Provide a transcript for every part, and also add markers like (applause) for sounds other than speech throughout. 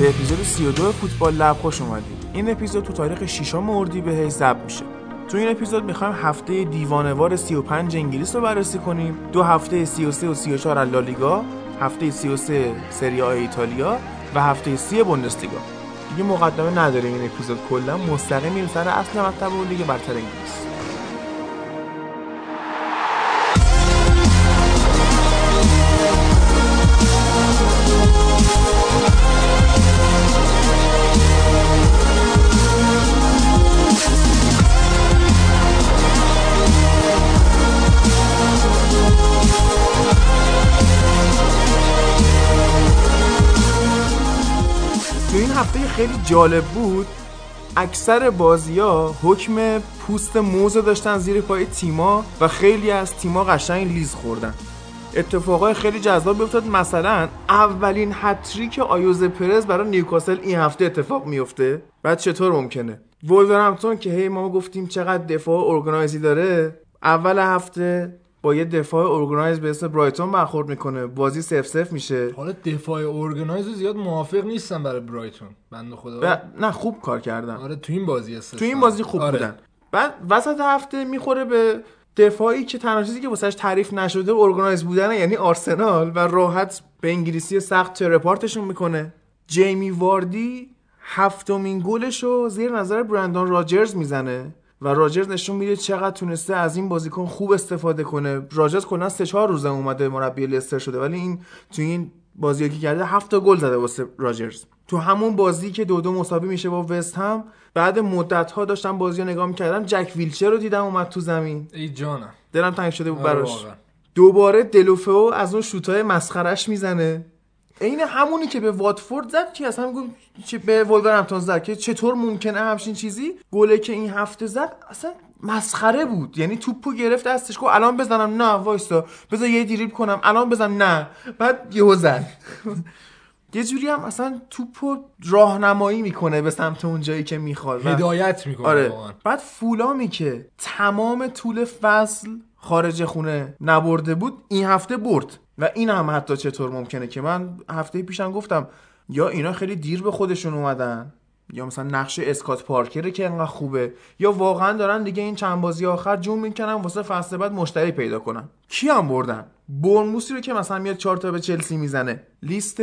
به اپیزود 32 فوتبال لب خوش اومدید. این اپیزود تو تاریخ 6 اردیبهشت ضبط میشه. تو این اپیزود می‌خوایم هفته دیوانوار 35 انگلیس رو بررسی کنیم دو هفته 33 و 34 از لالیگا هفته 33 سری آ ایتالیا و هفته 30 بوندسلیگا. دیگه مقدمه نداره این اپیزود کلا مستقیم میریم سر اصل مطلب لیگ برتر انگلیس. هفته خیلی جالب بود. اکثر بازی ها حکم پوست موز داشتن زیر پای تیما و خیلی از تیما قشنگ لیز خوردن. اتفاقای خیلی جذاب میفتاد مثلا اولین هتریک آیوزه پرز برای نیوکاسل این هفته اتفاق میفته بعد چطور ممکنه؟ وولورهمپتون که هی ما گفتیم چقدر دفاع organize ی داره اول هفته با یه دفاع organize به اسم برایتون برخورد می‌کنه. بازی صفر صفر میشه. حالا دفاع organize زیاد موافق نیستم برای برایتون. بنده خدا. و نه خوب کار کردن. آره تو این بازی استثنا. تو این بازی خوب آره. بودن. بعد وسط هفته می‌خوره به دفاعی که تنها چیزی که واسش تعریف نشده ارگانایز بودن یعنی آرسنال و راحت به انگلیسی سخت ترپارتشون می‌کنه. جیمی واردی هفتمین گلش رو زیر نظر برندان راجرز می‌زنه. و راجرز نشون میده چقدر تونسته از این بازیکن خوب استفاده کنه. راجرز کلا سه چهار روزه اومده مربی لستر شده ولی این تو این بازی که کرده هفت گل زده واسه راجرز. تو همون بازی که دو دو مساوی میشه با وست هم بعد مدت ها داشتم بازی رو نگاه می‌کردم جک ویلچر رو دیدم اومد تو زمین. ای جانم. دلم تنگ شده بود آره براش واقعا. دوباره دلوفو از اون شوتای مسخرش می‌زنه. عین همونی که به واتفورد زد که اصلا میگم چه به ولورهمپتون زد که چطور ممکنه همچین چیزی؟ گله که این هفته زد اصلا مسخره بود. یعنی توپو گرفت دستش گفت الان بزنم. نه وایسا بذار یه دیریب کنم. الان بزنم. نه. بعد یهو زد. (laughs) یه جوری هم اصلا توپو راهنمایی می‌کنه به سمت اون جایی که می‌خواد. هدایت می‌کنه آره. بعد فولامی که تمام طول فصل خارج خونه نبرده بود این هفته برد. و این هم حتی چطور ممکنه که من هفته پیشم گفتم یا اینا خیلی دیر به خودشون اومدن یا مثلا نقش اسکات پارکره که انقدر خوبه یا واقعا دارن دیگه این چند بازی آخر جون می‌کنن واسه فصل بعد مشتری پیدا کنن. کی هم بردن؟ برنموسی رو که مثلا میاد چهار تا به چلسی می‌زنه. لیست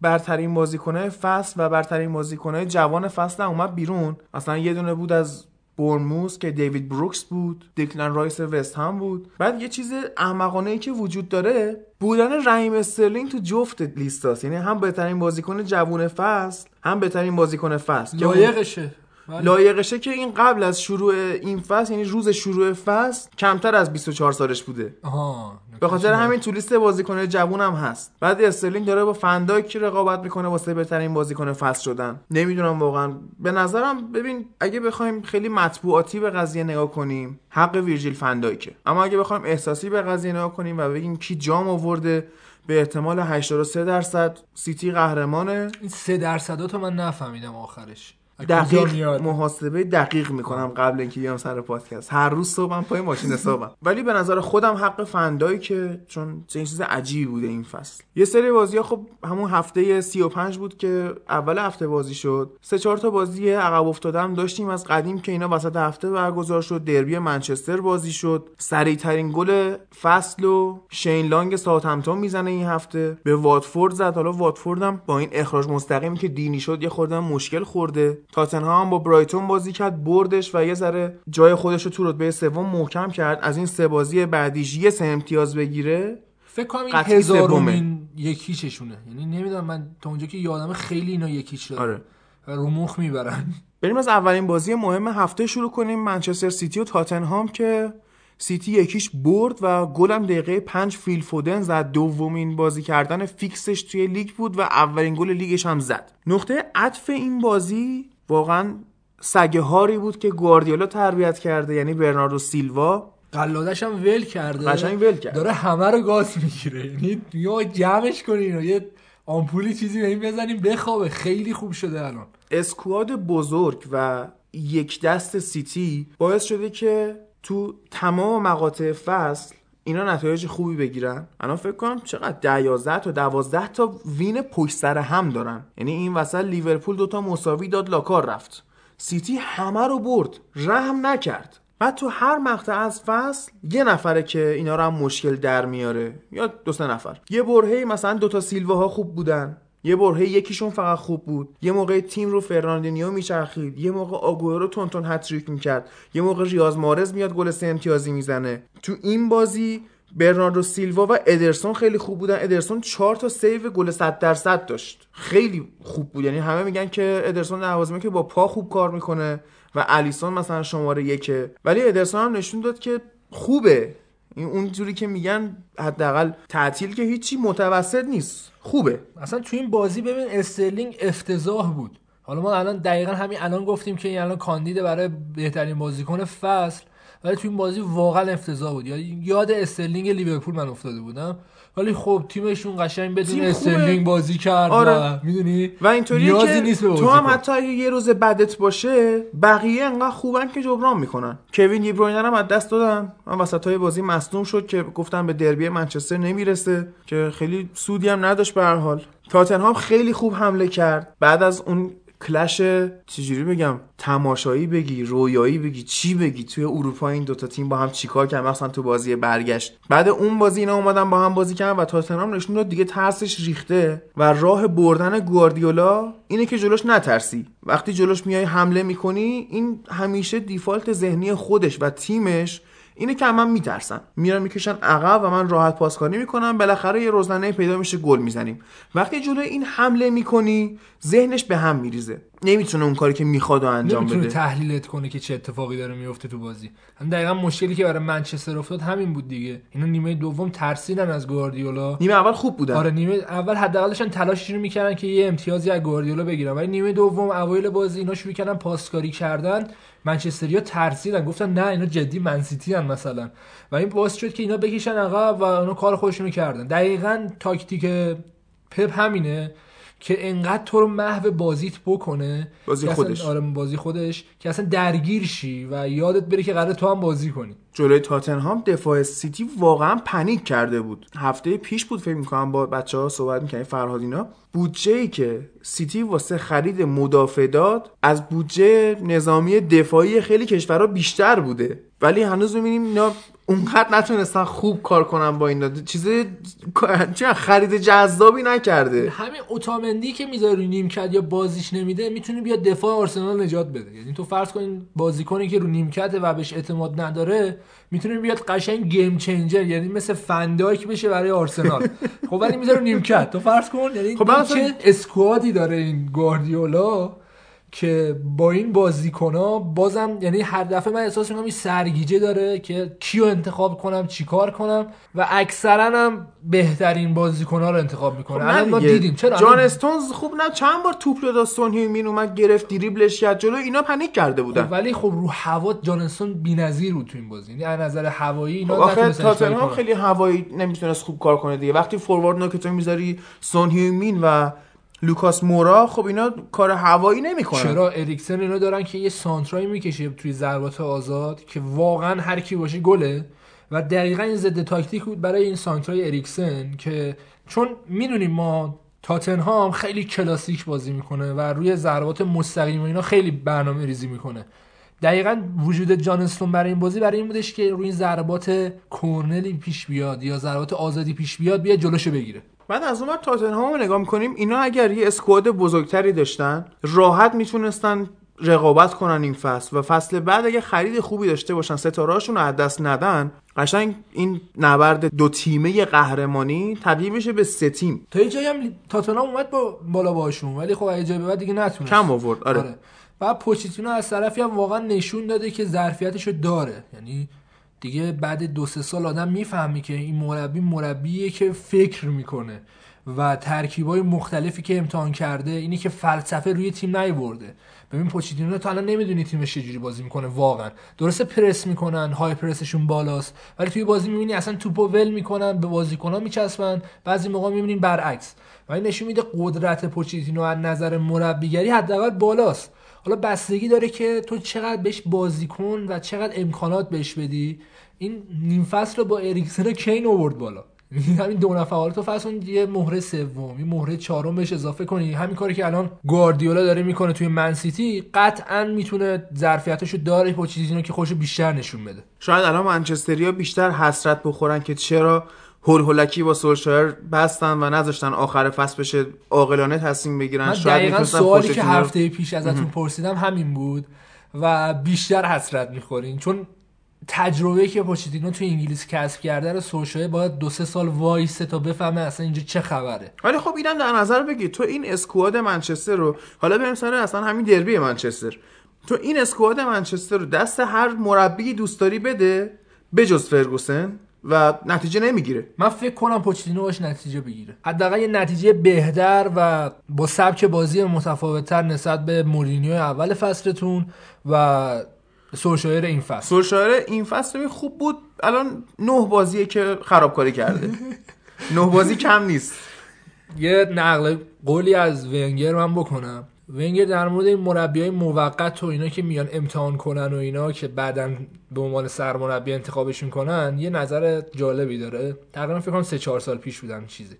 برترین بازیکنهای فصل و برترین بازیکنهای جوان فصل هم اومد بیرون. مثلا یه دونه بود از بورنموث که دیوید بروکس بود دیکلن رایس وست هم بود. بعد یه چیز احمقانه ای که وجود داره بودن رحیم استرلینگ تو جفت لیستاست. یعنی هم بهترین بازیکن جوون فصل هم بهترین بازیکن فصل. لایقشه. بله. لایقشه که این قبل از شروع این فصل یعنی روز شروع فصل کمتر از 24 سالش بوده. آها. به خاطر همین تو لیست بازیکن جوون هم هست. بعد استرلینگ داره با فندایک رقابت می‌کنه واسه بهترین بازیکن فصل شدن؟ نمی‌دونم واقعا. به نظرم ببین اگه بخوایم خیلی مطبوعاتی به قضیه نگاه کنیم حق ویرجیل فندایکه اما اگه بخوایم احساسی به قضیه نگاه کنیم و بگیم کی جام آورده به احتمال 83 درصد سیتی قهرمانه. این سه درصداتو من نفهمیدم آخرش. دقیق محاسبه دقیق می‌کنم قبل اینکه بیام سر پادکست. هر روز صبحم پای ماشین حسابم. ولی به نظر خودم حق فندایی که چون چه چیز عجیبی بوده این فصل. یه سری بازی ها خب همون هفته 35 بود که اول هفته بازی شد. سه چهار تا بازی عقب افتاده هم داشتیم. از قدیم که اینا وسط هفته برگزار شد دربی منچستر بازی شد. سریع ترین گل فصل و شین لانگ ساوثهمپتون می‌زنه این هفته. به واتفورد زد. حالا واتفورد هم با این اخراج مستقیم که دینی شد یه خورده هم مشکل خورده. تاتنهام با برایتون بازی کرد بردش و یه ذره جای خودش رو تو رتبه سوم محکم کرد. از این سه بازی بعدیش یه سه امتیاز بگیره. فکر کنم این. هزارمین یکیچشونه. یعنی نمی‌دونم من تا اونجا که یادم خیلی اینا یکیچ دارن آره. و رو مخ می‌برن. بریم از اولین بازی مهم هفته شروع کنیم. منچستر سیتی و تاتنهام که سیتی یکیش برد و گلم دقیقه پنج فیل فودن زد. دومین بازی کردن فیکسش توی لیگ بود و اولین گل لیگش هم زد. نقطه عطف این بازی واقعا سگ هاری بود که گواردیولا تربیت کرده یعنی برناردو سیلوا. قلادش هم ول کرده. قشنگ ول کرد. داره همه رو گاز می‌گیره. یعنی یا جمعش کنین یه آمپولی چیزی به این بزنیم بخوابه. خیلی خوب شده الان. squad بزرگ و یک دست سیتی باعث شده که تو تمام مقاطع فصل اینا نتایج خوبی بگیرن؟ الان فکر کنم چقدر 10 11 تا 12 تا وین پشت سر هم دارن. یعنی این وسط لیورپول دوتا مساوی داد لاکار رفت. سیتی همه رو برد. رحم نکرد. بعد تو هر مقطع از فصل یه نفره که اینا رو هم مشکل در میاره. یا دو سه نفر. یه برهه مثلا دوتا سیلواها خوب بودن. یه برهه یکیشون فقط خوب بود. یه موقع تیم رو فرناندینیو میچرخید. یه موقع آگوئرو رو تون تون هتریک می‌کرد. یه موقع ریاض محرز میاد گل سه امتیازی می‌زنه. تو این بازی برناردو سیلوا و ادرسون خیلی خوب بودن. ادرسون 4 تا save گل 100 درصد داشت. خیلی خوب بود. یعنی همه میگن که ادرسون نوازمه که با پا خوب کار می‌کنه و الیسون مثلا شماره یکه. ولی ادرسون هم نشون داد که خوبه. این اونجوری که میگن حداقل تعطیل که هیچی متوسط نیست. خوبه. اصلا تو این بازی ببین استرلینگ افتضاح بود. حالا ما الان دقیقا همین الان گفتیم که این الان کاندید برای بهترین بازیکن فصل ولی تو این بازی واقعا افتضاح بود. یاد استرلینگ لیورپول من افتاده بودم. ولی خب تیمشون قشنگ بدون استرلینگ بازی کرد آره. می‌دونی؟ و اینطوری که نیست تو هم حتی اگه یه روز بدت باشه بقیه انقدر خوبن که جبران می‌کنن. کوین دی بروین رو هم از دست دادن. من وسط های بازی مصدوم شد که گفتم به دربی منچستر نمی‌رسه که خیلی سودی هم نداشت به هر حال. تاتنهام خیلی خوب حمله کرد. بعد از اون کلش چجوری بگم تماشایی بگی رویایی بگی چی بگی توی اروپا این دوتا تیم با هم چیکار کردن؟ مثلا تو بازی برگشت. بعد اون بازی اینا اومدن با هم بازی کردن و تاتنهام نشون داد دیگه ترسش ریخته و راه بردن گواردیولا اینه که جلوش نترسی. وقتی جلوش میای حمله می‌کنی این همیشه دیفالت ذهنی خودش و تیمش اینه که من میترسن. میرن می‌کشن عقب و من راحت پاسکاری می‌کنم. بالاخره یه روزنامه پیدا میشه گل می‌زنیم. وقتی جلوی این حمله می‌کنی ذهنش به هم میریزه. نمی‌تونه اون کاری که می‌خواد انجام نمی‌تونه بده. تحلیلت کنه که چه اتفاقی داره میفته تو بازی. هم دقیقا مشکلی که برای منچستر افتاد همین بود دیگه. اینا نیمه دوم ترسیدن از گواردیولا. نیمه اول خوب بودن. آره نیمه اول حداقلشون تلاششون می‌کردن که یه امتیازی از گواردیولا بگیرن. ولی نیمه دوم اوایل بازی اینا شروع کردن پاسکاری کردن. منچستریا ترسیدن. گفتن نه اینا جدی منسیتی هن مثلا. و این باعث شد که اینا بکشن عقب و اونا کار خودشونو کردن. دقیقا تاکتیک پپ همینه. که انقدر تو رو محو بازیت بکنه بازی خودش. آره بازی خودش که اصلا درگیر شی و یادت بره که قرار تو هم بازی کنی. جلوی تاتنهام دفاع سیتی واقعا پنیک کرده بود. هفته پیش بود فکر می‌کنم با بچه ها صحبت می‌کنیم فرهاد اینا. بودجه ای که سیتی واسه خرید مدافع داد از بودجه نظامی دفاعی خیلی کشورها بیشتر بوده. ولی هنوز می‌بینیم اینا اونقدر نتونستن خوب کار کنن با این چیز خرید جذابی نکرده. همین اوتامندی که می‌ذاری نیم کرد یا بازیش نمیده می‌تونه بیاد دفاع آرسنال نجات بده. یعنی تو فرض کن بازیکنی که رو نیمکت و بهش اعتماد نداره می‌تونه بیاد قشنگ گیم چنجر یعنی مثل فندایک بشه برای آرسنال. (laughs) خب ولی می‌ذاره نیمکت. تو فرض کن یعنی خب چه اسکوادی داره این گواردیولا؟ که با این بازیکن بازم یعنی هر دفعه من احساس می‌کنم این سرگیجه داره که کیو انتخاب کنم چیکار کنم و اکثرا هم بهترین بازیکن رو انتخاب می‌کنه. خب الان ما دیدیم. چرا؟ جان استونز خوب نه چند بار توپ رو داد مین اومد گرفت دریبلش کرد جلو اینا panic کرده بودن. خب ولی خب رو هوا جان استون بی‌نظیر بود تو این بازی. یعنی از نظر هوایی اینا خب آخه تاتنهام خیلی هوایی نمی‌تونست خوب کار کنه دیگه. وقتی فوروارد نوک تو می‌ذاری سون مین و لوکاس مورا خب اینا کار هوایی نمی‌کنن. چرا اریکسن اینا دارن که یه سانترای می‌کشه توی ضربات آزاد که واقعا هر کی باشه گله. و دقیقا این ضد تاکتیک بود برای این سانترای اریکسن که چون می‌دونیم ما تاتنهام خیلی کلاسیک بازی می‌کنه و روی ضربات مستقیم و اینا خیلی برنامه ریزی می‌کنه. دقیقا وجود جانستون برای این بازی برای این بودش که روی این ضربات کورنلی پیش بیاد یا ضربات آزادی پیش بیاد بیاد جلوشو بگیره. بعد از اون تاتنهام رو نگاه می‌کنیم اینا اگر یه اسکواد بزرگتری داشتن راحت می‌تونستن رقابت کنن این فصل و فصل بعد اگه خرید خوبی داشته باشن ستارهاشون رو از دست ندن قشنگ این نبرد دو تیمه قهرمانی تبدیل میشه به سه تیم. تا یه جایی هم تاتنهام اومد با بالا باشون ولی خب اگه جایی بعد دیگه نتونست. کم آورد آره, آره. و پوچیتینو از طرفی هم واقعا نشون داده که ظرفیتشو داره. یعنی دیگه بعد دو سه سال آدم می‌فهمی که این مربی مربیه که فکر می‌کنه و ترکیبای مختلفی که امتحان کرده اینی که فلسفه روی تیم نیورده. ببین پوچیتینو تو الان نمی‌دونی تیمش چجوری بازی می‌کنه واقعا. درسته پرس می‌کنن های پرسشون بالاست ولی توی بازی می‌بینی اصلا توپو ول می‌کنن به بازیکن‌ها میچسبن بعضی موقع می‌بینیم برعکس. و این نشون میده قدرت پوچیتینو از نظر مربیگری حداقل بالاست. حالا بستگی داره که تو چقدر بهش بازیکن و چقدر امکانات بهش بدی. این نیم فصل رو با اریکسن و کین آورد بالا. (laughs) همین دو نفر تو فرض یه مهره سوم یه مهره چهارم بهش اضافه کنی. همین کاری که الان گواردیولا داره می‌کنه توی منسیتی قطعا می‌تونه ظرفیتاشو داره پوچیتینو که خوشو بیشتر نشون بده. شاید الان منچستریا بیشتر حسرت بخورن که چرا هول هولکی با سولشایر بستن و نذاشتن آخر فصل بشه عاقلانه تصمیم بگیرن. من شاید دقیقا سوالی که هفته پیش ازتون پرسیدم همین بود و بیشتر حسرت می‌خورین. چون تجربه که پوچتینو توی انگلیس کسب کرده رو سوشای باید دو سه سال وایسه تا بفهمه اصلا اینجا چه خبره. ولی خب اینم در نظر بگیر. تو این اسکواد منچستر رو حالا بریم سر اصلا همین دربی منچستر. تو این اسکواد منچستر رو دست هر مربی دوست داری بده بجز فرگوسن؟ و نتیجه نمی‌گیره. من فکر کنم پوچتینو باش نتیجه بگیره. حداقل یه نتیجه بهتر و با سبک بازی متفاوتتر نسبت به مورینیو اول فصلتون و سوشایر این فصل. سولشایر این فصل خوب بود. الان نه بازیه که خرابکاری کرده. (laughs) نه بازی کم نیست. یه نقل قولی از ونگر من بکنم. ونگر در مورد این مربی های موقت و اینا که میان امتحان کنن و اینا که بعدا به عنوان سرمربی انتخابشون کنن یه نظر جالبی داره. تقریبا فکر کنم سه چهار سال پیش بودن چیزی.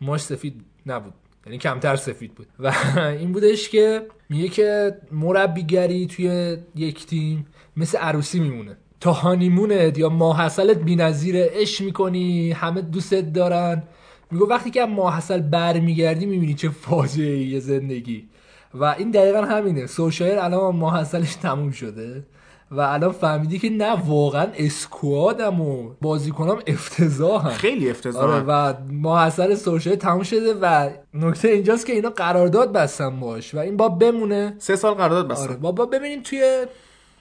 ماش سفید نبود. یعنی کمتر سفید بود. و (laughs) این بودش که میگه که مربیگری توی یک تیم مثل عروسی میمونه. تا هانیمونت یا ماحصلت بی‌نظیره عشق می‌کنی همه دوستت دارن. میگه وقتی که ماحصل برمیگردی می‌بینی چه فاجعه یه زندگی. و این دقیقا همینه. سوشایر الان ماحصلش تموم شده و الان فهمیدی که نه واقعا اسکوادم و بازیکنام افتضاحن. خیلی افتضاح آره و ماحصل سوشایر تموم شده و نکته اینجاست که اینا قرارداد بستن باش و این با بمونه. سه سال قرارداد بستن. آره بابا ببینیم توی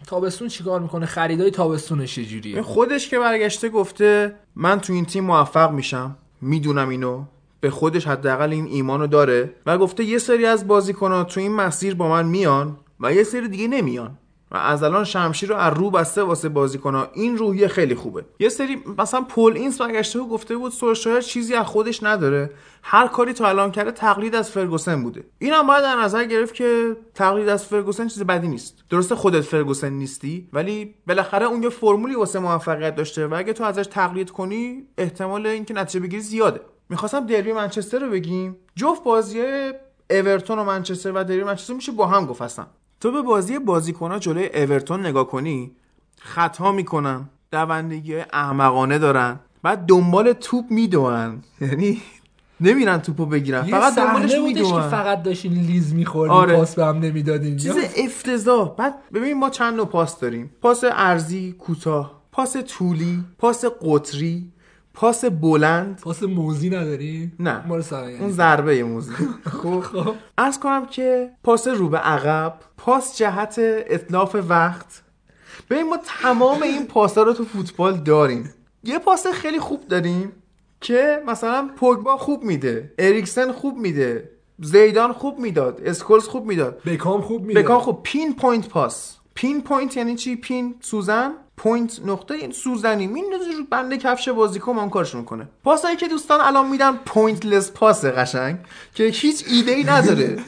تابستون چیکار می‌کنه. خریدای تابستونش چجوریه؟ خودش که برگشته گفته من تو این تیم موفق میشم. می‌دونم اینو. به خودش حداقل این ایمانو داره و گفته یه سری از بازیکن‌ها تو این مسیر با من میان و یه سری دیگه نمیان. و از الان شمشیر رو از رو بسته واسه بازیکن‌ها. این روحیه خیلی خوبه. یه سری مثلا پول اینس برگشته و گفته بود سولشایر چیزی از خودش نداره. هر کاری تا الان کرده تقلید از فرگوسن بوده. اینم باید در نظر گرفت که تقلید از فرگوسن چیز بدی نیست. درسته خودت فرگوسن نیستی ولی بالاخره اون یه فرمولی واسه موفقیت داشته و اگه تو ازش تقلید کنی احتمال اینکه نتیجه بگیری زیاده. می‌خواستم دربی منچستر رو بگیم. جفت بازی اورتون و منچستر و دربی منچستر میشه با هم گفت تو به بازی بازیکن‌ها جلوی اورتون نگاه کنی. خطا می‌کنن. دوندگی احمقانه دارن. بعد دنبال توپ میدوئن. یعنی نمیرن توپو بگیرن. فقط دنبالش بودش که میدوئن فقط داشتین لیز میخوردین آره. پاس به هم نمی‌دادین. چیز افتضاح. بعد ببین ما چند نوع پاس داریم. پاس ارزی کوتاه پاس طولی پاس قطری. پاس بلند؟ پاس موزی نداری؟ نه. مال. اون ضربه موزی. (laughs) خب. عرض کنم که پاس رو به عقب پاس جهت اتلاف وقت. ببین ما تمام این پاس رو تو فوتبال داریم. یه پاس خیلی خوب داریم که مثلا پوگبا خوب میده اریکسن خوب میده زیدان خوب می‌داد اسکولز خوب می‌داد. بکام خوب میده بکام خوب pinpoint pass. pinpoint یعنی چی؟ pin سوزن. point نقطه این سوزنی میندازه رو بند کفش بازیکن اون کارش می‌کنه پاسایی که دوستان الان میدن pointless پاسه قشنگ که هیچ ایده ای نداره.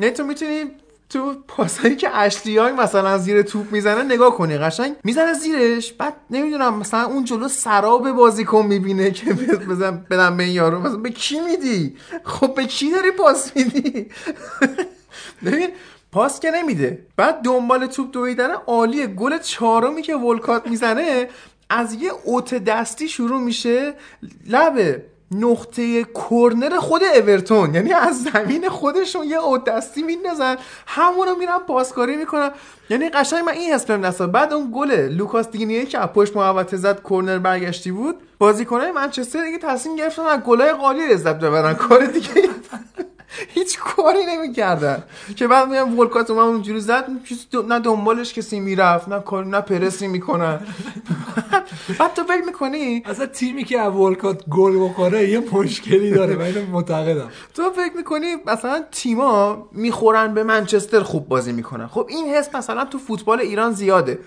نه تو می‌تونی تو پاسایی که اشلیای مثلا زیر توپ می‌زنه نگاه کنی قشنگ. می‌زنه زیرش بعد نمی‌دونم مثلا اون جلو سراب بازیکن می‌بینه که بزن بدن به این یارو. مثلا به کی میدی؟ خب به کی داری پاس میدی؟ (laughs) ببین پاس که نمیده. بعد دنبال توپ دویدن عالیه گل چهارمی که ولکات می‌زنه از یه اوت دستی شروع میشه. لبه نقطه کرنر خود اورتون یعنی از زمین خودشون یه اوت دستی میندازن. همونو میرن پاسکاری می‌کنن. یعنی قشنگ من این حس بهم دست داد. بعد اون گل لوکاس دیگنیه که از پشت محوطه زد کرنر برگشتی بود. بازیکنای منچستر دیگه تصمیم گرفتن از گلای قالی لذت ببرن. کار دیگه (laughs) هیچ کاری نمی‌کردن. که بعد میگم ولکات من اونجوری زد نه دنبالش کسی می‌رفت نه کاری نه پرسی می‌کنن. (laughs) بعد تو فکر می‌کنی؟ اصلا تیمی که ولکات گل بخوره یه مشکلی داره من معتقدم. تو فکر می‌کنی مثلا تیما می‌خورن به منچستر خوب بازی می‌کنن. خب این حس مثلا تو فوتبال ایران زیاده.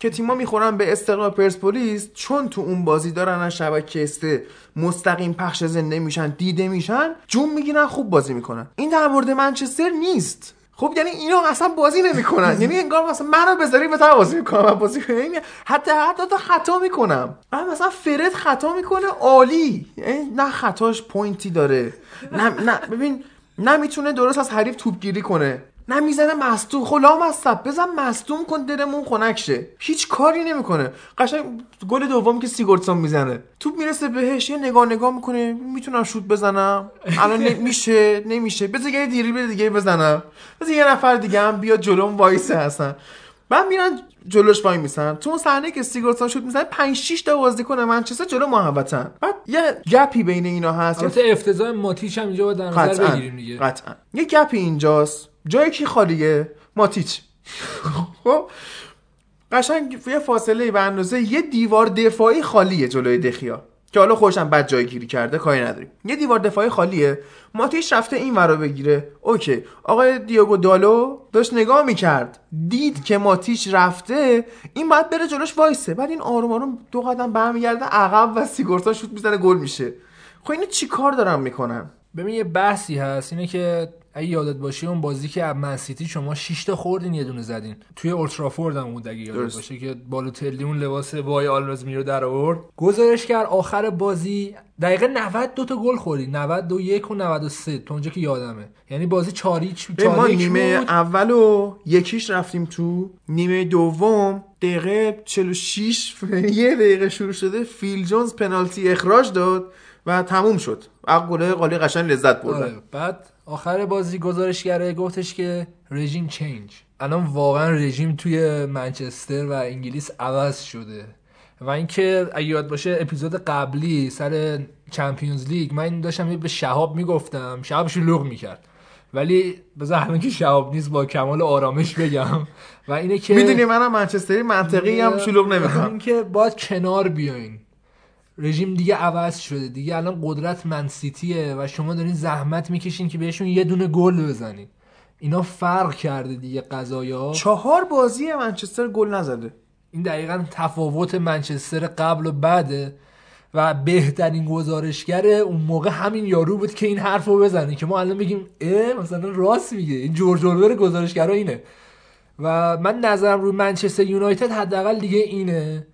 که تیما می‌خورن به استقلال پرسپولیس چون تو اون بازی دارن از شبکه استه مستقیم پخش زنده میشن دیده میشن جون می‌گیرن خوب بازی می‌کنن. این در مورد منچستر نیست. خب یعنی اینا اصلا بازی نمی‌کنن. (laughs) یعنی انگار مثلا منو بذاری به بازی می‌کنم من بازی کنم یعنی حتی حتی تا خطا می‌کنم. بعد مثلا فرد خطا می‌کنه عالی. یعنی نه خطاش point ی داره. نه نه. ببین نمی‌تونه درست از حریف توپگیری کنه. نه می‌زنه مصدوم خب لامصب بزن مصدوم کن دلمون خنک شه هیچ کاری نمی‌کنه. قشنگ گل دوم که سیگورتسون می‌زنه. توپ می‌رسه بهش یه نگاه نگاه می‌کنه. می‌تونم شوت بزنم. الان نمیشه نمیشه. بذار یه دریبل دیگه بزنم. بذار یه نفر دیگه هم بیاد جلوم وایسه هستن بعد میرن جلوش وای میسن. تو اون صحنه که سیگورتسون شوت می‌زنه 5 6 تا بازیکن منچستر جلو محوطه‌ن بعد یه gap ی بین اینا هست. البته افتضاح ماتیچ هم اینجا باید در نظر بگیریم دیگه. قطعا. یه gap ی اینجاست. جای کی خالیه ماتیچ. خب؟ قشنگ یه فاصله به اندازه یه دیوار دفاعی خالیه جلوی دخیا. که حالا خودشم بد جای گیری کرده کاری نداریم. یه دیوار دفاعی خالیه. ماتیچ رفته این ورا بگیره. okay. آقای دیوگو دالو داشت نگاه می‌کرد. دید که ماتیچ رفته این باید بره جلوش وایسه. بعد این آروم آروم دو قدم برمیگرده عقب و سیگورتسون شوت می‌زنه گل میشه. خب اینو چی کار دارن می‌کنن؟ ببین یه بحثی هست. اینه که اگه یادت باشه اون بازی که من‌سیتی شما 6 تا خوردین یه دونه زدین. توی اولدترافورد هم بود اگه یادت باشه که بالوتلی اون لباس why always me رو در آورد. گزارش کرد آخر بازی دقیقه 90 دو تا گل خوردی 91 و 93 تا اونجا که یادمه. یعنی بازی 4 ما نیمه اول و یکیش رفتیم تو. نیمه دوم دقیقه 46 (laughs) یه دقیقه شروع شده فیل جونز پنالتی اخراج داد و تموم شد. گل قالی قشنگ لذت بردن. آره. بعد آخر بازی گزارشگره گفتش که regime change الان واقعا رژیم توی منچستر و انگلیس عوض شده. و اینکه اگه یاد باشه اپیزود قبلی سر Champions League من داشتم به شهاب می‌گفتم. شهاب شلوغ می‌کرد. ولی بذار همین که شهاب نیست با کمال آرامش بگم. و اینه که می‌دونی منم منچستری منطقی هم شلوغ نمی‌کنم. اینکه باید کنار بیاین. رژیم دیگه عوض شده. دیگه الان قدرت منسیتیه و شما دارین زحمت می‌کشین که بهشون یه دونه گل بزنید اینا فرق کرده دیگه قضایا چهار بازی منچستر گل نزده. این دقیقا تفاوت منچستر قبل و بعده و بهترین گزارشگر اون موقع همین یارو بود که این حرف رو بزنه که ما الان بگیم اه مثلا راست میگه. این جورج اولور گزارشگرا اینه. و من نظرم روی منچستر یونایتد حداقل دیگه اینه.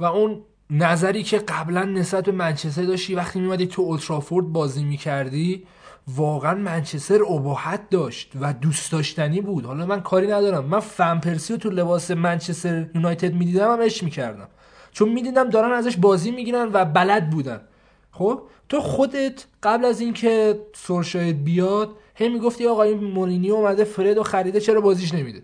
و اون نظری که قبلا نسبت به منچستر داشتی وقتی میمدی تو اولترافورد بازی می‌کردی واقعا منچستر ابهت داشت و دوست داشتنی بود. حالا من کاری ندارم. من فنپرسی رو تو لباس منچستر یونایتد می‌دیدم هم عشق می‌کردم. چون می‌دیدم دارن ازش بازی می‌گیرن و بلد بودن. خب؟ تو خودت قبل از اینکه سورشاید بیاد هی می‌گفتی آقا این مورینیو اومده فرد و خریده چرا بازیش نمیده؟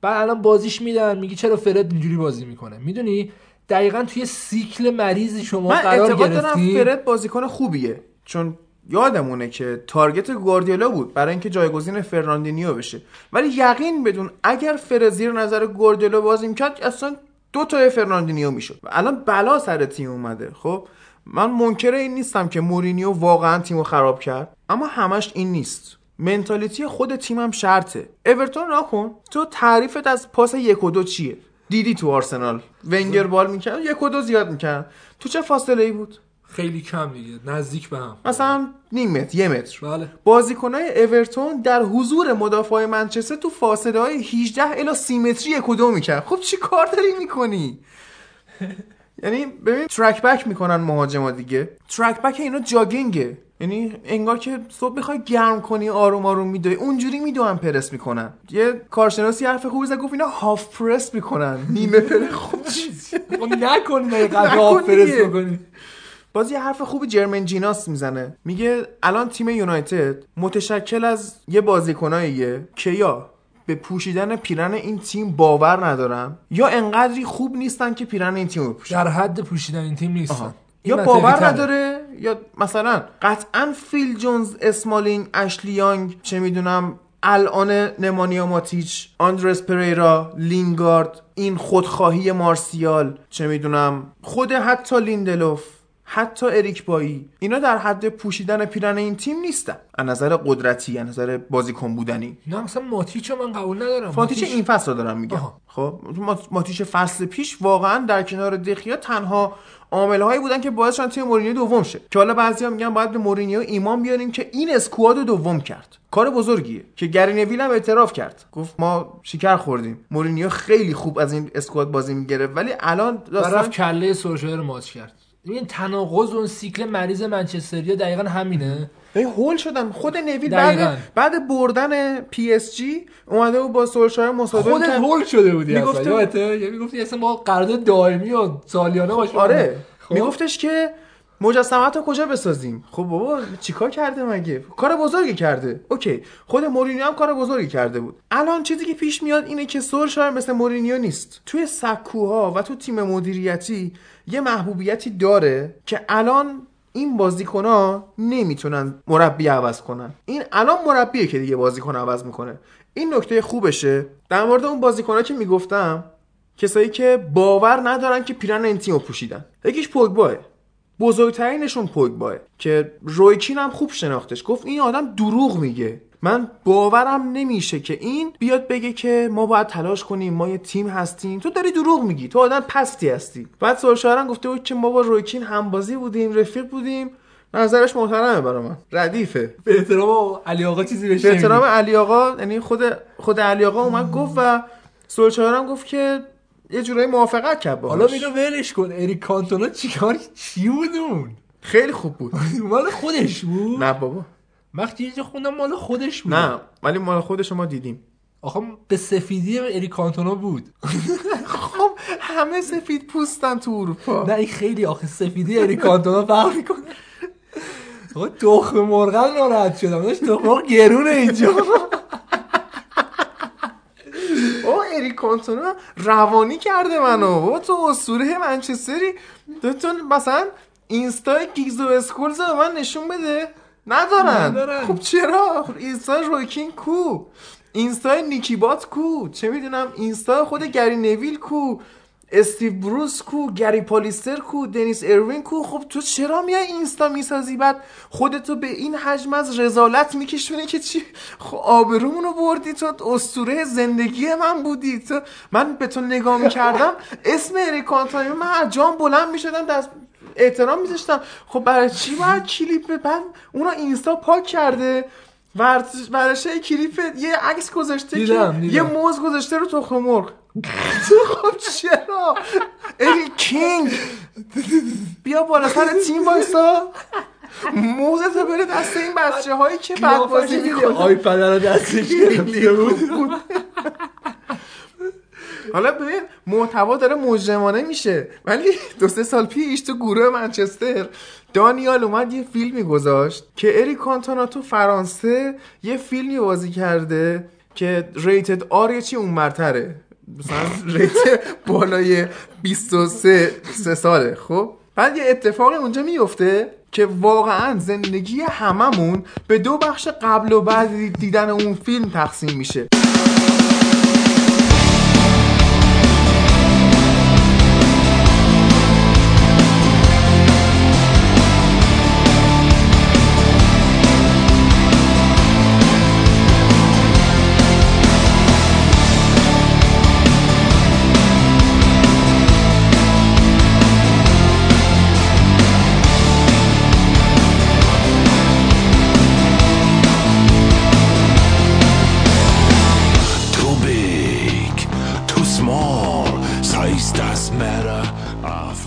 بعد الان بازیش میدن میگی چرا فرد اینجوری بازی می‌کنه؟ می‌دونی؟ دقیقا توی سیکل مریضی شما من قرار اعتقاد دارم فرد بازیکن خوبیه. چون یادمونه که target گواردیولا بود برای اینکه جایگزین فرناندینیو بشه. ولی یقین بدون اگر فرد زیر نظر گواردیولا بازی می‌کرد اصلا دو تا فرناندینیو می‌شد. و الان بلا سر تیم اومده. خب من منکر این نیستم که مورینیو واقعا تیمو خراب کرد اما همش این نیست. mentality خود تیمم شرطه. اورتون نکن تو تعریفت از پاس یک و دو چیه؟ دیدی تو آرسنال. ونگر بال می‌کرد یک و دو زیاد می‌کرد. تو چه فاصله ای بود؟ خیلی کم دیگه نزدیک به هم. مثلا نیم متر یه متر. بله. بازیکنای اورتون در حضور مدافع منچستر تو فاصله های 18 الی 30 متری یک و دو می‌کرد. خب چی کار داری می‌کنی؟ (laughs) یعنی ببین ترک بک می‌کنن مهاجما دیگه. ترک بک اینا جاگینگه یعنی انگار که صبح بخوای گرم کنی آروم آروم میدوی. اونجوری میدوان پرس می‌کنن. یه کارشناسی حرف خوبی زد گفت اینا هاف پرس می‌کنن. نیمه پرس. خوب (laughs) خب نکنی دقیقاً هاف پرس بکنی. باز یه حرف خوبی جرمن جیناس می‌زنه. میگه الان تیم یونایتد متشکل از یه بازیکناییه که یا به پوشیدن پیرن این تیم باور ندارن یا انقدری خوب نیستن که پیرن این تیم رو در حد پوشیدن این تیم نیستن. یا باور نداره یا مثلا قطعا فیل جونز اسمالینگ اشلی یانگ چه می‌دونم الان نمانیا ماتیچ آندرس پریرا لینگارد این خودخواهی مارسیال چه می‌دونم خود حتی لیندلوف. حتی اریک بایی. اینا در حد پوشیدن پیرن این تیم نیستن. از نظر قدرتی از نظر بازیکن بودنی. نه مثلا ماتیچو من قبول ندارم. ماتیچ این فصل رو دارم میگم. آها. خب ماتیچ فصل پیش واقعا در کنار دخیا تنها عامل هایی بودن که باعث شدن تیم مورینیو دوم شه. که حالا بعضیا میگن باید به مورینیو ایمان بیاریم که این squad رو دوم کرد. کار بزرگیه. که گری نویل هم اعتراف کرد. گفت ما شکر خوردیم. مورینیو خیلی خوب از این squad بازی می‌گرفت. ولی الان داستان کله رو ماچ کرد. این تناقض اون سیکل مریض منچستریا دقیقا همینه هول شدن خود نویل. بعد بعد بردن پی اس جی اومده بود با سولشایر مصاحبه خودت. هول شده بودی یادته یه می‌گفتی اصلا ما قرارداد دائمی و سالیانه باشه آره خب. میگفتش که مجسمت رو کجا بسازیم؟ خب بابا چیکار کرده مگه؟ کار بزرگی کرده. OK خود مورینیو هم کار بزرگی کرده بود. الان چیزی که پیش میاد اینه که سولشایر مثل مورینیو نیست. توی سکوها و تو تیم مدیریتی یه محبوبیتی داره که الان این بازیکنها نمی‌تونن مربی عوض کنن. این الان مربیه که دیگه بازیکن عوض می‌کنه. این نکته خوبشه. در مورد اون بازیکنها که می‌گفتم کسایی که باور ندارن که پیرن این تیم پوشیدن. یکیش پوگباه. بزرگترینشون پوگباه که رویکین هم خوب شناختش. گفت این آدم دروغ میگه. من باورم نمیشه که این بیاد بگه که ما باید تلاش کنیم ما یه تیم هستیم. تو داری دروغ میگی. تو آدم پستی هستی. بعد سولشارن گفته بود که ما با رویکین همبازی بودیم رفیق بودیم. نظرش محترمه برا من. ردیفه. به احترام علی آقا چیزی بهش به احترام. علی آقا یعنی خود خود علی آقا اومد گفت و هم گفت که یه جورایی موافقت کرد باهاش. حالا اینو ولش کن اریک کانتونا چیکار چی بود اون؟ خیلی خوب بود. (laughs) مال خودش بود؟ نه بابا. وقتی یه خوندم مال خودش بود. نه ولی مال خودش ما دیدیم. آخه به سفیدی اریک کانتونا بود. (laughs) خب همه سفید پوستن تو اروپا. نه این خیلی آخه سفیدی اریک کانتونا فرق می‌کنه. آقا تخم مرغن ناراحت شدم داشت تخم مرغ گرونه اینجا. (laughs) اریک کانتونا روانی کرده منو. بابا تو اسطوره منچستری. تو تو مثلا اینستای گیگز و اسکولز رو من نشون بده. ندارن. ندارن. خب چرا؟ خب اینستا روی کین کو. اینستا نیکی بات کو. چه می‌دونم اینستا خود گری نویل کو. استیو بروس کو گری پالیستر کو دنیس اروین کو. خب تو چرا میای اینستا می‌سازی؟ بعد خودتو به این حجم از رزالت میکشونی که چی؟ خب آبرومونو بردی تو اسطوره زندگی من بودی. تو من به تو نگاه می‌کردم اسم اریک کانتونا من از جام بلند می‌شدم دست احترام میذاشتم. خب برای چی باید کلیپ بعد اونو اینستا پاک کرده؟ ورزش- کلیپ یه عکس گذاشته دیدم، که دیدم. یه موز گذاشته رو تخم مرغ. خب چرا؟ ای کینگ بیا بالا سر تیم وایسا. موزت بره دست این بچه هایی که بعد بازی می‌کنن. آیپد رو دستش گرفته (laughs) بود. حالا ببین محتوا داره مجرمانه میشه. ولی دو سه سال پیش تو گروه منچستر دانیال اومد یه فیلمی گذاشت که اری کانتونا تو فرانسه یه فیلمی بازی کرده که ریتد آر یه چی اونورتره. مثلا ریت بالای 23 سه ساله خب؟ بعد یه اتفاقی اونجا میفته که واقعا زندگی هممون به دو بخش قبل و بعد دیدن اون فیلم تقسیم میشه.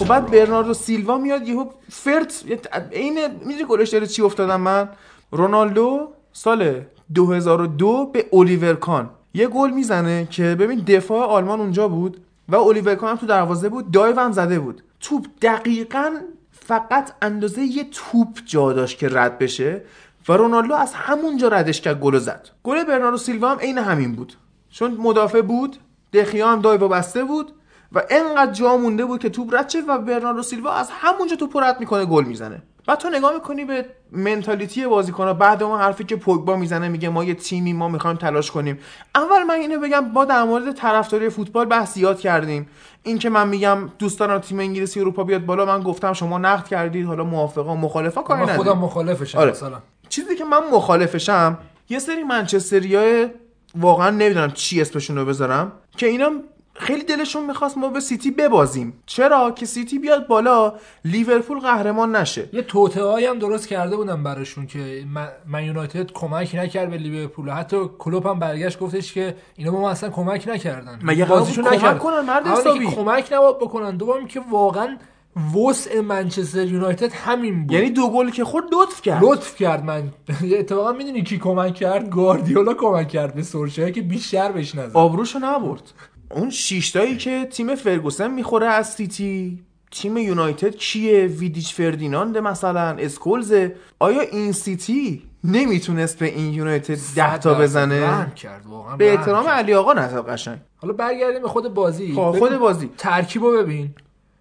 بعد برناردو سیلوا میاد یهو فرت عین می‌دونی گلش داره چی افتادم من؟ رونالدو سال 2002 به الیور کان. یه گل می‌زنه که ببین دفاع آلمان اونجا بود و الیور کان هم تو دروازه بود دایو هم زده بود. توپ دقیقا فقط اندازه یه توپ جا داشت که رد بشه و رونالدو از همونجا ردش کرد گل زد. گل برناردو سیلوا هم عین همین بود. چون مدافع بود دخیا هم دایو بسته بود. و انقدر جا مونده بود که توپ رد شه و برناردو سیلوا از همونجا توپ رو رد می‌کنه گل می‌زنه. بعد تو نگاه می‌کنی به منتالیتی بازیکن‌ها بعد اون حرفی که پوگبا می‌زنه میگه ما یه تیمی ما می‌خوایم تلاش کنیم. اول من اینو بگم با در مورد طرفداری فوتبال بحث زیاد کردیم. این که من میگم دوست دارم تیم انگلیسی اروپا بیاد بالا من گفتم شما نقد کردید حالا موافقا مخالفا کاری نداریم خودم مخالفشم آره. مثلا. چیزی که من مخالفشم یه سری منچستریای واقعا نمی‌دونم چی اسمشون رو بذارم که اینا خیلی دلشون می‌خواست ما به سیتی ببازیم. چرا که سیتی بیاد بالا لیورپول قهرمان نشه. یه توطئه‌ای هم درست کرده بودم براشون که من- یونایتد کمک نکرد به لیورپول. حتی کلوپ هم برگشت گفتش که اینا به ما اصلا کمک نکردن. مگه بازیشون کمک. کنن؟ مرد حسابی؟ کمک نباید بکنن. دوم که واقعا وسع منچستر یونایتد همین بود. یعنی دو گل که خورد لطف کرد. لطف کرد من. (laughs) اتفاقا می‌دونی کی کمک کرد؟ گاردیولا کمک کرد به سولشایر که بیشتر بهش نزد. آبروشو نبرد. اون شیشتایی که تیم فرگوسن می‌خوره از سیتی تیم یونایتد کیه؟ ویدیچ فردیناند مثلا اسکولز. آیا این سیتی نمی‌تونست به این یونایتد ده تا بزنه؟ کرد واقعا به احترام. علی آقا نظر قشنگ. حالا برگردیم به خود بازی. خب، خود بازی. ترکیبو ببین.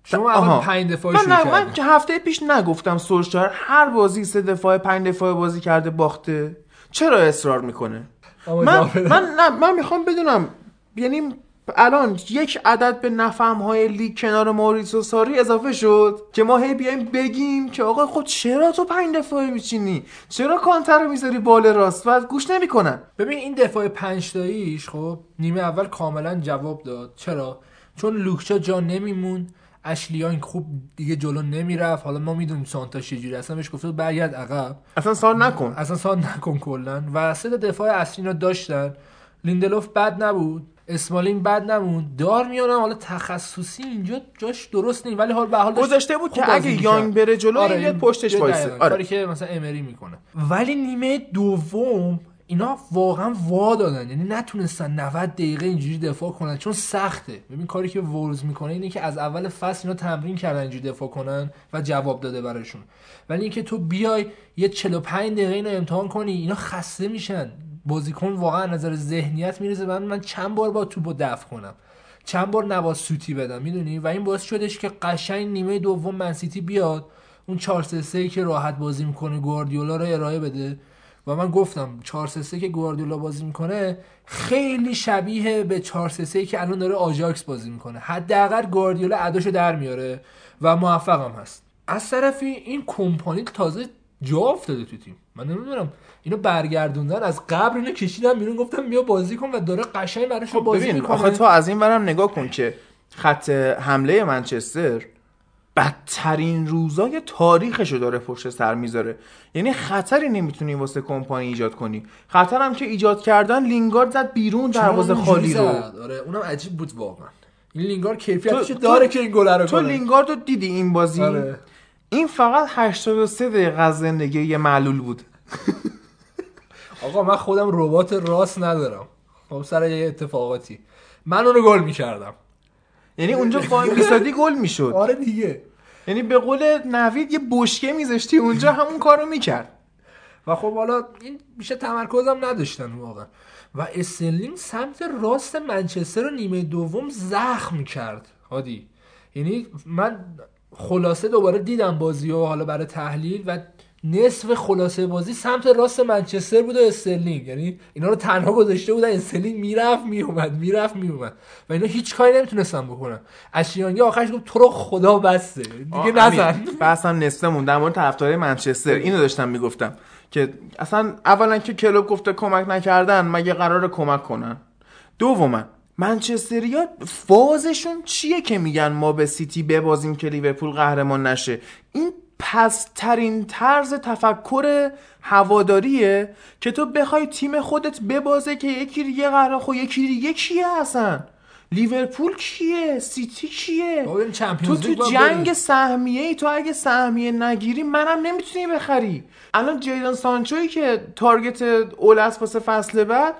شما. اول پنج دفاعی من, شروع من هفته پیش نگفتم سولشار هر بازی سه دفاع پنج دفاع بازی کرده باخته. چرا اصرار می‌کنه؟ من. من نه من می‌خوام بدونم یعنی الان یک عدد به نفهم های لیگ کنار موریسو ساری اضافه شد که ما هی بیایم بگیم که آقا خود چرا تو پنج دفاعی میچینی؟ چرا کانتر رو می‌ذاری بال راست و گوش نمی‌کنن؟ ببین این دفاع پنج تاییش خب نیمه اول کاملا جواب داد. چرا؟ چون لوکشا جا نمیمون اشلیان خوب دیگه جلو نمی‌رفت. حالا ما می‌دونیم سانتا چجوری اصلا بهش گفته برگرد عقب. اصلا سال نکن. اصلا سان نکن کلا. و سه دفاع اصلی رو داشتن. لیندلوف بد نبود. اسمالین بد نمون دار میانم حالا تخصصی اینجا جاش درست نیست. ولی حال به حال گذاشته بود که اگه. یانگ بره جلو این بیاد پشتش وایسه. آره. کاری که مثلا امری می‌کنه. ولی نیمه دوم اینا واقعا وا دادن. یعنی نتونستن 90 دقیقه اینجوری دفاع کنن. چون سخته. ببین کاری که وولز می‌کنه اینه که از اول فصل اینا تمرین کردن اینجوری دفاع کنن و جواب داده براشون. ولی اینکه تو بیای یه 45 دقیقه اینو امتحان کنی اینا خسته میشن. بازیکن واقعا نظر ذهنیت میرزه من من چند بار با توپو دفع کنم. چند بار نباید سوتی بدم می‌دونی؟ و این باعث شدش که قشنگ نیمه دوم منسیتی بیاد اون 4 3 3 که راحت بازی می‌کنه گواردیولا رو ارائه بده. و من گفتم 4 3 3 که گواردیولا بازی می‌کنه خیلی شبیه به 4 3 3 که الان داره آژاکس بازی می‌کنه. حداقل گواردیولا اداشو در میاره و موفقم هست. از طرفی این کمپانی تازه جا افتاده تو تیم. من نمی‌دونم. اینو برگردوندن از قبر اینو کشیدن بیرون گفتم بیا بازی کن و داره قشنگ براش بازی ببین می‌کنه. آخه تو از این برم نگاه کن که خط حمله منچستر بدترین روزای تاریخشو داره پشت سر می‌ذاره. یعنی خطری نمی‌تونی واسه کمپانی ایجاد کنی. خطرم که ایجاد کردن لینگارد زد بیرون دروازه خالی رو. آره اونم عجیب بود واقعا. این لینگار کیفیتش داره تو- که این گل رو تو. لینگارد رو دیدی این بازی؟ آره. این فقط 83 دقیقه از زندگی یه معلول بود. (laughs) آقا من خودم ربات راست ندارم. خب سر یه اتفاقاتی. من اونو گل می‌کردم. یعنی اونجا وای میسادی گل می‌شد. (laughs) آره دیگه. یعنی به قول نوید یه بشکه میذاشتی اونجا همون کارو می‌کرد. و خب حالا این بیشتر تمرکزم نداشتن واقعا. و استرلینگ سمت راست منچستر رو نیمه دوم زخم کرد هادی. یعنی من خلاصه دوباره دیدم بازی و حالا برای تحلیل و نصف خلاصه بازی سمت راست منچستر بود و استرلینگ. یعنی اینا رو تنها گذاشته بودن. استرلینگ می‌رفت میومد می‌رفت میومد. و اینا هیچ کاری نمی‌تونستن بکنن. اشلی یانگ آخرش گفت تو رو خدا بسه. دیگه نزن. بحثم نصفمون در مورد طرفدارای منچستر اینو داشتم می‌گفتم که اصلا اولا که کلوب گفته کمک نکردن مگه قرار کمک کنن؟ دوما منچستریا فازشون چیه که میگن ما به سیتی ببازیم که لیورپول قهرمان نشه؟ این پسترین طرز تفکر هواداریه که تو بخوای تیم خودت ببازه که یکی دیگه قرار خب یکی دیگه کیه اصلا؟ لیورپول کیه؟ سیتی کیه؟ تو تو جنگ. سهمیه ای تو اگه سهمیه نگیری منم نمی‌تونی بخری. الان جیدان سانچوی که target اول واسه فصل بعد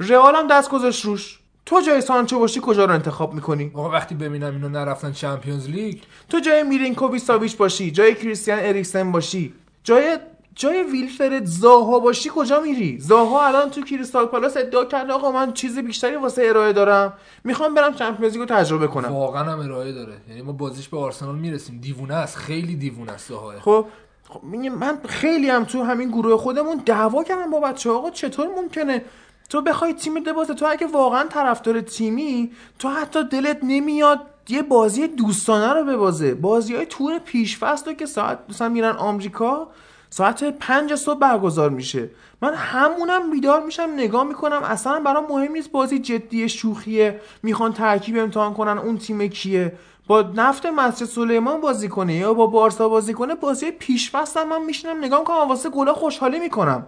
رئال هم دست گذاشت روش. تو جای سانچو باشی کجا رو انتخاب می‌کنی؟ آقا وقتی ببینم اینا نرفتن Champions League. تو جای میرینکوویچ ساویچ باشی جای کریستیان اریکسن باشی جای جای ویلفرد زاها باشی کجا میری؟ زاها الان تو کریستال پالاس ادعا کرده آقا من چیز بیشتری واسه ارائه دارم. می‌خوام برم Champions League و تجربه کنم. واقعا هم ارائه داره. یعنی ما بازیش به آرسنال می‌رسیم. دیوونه است. خیلی دیوونه است زاها خب خب من خیلی هم تو همین گروه خودمون دعوا کردم با بچه آقا چطور ممکنه تو بخوای تیم ببازه تو اگه واقعا طرفدار تیمی تو حتی دلت نمیاد یه بازی دوستانه رو ببازه. بازی های تور پیشفست رو که ساعت مثلا میرن آمریکا ساعت پنج صبح برگزار میشه. من همونم بیدار میشم نگاه می‌کنم اصلا برام مهم نیست بازی جدی شوخیه می‌خوان ترکیب امتحان کنن اون تیم کیه. با نفت مسجد سلیمان بازی کنه یا با بارسا بازی کنه بازی پیشفست هم من میشینم نگاه می‌کنم واسه گلا خوشحالی می‌کنم.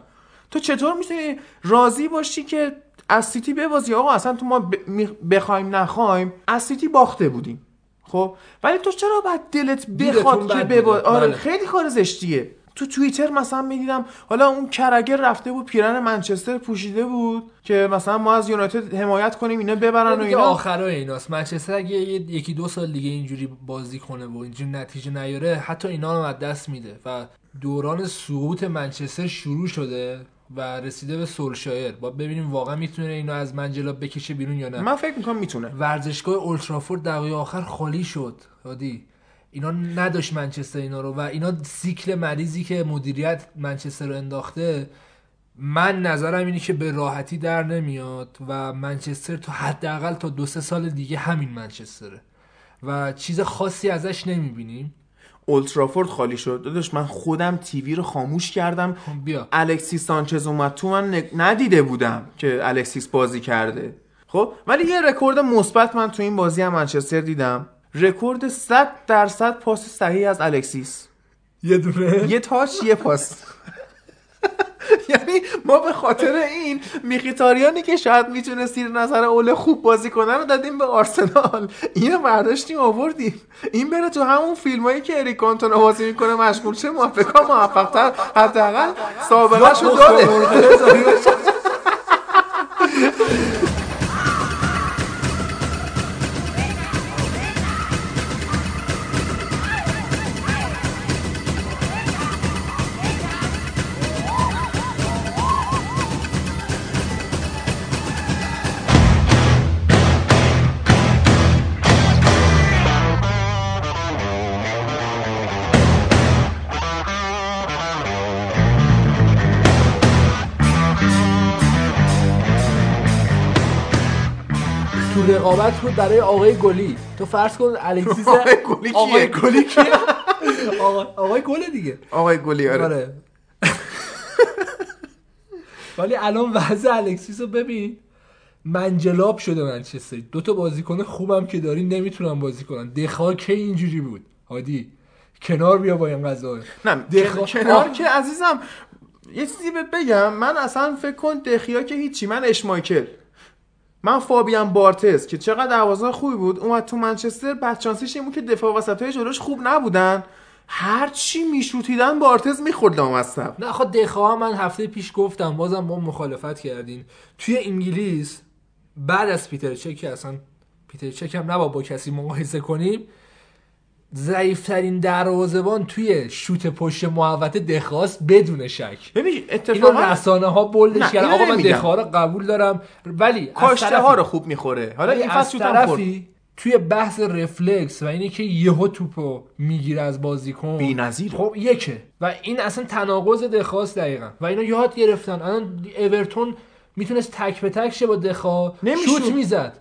تو چطور می‌تونی راضی باشی که از سیتی ببازی؟ آقا اصلا تو ما بخوایم نخوایم از سیتی باخته بودیم. خب؟ ولی تو چرا باید دلت بخواد که بد ببا... بوده. آره بله. خیلی کار زشتیه. تو توییتر مثلا می‌دیدم حالا اون کرگر رفته بود پیرن منچستر پوشیده بود که مثلا ما از یونایتد حمایت کنیم اینا ببرن و اینا. آخرای ایناست. منچستر اگه یکی دو سال دیگه اینجوری بازی کنه و اینجوری نتیجه نیاره حتی اینا رو از دست میده و دوران سقوط منچستر شروع شده. و رسیده به سولشایر. با ببینیم واقعا می‌تونه اینو از منجلا بکشه بیرون یا نه. من فکر می‌کنم می‌تونه. ورزشگاه اولترافورد دقیقه آخر خالی شد. هادی اینا نداشت منچستر اینا رو و اینا سیکل مریضی که مدیریت منچستر رو انداخته من نظرم اینه که به راحتی در نمیاد و منچستر تا حداقل تا دو سه سال دیگه همین منچستره. و چیز خاصی ازش نمی‌بینیم. اولدترافورد خالی شد. داداش من خودم TV رو خاموش کردم. خب بیا. الکسیس سانچز اومد تو من ن- ندیده بودم که الکسیس بازی کرده. خب ولی یه رکورد مثبت من تو این بازی هم منچستر دیدم. رکورد 100 درصد پاس صحیح از الکسیس. یه دونه؟ یه تاچ یه پاس. (laughs) (laughs) یعنی ما به خاطر این میخیتاریانی که شاید می‌تونست زیر نظر اوله خوب بازی کنه رو دادیم به آرسنال. اینو برداشتیم آوردیم. این بره تو همون فیلم هایی که اریک کانتونا بازی می‌کنه مشغول شه موفقا موفقتر. حداقل سابقه شو داره (laughs) (laughs) رقابت بود برای آقای گلی. تو فرض کن الکسیس (laughs) آقای گلی کیه؟ آقای گلی کیه؟ (laughs) آقا- آقای گل دیگه. آقای گلی آره. آره. (laughs) ولی الان وضع الکسیس رو ببین منجلاب شده منچستر. دو تا بازیکن خوبم که داری نمی‌تونن بازی کنن. دخا که اینجوری بود؟ هادی کنار بیا با این قضا نه دخا- کنار. که عزیزم یه چیزی بگم من اصلا فکر کن دخیا که هیچی من اشمایکل. من فابیان بارتز که چقدر دروازه خوبی بود اومد تو منچستر بدشانسیش این بود که دفاع وسط های جلوش خوب نبودن. هر چی میشوتیدن بارتز می‌خورد لامصب نه خود دخا من هفته پیش گفتم بازم با مخالفت کردین. توی انگلیس بعد از پیتر چک اصلا پیتر چک هم نبا با کسی مقایسه کنیم. ضعیفترین دروازه‌بان توی شوت پشت محوطه دخاست بدون شک. ببین اتفاقا رسانه ها بولدش نه، کردن. آقا من. دخا رو قبول دارم ولی کاشته ها رو خوب می‌خوره. حالا این فصل طرفی توی بحث رفلکس و اینه که یهو توپو می‌گیره از بازیکن. بی‌نظیره. خب یکه. و این اصلا تناقض دخواست دقیقا. و اینا یاد گرفتن. الان اورتون می‌تونست تک به تک شه با دخا. شوت می‌زد.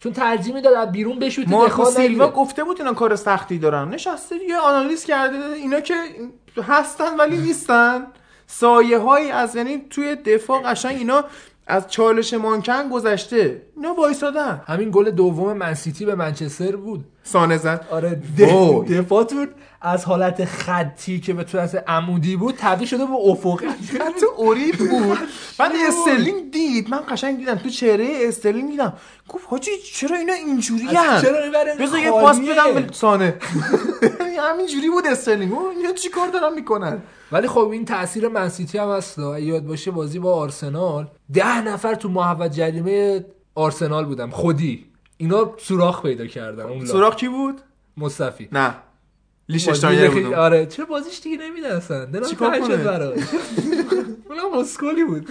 چون ترجیح می‌داد از بیرون بشوت مارکو سیلوا گفته بود اینا کار سختی دارن. نشسته یه آنالیز کرده اینا که هستن ولی نیستن. سایه هایی از یعنی توی دفاع قشنگ اینا از چالش مانکن گذشته. اینا وایسادن. همین گل دوم من‌سیتی به منچستر بود. سانه زد. آره. دفاعتون از حالت خطی که به صورت عمودی بود تبدیل شده به افقی. تو اوریب بود. (laughs) بعد استرلینگ دید. من قشنگ دیدم تو چهره استرلینگ دیدم. گفت حاجی چرا اینا اینجوری می‌بره بذار یه؟ پاس بدم به سانه. (laughs) همینجوری بود استرلینگ. اینا چیکار دارن می‌کنن؟ ولی خب این تاثیر من‌سیتی هم هست. یادت باشه بازی با آرسنال. ده نفر تو محوطه جریمه آرسنال بودم. خودی. اینا سوراخ پیدا کردن اون. سوراخ کی بود؟ مصطفی. نه. لیشتاینر بود آره چرا بازیش دیگه نمیده اصلا دلم چیکار تنگ شد؟ براش. (laughs) اونم اسکولی بود. (laughs)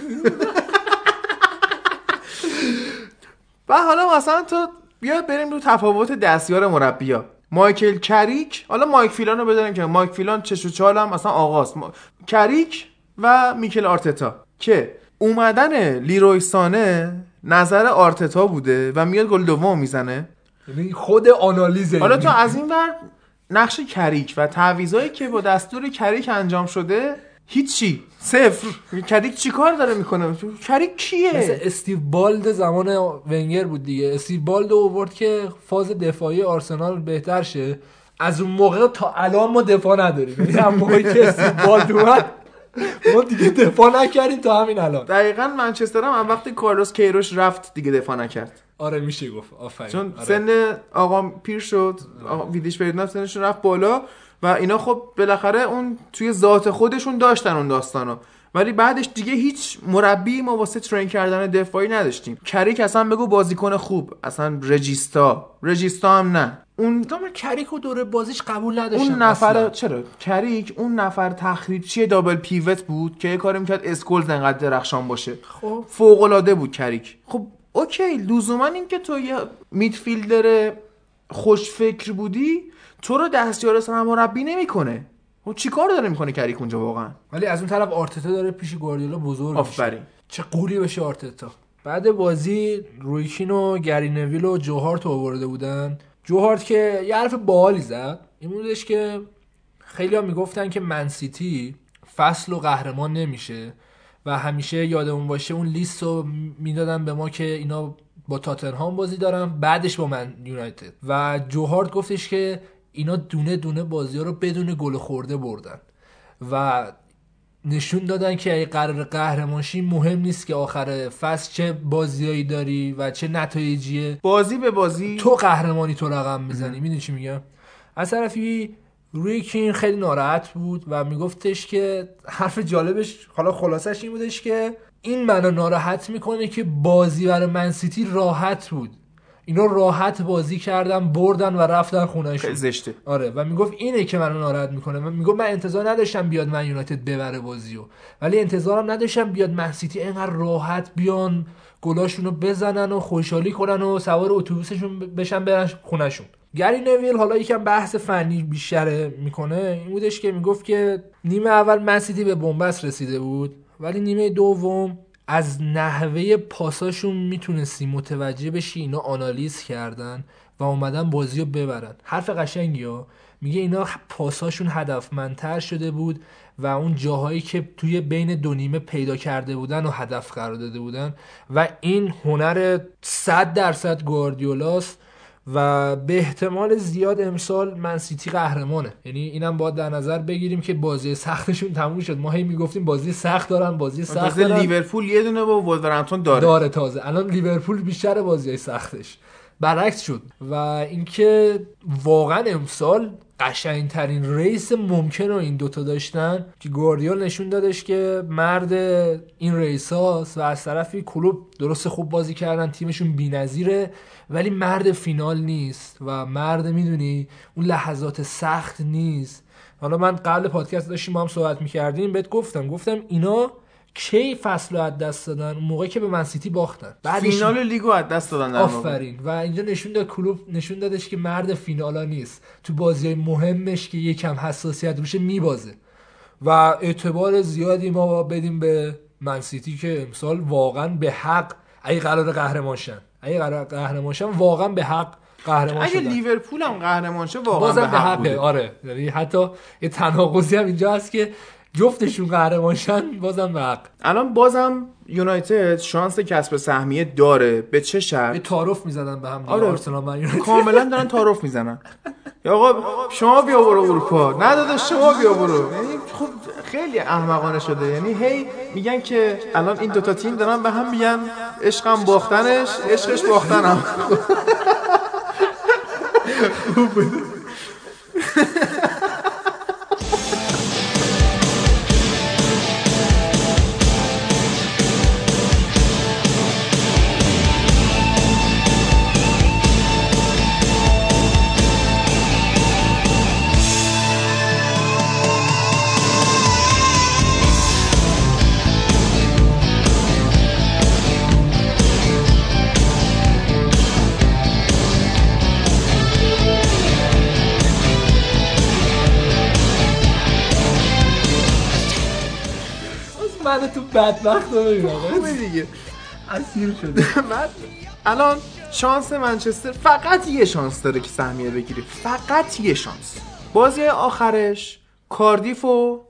و حالا مثلا تو بیا بریم رو تفاوت دستیار مربیا. مایکل کریک حالا مایک فیلان رو بذاریم که مایک فیلان چش و هم اصلا آغاز. ما... کریک و میکل آرتتا که اومدن لیروی سانه نظر آرتتا بوده و میاد گل دوم می‌زنه. یعنی خود آنالیزه حالا تو از این ور نقش کریک و تعویضایی که با دستور کریک انجام شده هیچی. صفر. کریک چی کار داره می‌کنه؟ کریک مثل کیه استیو بالد زمان ونگر بود دیگه. استیو بالد رو آورد که فاز دفاعی آرسنال بهتر شه. از اون موقع تا الان ما دفاع نداریم. یعنی موقعی که استیو بالد اومد (laughs) ما دیگه دفاع نکردیم تا همین الان. دقیقا منچستر هم وقتی کارلوس کیروش رفت دیگه دفاع نکرد. آره میشه گفت. آفرین. چون آره. سن آقا پیر شد آقا ویدیش پریدناف سنشون رفت بالا و اینا خب بالاخره اون توی ذات خودشون داشتن اون داستانو. ولی بعدش دیگه هیچ مربی ما واسه train کردن دفاعی نداشتیم. کریک اصلا بگو بازیکن خوب. اصلا regista. regista هم نه. اون تو من کریک و دوره بازیش قبول نداشتم اون نفر اصلا. چرا؟ کریک اون نفر تخریبچی double pivot بود که یه کاری می‌کرد اسکولز انقدر درخشان باشه. خب. فوق العاده بود کریک. خب OK لزوما این که تو یه midfielder خوش فکر بودی تو رو دستیار سرمربی نمی‌کنه. خب چیکار داره می‌کنه کریک اونجا واقعا؟ ولی از اون طرف آرتتا داره پیش گواردیولا بزرگ. آفرین. چه قولی بشه آرتتا. بعد بازی رویکین و گری نویل و جوهارت رو آورده بودن. جوهارت که یه حرف باحالی زد. این بودش که خیلی ها می‌گفتن که منسیتی فصل و قهرمان نمیشه و همیشه یادمون باشه اون لیست رو می‌دادن به ما که اینا با تاتنهام بازی دارن بعدش با من یونایتد. و جوهارت گفتش که اینا دونه دونه بازی ها رو بدون گل خورده بردن. و نشون دادن که اگه قرار قهرمان شی مهم نیست که آخر فصل چه بازیایی داری و چه نتایجیه. بازی به بازی. تو قهرمانی تو رقم می‌زنی می‌دونی چی میگم؟ از طرفی روی کین خیلی ناراحت بود و میگفتش که حرف جالبش حالا خلاصش این بودش که این منو ناراحت می‌کنه که بازی برای منسیتی راحت بود. اینا راحت بازی کردن بردن و رفتن خونهشون. زشته. آره و می‌گفت اینه که منو ناراحت می‌کنه. من می‌گفت من انتظار نداشتم بیاد من یونایتد ببره بازیو ولی انتظارم نداشتم بیاد من سیتی اینقدر راحت بیان گلاشونو بزنن و خوشحالی کنن و سوار اتوبوسشون بشن برن خونهشون. گری نویل حالا یکم بحث فنی بیشتر می‌کنه. این بودش که می‌گفت که نیمه اول من سیتی به بنبست رسیده بود ولی نیمه دوم از نحوه پاساشون می‌تونستی متوجه بشی اینا آنالیز کردن و اومدن بازی رو ببرن. حرف قشنگی ها. میگه اینا پاساشون هدفمندتر شده بود و اون جاهایی که توی بین دو نیمه پیدا کرده بودن و هدف قرار داده بودن و این هنر 100 درصد گواردیولاست و به احتمال زیاد امسال منسیتی قهرمانه. یعنی اینم باید در نظر بگیریم که بازی سختشون تموم شد. ما هی می‌گفتیم بازی سخت دارن بازی سخت دارن. لیورپول یه دونه با ولورهمپتون داره. داره تازه. الان لیورپول بیشتر بازی سختش. برعکس شد. و اینکه واقعا امسال قشنگترین race ممکن رو این دوتا داشتن که گواردیول نشون دادش که مرد این race هاست و از طرفی کلوب درسته خوب بازی کردن تیمشون بی‌نظیره ولی مرد فینال نیست و مرد می‌دونی اون لحظات سخت نیست. حالا من قبل پادکست داشتیم با هم صحبت می‌کردیم بهت گفتم گفتم اینا کی فصل رو از دست دادن؟ موقعی که به منسیتی باختن. بعدش فینال لیگو از دست دادن در. آفرین. و اینجا نشون داد کلوب نشون دادش که مرد فینالا نیست. تو بازی مهمش که یکم حساسیت روشه میبازه. و اعتبار زیادی ما بدیم به منسیتی که امسال واقعا به حق اگه قرار قهرمان شن. اگه قرار قهرمان شن واقعا به حق قهرمان اگه شدن. لیورپول هم قهرمان شه واقعا به حق بوده. آره. یعنی حتی یه تناقضی هم اینجا هست که جفتشون قهرمانشن بازم حق. الان بازم یونایتد شانس کسب سهمیه داره. به چه شرط؟ یه تعارف می‌زنن به هم آره. آرسنال من یونایتد. کاملا دارن تعارف می‌زنن. آقا شما بیا برو اروپا. نداده شما بیا برو. یعنی خب خیلی احمقانه شده. یعنی هی میگن که الان این دوتا تیم دارن به هم میگن عشقم باختنش عشقش باختنم. خوب (laughs) (laughs) من تو بدبخت رو ببین. (laughs) خوبه دیگه. اسیر شده. (laughs) بعد الان شانس منچستر فقط یه شانس داره که سهمیه بگیره. فقط یه شانس. بازی آخرش کاردیف و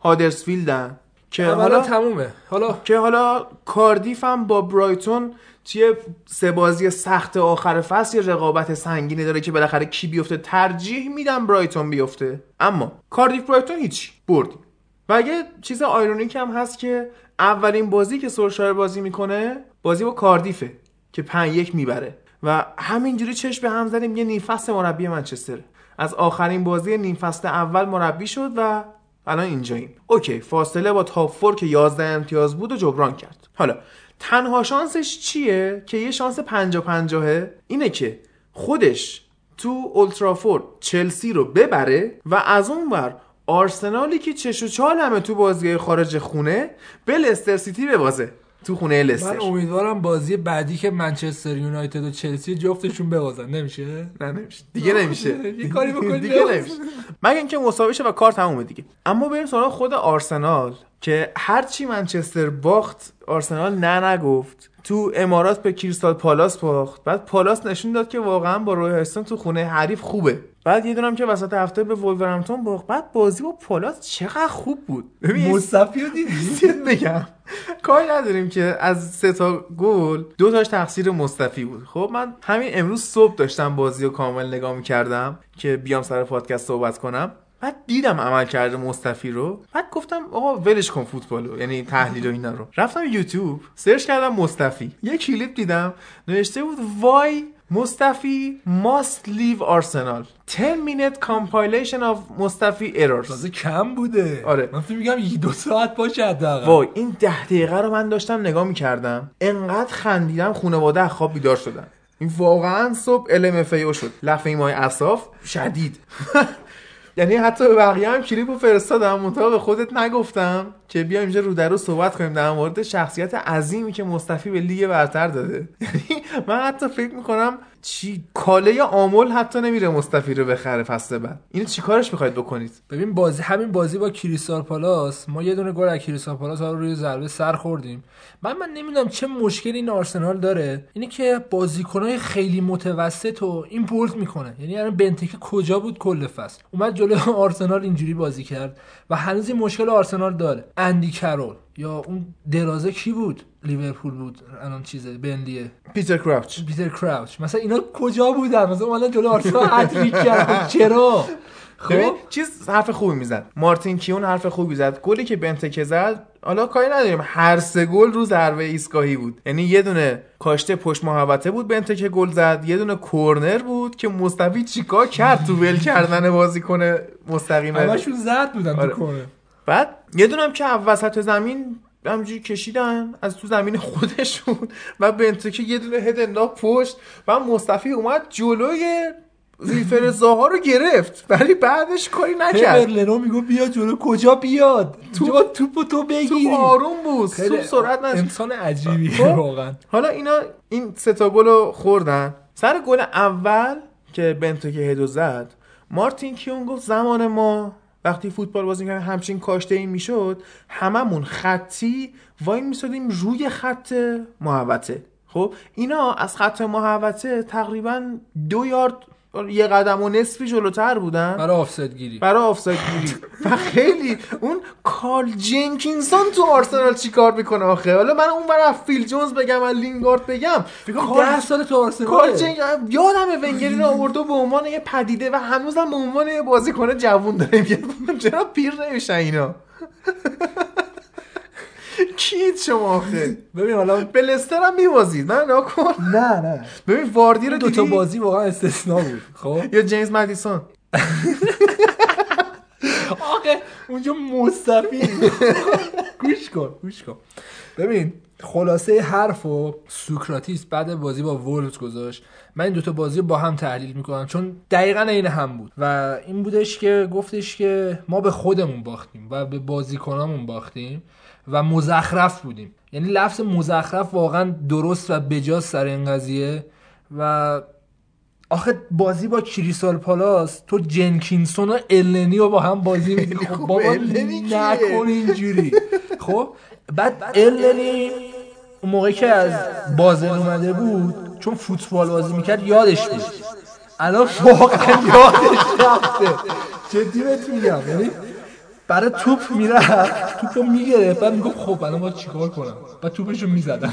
هادرسفیلدن که حالا حالا تمومه. حالا که حالا کاردیف هم با برایتون توی سه بازی سخت آخر فصل یه رقابت سنگینی داره که بالاخره کی بیفته؟ ترجیح میدم برایتون بیفته. اما کاردیف برایتون هیچ بردیم و اگه چیز ironic هم هست که اولین بازی که سولشایر بازی می‌کنه بازی با کاردیفه که پنج یک می‌بره. و همینجوری چشم به هم زدیم یه نیم فصل مربی منچستر. از آخرین بازی نیم فصل اول مربی شد و الان اینجاییم. OK فاصله با top four که 11 امتیاز بود و جبران کرد. حالا تنها شانسش چیه که یه شانس 50 50 اینه که خودش تو اولدترافورد چلسی رو ببره و از اون ور آرسنالی که چش و چال همه تو بازی خارج خونه به لستر سیتی ببازه. تو خونه لستر. من امیدوارم بازی بعدی که منچستر یونایتد و چلسی جفتشون ببازن. نمیشه؟ نه نمیشه. دیگه نمیشه. (laughs) یه کاری بکنید دیگه. نمیشه. مگه اینکه مساوی و کار تمومه دیگه. اما بریم سراغ خود آرسنال. که هرچی منچستر باخت آرسنال نه نگفت. تو امارات به کریستال پالاس باخت. بعد پالاس نشون داد که واقعا با روی هستون تو خونه حریف خوبه. بعد یه دونم که وسط هفته به وولورهمپتون باخت. بعد بازی با پالاس چقدر خوب بود. ببین موستافی رو دیدی؟ چیز بگم. کاری نداریم که از سه تا گل دو تاش تقصیر موستافی بود. خب من همین امروز صبح داشتم بازی رو کامل نگاه می‌کردم که بیام سر پادکست صحبت کنم. بعد دیدم عملکرد موستافی رو. بعد گفتم آقا ولش کن فوتبالو یعنی تحلیل و اینا رو. رفتم یوتیوب search کردم موستافی. یه کلیپ دیدم نوشته بود وای مصطفی must leave Arsenal. 10 minute compilation of مصطفی errors. تازه کم بوده. آره. من فکر میگم یکی دو ساعت باشه حداقل. وای این ده دقیقه رو من داشتم نگاه می‌کردم. انقدر خندیدم خانواده خواب بیدار شدن این واقعا صبح LMFAO شد. لفه مای اصاف شدید. (laughs) یعنی حتی به بقیه هم کلیپ رو فرستادم منتها به خودت نگفتم که بیا اینجا رو در رو صحبت کنیم در مورد شخصیت عظیمی که مصطفی به لیگ برتر داده. یعنی من حتی فکر می‌کنم چی کاله آمل حتی نمیره مصطفی رو بخره فصل بعد. اینو چیکارش می‌خواید بکنید؟ ببین بازی همین بازی با کریستال پالاس ما یه دونه گل از کریستال پالاس رو روی ضربه سر خوردیم. من من نمی‌دونم چه مشکلی این آرسنال داره. اینه که بازیکنای خیلی متوسط و این bold می‌کنه. یعنی الان بنتکه کجا بود کل فصل؟ اومد جلوی آرسنال اینجوری بازی کرد و هنوز این مشکل آرسنال داره. اندی کرول یا اون درازه کی بود؟ لیورپول بود. الان چیزه برنلیه پیتر کراوچ. پیتر کراوچ. مثلا اینا کجا بودن؟ مثلا اومدن جلوی آرسنال هتریک کرد چرا؟ خب؟ چیز حرف خوبی می‌زد. مارتین کیون حرف خوبی زد. گلی که بنتکه زد حالا کاری نداریم. هر سه گل رو ضربه ایستگاهی بود. یعنی یه دونه کاشته پشت محوطه بود بنتکه گل زد. یه دونه کورنر بود که مصطفی چیکار کرد تو ول کردن بازیکن مستقیم. همشون زد بودن آره. تو کنه بعد یه دونم که وسط زمین همجوری کشیدن از تو زمین خودشون. و بنتکه یه دونه هد انداخت پشت. و مصطفی اومد جلوی ریفر زاها رو گرفت ولی بعدش کاری نکرد. لنو میگو بیا جلو کجا بیاد؟ تو توپو تو بگیری. تو آروم بود تو سرعت نداشت انسان عجیبیه خب. واقعا. حالا اینا این سه تا گل رو خوردن. سر گل اول که بنتو که هدو زد مارتین کیون گفت زمان ما وقتی فوتبال بازی کردن همچین کاشته ای می‌شد هممون خطی وای میسادیم روی خط محوطه. خب اینا از خط محوطه تقریبا دو یارد یه قدم و نصفی جلوتر بودن. برای آفساید گیری. برای آفساید گیری. و خیلی اون کارل جنکینسون تو آرسنال چیکار می‌کنه آخه؟ حالا من اون برای فیل جونز بگم و لینگارد بگم. کارل- ده سال تو آرسنال جنک یادمه ونگری رو آورد به عنوان یه پدیده و هنوزم به عنوان یه بازیکن جوون داره. میاد چرا پیر نمیشن اینا؟ کیت شما آخه؟ ببین حالا به لستر هم میبازید. من نکن نه نه. ببین واردی رو دو تا بازی واقعا استثنا بود. خب؟ یا جیمز مدیسون؟ (laughs) آخه اونجا مصطفی گوش کن گوش کن. ببین خلاصه حرف و سوکراتیس بعد بازی با وولز گذاشت. من این دوتا بازی رو با هم تحلیل می‌کنم چون دقیقا عین هم بود. و این بودش که گفتش که ما به خودمون باختیم و به بازیکنامون باختیم. و مزخرف بودیم. یعنی لفظ مزخرف واقعا درست و بجاست سر این قضیه. و آخه بازی با کریستال پالاس تو جنکینسون و النی رو با هم بازی میدی خب خوب، بابا؟ نکن اینجوری. خب بعد النی اون موقعی که از بازل اومده بود چون فوتبال بازی می‌کرد یادش بود الان واقعا یادش رفته. جدی بهت میگم. یعنی برای توپ می‌رفت. توپ رو می‌گرفت. بعد می‌گفت خب الان باید چیکار کنم؟ بعد توپش رو می‌زدم.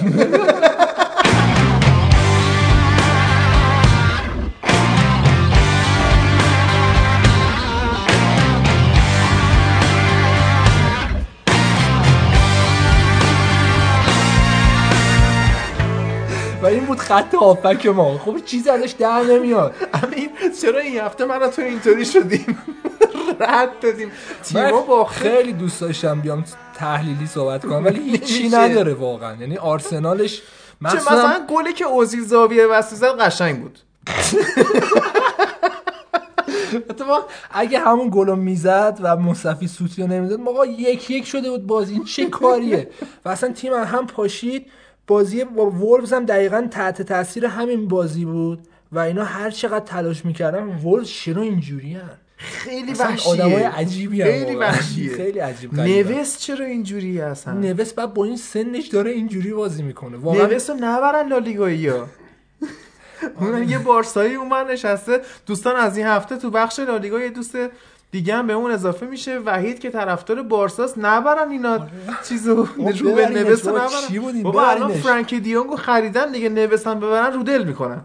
و این بود خط آفک ما. خب چیزی ازش در نمیاد. امین چرا این هفته من تو اینطوری شدیم؟ (laughs) رد دادیم. تیما با خیلی دوست داشتم بیام تحلیلی صحبت کنم ولی (laughs) هیچی. نداره واقعا. یعنی آرسنالش چه مثلا گلی که اوزیل زاویه وسط زد قشنگ بود. (laughs) اتفاق اگه همون گلو می‌زد و مصطفی سوتی رو نمی‌داد موقع یک یک شده بود بازی. این چه کاریه؟ و اصلا تیم هم پاشید. بازی با وولفز هم دقیقا تحت تاثیر همین بازی بود و اینا هر چقدر تلاش می‌کردن وولفز چرا اینجوری هن؟ خیلی وحشیه. آدمای عجیبی هن خیلی. وحشیه. خیلی عجیب. نوست چرا اینجوری هستن؟ نوست بعد با این سنش داره اینجوری بازی می‌کنه. واقعا نوست رو نبرن لالیگایی ها. (laughs) اون یه بارسایی اون من نشسته. دوستان از این هفته تو بخش لالیگا یه دوست دیگه هم به اون اضافه میشه. وحید که طرفدار بارساست نبرن اینا چیزو. رو به. نوست نبرن؟ بابا الان. فرانک دیونگو خریدن دیگه نوست هم ببرن رو دل می‌کنن.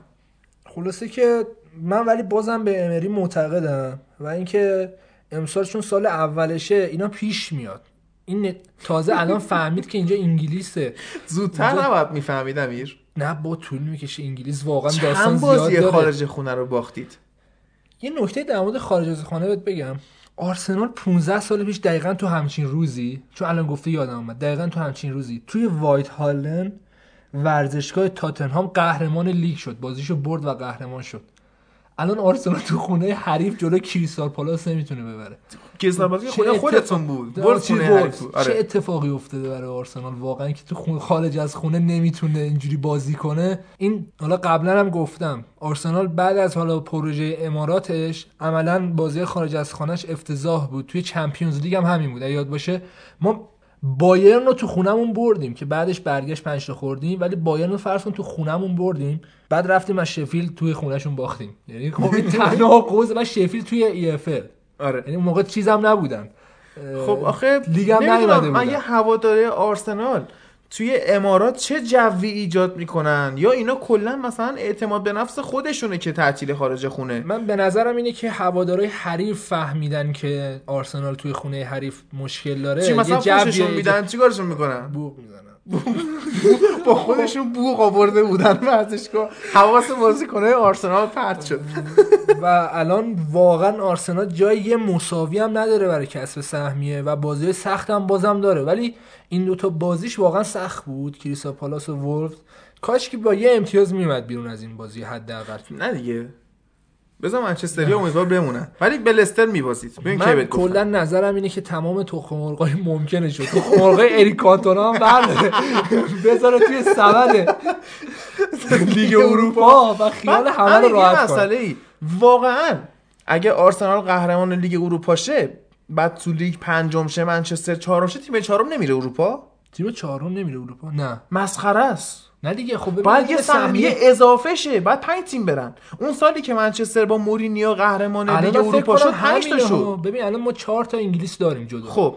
خلاصه که من ولی بازم به امری معتقدم و اینکه امسال چون سال اولشه اینا پیش میاد. این تازه الان (laughs) فهمید که اینجا انگلیسه. زودتر نباید می‌فهمید امیر. نه با طول می‌کشه. انگلیس واقعا داستان چند زیاد بازی داره. خارج خونه رو باختید؟ یه نکته در مورد خارج از خانه بهت بگم. آرسنال 15 سال پیش دقیقا تو همچین روزی چون الان گفته یادم اومد دقیقا تو همچین روزی توی وایت هارت لین ورزشگاه تاتنهام قهرمان لیگ شد بازیشو برد و قهرمان شد. الان آرسنال تو خونه حریف جلو کریستال پالاس نمی‌تونه ببره. کریستال پالاس خونه خودتون بود. آره، خونه بود. چه آره. اتفاقی افتاده برای آرسنال؟ واقعا که تو خون خارج از خونه نمی‌تونه اینجوری بازی کنه. این حالا قبلا هم گفتم آرسنال بعد از حالا پروژه اماراتش عملا بازی خارج از خانهش افتضاح بود. توی Champions League هم همین بود. یاد باشه ما بایرن رو تو خونمون بردیم که بعدش برگشت پنج تا خوردیم ولی بایرن رو فرض کن تو خونمون بردیم. بعد رفتیم از شفیل توی خونهشون باختیم. یعنی خب این (laughs) تناقض و شفیل توی ای اف آره. یعنی اون موقع چیزم نبودن. خب آخه لیگ هم نمی‌دونم، نیومده بودن. اگه هواداره آرسنال توی امارات چه جوی ایجاد می‌کنن؟ یا اینا کلا مثلا اعتماد به نفس خودشونه که تعطیل خارج خونه؟ من به نظرم اینه که هوادارهای حریف فهمیدن که آرسنال توی خونه حریف مشکل داره. چی مثلا یه میدن؟ چیکارشون می‌کنن؟ بوق می‌زنن. با خودشون بوق آورده بودن ورزشگاه حواس بازیکنای آرسنال پرت شد. و الان واقعا آرسنال جای یه مساوی هم نداره برای کسب سهمیه و بازی سخت هم بازم داره. ولی این دوتا بازیش واقعا سخت بود. کریسا پالاس و وولف. کاش که با یه امتیاز میومد بیرون از این بازی حداقل. نه دیگه. بذار منچستری امیدوار بمونن ولی به لستر میبازید. ببین کی من. کلا نظرم اینه که تمام تخم مرغای ممکنه شد. تخم مرغای اریک کانتونا هم برداره بذاره توی سبد لیگ اروپا و خیال همه رو راحت کنه. واقعا اگه آرسنال قهرمان لیگ اروپا شه بعد تو لیگ پنجم شه منچستر چهارم شه تیم چهارم نمیره اروپا؟ تیم چهارم نمیره اروپا. نه. مسخره است. نه دیگه خب باید یه یه سهمیه. اضافه شه بعد پنج تیم برن. اون سالی که منچستر با مورینیو قهرمان لیگ اروپا شد 5 تا شد. ببین الان ما چهار تا انگلیس داریم جدا. خب.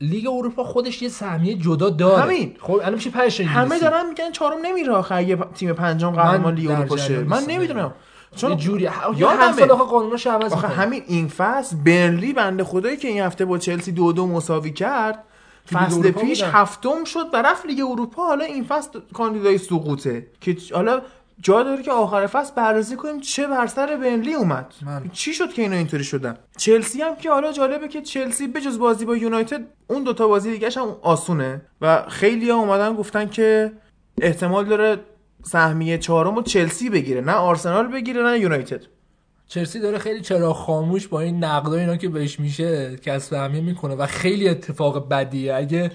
لیگ اروپا خودش یه سهمیه جدا داره. همین. خب الان میشه 5 تا انگلیسی. همه دارن میگن چهارم نمیره آخه اگه تیم پنجم قهرمان لیگ اروپا شه. من. نمی‌دونم. چون جوری یا سال آخه قانوناش عوض آخه. همین این فصل برنلی بنده خدایی که این هفته با چلسی دو دو مساوی کرد فصل پیش. هفتم شد و رفت لیگ اروپا. حالا این فصل کاندیدای سقوطه که حالا جا داره که آخر فصل بررسی کنیم چه بر سر برنلی اومد. من. چی شد که اینا اینطوری شدن؟ چلسی هم که حالا جالبه که چلسی بجز بازی با یونایتد اون دوتا بازی دیگه هم آسونه و خیلی ها اومدن گفتن که احتمال داره سهمیه چهارم رو چلسی بگیره. نه آرسنال بگیره نه یونایتد. چلسی داره خیلی چرا خاموش با این نقدا اینا که بهش میشه کسب اهمیه می‌کنه و خیلی اتفاق بدیه. اگه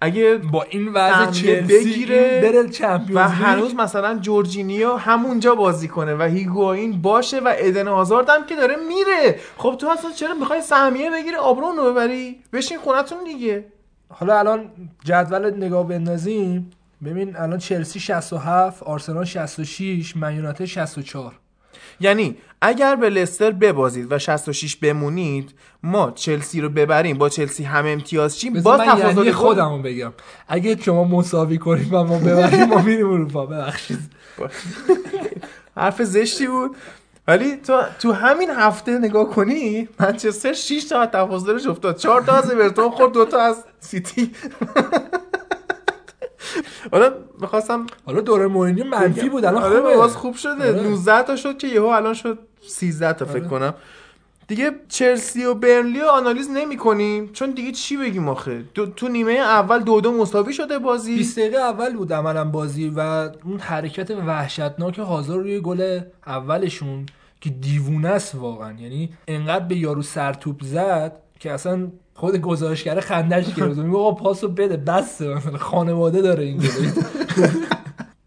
اگه با این وضع چلسی بگیره بره و چمپیونز لیگ. هنوز مثلا جورجینیو همونجا بازی کنه و هیگواین باشه و ادن آزارد هم که داره میره. خب تو اصلا چرا می‌خوای سهمیه بگیری؟ آبرون رو ببری. بشین خونتون دیگه. حالا الان جدول نگاه بندازیم. ببین الان چلسی 67 آرسنال 66 من یونایتد 64 یعنی اگر به لستر ببازید و 66 بمونید ما چلسی رو ببریم. با چلسی هم امتیاز چیم؟ من تفاضل یعنی گل- خودمو بگم. اگه شما مساوی کنیم و ما ببریم ما میریم اروپا. ببخشید. (laughs) حرف زشتی بود. ولی تو تو همین هفته نگاه کنی منچستر 6 تا تفاضلش افتاد. 4 تا از اورتون خورد دو تا از سیتی. حالا می‌خواستم حالا دوره مورینیو منفی بود الان آره خوبه. باز خوب شده. آره. 19 تا شد که یهو الان شد 13 تا فکر کنم. دیگه چلسی و برنلی رو آنالیز نمی کنیم. چون دیگه چی بگیم آخه؟ دو تو نیمه اول دو دو مساوی شده بازی. 20 دقیقه اول بود عملا بازی و اون حرکت وحشتناک هازار روی گل اولشون که دیوونه است واقعا. یعنی انقدر به یارو سرتوپ زد که اصلا خود گزارشگر خندش گرفت. میگه آقا پاسو بده. مثلا خانواده داره این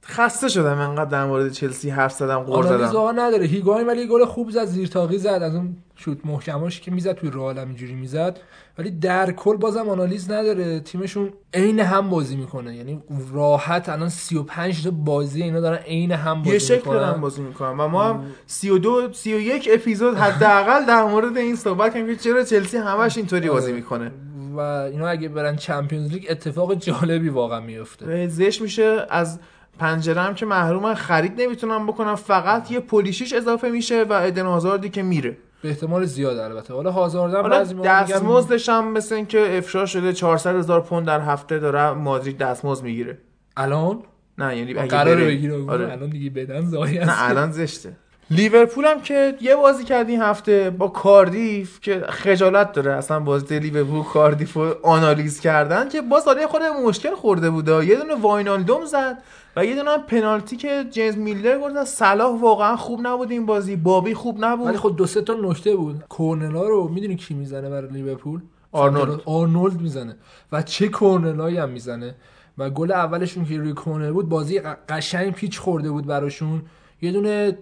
خسته شدم انقدر در مورد چلسی حرف زدم قور زدم. نداره. هیگواین ولی گل خوب زد زیر تاقی زد. از اون شوت محکماش که می‌زد توی رئال هم اینجوری می‌زد. ولی در کل بازم آنالیز نداره. تیمشون عین هم بازی می‌کنه. یعنی راحت الان 35 تا بازی اینا دارن عین هم بازی یه شکل می‌کنن. دارن بازی می‌کنم و ما هم 32 31 اپیزود حداقل در مورد این صحبت کردیم که چرا چلسی همش اینطوری بازی آره. می‌کنه. و اینا اگه برن چمپیونز لیگ اتفاق جالبی واقعا میفته زش میشه. از پنجره هم که محروم خرید نمی‌تونم بکنم فقط یه پولیشیش اضافه میشه و ادن هازاردی که میره. به احتمال زیاد البته. حالا هازاردن حالا دستمزدش هم مثل این که افشا شده 400 هزار پوند در هفته داره مادرید دستمزد می‌گیره. الان؟ نه یعنی اگه قراره بره. بگیره. آره. الان دیگه بدن زایی نه الان زشته. لیورپول هم که یه بازی کرد این هفته با کاردیف که خجالت داره. اصلا بازی لیورپول کاردیف رو آنالیز کردن که باز داره خود مشکل خورده بوده. یه دونه واینالدوم زد. و یه دونه پنالتی که جیمز میلر گرد صلاح واقعا خوب نبود این بازی. بابی خوب نبود. ولی خب دو سه تا نکته بود. کورنلا رو می‌دونی کی می‌زنه برای لیورپول؟ آرنولد. آرنولد می‌زنه. و چه کورنلایی هم می‌زنه. و گل اولشون که روی کورنر بود بازی قشنگ پیچ خورده بود براشون. یه دونه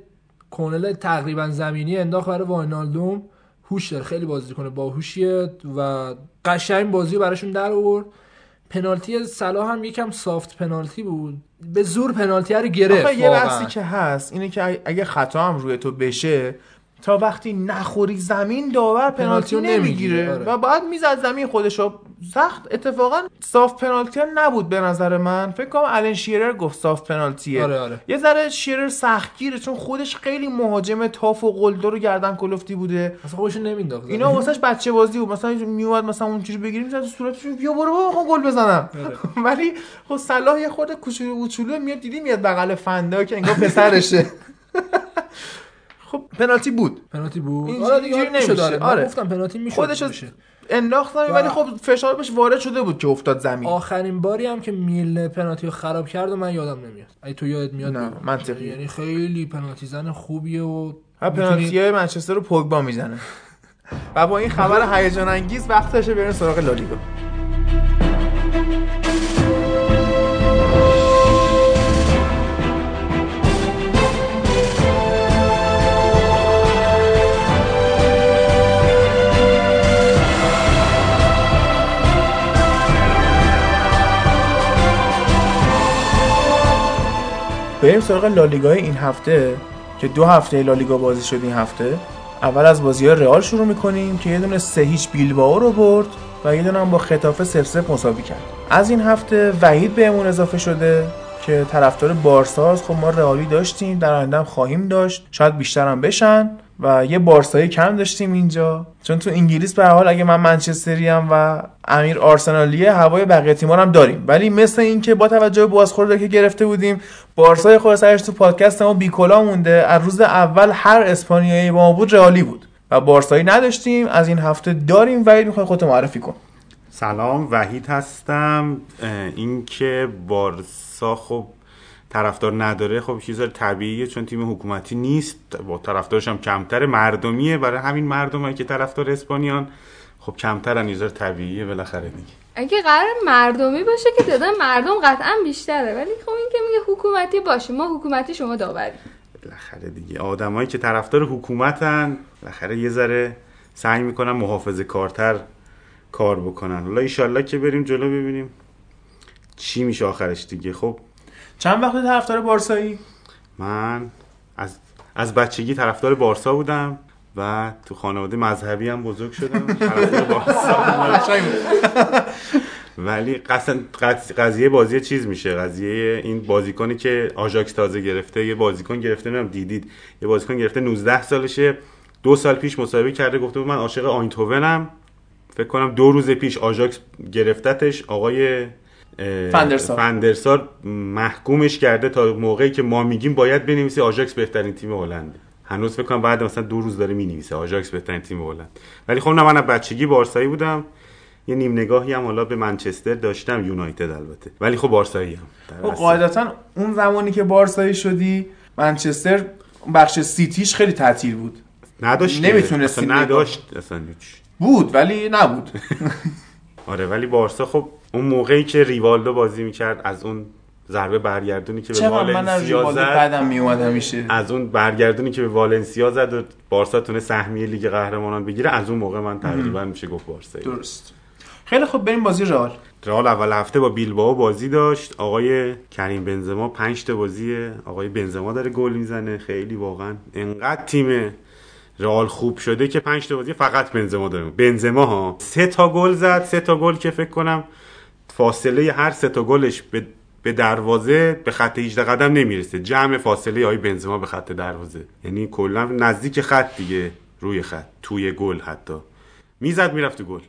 کورنل تقریبا زمینی انداخت برای واینالدوم. هوش داره خیلی بازی کنه باهوشیه و قشنگ بازی براشون در آورد. پنالتی صلاح هم یکم سافت پنالتی بود. به زور پنالتی رو گرفت آخه یه. بحثی که هست اینه که اگه خطا هم روی تو بشه تا وقتی نخوری زمین داور پنالتی پنالتی رو نمی‌گیره آره. و باید می‌زد زمین خودش رو سخت. اتفاقا صاف پنالتی ها نبود به نظر من. فکر کنم الان شیرر گفت صاف پنالتیه آره، آره. یه ذره شیرر سختگیره چون خودش خیلی مهاجم تاف و قلدر رو گردن کلفتی بوده. اصلا خودش نمینداخت. اینا واسش بچه بازی بود. مثلا میومد مثلا اونجوری بگیریم می‌زد صورتش بیا برو بابا گل بزنم. (laughs) ولی خب صلاح یه خورده کوچولو کوچولو میاد دیدی میاد بغل فندا که انگار پسرشه. (laughs) خب پنالتی بود. پنالتی بود. آره دیگه نمیشه. نمیشه. داره آره. گفتم پنالتی میشه خودش بشه. انداخت زمین، و- ولی خب فشار بهش وارد شده بود که افتاد زمین آخرین باری هم که میل پنالتی رو خراب کرد و من یادم نمیاد اگه تو یادت میاد نه، بگو. منطقیه. یعنی خیلی پنالتی زن خوبیه و و پنالتی های منچستر رو پوگبا می‌زنه و با این خبر هیجان انگیز وقتشه بریم سراغ لالیگا بریم سراغ لالیگای این هفته. که دو هفته لالیگا بازی شد این هفته. اول از بازی های رئال شروع می‌کنیم که یه دونه سه هیچ بیلبائو رو برد و یه دونه هم با خطافه سف سف مساوی کرد. از این هفته وحید بهمون اضافه شده که طرفدار بارساست خب ما رئالی داشتیم در آینده خواهیم داشت. شاید بیشتر هم بشن. و یه بارسایی کم داشتیم اینجا. چون تو انگلیس به حال اگه من منچستری ام و امیر آرسنالیه هوای بقیه تیم‌ها رو هم داریم. ولی مثل اینکه با توجه به بازخورده که گرفته بودیم بارسای خود سرش تو پادکست ما بیکلا مونده. از روز اول هر اسپانیایی با ما بود رئالی بود. و بارسایی نداشتیم. از این هفته داریم. وحید می‌خوای خودت معرفی کن. سلام وحید هستم. اینکه بارسا خب طرفدار نداره خب چیز طبیعیه چون تیم حکومتی نیست با طرفدارش هم کمتره مردمیه برای همین مردمایی که طرفدار اسپانیان. خب کمترن یه ذره طبیعیه بالاخره دیگه. اگه قرار مردمی باشه که تعداد مردم قطعا بیشتره ولی خب این که میگه حکومتی باشه ما حکومتی شما داوری. بالاخره دیگه. آدمایی که طرفدار حکومتن بالاخره یه ذره سعی می‌کنن محافظه کارتر کار بکنن. حالا ایشالله که بریم جلو ببینیم چی میشه آخرش دیگه. خب چند وقت طرفدار بارسایی؟ من از از بچگی طرفدار بارسا بودم و تو خانواده مذهبی هم بزرگ شدم. (laughs) طرفدار بارسا. ولی قضیه بازی چیز میشه. قضیه این بازیکنی که آژاکس تازه گرفته یه بازیکن گرفته نمی‌دونم دیدید. یه بازیکن گرفته 19 سالشه. دو سال پیش مصاحبه کرده گفته بود من عاشق آیندهوونم فکر کنم دو روز پیش آژاکس گرفتتش. آقای فندرسار. فندرسار محکومش کرده تا موقعی که ما میگیم باید بنویسی آژاکس بهترین تیم هلنده هنوز فکر کنم بعد مثلا دو روز داره می‌نویسه آژاکس بهترین تیم هلند ولی خب نه من از بچگی بارسایی بودم یه نیم نگاهی هم حالا به منچستر داشتم یونایتد البته ولی خب بارسایی هم خب. قاعدتا اون زمانی که بارسایی شدی منچستر بخش سیتیش خیلی تعطیل بود نداشت نگاه. نداشت اصلا. بود ولی نبود (laughs) آره ولی بارسا خب اون موقعی که ریوالدو بازی می‌کرد از اون ضربه برگردونی که به والنسیا زد بعدم همیشه. از اون برگردونی که به والنسیا زد و بارسا تونه سهمیه لیگ قهرمانان بگیره از اون موقع من تقریبا میشه گفت بارسایی. درست. خیلی خوب بریم بازی رئال. رئال اول هفته با بیلبائو بازی داشت. آقای کریم بنزما پنج تا بازی آقای بنزما داره گل می‌زنه. خیلی واقعا انقدر تیم رئال خوب شده که پنج تا بازی فقط بنزما داره. بنزما ها. سه تا گل زد سه تا گل که فکر کنم فاصله هر سه تا گلش به به دروازه به خط 18 قدم نمی‌رسه. جمع فاصله آقای بنزما به خط دروازه. یعنی کلا نزدیک خط دیگه روی خط توی گل حتی. می‌زد می‌رفت تو گل.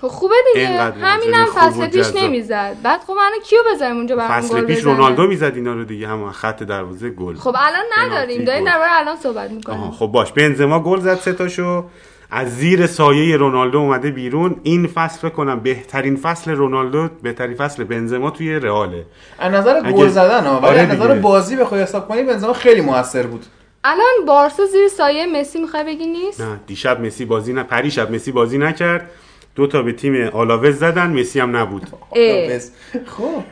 خب خوبه دیگه. بازی خوب فصل پیش. نمی‌زد. بعد خب منو کیو بذاریم اونجا برام فصل گل پیش؟ رونالدو می‌زد اینا رو دیگه. هم خط دروازه گل. خب الان نداریم. داریم. درباره الان صحبت می‌کنیم. خب باش. بنزما گل زد سه تاشو. از زیر سایه رونالدو اومده بیرون. این فصل فکر کنم بهترین فصل رونالدو بهترین فصل بنزما توی رئاله. از نظر اگه- گل زدن ها ولی آره از نظر. بازی بخوای حساب کنی بنزما خیلی موثر بود. الان بارسا زیر سایه مسی می‌خوای بگی نیست؟ نه دیشب مسی بازی نه پریشب مسی بازی نکرد. دو تا به تیم آلاوز زدن مسی هم نبود. خب.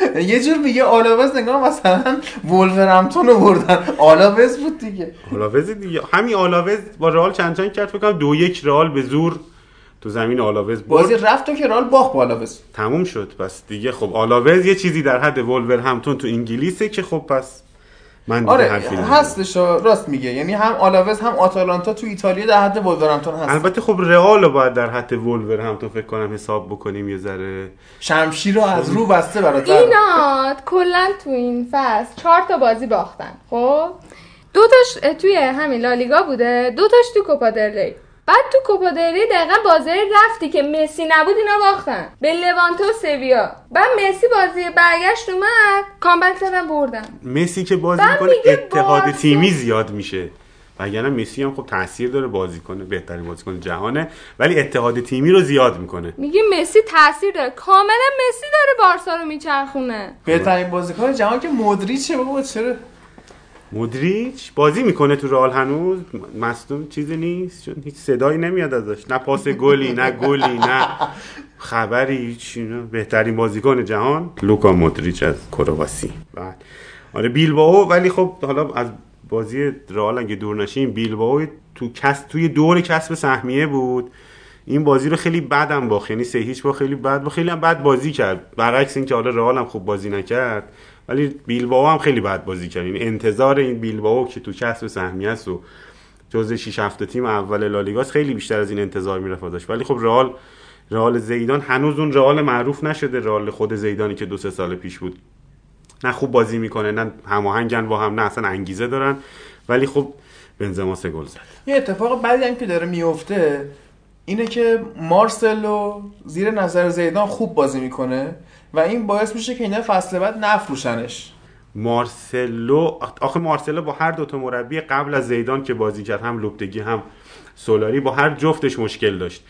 (laughs) یه جور میگه آلاوز نگاه مثلا ولورهمپتون رو بردن. آلاوز بود دیگه. آلاوز دیگه. همین آلاوز با رئال چند چند کرد؟ فکر کنم دو یک رئال به زور تو زمین آلاوز برد. بازی رفت و که رئال باخت با آلاوز. تموم شد. پس دیگه خب آلاوز یه چیزی در حد ولورهمپتون تو انگلیسه که خب پس من آره. هستش راست میگه. یعنی هم آلاوز هم آتالانتا تو ایتالیا در حد ولورهمپتون هست. البته خب رئال رو باید در حد ولور همتون فکر کنم حساب بکنیم یه ذره. شمشیر رو از رو بسته برات اینا کلا تو این فصل چهار تا بازی باختن خب؟ دو تاش توی همین لالیگا بوده دو تاش تو کوپا دل ری. بعد تو کوپا دل ری دقیقا بازی رفتی که مسی نبود اینا باختن. به لوانتو و سویا. بعد مسی بازی برگشت اومد کامبک زدن بردن. مسی که بازی می‌کنه اتحاد بارسا- تیمی زیاد میشه. وگرنه مسی هم خب تاثیر داره بازی کنه بهترین بازیکن جهانه ولی اتحاد تیمی رو زیاد می‌کنه. میگه مسی تاثیر داره. کاملا مسی داره بارسا رو میچرخونه. بهترین بازیکن جهان که مودریچه بابا چرا؟ مودریچ بازی می‌کنه تو رئال هنوز؟ مصدوم چیزی نیست؟ چون هیچ صدایی نمیاد ازش. نه پاس گلی نه گلی نه خبری هیچ. بهترین بازیکن جهان لوکا مودریچ از کرواسی. بعد. آره بیلبائو ولی خب حالا از بازی رئال اگه دور نشیم بیلبائو تو کس توی دور کسب سهمیه بود. این بازی رو خیلی بدم باخت. یعنی سه هیچ با خیلی بد با خیلی هم بد بازی کرد. برعکس اینکه حالا رئال هم خوب بازی نکرد. ولی بیلبائو هم خیلی بد بازی کرد. این انتظار این بیلبائو که تو کسب سهمیه است و جزء 6 7 تیم اول لالیگاست خیلی بیشتر از این انتظار می‌رفت ازش. ولی خب رئال رئال زیدان هنوز اون رئال معروف نشده. رئال خود زیدانی که دو سه سال پیش بود. نه خوب بازی می‌کنه نه هماهنگن با هم نه اصلا انگیزه دارن. ولی خب بنزما سه گل زد. یه اتفاق بعدی هم که داره میفته اینه که مارسلو زیر نظر زیدان خوب بازی می‌کنه. و این باعث میشه که اینا فصل بعد نفروشنش. مارسلو آخه مارسلو با هر دوتا مربی قبل از زیدان که بازی کرد هم لوپتگی هم سولاری با هر جفتش مشکل داشت.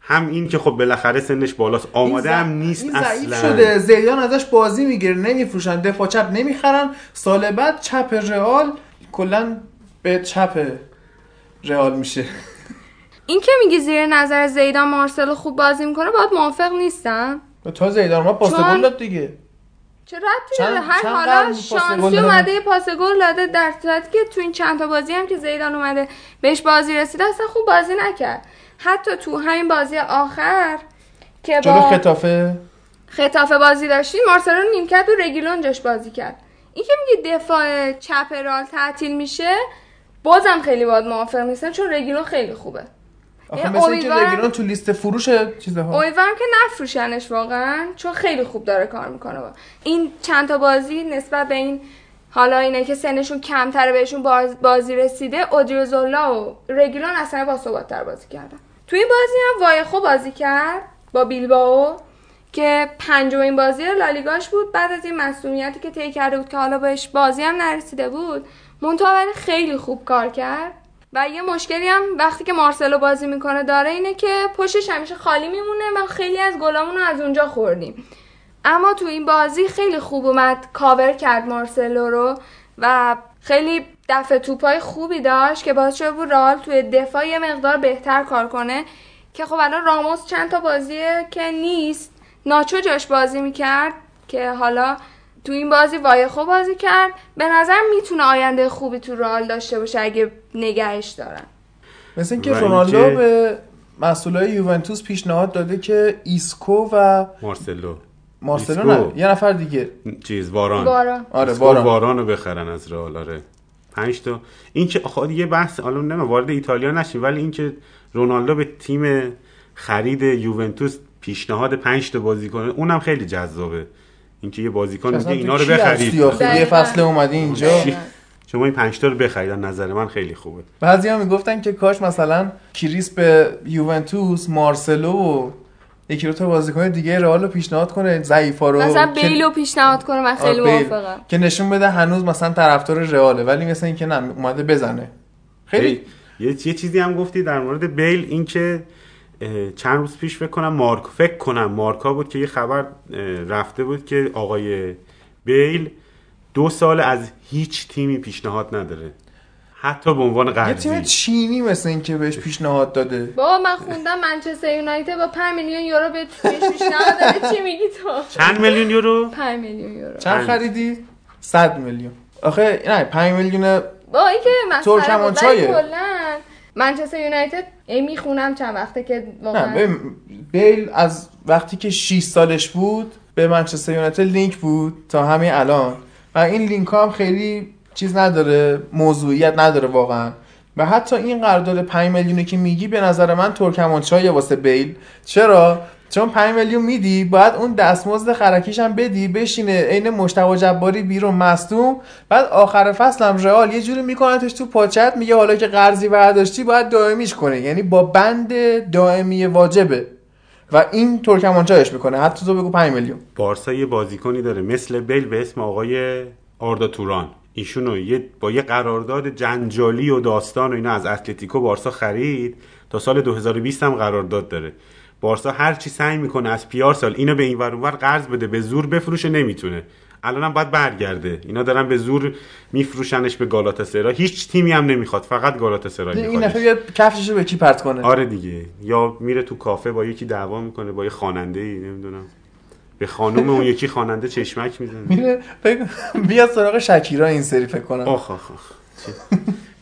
هم این که خب بالاخره سنش بالاست. آماده هم نیست این ضعیف اصلا. شده. زیدان ازش بازی می‌گیره نمیفروشن دفاع چپ نمی‌خرن. سال بعد چپ رئال کلا به چپ رئال میشه. این که میگی زیر نظر زیدان مارسلو خوب بازی می‌کنه باید موافق نیستم. تا زیدان ما پاس چون- گل داد دیگه. چه ربطی داره؟ هر حالا شانسی؟ اومده یه پاس گل داده در صورتی که تو این چند تا بازی هم که زیدان اومده بهش بازی رسیده اصلا خوب بازی نکرد. حتی تو همین بازی آخر که با خطافه. خطافه بازی داشتیم مارسلو نیمکت و رگیلون جاش بازی کرد. این که میگه دفاع چپ رال تعطیل میشه بازم خیلی باید موافق نیستم چون رگیلون خیلی خوبه. آخه مثل امیدوارم- رگیلون تو لیست فروش چیزها. امیدوارم که نفروشنش واقعا چون خیلی خوب داره کار می‌کنه. با. این چند تا بازی نسبت به این حالا اینه که سنشون کمتره بهشون باز- بازی رسیده اودریوزولا و رگیلون اصلا با ثبات‌تر بازی کردن. توی این بازی هم وایخو بازی کرد با بیلباو که پنجمین بازی لالیگاش بود. بعد از این مسئولیتی که طی کرده بود که حالا بهش بازی هم نرسیده بود منتها خیلی خوب کار کرد. و یه مشکلی هم وقتی که مارسلو بازی می‌کنه داره اینه که پشتش همیشه خالی میمونه و خیلی از گلامون رو از اونجا خوردیم. اما تو این بازی خیلی خوب اومد کاور کرد مارسلو رو و خیلی دفع توپای خوبی داشت که باعث شده بود رئال توی دفاع یه مقدار بهتر کار کنه که خب الان راموس چند تا بازیه که نیست. ناچو جاش بازی می‌کرد که حالا تو این بازی وایخو بازی کرد. به نظر می‌تونه آینده خوبی تو رئال داشته باشه اگه نگهش دارن. مثل اینکه رونالدو اینکه- به مسئولای یوونتوس پیشنهاد داده که ایسکو و مارسلو. مارسلو ایسکو. نه یه نفر دیگه. چیز واران. بارا آره باران واران. رو بخرن از رئال آره. پنج تا. این که آخه یه بحث حالا نه وارد ایتالیا نشیم ولی این که رونالدو به تیم خرید یوونتوس پیشنهاد پنج تا بازیکن اونم خیلی جذابه. اینکه یه بازیکن میگه اینا رو بخرید؟ یه. فصل اومدی اینجا. شما این پنج تا رو بخرید از نظر من خیلی خوبه بعضی هم می‌گفتن که کاش مثلا کریس به یوونتوس مارسلو و یکی دو تا بازیکن دیگه رئال رو پیشنهاد کنه ضعیفا رو مثلا که- بیلو پیشنهاد کنه من خیلی بیل. موافقم که نشون بده هنوز مثلا طرفدار رئاله ولی مثل اینکه نه اومده بزنه خیلی یه یه چیزی هم گفتی در مورد بیل این که اه، چند روز پیش فکر کنم مارک فکر کنم مارکا بود که یه خبر رفته بود که آقای بیل دو سال از هیچ تیمی پیشنهاد نداره. حتی به عنوان یه تیم قرضی چینی مثل اینکه بهش پیشنهاد داده. بابا من خوندم منچستر یونایتد با 5 میلیون یورو به بهش پیشنهاد داده. چی میگی تو؟ چند میلیون یورو؟ 5 میلیون یورو. چند. خریدی؟ 100 میلیون. آخه نه 5 میلیون با این که مسخره بود. کلا منچستر یونایتد ای می‌خونم چند وقته که واقعا بیل از وقتی که 6 سالش بود به منچستر یونایتد لینک بود تا همین الان و این لینک ها هم خیلی چیز نداره موضوعیت نداره واقعا. و حتی این قرارداد 5 میلیونی که میگی به نظر من ترکمانچای واسه بیل. چرا؟ چون 5 میلیون میدی باید اون دستمزد خرکیش هم بدی بشینه عین مشتبه جباری بیرون مصدوم. بعد آخر فصل هم رئال یه جوری میکنتش تو پاچت میگه حالا که قرضی برداشتی باید دائمیش کنه یعنی با بند دائمی واجبه. و این ترکمانچایش می‌کنه. حتی تو بگو 5 میلیون. بارسا یه بازیکنی داره مثل بیل به اسم آقای آردا توران. ایشونو یه با یه قرارداد جنجالی و داستان و اینا از اتلتیکو بارسا خرید تا سال 2020 هم قرارداد داره. بارسا هر چی سعی می‌کنه از پیار سال اینو به این ور اونور قرض بده به زور بفروشه نمی‌تونه. الانم باید برگرده. اینا دارن به زور میفروشنش به گالاتاسرای هیچ تیمی هم نمی‌خواد فقط گالاتاسرای این بیاد کفششو به کی پرت کنه؟ آره دیگه. یا میره تو کافه با یکی دعوا می‌کنه با یه خواننده ای نمی‌دونم. به خانم اون یکی خواننده چشمک می‌زنه. میره بیاد سراغ شکیرا این سری فکر کنم. آخ آخ آخ.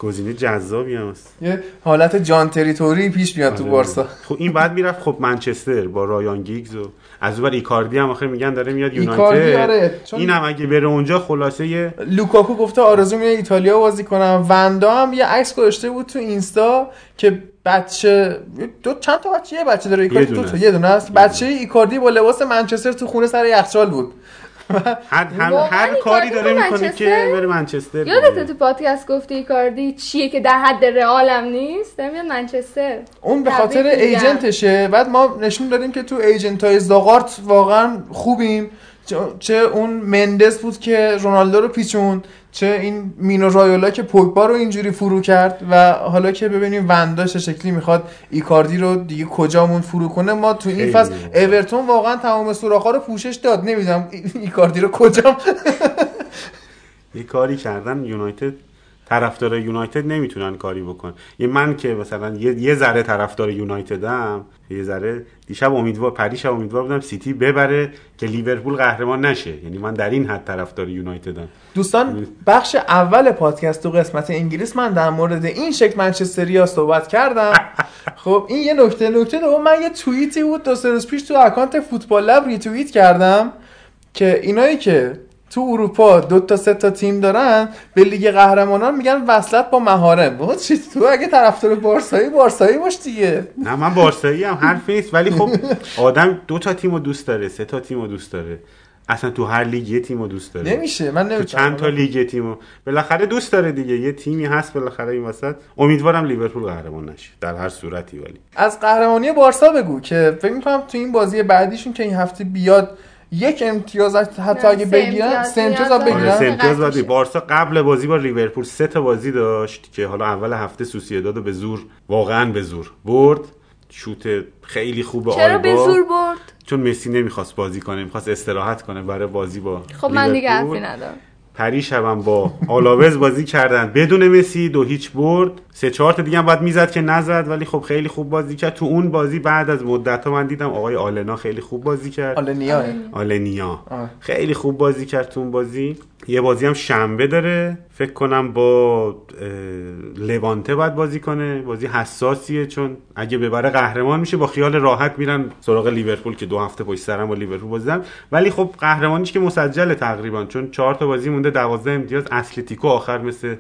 گزینه جذابی هم هست. یه حالت جان تری طوری پیش میاد تو آره. بارسا خب این بعد می‌رفت خب منچستر با رایان گیگز و از اون ایکاردی هم آخر میگن داره میاد ایکاردی یونایتد آره. چون این هم اگه بره اونجا خلاصه یه لوکاکو گفته آرزو میره ایتالیا بازی کنم. وندا هم یه عکس گذاشته بود تو اینستا که بچه دو چند تا بچه یه بچه داره ایکاردی یه دو دونه تا است. یه دونه است. یه دونه. بچه ایکاردی با لباس منچستر تو خونه سر یخچال بود. هر, هر, کاری داره می‌کنه؟ که بره منچستر یادت تو پادکست گفتی ایکاردی چیه که در حد رئالم نیست؟ داره میاد منچستر. اون به خاطر. agent شه. بعد ما نشون دادیم که تو agent های زاقارت واقعا خوبیم. چه- چه اون مندس بود که رونالدو رو پیچون چه این مینو رایولا که پوگبا رو اینجوری فرو کرد و حالا که ببینیم وندا چه شکلی می‌خواد ایکاردی رو دیگه کجامون فرو کنه ما تو این فصل. اورتون واقعا تمام سوراخ‌ها رو پوشش داد نمی‌دونم ایکاردی رو کجام یه کاری کردن یونایتد طرفدار یونایتد نمی‌تونن کاری بکنن یه من که مثلا یه, یه ذره طرفدار یونایتدم یه ذره دیشب امیدوار پریشب امیدوار بودم سیتی ببره که لیورپول قهرمان نشه. یعنی من در این حد طرفدار یونایتدم. دوستان بخش اول پادکست تو قسمت انگلیس من در مورد این مشکل منچستریا صحبت کردم. (laughs) خب این یه نکته نکته دوم من یه توییتی بود دو سه روز پیش تو اکانت فوتبال لب ریتوییت کردم که اینایی که تو اروپا دو تا سه تا تیم دارن به لیگ قهرمانان میگن وصلت با محارم. بابا چی؟ تو اگه طرفدار بارسایی بارسایی باش دیگه. نه من بارسایی هم حرف نیست. ولی خب آدم دو تا تیم رو دوست داره سه تا تیم رو دوست داره. اصلا تو هر لیگ یه تیم رو دوست داره. نمیشه من تو نمی‌تونم چند تا لیگ تیمو؟ بالاخره دوست داره دیگه. یه تیمی هست بالاخره این وسط. امیدوارم لیورپول قهرمان نشه در هر صورتی ولی. از قهرمانی بارسا بگو که فکر می‌کنم تو این بازی بعدیشون که این هفته بیاد یک امتیاز حتی اگه بگیرن سه امتیاز هم داره. آره، بگیرن سه امتیاز. بارسا قبل بازی با لیورپول سه تا بازی داشت که حالا اول هفته سوسییداد به زور واقعا به زور برد. شوت خیلی خوب چرا به آلبا زور برد؟ چون مسی نمی‌خواست بازی کنه می‌خواست استراحت کنه برای بازی با خب من دیگه. حرفی ندارم. پری شبم با آلاوز بازی کردن. بدون مسی دو هیچ برد. سه چهار تا دیگه هم باید می‌زد که نزد ولی خب خیلی خوب بازی کرد. تو اون بازی بعد از مدت ها من دیدم آقای آلنا خیلی خوب بازی کرد. آلنیا. آلنیا. آه. خیلی خوب بازی کرد تو اون بازی. یه بازی هم شنبه داره. فکر کنم با لوانته باید بازی کنه. بازی حساسیه چون اگه ببره قهرمان میشه. با خیال راحت میرن سراغ لیورپول که دو هفته پشت سرم با لیورپول بازی دارن. ولی خب قهرمانیش که مسجله تقریبا. چون چهار تا بازی مونده 12 امتیاز. اتلتیکو آخر مثل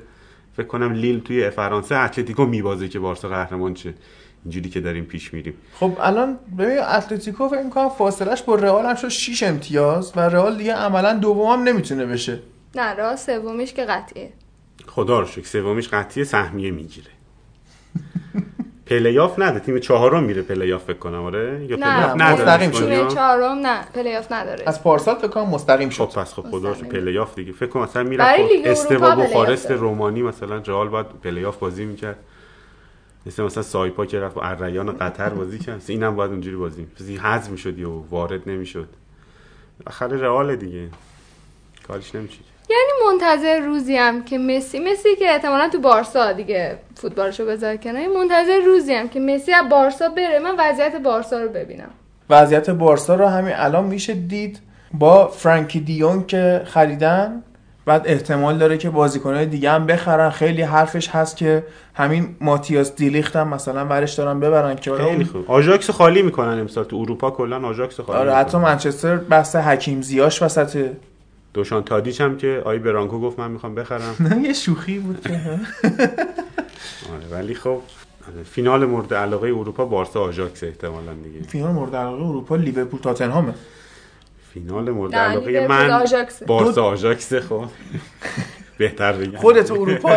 فکر کنم لیل توی فرانسه اتلتیکو میبازه که بارسا قهرمان شه. اینجوری که داریم پیش میریم. خب الان ببین اتلتیکو فکر می‌کنم فاصلش با رئال هم شد 6 امتیاز و رئال دیگه عملا دوم هم نمی‌تونه بشه. نه رئال سومیش که قطعیه. خدا رو شکر سومیش قطعی سهمیه می‌گیره. پلی‌آف نده. تیم چهارم میره پلی‌آف فکر کنم آره؟ یا نه، پلی‌آف نه، نداره. مستقیم شد. تیم؟ چهارم نه. پلی‌آف نداره. از پارسال فکر کنم مستقیم خب شد پس خب خدا. پلی‌آف دیگه. فکر کنم مثلا لیگ اروپا استوا پلی‌آف بخارست. رومانی مثلا رئال باید پلی‌آف بازی می‌کرد. مثل مثلا سایپا که رفت اریان قطر بازی کرد. اینم باید اونجوری بازی می‌کرد. حذف می‌شد یا وارد نمی‌شد. آخر رئال دیگه. کارش نمیشه یعنی منتظر روزی هم که مسی مسی که احتمالا تو بارسا دیگه فوتبالشو بذاره کنار. منتظر روزی هم که مسی از بارسا بره. من وضعیت بارسا رو ببینم. وضعیت بارسا رو همین الان میشه دید با فرانکی دیون که خریدن. بعد احتمال داره که بازیکنهای دیگه هم بخرن. خیلی حرفش هست که همین ماتیاس دیلیخت هم مثلا برش دارن ببرن که خیلی خوب. آژاکس خالی می‌کنن امسال تو اروپا. کلا آژاکس خالی آره حتی. منچستر بحث حکیم زیاش وسط دوشان تادیچ هم که آی برانکو گفت من می‌خوام بخرم. نه یه شوخی بود که آره ولی خب فینال مورد علاقه اروپا بارسا آژاکس احتمالا دیگه. فینال مورد علاقه اروپا لیورپول تاتنهامه. فینال مورد علاقه من. بارسا آژاکس خب. (laughs) بهتر بگم. خودت اروپا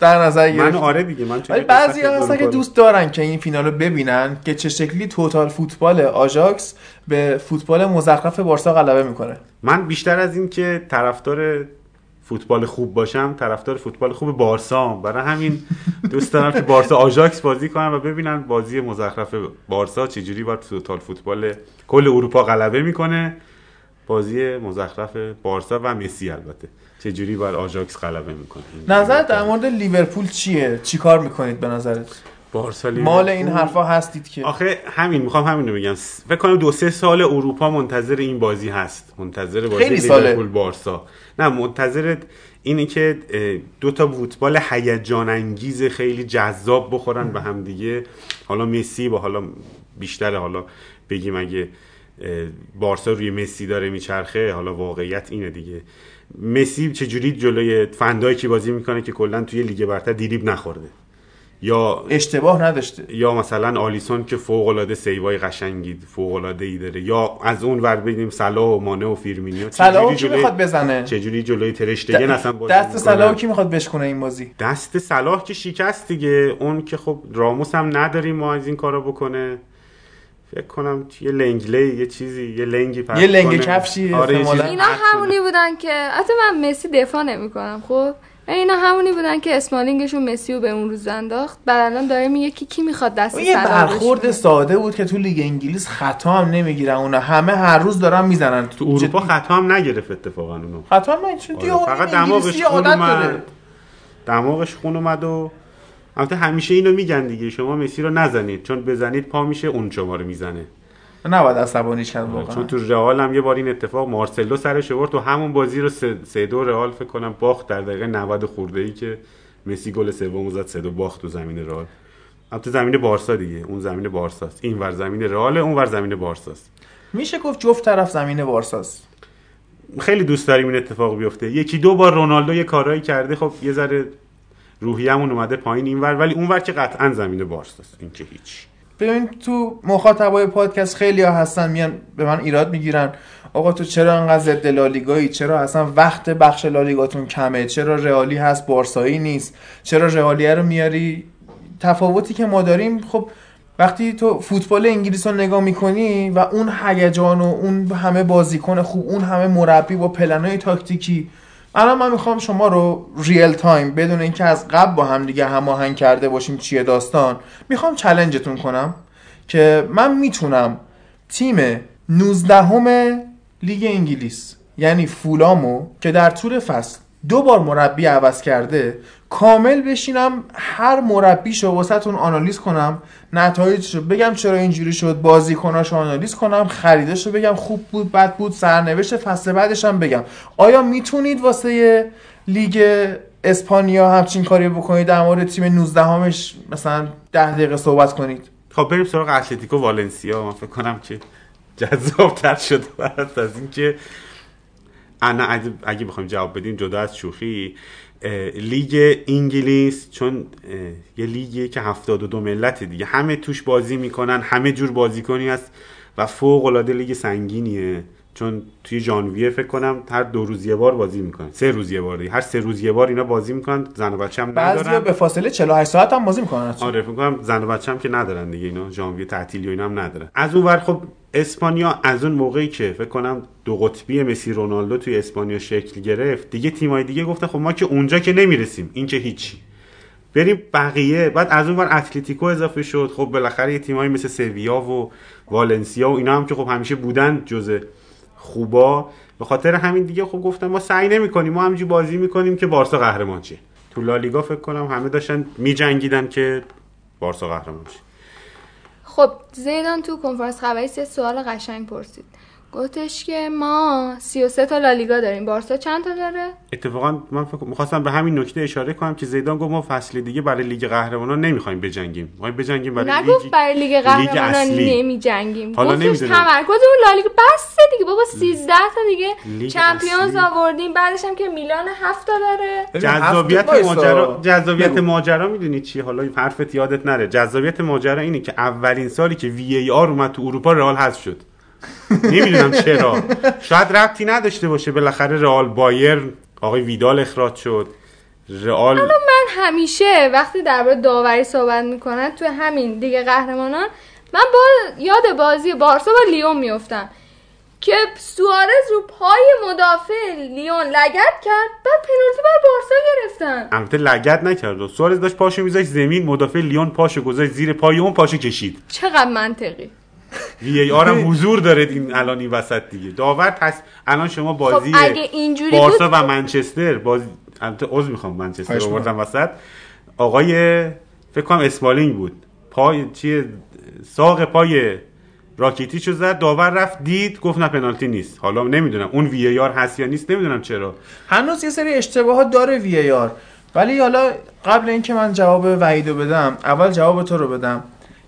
در نظر من گرفتی؟ آره دیگه من ولی بعضی هستن که دوست دارن که این فینال رو ببینن که چه شکلی توتال فوتبال آژاکس به فوتبال مزخرف بارسا غلبه می‌کنه. من بیشتر از این که طرفدار فوتبال خوب باشم طرفدار فوتبال خوب بارسا هم. برای همین دوست دارم که بارسا آژاکس بازی کنن و ببینن بازی مزخرف بارسا چجوری باید توتال فوتبال کل اروپا غلبه می‌کنه. بازی مزخرف بارسا و مسی البته. چجوری باید آژاکس غلبه می‌کنه؟ نظرت در مورد لیورپول چیه؟ چیکار می‌کنید به نظرت؟ بارسا مال این. حرفا هستید که. آخه همین می‌خوام همین رو بگم. فکر کنم دو سه سال اروپا منتظر این بازی هست. منتظر بازی. لیورپول بارسا. نه منتظر اینه که دو تا فوتبال هیجان انگیز خیلی جذاب بخورن به هم دیگه حالا مسی با حالا بیشتر حالا بگیم اگه بارسا روی مسی داره میچرخه حالا واقعیت اینه دیگه. مسی چجوری جلوی فندایکی بازی می‌کنه که کلا توی لیگ برتر دریبل نخورده؟ یا اشتباه نداشته. یا مثلا آلیسون که فوق العاده save ای قشنگی فوق العاده ای داره. یا از اون ور ببینیم صلاح و مانه و فیرمینیو. چجوری جلوی- می‌خواد بزنه؟ چجوری جلوی ترشتگن اصلا بازی دست. صلاح کی می‌خواد بشکنه این بازی؟ دست صلاح که شکست دیگه. اون که خب راموس هم نداریم ما از این کارا بکنه. فکر کنم یه لنگله یه چیزی یه لنگی پخش یه لنگ. کفشی آره. چیزی اینا. همونی بودن که حتی من مسی دفاع نمی‌کنم خب؟ اینا همونی بودن که اسمالینگشون مسی رو به اون روز انداخت. بعد الان داره میگه کی کی می‌خواد دست یه برخورد. ساده بود که تو لیگ انگلیس خطا هم نمی‌گیرن. اونا همه هر روز دارن می‌زنن. تو اروپا خطا هم نگرفت اتفاقا اونو خطا هم چون دیگه آره، فقط دماغش خون اومد. دماغش خون اومد و البته همیشه اینو میگن دیگه شما مسی رو نزنید چون بزنید پا میشه اون شما رو می‌زنه. نباید عصبانیش کرد واقعا. چون تو رئال هم یه بار این اتفاق مارسلو سرش آورد. تو همون بازی رو سه, دو رئال فکر کنم باخت در دقیقه 90 خورده ای که مسی گل سومو زد سه دو باخت تو زمین رئال. البته زمین بارسا دیگه اون زمین بارساست. این ور زمین رئال اون ور زمین بارساست. میشه گفت جفت طرف زمین بارساست. خیلی دوست داریم این اتفاق بیفته. یکی دو بار رونالدو یه کارایی کرده خب یه ذره روحیه‌مون اومده پایین اینور ولی اونور که قطعا زمین بارساست این که هیچ. ببین تو مخاطبای پادکست خیلی ها هستن میان به من ایراد می‌گیرن. آقا تو چرا انقدر ضد لالیگایی؟ چرا اصلا وقت بخش لالیگاتون کمه؟ چرا رئالی هست بارسایی نیست؟ چرا رئالیه رو میاری؟ تفاوتی که ما داریم خب وقتی تو فوتبال انگلیس رو نگاه می‌کنی و اون هیجان و اون همه بازیکن خوب اون همه مربی با پلنای تاکتیکی الان من می‌خوام شما رو real time بدون اینکه از قبل با هم دیگه هماهنگ کرده باشیم چیه داستان می‌خوام challenge تون کنم که من می‌تونم تیم 19 هم لیگ انگلیس یعنی فولامو که در طول فصل دو بار مربی عوض کرده. کامل بشینم هر مربیشو واسهتون آنالیز کنم نتایجشو بگم چرا اینجوری شد بازیکناشو آنالیز کنم خریدشو بگم خوب بود بد بود سرنوشت فصل بعدش هم بگم. آیا می‌تونید واسه لیگ اسپانیا همچین کاری بکنید؟ در مورد تیم 19 همش مثلا 10 دقیقه صحبت کنید. خب بریم سراغ اتلتیکو والنسیا. من فکر کنم که جذابتر شده از اینکه انا اگه, بخوایم جواب بدیم جدا از شوخی لیگ انگلیس چون یه لیگیه که 72 ملت دیگه. همه توش بازی می‌کنن همه جور بازیکنی هست و فوق العاده لیگ سنگینیه. چون توی ژانویه فکر کنم هر دو روز یه بار بازی می‌کنن. سه روز یه بار دیگه. هر سه روز یه بار اینا بازی می‌کنن زن و بچه هم ندارن. به فاصله 48 ساعت هم بازی می‌کنن. آره فکر کنم زن و بچه هم که ندارن دیگه اینا. ژانویه تعطیلی و اینا هم ندارن. از اون ور خب اسپانیا از اون موقعی که فکر کنم دو قطبی مسی رونالدو توی اسپانیا شکل گرفت دیگه تیمای دیگه گفتن خب ما که اونجا که نمی‌رسیم این که هیچی. بریم بقیه بعد از اون ور اتلتیکو اضافه شد خب بالاخره یه تیمایی مثل سویا و والنسیا و اینا هم که خب همیشه بودن جزء خوبا. به خاطر همین دیگه خب گفتم ما سعی نمی‌کنیم ما همینجوری بازی می‌کنیم که بارسا قهرمان شه. تو لالیگا فکر کنم همه داشتن می‌جنگیدن که بارسا قهرمان شه. خب زیدان تو کنفرانس خبری سه سوال قشنگ پرسید. گفتش که ما 33 تا لالیگا داریم بارسا چند تا داره اتفاقا من فکر می‌خواستم به همین نکته اشاره کنم که زیدان گفت ما فصل دیگه برای لیگ قهرمانان نمی‌خوایم بجنگیم می‌خوایم بجنگیم برای نگفت لیگ برای لیگ قهرمانان اصلی. نمی جنگیم حالا نمی‌دونم. تمرکز اون لالیگا بسته دیگه بابا 13 تا دیگه چمپیونز. آوردیم بعدش هم که میلان 7 تا داره جذابیت. ماجرا جذابیت. ماجرا می‌دونی چی حالا حرفت یادت نره جذابیت ماجرا اینه که اولین سالی که وی ای آر اومد تو اروپا رئال حذف شد نمی‌دونم چرا. شاید ربطی نداشته باشه. بالاخره رئال بایر آقای ویدال اخراج شد. رئال من همیشه وقتی درباره داوری صحبت می‌کنن تو همین دیگه قهرمانان من با یاد بازی بارسا با لیون میفتم که سوارز رو پای مدافع لیون لگت کرد بعد پنالتی بر بارسا گرفتن. البته لگد نکرد. و سوارز داشت پاشو میذاشت زمین مدافع لیون پاشو گذاشت زیر پای اون پاشو کشید. چقدر منطقی. وی ای آر هم (laughs) حضور داره این الان این وسط دیگه. داور پس الان شما خب بازی اگه اینجوری بارسا و منچستر بازی البته عذر می‌خوام منچستر رو آوردم وسط. آقای فکر کنم اسمالینگ بود. پای چیه ساق پای راکیتیچو زد داور رفت دید گفت نه پنالتی نیست. حالا نمی‌دونم اون وی ای آر هست یا نیست نمی‌دونم چرا. هنوز یه سری اشتباهات داره وی ای آر. ولی حالا قبل اینکه من جواب وحیدو بدم اول جواب تو رو بدم.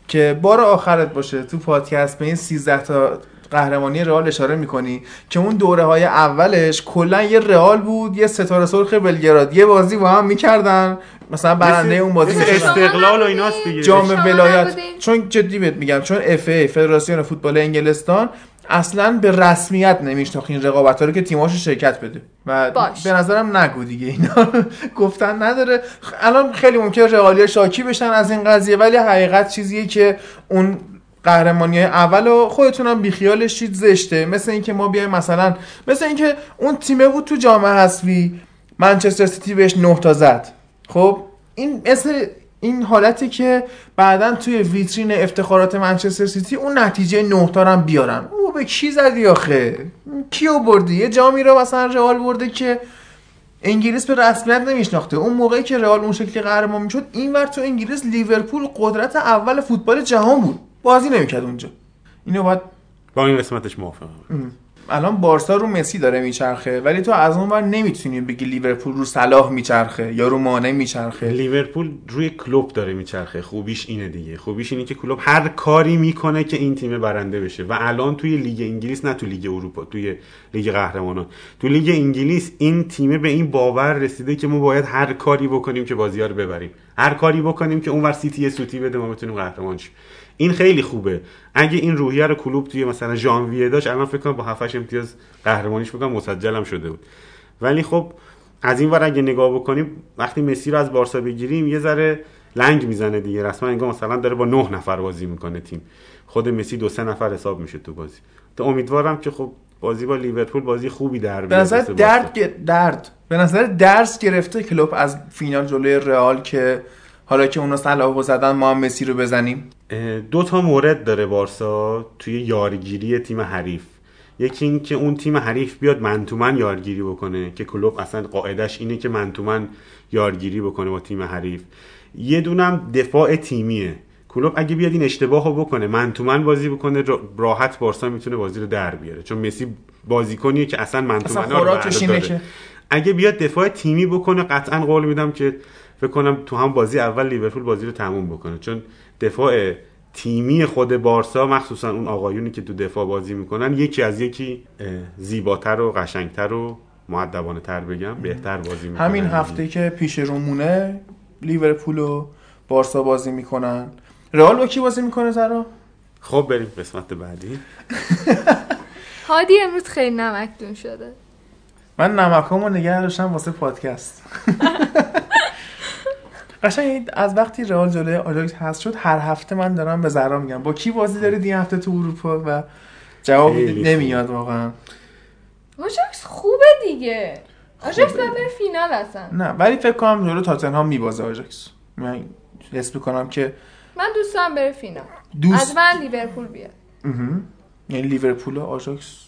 که بار آخرت باشه تو پادکست به این 13 تا قهرمانی رئال اشاره می‌کنی که اون دوره های اولش کلا یه رئال بود یه ستاره سرخ بلگراد یه بازی با هم می‌کردن مثلا برنده اون بازی مثل. استقلال و ایناست دیگه جام ولایت؟ چون جدی بهت میگم چون اف ای فدراسیون فوتبال انگلستان اصلا به رسمیت نمیشناخت این رقابت رو که تیماشو شرکت بده. و باش. به نظرم نگو دیگه. اینا (laughs) گفتن نداره. الان خیلی ممکنه رئالیا شاکی بشن از این قضیه ولی حقیقت چیزیه که اون قهرمانی اول و خودتونم بیخیالش شید زشته. مثل اینکه ما بیایم مثلا مثل اینکه اون تیمه بود تو جام حذفی منچستر سیتی بهش 9 تا زد. خب؟ این مثل این حالتی که بعدا توی ویترین افتخارات منچستر سیتی اون نتیجه 9 تا رو هم بیارن. او به کی زدی آخه؟ کیو بردی؟ یه جامی رو مثلا رئال برده که انگلیس به رسمیت نمیشناخته. اون موقعی که رئال اون شکلی قهرمان می‌شد اینور تو انگلیس لیورپول قدرت اول فوتبال جهان بود. بازی نمی‌کرد اونجا. اینو باید با این قسمتش موافقم. الان بارسا رو مسی داره میچرخه ولی تو از اون ور نمی‌تونی بگی لیورپول رو صلاح میچرخه یا رو مانه میچرخه. لیورپول روی کلوپ داره میچرخه. خوبیش اینه دیگه. خوبیش اینه که کلوپ هر کاری می‌کنه که این تیم برنده بشه. و الان توی لیگ انگلیس نه تو لیگ اروپا توی لیگ قهرمانان. تو لیگ انگلیس این تیم به این باور رسیده که ما باید هر کاری بکنیم که بازی رو ببریم. هر کاری بکنیم که اونور سیتی یه سوتی بده ما بتونیم قهرمان شیم. این خیلی خوبه. اگه این روحیه رو کلوب توی مثلا ژانویه داشت الان فکر کنم با 7 امتیاز قهرمانیش بکنم مسجلم شده بود. ولی خب از این ور اگه نگاه بکنیم وقتی مسی رو از بارسا بگیریم یه ذره لنگ می‌زنه دیگه. رسما انگار مثلا داره با نه نفر بازی می‌کنه تیم. خود مسی دو سه نفر حساب میشه تو بازی. تو امیدوارم که خب بازی با لیورپول بازی خوبی در به نظر درد درد. به نظر درس گرفته کلوب از فینال جلوی رئال که حالا که اونا صلاحو زدن ما هم مسی رو بزنیم. دو تا مورد داره بارسا توی یارگیری تیم حریف. یکی این که اون تیم حریف بیاد من تو من یارگیری بکنه که کلوب اصلا قاعدش اینه که من تو من یارگیری بکنه با تیم حریف. یه دونم دفاع تیمیه. کلوب اگه بیاد این اشتباه رو بکنه من تو من بازی بکنه را- راحت بارسا می‌تونه بازی رو در بیاره. چون مسی بازیکنیه که اصلا من تو اصلا من رو اگه بیاد دفاع تیمی بکنه قطعا قول میدم که فکر کنم تو هم بازی اول لیورپول بازی رو تموم بکنه. چون دفاع تیمی خود بارسا مخصوصا اون آقایونی که تو دفاع بازی می‌کنن یکی از یکی زیباتر و قشنگتر و معدبانه تر بگم بهتر بازی می‌کنن. همین هفته که پیش رو مونه لیورپول و بارسا بازی می‌کنن. رئال با کی بازی می‌کنه زرا؟ خب بریم قسمت بعدی. (laughs) هادی امروز خیلی نمکدون شده. من نمکامو نگه داشتم واسه پادکست. (laughs) قشنگ از وقتی رئال جلوی آژاکس هست شد هر هفته من دارم به زهرا میگم. با کی بازی دارید این هفته تو اروپا؟ و جواب نمیاد واقعا. آژاکس خوبه دیگه. آژاکس باید فینال اصلا. نه ولی فکر کنم جلو تاتنهام میبازه آژاکس من حس می‌کنم که من دوست دارم بره فینال. از دوست من لیورپول بیاد. یعنی لیورپول و آژاکس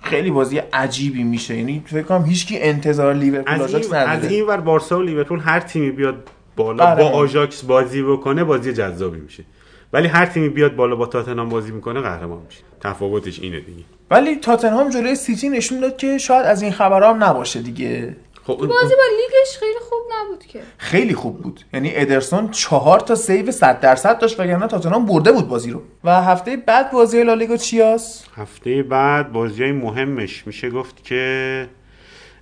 خیلی بازی عجیبی میشه. یعنی فکر کنم هیچکی انتظار لیورپول از آژاکس این, از نداره. این ور بارسا و لیورپول هر تیمی بیاد بالا آره. با آژاکس بازی بکنه بازی جذابی میشه. ولی هر تیمی بیاد بالا با تاتنهام بازی می‌کنه قهرمان میشه. تفاوتش اینه دیگه. ولی تاتنهام جلوی سیتی نشون داد که شاید از این خبرها هم نباشه دیگه. خب بازی با لیگش خیلی خوب نبود که. خیلی خوب بود. یعنی ادرسون چهار تا save 100 درصد داشت وگرنه تاتنهام برده بود بازی رو. و هفته بعد بازی لالیگا چیاس؟ هفته بعد بازی مهمش. میشه گفت که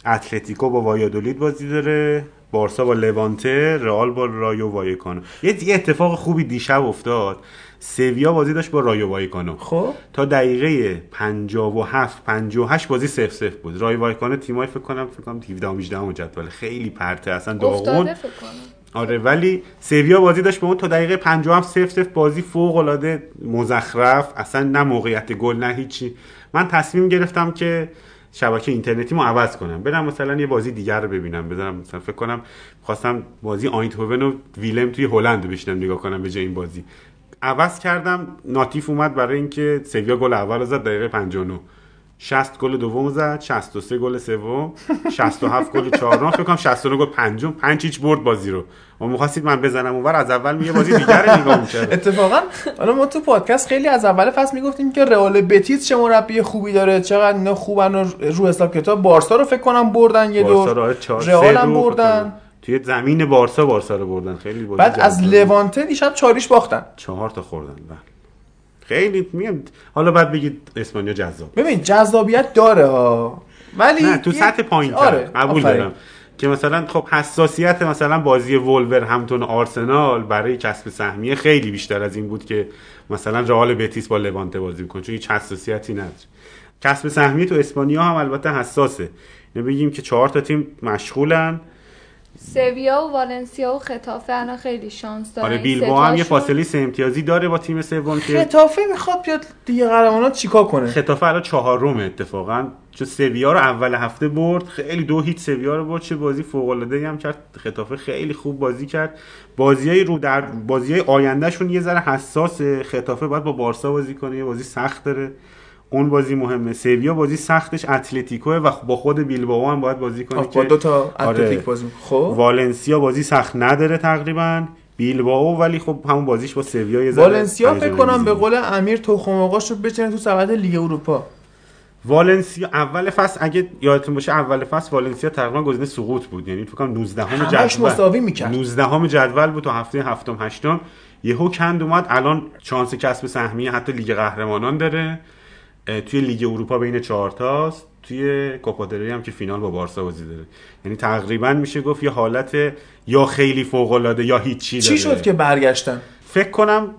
اتلتیکو با وایادولید بازی داره. بارسا با لوانته رئال با رایو وایکانو. یه اتفاق خوبی دیشب افتاد. سویا بازی داشت با رایو وایکانو. خب. تا دقیقه 57 58 بازی 0 0 بود. رایو وایکانو تیمای فکر کنم فکر کنم 17 و 18 جدول. خیلی پرته اصلا داغون. آره ولی سویا بازی داشت به اون تا دقیقه 57 صفر صفر بازی فوق العاده مزخرف. اصلا نه موقعیت گل نه هیچی. من تصمیم گرفتم که شبکه اینترنتی ما عوض کنم. برم مثلا یه بازی دیگر رو ببینم بذارم مثلا فکر کنم خواستم بازی آینتهوون و ویلم توی هلند رو بشینم نگاه کنم به جای این بازی. عوض کردم ناتیف اومد برای اینکه سویا گل اول رو زد دقیقه 59 60 گل دوم زد 63 گل سوم 67 گل چهارم. فکر کنم 69 گل پنجم. پنج هیچ برد بازی رو. و می‌خواستید من بزنم اونور از اول می یه بازی دیگر رو نگاه می‌کردم. اتفاقا حالا ما تو پادکست خیلی از اول فصل می‌گفتیم که رئال بتیس چه مربی خوبی داره چقدر اینا خوبن و رو حساب کتاب. بارسا رو فکر کنم بردن یه دور. آره رئال هم بردن. توی زمین بارسا بارسا رو بردن. خیلی بعد از. لوانته دیشب چاریش باختن. چهار تا خوردن بله. خیلی میگم حالا بعد بگید اسپانیا جذاب. ببین جذابیت داره ها. ولی نه تو سطح پایین آره قبول. دارم. که مثلا خب حساسیت مثلا بازی ولور همتون آرسنال برای کسب سهمیه خیلی بیشتر از این بود که مثلا رئال بتیس با لوانته بازی کنه چون هیچ حساسیتی نداره. کسب سهمیه تو اسپانیا هم البته حساسه. اینو بگیم که چهار تا تیم مشغولن. سویا و والنسیا و خطافه الان خیلی شانس دارن آره بیلبائو هم یه. فاصله سه امتیازی داره با تیم سوم که خطافه می‌خواد بیاد دیگه قهرمانات چیکار کنه؟ خطافه الان چهارم اتفاقا. چون سویا رو اول هفته برد خیلی دو هیچ سویا رو برد چه بازی فوق العاده هم کرد. خطافه خیلی خوب بازی کرد. بازیای رو در بازیای آیندهشون یه ذره حساسه خطافه باید با بارسا بازی کنه یه بازی سخت داره. اون بازی مهمه. سویا بازی سختش اتلتیکوه و با خود بیلبائو هم باید بازی کنه آه، با که دو تا آره. اتلتیک بازی خب. والنسیا بازی سخت نداره تقریبا. بیلبائو ولی خب همون بازیش با سویا یه والنسیا فکر کنم. به قول امیر تخم مرغاش رو بچینه تو سبد لیگ اروپا. والنسیا اول فصل اگه یادتون باشه اول فصل والنسیا تقریبا گزینه سقوط بود. یعنی فکر کنم 19 همه همش جدول. مساوی می‌کرد. 19 همه جدول بود تا هفته هفتم هشتم. یهو کند اومد الان شانس کسب سهمیه حتی لیگ قهرمانان داره. توی لیگ اروپا بین چهار تاست. توی کوپا هم که فینال با بارسا بازی داره. یعنی تقریبا میشه گفت یه حالت یا خیلی فوق العاده یا هیچی داره چی شد که برگشتن؟ فکر کنم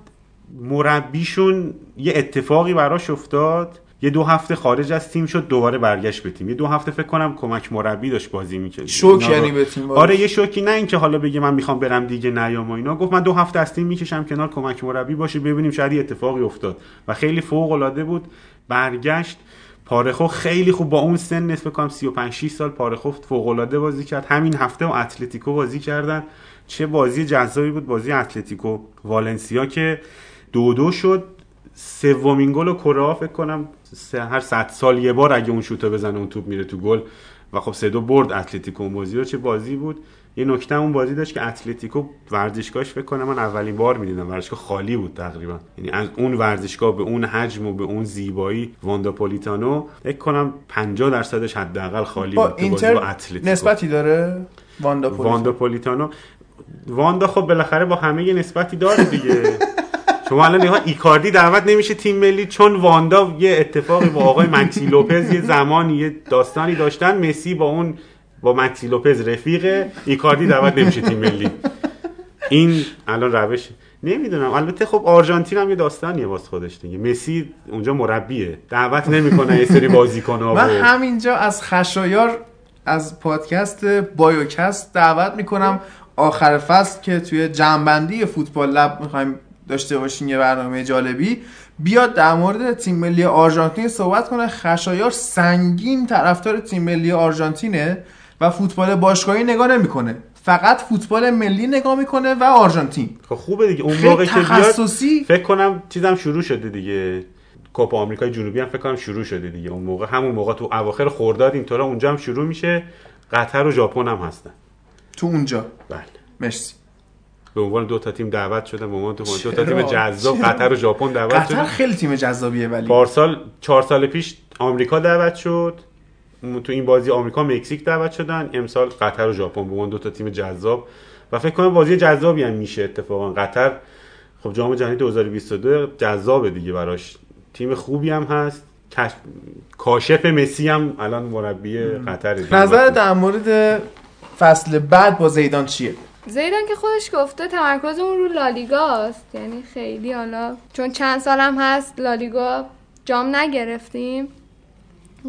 مربیشون یه اتفاقی براش افتاد یه دو هفته خارج از تیم شد دوباره برگشت به تیم. یه دو هفته فکر کنم کمک مربی داشت بازی می‌کرد. شوک یعنی به تیم آره یه شوکی نه اینکه حالا بگه من می‌خوام برم دیگه نیام و اینا. گفت من دو هفته از تیم می‌کشم کنار کمک مربی باشه ببینیم شاید یه اتفاقی افتاد. و خیلی فوق العاده بود. برگشت. پارخو خیلی خوب با اون سن نسبت کنم 35 6 سال پارخو فوق العاده بازی کرد. همین هفته با اتلتیکو بازی کردن. چه بازی جذابی بود بازی اتلتیکو والنسیا که دو دو شد. سومین گل رو کوره‌آ فکر کنم هر 100 سال یه بار اگه اون شوتو بزنه اون توپ میره تو گل. و خب سه دو برد اتلتیکو اون بازی رو. چه بازی بود؟ یه نکته اون بازی داشت که اتلتیکو ورزشگاهش فکر کنم من اولین بار می‌دیدم. ورزشگاه خالی بود تقریبا. یعنی از اون ورزشگاه به اون حجم و به اون زیبایی واندا متروپولیتانو فکر کنم 50 درصدش حداقل خالی با بود اینتر با اتلتیکو. نسبتی داره واندا پولیتانو واندا پولیتانو واندا خب بالاخره با همه یه نسبتی داره دیگه. (laughs) شما الان نگاه ایکاردی دعوت نمیشه تیم ملی چون واندا یه اتفاقی با آقای مکسی لوپز یه زمانی یه داستانی داشتن. مسی با اون با مکسی لوپز رفیقه. ایکاردی دعوت نمیشه تیم ملی. این الان روش نمی‌دونم. البته خب آرژانتین هم یه داستانیه واسه خودش دیگه. مسی اونجا مربیه. دعوت نمی‌کنه یه سری بازیکن‌ها من همینجا از خشایار از پادکست بایوکست دعوت می‌کنم. آخر فصل که توی جنبندی فوتبال لب می‌خوایم داشته باشیم یه برنامه جالبی. بیاد در مورد تیم ملی آرژانتین صحبت کنه. خشایار سنگین طرفدار تیم ملی آرژانتینه و فوتبال باشگاهی نگاه نمی‌کنه. فقط فوتبال ملی نگاه می‌کنه و آرژانتین. خب خوبه دیگه. اون موقع که بیاد تخصصی فکر کنم چیزم شروع شده دیگه. کوپا آمریکای جنوبی هم فکر کنم شروع شده دیگه. اون موقع همون موقع تو اواخر خرداد اینطورا اونجا هم شروع میشه. قطر و ژاپن هم هستن. تو اونجا. بله. مرسی. به عنوان دو تا تیم دعوت شدن به عنوان دو تا چرا؟ تیم جذاب؟ قطر و ژاپن دعوت قطر شدن. خیلی تیم جذابیه ولی. پارسال چهار سال پیش آمریکا دعوت شد. تو این بازی آمریکا مکزیک دعوت شدن. امسال قطر و ژاپن به عنوان دو تا تیم جذاب. و فکر کنم بازی جذابی هم میشه اتفاقا. قطر خب جام جهانی 2022 جذابه دیگه براش. تیم خوبی هم هست. کش... کاشف مسی هم الان مربی قطر نظر در مورد فصل بعد با زیدان چیه؟ زیدان که خودش گفته تمرکزمون رو لالیگاست یعنی خیلی حالا چون چند سالم هست لالیگا جام نگرفتیم.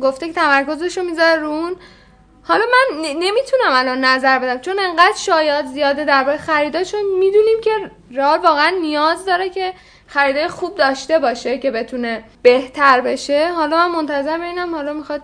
گفته که تمرکزش رو می‌ذاره رو اون. حالا من نمی‌تونم الان نظر بدم. چون انقدر شایعات زیاده درباره خریداش چون می‌دونیم که رئال واقعا نیاز داره که خریدای خوب داشته باشه که بتونه بهتر بشه. حالا من منتظر ببینم حالا می‌خواد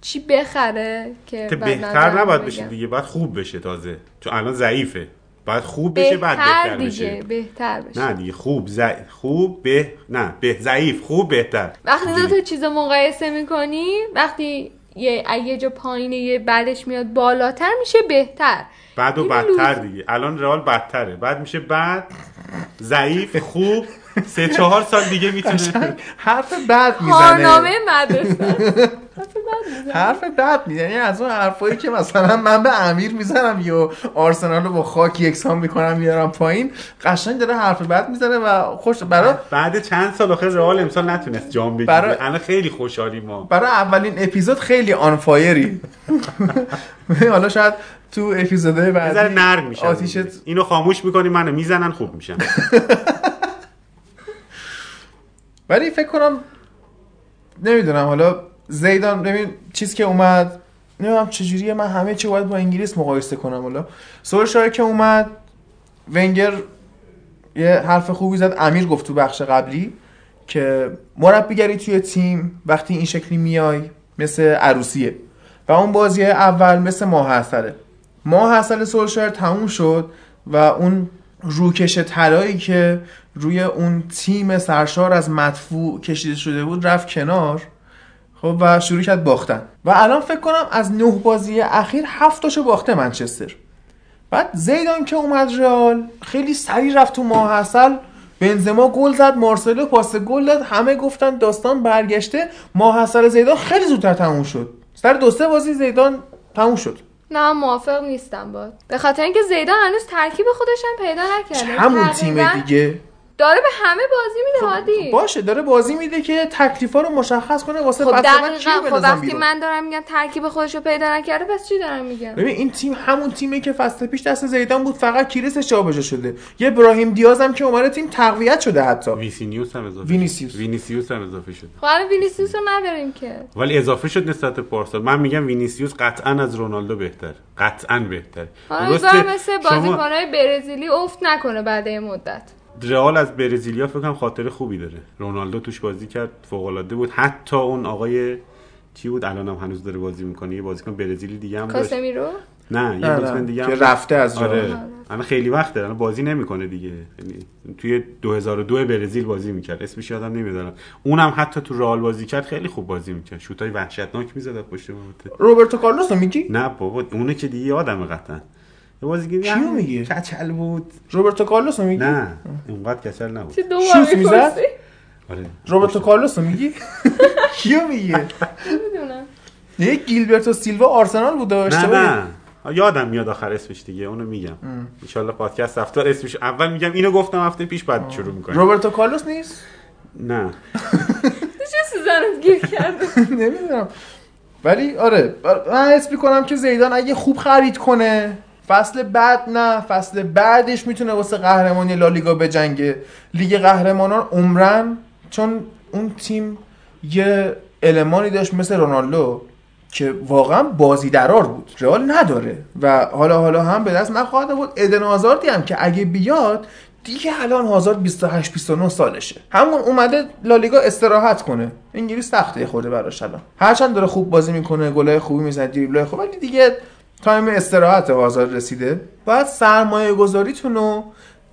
چی بخره که که بعد بهتر نباید. بشه دیگه باید خوب بشه تازه. چون الان ضعیفه. باید خوب بشه بعد بهتر دیگه بشه. بهتر بشه. نه دیگه خوب ضع... خوب به نه به ضعیف خوب بهتر. وقتی دو. تا چیز مقایسه می‌کنی وقتی یه اگه جا پایینه یه بعدش میاد بالاتر میشه بهتر. بعد و بدتر لوز- دیگه. الان رئال بدتره. بعد میشه بعد ضعیف خوب سه چهار سال دیگه می‌تونه (laughs) حرف بد کارنامه (laughs) حرف بد می‌زنه. یعنی از اون حرفایی که مثلا من به امیر می‌زنم یا آرسنال رو با خاک یکسان می‌کنم میارم پایین قشنگ داره حرف بد می‌زنه و خوش برای بعد چند سال آخر رئال امسال نتونست جام بگیره. برای- الان خیلی خوشحالی ما. برای اولین اپیزود خیلی آنفایری (laughs) حالا شاید تو اپیزودهای بعدی نرم میشن آتیشت اینو خاموش می‌کنی منو می‌زنن خوب میشن. (laughs) ولی فکر کنم نمی‌دونم حالا زیدان ببین چیز که اومد نمی‌دونم چجوریه من همه چی باید با انگلیس مقایسه کنم حالا. سولشایر که اومد ونگر یه حرف خوبی زد. امیر گفت تو بخش قبلی که مربیگری توی تیم وقتی این شکلی میای مثل عروسیه. و اون بازی اول مثل ماه اصله ماه اصل سولشایر تموم شد و اون روکش طلایی که روی اون تیم سرشار از مدفوع کشیده شده بود رفت کنار. خب و شروع کرد باختن. و الان فکر کنم از نه بازی اخیر هفتاشو باخته منچستر. بعد زیدان که اومد رئال خیلی سریع رفت تو ماه اصل. بنزما گل زد مارسلو پاس گل داد همه گفتن داستان برگشته. ماه حسن زیدان خیلی زودتر تموم شد. سر دو سه بازی زیدان تموم شد. نه موافق نیستم با به خاطر اینکه زیدان هنوز ترکیب خودش هم پیدا نکرده. همون تیم دیگه. داره به همه بازی میده هادی. باشه داره بازی میده که تکلیفا رو مشخص کنه واسه خب دقیقا خب وقتی بیرون. من دارم میگم ترکیب خودش رو پیدا نکرده پس چی دارم میگم؟ ببین این تیم همون تیمی که فصل پیش دست زیدان بود فقط کریسش جابجا شده. یه ابراهیم دیاز هم که اومده تیم تقویت شده حتی. ویسینیوس هم اضافه وینیسیوس. شد. وینیسیوس هم اضافه شد خب الان وینیسیوس رو نداریم که. ولی اضافه شد نسبت به پارسال من میگم وینیسیوس قطعا از رونالدو بهتر. قطعا بهتر. درسته؟ مثل شما بازیکنهای برزیلی افت نکنه بعد این مدت. رئال از برزیلیا فکر کنم خاطر خوبی داره. رونالدو توش بازی کرد فوق العاده بود. حتی اون آقای چی بود؟ الان هم هنوز داره بازی می‌کنه. یه بازیکن برزیلی دیگه هم داشت. کاسمیرو؟ نه یه نه، بازیکن دیگه که هم رفته از رئال. آره الان خیلی وقت داره الان بازی نمی‌کنه دیگه. یعنی توی 2002 برزیل بازی می‌کرد. اسمش یادم نمیاد اونم حتی تو رئال بازی کرد خیلی خوب بازی می‌کرد. شوتای وحشتناک می‌زد از پشت محوطه روبرتو کارلوس میگی؟ نه بابا اونه که دیگه یادمه قطعا. یه بازیکن کیو میگی؟ کچل بود. روبرتو کارلوس رو میگی؟ نه اونقدر کچل نبود. چه دو شوت می‌زد؟ آره. روبرتو کارلوس رو میگی؟ (laughs) کیو میگی؟ می‌دونم یه گیلبرتو سیلوا آرسنال بود نه اشتباهی نه. یادم میاد آخر اسمش دیگه اونو میگم. ان پادکست هفته اسمش اول میگم. اینو گفتم هفته پیش بعد شروع می‌کنیم. روبرتو کارلوس نیست؟ نه. (laughs) چه سوزنت گیر کرده؟ (laughs) نمی‌دونم. ولی آره من حس می‌کنم که زیدان اگه خوب خرید کنه فصل بعد نه فصل بعدش می‌تونه واسه قهرمانی لالیگا بجنگه. لیگ قهرمانان عمرن چون اون تیم یه المانی داشت مثل رونالدو که واقعا بازی درار بود رئال نداره. و حالا حالا هم به دست نخواهد بود ادن هازاردی هم که اگه بیاد دیگه الان هازارد 28 29 سالشه. همون اومده لالیگا استراحت کنه. انگلیس سخته خورده براش الان. هرچند داره خوب بازی می‌کنه گلای خوبی می‌زنه دریبلای خوب ولی دیگه time استراحت هازارد رسیده. باید سرمایه گذاریتون رو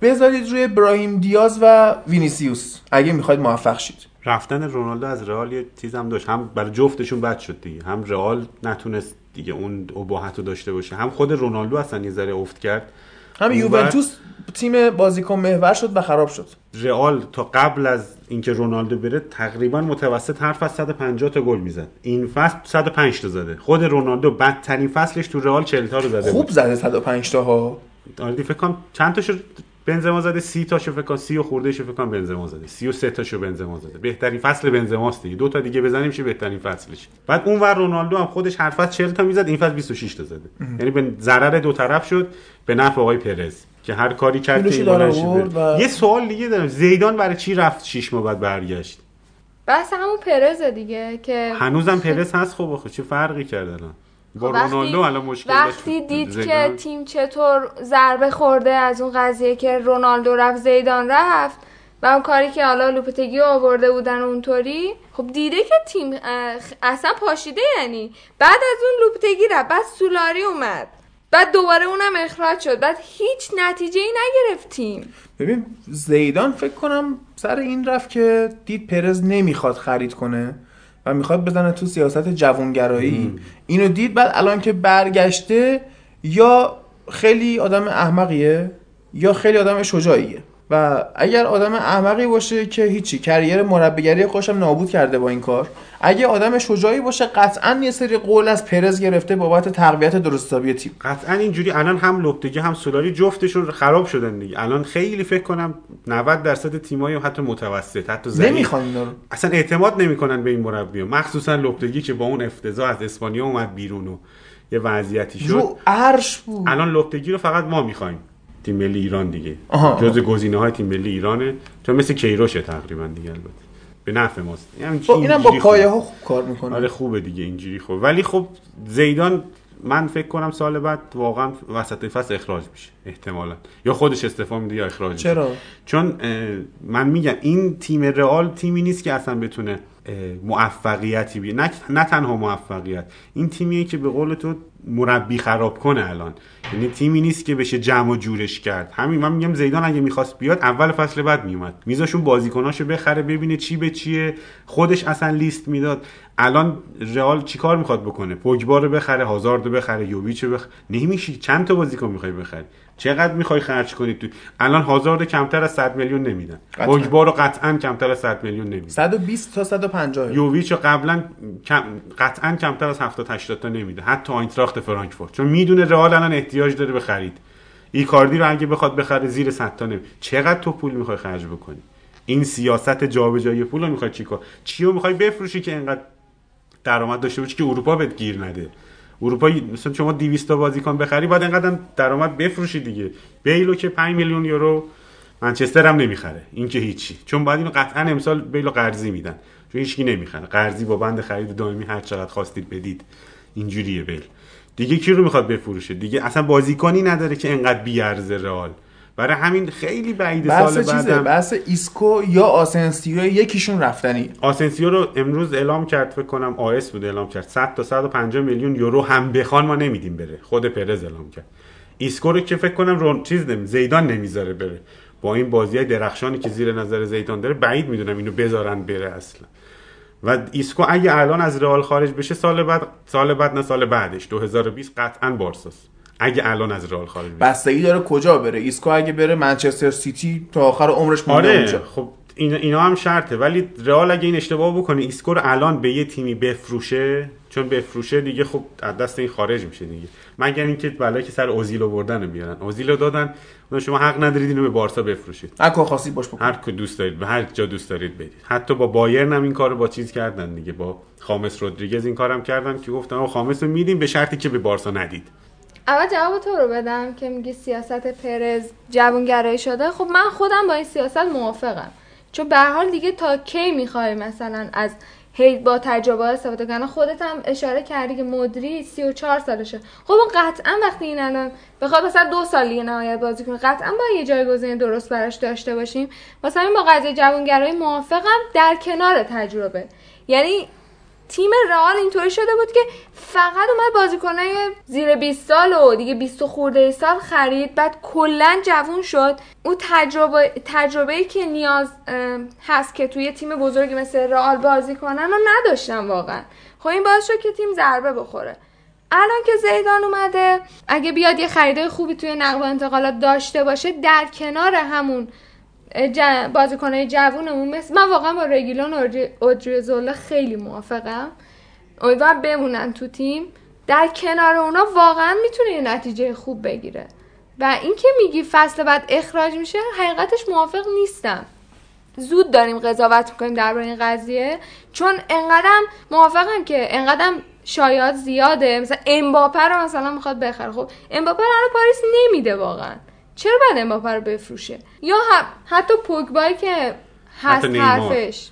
بذارید روی ابراهیم دیاز و وینیسیوس. اگه می‌خواید موفق شید. رفتن رونالدو از رئال یه چیز هم داشت. هم برای جفتشون بد شد دیگه. هم رئال نتونست دیگه اون ابهت رو داشته باشه. هم خود رونالدو اصلا یه ذره افت کرد. هم یوونتوس تیم بازیکن محور شد و خراب شد. رئال تا قبل از اینکه رونالدو بره تقریبا متوسط هر فصل 150 تا گل می‌زد. این فصل 105 تا زده. خود رونالدو بدترین فصلش تو رئال 40 تا رو زده خوب زده 105 تا ها آره فکر کنم چند تاشو بنزما زده؟ 30 تاشو فکر کنم. 30 و خورده فکر کنم بنزما زده. 33 تاشو بنزما زده. بهترین فصل بنزماست دیگه. دو تا دیگه بزنیم میشه بهترین فصلش. بعد اون ور رونالدو هم خودش هر فصل 40 تا می‌زد این فصل 26 تا زده. یعنی به ضرر دو طرف شد به نفع آقای پرز. که هر کاری کرد که. و- یه سوال دیگه دارم. زیدان برای چی رفت 6 ماه بعد برگشت؟ بس همون پرزه دیگه که هنوزم پرز هست؟ خب آخه چه فرقی کرد الان؟ با خب رونالدو الان مشکل داشت وقتی دید زیدان. که تیم چطور ضربه خورده از اون قضیه که رونالدو رفت زیدان رفت و اون کاری که حالا لوپتگی آورده بودن اونطوری خب دیده که تیم اصلا پاشیده یعنی. بعد از اون لوپتگی رفت بعد سولاری اومد. بعد دوباره اونم اخراج شد. بعد هیچ نتیجه ای نگرفت تیم ببین زیدان فکر کنم سر این رفت که دید پرز نمی‌خواد خرید کنه و می‌خواد بزنه تو سیاست جوانگرایی. اینو دید بعد الان که برگشته یا خیلی آدم احمقیه یا خیلی آدم شجاعیه. و اگر آدم احمقی باشه که هیچی کریر مربیگری خوشم نابود کرده با این کار. اگه آدم شجاعی باشه قطعا یه سری قول از پرز گرفته بابت تقویت درستابی تیم. قطعا اینجوری الان هم لوپتگی هم سولاری جفتشون خراب شدن دیگه. الان خیلی فکر کنم 90 درصد تیمای حتی متوسط حتی ضعیف. نمی‌خوان اصلا اعتماد نمی‌کنن به این مربی مخصوصا لوپتگی که با اون افتضاح از اسپانیا اومد بیرون و یه وضعیتی شد. رو عرش بود. الان لوپتگی رو فقط ما می‌خوایم. تیم ملی ایران دیگه. آها. جز گزینه های تیم ملی ایرانه. چون مثل کیروشه تقریبا دیگه البته. به نفع ماست. یعنی با اینم با. پایه ها خوب کار می‌کنه. آره خوبه دیگه اینجوری خوب. ولی خب زیدان من فکر کنم سال بعد واقعا وسط فصل اخراج میشه احتمالا. یا خودش استعفا میده یا اخراج میشه. چرا؟ چون من میگم این تیم رئال تیمی نیست که اصلا بتونه موفقیتی بیه نه, نه تنها موفقیت. این تیمیه که به قول تو مربی خراب کنه الان. یعنی تیمی نیست که بشه جمع و جورش کرد. همین من میگم زیدان اگه می‌خواست بیاد اول فصل بعد میومد میذاشون بازیکناشو بخره ببینه چی به چیه. خودش اصلا لیست می‌داد. الان رئال چیکار می‌خواد بکنه؟ پوگبا رو بخره هازارد رو بخره یوویچ رو بخره نمیشه چند تا بازیکن می‌خوای بخری؟ چقدر می‌خوای خرج کنی تو الان هازارد کمتر از 100 میلیون نمیدن. پوگبا رو قطعا کمتر از 100 میلیون نمیدن. 120 تا 150 یوویچ قبلا کم... قطعا کمتر از 70 80 تا نمیده حتی آینتراخت فرانکفورت. چون می‌دونه رئال الان احتیاج داره به خرید. ایکاردی رو اگه بخواد بخره زیر 100 تا نمی چقدر تو پول می‌خوای خرج بکنی؟ این سیاست جابجایی پول رو می‌خوای چیکار چی رو می‌خوای بفروشی که اینقدر درآمد داشته باشی که اروپا بهت گیر نده؟ اروپا مثلا شما 200 تا بازیکن بخری بعد اینقدر درآمد بفروشی دیگه. بیلو که 5 میلیون یورو منچستر هم نمی‌خره. این که هیچی. چون باید اینو قطعا امسال بیلو قرضی میدن. چون هیچکی نمی‌خره. قرضی با بند خرید دائمی هر چقدر خواستید بدید. اینجوریه بیل دیگه کی رو می‌خواد بفروشه؟ دیگه اصلا بازیکنی نداره که انقدر بیارزه رئال. برای همین خیلی بعید سال چیزه؟ بعدم بحث ایسکو یا آسنسیو یکیشون رفتنی. آسنسیو رو امروز اعلام کرد فکر کنم آس بود اعلام کرد. 100 تا 150 میلیون یورو هم بخوان ما نمیدیم بره. خود پرز اعلام کرد. ایسکو رو که فکر کنم رون چیز نمی زیدان نمی‌ذاره بره. با این بازی درخشانی که زیر نظر زیدان داره بعید می‌دونم اینو بذارن بره اصلا. و ایسکو اگه الان از رئال خارج بشه سال بعد سال بعد نه سال بعدش. 2020 قطعا بارساست. اگه الان از رئال خارج بشه بستگی داره کجا بره؟ ایسکو اگه بره منچستر سیتی تا آخر عمرش مونده آره اونجا. خب اینا, اینا هم شرطه. ولی رئال اگه این اشتباه بکنه ایسکو رو الان به یه تیمی بفروشه چون بفروشه دیگه خب از دست این خارج میشه دیگه. مگر اینکه بلایی که سر اوزیل آوردن رو بیارن. اوزیل رو دادن شما حق ندارید اینو به بارسا بفروشید. هر کار خاصی باش بکن. هر که دوست دارید به هر جا دوست دارید بدید حتی با بایرن هم این کارو با چیز کردن دیگه. با خامس رودریگز این کارم کردن که گفتن آقا خامس رو میدیم به شرطی که به بارسا ندید. اول جواب تو رو بدم که میگی سیاست پرز جوانگرایی شده. خب من خودم با این سیاست موافقم. چون به حال دیگه تا کی می‌خوای مثلا از هی با تجربه استفاده کنه خودت هم اشاره کردی که مدری 34 سالشه. خب اون قطعا وقتی این الان بخواد مثلا دو سال دیگه نهایت بازی کنه قطعا با یه جایگزین درست براش داشته باشیم. واسه همین با قضیه جوانگرایی موافقم در کنار تجربه. یعنی تیم رئال اینطوری شده بود که فقط اومد بازیکنای زیر 20 سال و دیگه 20 و خورده سال خرید بعد کلا جوون شد اون تجربه تجربه ای که نیاز هست که توی تیم بزرگی مثل رئال بازی کنن و نداشتن واقعا خب این باعث شد که تیم ضربه بخوره الان که زیدان اومده اگه بیاد یه خریدای خوبی توی نقل و انتقالات داشته باشه در کنار همون. بازیکنهای جوونمون مثل من واقعا با رگیلون و اودریوزولا خیلی موافقم. امیدوارم بمونن تو تیم. در کنار اونا واقعا می‌تونه یه نتیجه خوب بگیره. و اینکه میگی فصل بعد اخراج میشه حقیقتش موافق نیستم. زود داریم قضاوت می‌کنیم درباره این قضیه. چون انقدرم موافقم که انقدرم شایعات زیاده. مثلا امباپه رو مثلا می‌خواد بخره. خب امباپه رو پاریس نمیده واقعا. چرا باید امباپه رو بفروشه؟ یا حتی پوگبایی که هست حتی نیمار. حرفش.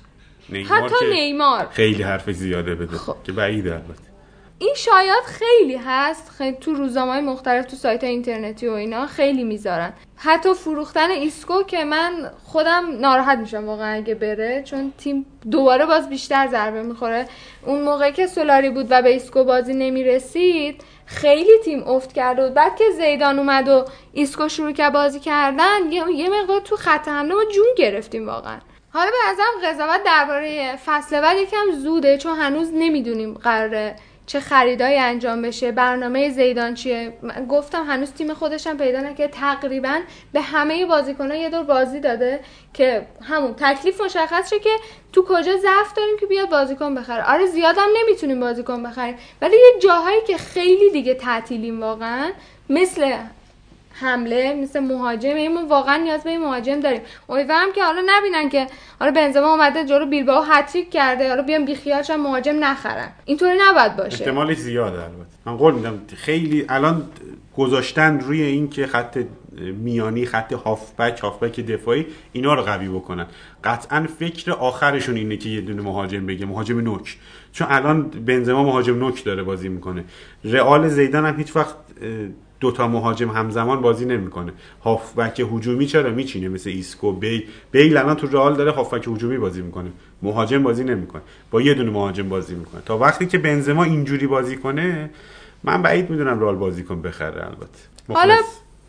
نیمار حتی که نیمار. خیلی حرف زیاده بده. خب. که بعیده البته. این شایعات خیلی هست. خیلی تو روزنامه‌های مختلف تو سایت اینترنتی و اینا خیلی می‌ذارن. حتی فروختن ایسکو که من خودم ناراحت میشم واقعا اگه بره چون تیم دوباره باز بیشتر ضربه می‌خوره. اون موقع که سولاری بود و به ایسکو بازی نمی‌رسید خیلی تیم افت کرده بود بعد که زیدان اومد و ایسکو شروع کرد بازی کردن یه, مقدار تو خط حمله جون گرفتیم واقعا. حالا به نظرم قضاوت درباره فصل بعد یکم زوده چون هنوز نمی‌دونیم قراره چه خریدایی انجام بشه برنامه زیدان چیه. من گفتم هنوز تیم خودش هم پیدا نکرده تقریبا به همه بازیکن‌ها یه دور بازی داده که همون تکلیف مشخص شه که تو کجا ضعف داریم که بیاد بازیکن بخره. آره زیادم نمی‌تونیم بازیکن بخریم. ولی یه جاهایی که خیلی دیگه تعطیلیم واقعا مثل حمله مثل مهاجم ما واقعا نیاز به این مهاجم داریم. امیدوارم که حالا نبینن که حالا بنزما اومده جلو بیلبائو هتریک کرده حالا بیان بیخیالش مهاجم نخرن. اینطوری نباید باشه. احتمالش زیاده البته. من قول میدم خیلی الان گذاشتن روی این که خط میانی خط هافبک هافبک دفاعی اینا رو قوی بکنن. قطعا فکر آخرشون اینه که یه دونه مهاجم بگه مهاجم نوک. چون الان بنزما مهاجم نوک داره بازی می‌کنه. رئال زیدان هم هیچ وقت دوتا مهاجم همزمان بازی نمی‌کنه. هافبک هجومی چرا میچینه مثل ایسکو بیل؟ بیل الان تو رئال داره هافبک هجومی بازی می‌کنه. مهاجم بازی نمی‌کنه. با یه دونه مهاجم بازی می‌کنه. تا وقتی که بنزما اینجوری بازی کنه من بعید می‌دونم رال بازیکن بخره البته. حالا مخلص.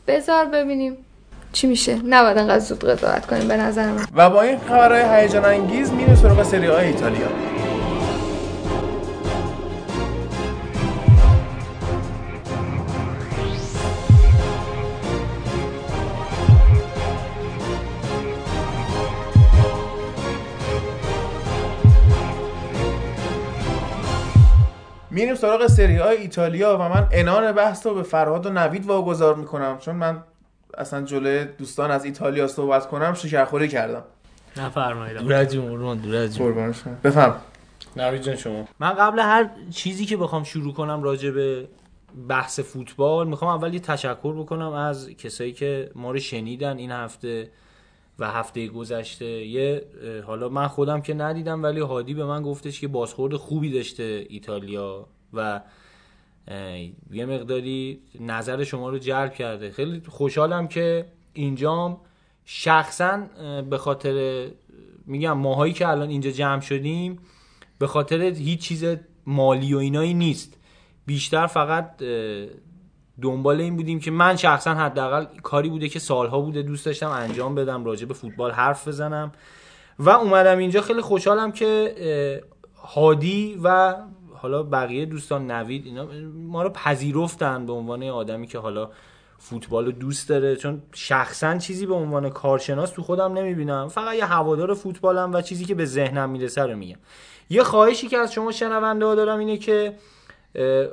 بذار ببینیم چی میشه. نباید انقدر زود قضاوت کنیم به نظر من. و با این خبرهای هیجان انگیز میریم سراغ سری ایتالیا. میریم سراغ سری های ایتالیا و من انان بحث رو به فرهاد و نوید واگذار می‌کنم. چون من اصلا جلوی دوستان از ایتالیا صحبت کنم شکرخوری کردم. نفرمایید. دور از جون قربان دور از جون قربانشون بفهم. نوید جان شما. من قبل هر چیزی که بخوام شروع کنم راجع به بحث فوتبال می‌خوام اول یه تشکر بکنم از کسایی که ما رو شنیدن این هفته. و هفته گذشته یه حالا من خودم که ندیدم ولی هادی به من گفتش که بازخورد خوبی داشته ایتالیا و یه مقداری نظر شما رو جلب کرده. خیلی خوشحالم که اینجام شخصا به خاطر میگم ماهایی که الان اینجا جمع شدیم به خاطر هیچ چیز مالی و اینایی نیست. بیشتر فقط دنبال این بودیم که من شخصا حداقل کاری بوده که سالها بوده دوست داشتم انجام بدم راجع به فوتبال حرف بزنم. و اومدم اینجا. خیلی خوشحالم که هادی و حالا بقیه دوستان نوید اینا ما رو پذیرفتن به عنوان آدمی که حالا فوتبال رو دوست داره. چون شخصا چیزی به عنوان کارشناس تو خودم نمی‌بینم. فقط یه هوادار فوتبالم و چیزی که به ذهنم می‌رسه رو میگم. یه خواهشی که از شما شنونده ها دارم اینه که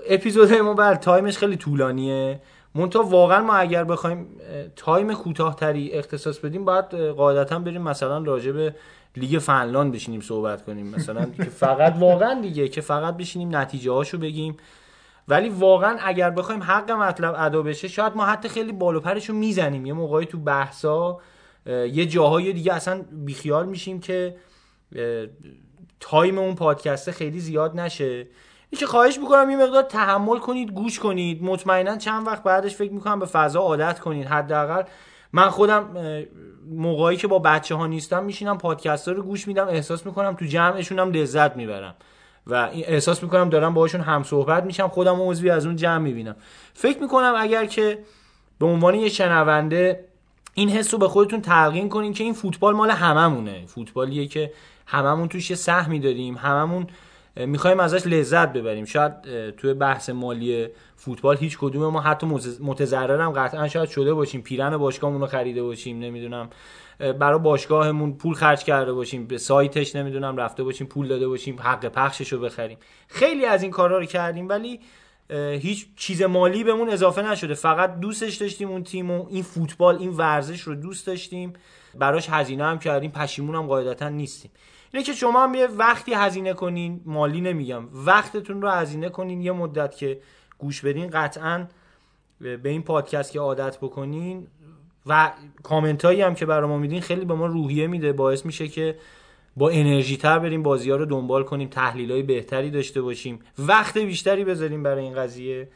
اپیزود ما بر تایمش خیلی طولانیه. مونتا واقعا ما اگر بخوایم time کوتاهتری اختصاص بدیم باید قاعدتا بریم مثلا راجع به لیگ فنلاند بشینیم صحبت کنیم. مثلا که فقط واقعا دیگه که فقط بشینیم نتیجه هاشو بگیم. ولی واقعا اگر بخوایم حق مطلب ادا بشه شاید ما حتی خیلی بالو پرشو می‌زنیم. یه موقعی تو بحثا یه جاهای دیگه اصلا بیخیال میشیم که time اون پادکسته خیلی زیاد نشه. که خواهش می‌کنم یه مقدار تحمل کنید گوش کنید. مطمئنا چند وقت بعدش فکر می‌کنم به فضا عادت کنید. حداقل من خودم موقعی که با بچه ها نیستم میشینم پادکست ها رو گوش میدم. احساس می‌کنم تو جمعشونم لذت می‌برم. و احساس می‌کنم دارم باهاشون هم صحبت میشم خودم عضوی از اون جمع می‌بینم. فکر می‌کنم اگر که به عنوان یه شنونده این حس رو به خودتون تلقین کنین که این فوتبال مال هممونه. فوتبالیه که هممون توش یه سهمی داریم هممون می‌خوایم ازش لذت ببریم. شاید توی بحث مالی فوتبال هیچ کدوم ما حتی متضررم قطعا شاید شده باشیم. پیرن باشگاهمون رو خریده باشیم نمی‌دونم. برای باشگاهمون پول خرج کرده باشیم. به سایتش نمی‌دونم رفته باشیم پول داده باشیم حق پخشش رو بخریم. خیلی از این کارا رو کردیم ولی هیچ چیز مالی بهمون اضافه نشده. فقط دوستش داشتیم اون تیم و این فوتبال این ورزش رو دوست داشتیم. براش هزینه هم کردیم. پشیمون هم قاعدتا نیستیم. اینه که شما هم یه وقتی هزینه کنین مالی نمیگم وقتتون رو هزینه کنین یه مدت که گوش بدین قطعا به این پادکست که عادت بکنین و کامنت هایی هم که برای ما میدین خیلی به ما روحیه میده. باعث میشه که با انرژی تر بریم بازی ها رو دنبال کنیم تحلیل های بهتری داشته باشیم. وقت بیشتری بذاریم برای این قضیه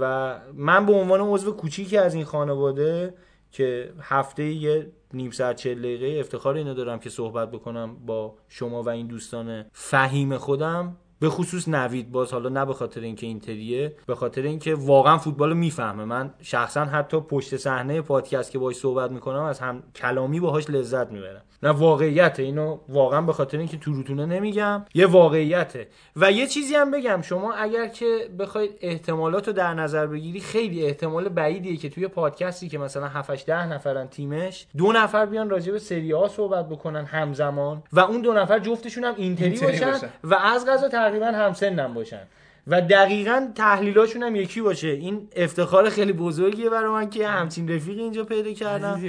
و من به عنوان عضو کوچیکی از این خانواده که هفته یه نیم ساعت چهل دقیقه افتخار اینو دارم که صحبت بکنم با شما و این دوستان فهیم خودم. به خصوص نوید باز حالا نه به خاطر اینکه اینطوریه به خاطر اینکه واقعا فوتبال رو می‌فهمه. من شخصا حتی پشت صحنه پادکست که باهاش صحبت می‌کنم از هم کلامی باهاش لذت می‌برم. نه واقعیت اینو واقعا به خاطر اینکه تو روتونه نمیگم یه واقعیته. و یه چیزی هم بگم شما اگر که بخواید احتمالات رو در نظر بگیری خیلی احتمال بعیدیه که توی پادکستی که مثلا 7 ده نفرن تیمش دو نفر بیان راجع به سری صحبت بکنن همزمان و اون دو نفر جفتشون هم اینتری اینتری باشن باشن. و از غذا تقریبا همسنم باشن. و دقیقا تحلیلاشون هم یکی باشه. این افتخار خیلی بزرگیه برای من که همچین رفیقی اینجا پیدا کردم.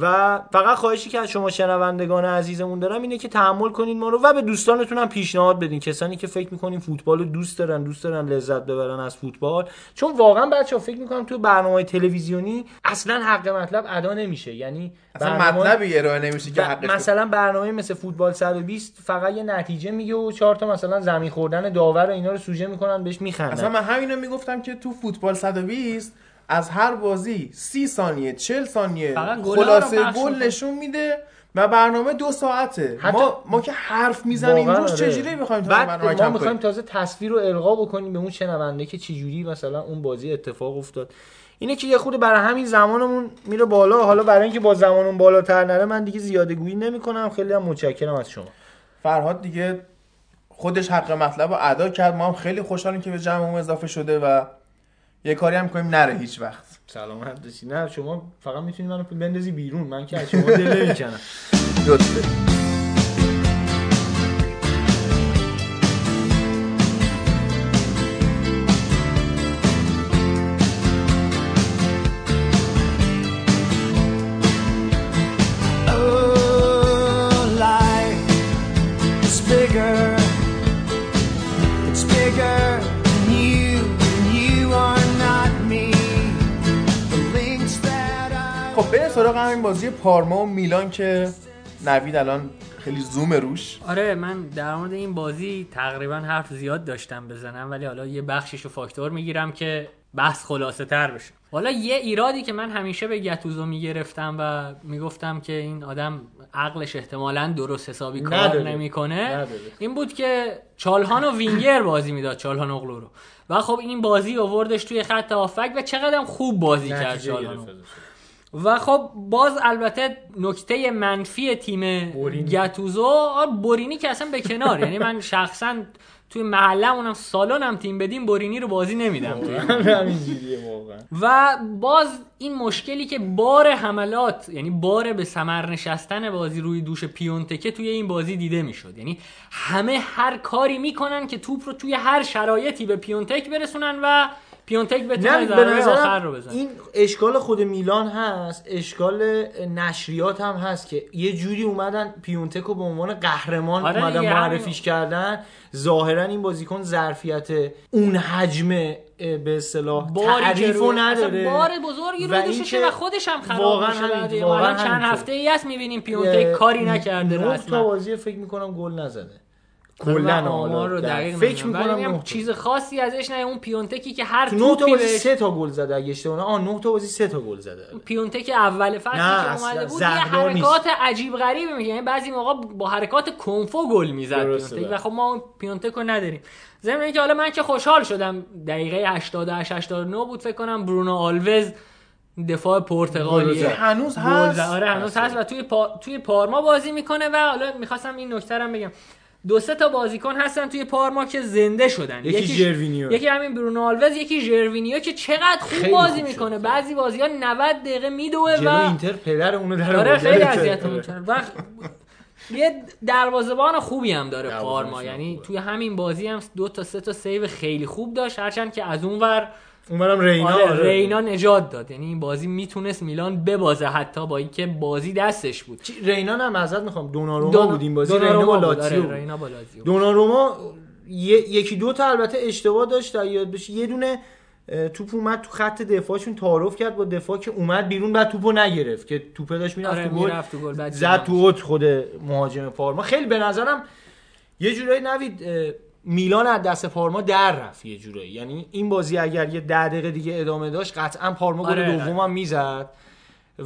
و فقط خواهشی که از شما شنوندگان عزیزمون دارم اینه که تحمل کنین ما رو و به دوستانتون هم پیشنهاد بدین. کسانی که فکر می‌کنین فوتبال رو دوست دارن دوست دارن لذت ببرن از فوتبال. چون واقعا بچه ها فکر می‌کنم تو برنامه تلویزیونی اصلا حق مطلب ادا نمیشه. یعنی اصلا برنامه- مطلبی ارائه نمیشه که حقش مثلا برنامه مثل فوتبال 120 فقط یه نتیجه میگه و چهار تا مثلا زمین خوردن داور و اینا رو سوژه می‌کنن بهش میخندن. اصلا من همینو می‌گفتم که تو فوتبال 120 از هر بازی 30 ثانیه 40 ثانیه خلاصه گل. نشون میده و برنامه دو ساعته. حتی- ما, ما که حرف می‌زنیم روش آره. چجوری می‌خوایم تا بعد برنامه ما کم می‌خوایم کنیم؟ تازه تصویر رو القا بکنیم به اون شنونده که چجوری مثلا اون بازی اتفاق افتاد. اینه که یه خود برای همین زمانمون میره بالا. حالا برای اینکه با زمانمون بالاتر نره من دیگه زیاده گویی نمی‌کنم. خیلی هم متشکرم از شما. فرهاد دیگه خودش حق مطلب رو ادا کرد. ما هم خیلی خوشحالیم که به جمعمون اضافه شده و یه کاری هم کنیم نره هیچ وقت. سلامت باشی نه شما فقط می‌تونی منو بندازی بیرون. من که از شما دل نمی‌کنم. (laughs) خب بریم سراغ همین بازی پارما و میلان که نوید الان خیلی زوم روش. آره من در مورد این بازی تقریبا حرف زیاد داشتم بزنم ولی حالا یه بخشش رو فاکتور می‌گیرم که بحث خلاصه تر بشه. حالا یه ایرادی که من همیشه به گتوزو می‌گرفتم و می‌گفتم که این آدم عقلش احتمالا درست حسابی کار نداره. نمی‌کنه نداره. این بود که چالهان و وینگر بازی می‌داد چالهان اغلو رو. و خب این بازی آوردش توی خط آفک و چقدر خوب بازی کرد چالهان و خب باز البته نکته منفی تیم بورینی. گتوزو آه، بورینی که اصلا به کنار. یعنی من شخصا توی محلمونم سالنم تیم بدیم بورینی رو بازی نمیدم. توی (laughs) و باز این مشکلی که بار حملات یعنی بار به ثمر نشستن بازی روی دوش پیونتکه توی این بازی دیده می‌شد. یعنی همه هر کاری می‌کنن که توپ رو توی هر شرایطی به پیونتک برسونن و پیونتک بتونه نه به ضربه آخر رو بزنه این اشکال خود میلان هست اشکال نشریات هم هست که یه جوری اومدن پیونتکو به عنوان قهرمان آره اومدن معرفیش کردن. ظاهرا این بازیکن ظرفیت اون حجم به اصطلاح تعریف روی- نداره. اصلا بار بزرگی و روی دوششه و خودش هم خراب واقعا میشه یه- واقعا چند. هفته ای هست می‌بینیم پیونتک کاری نکرده نه تا بازی فکر می‌کنم گل نزده. کلا آمار رو دقیق فکر می‌کنم. میگم نه چیز خاصی ازش نه اون پیونتکی که هر تو نه تا بازی سه تا گل زده اگه اشتباه. آه نه تا بازی سه تا گل زده. پیونتک اول فصلی نه، که اومده بود یه زهردار نیست. حرکات عجیب غریبی میگه یعنی بعضی موقع با حرکات کنفو گل می‌زد پیونتک. بله. و خب ما اون پیونتک رو نداریم. ضمن اینکه حالا من که خوشحال شدم دقیقه 88 89 بود فکر کنم. برونو آلوز دفاع پرتغالی. هنوز هست. آره هنوز هست. و توی پا... توی پارما بازی می‌کنه و حالا می‌خواستم این نکته بگم. دو سه تا بازیکن هستن توی پارما که زنده شدن یکی یکیش- ژروینیو. یکی همین برونو آلوز یکی ژروینیو که چقدر خوب خیلی بازی. می‌کنه بعضی بازی ها 90 دقیقه میدوه جلو و اینتر پدر اونو در آره. خیلی آره. اذیتمون کرد و یه دروازه‌بان خوبی هم داره پارما یعنی. توی همین بازی هم دو تا سه تا save خیلی خوب داشت هرچند که از اون ور اونورم رینا آره آره. رینا نجات داد. یعنی این بازی می‌تونست میلان ببازه حتی با اینکه بازی دستش بود. رینا نه معذرت می‌خوام. دوناروما دونا- بود این بازی. دوناروما رینا با بود. لاتزیو آره. رینا با لاتزیو. دوناروما یکی دو تا البته اشتباه داشت یاد بشه. یه دونه توپ اومد تو خط دفاعشون تعارف کرد با دفاع که اومد بیرون بعد توپو نگرفت که توپه داشت می‌رفت آره تو گل. زد تو اوت خود مهاجم پارما خیلی به نظرم یه جورایی نوید میلان از دست پارما در رفت یه جورایی یعنی این بازی اگر یه ده دقیقه دیگه ادامه داشت قطعا پارما گل آره. دومم می‌زد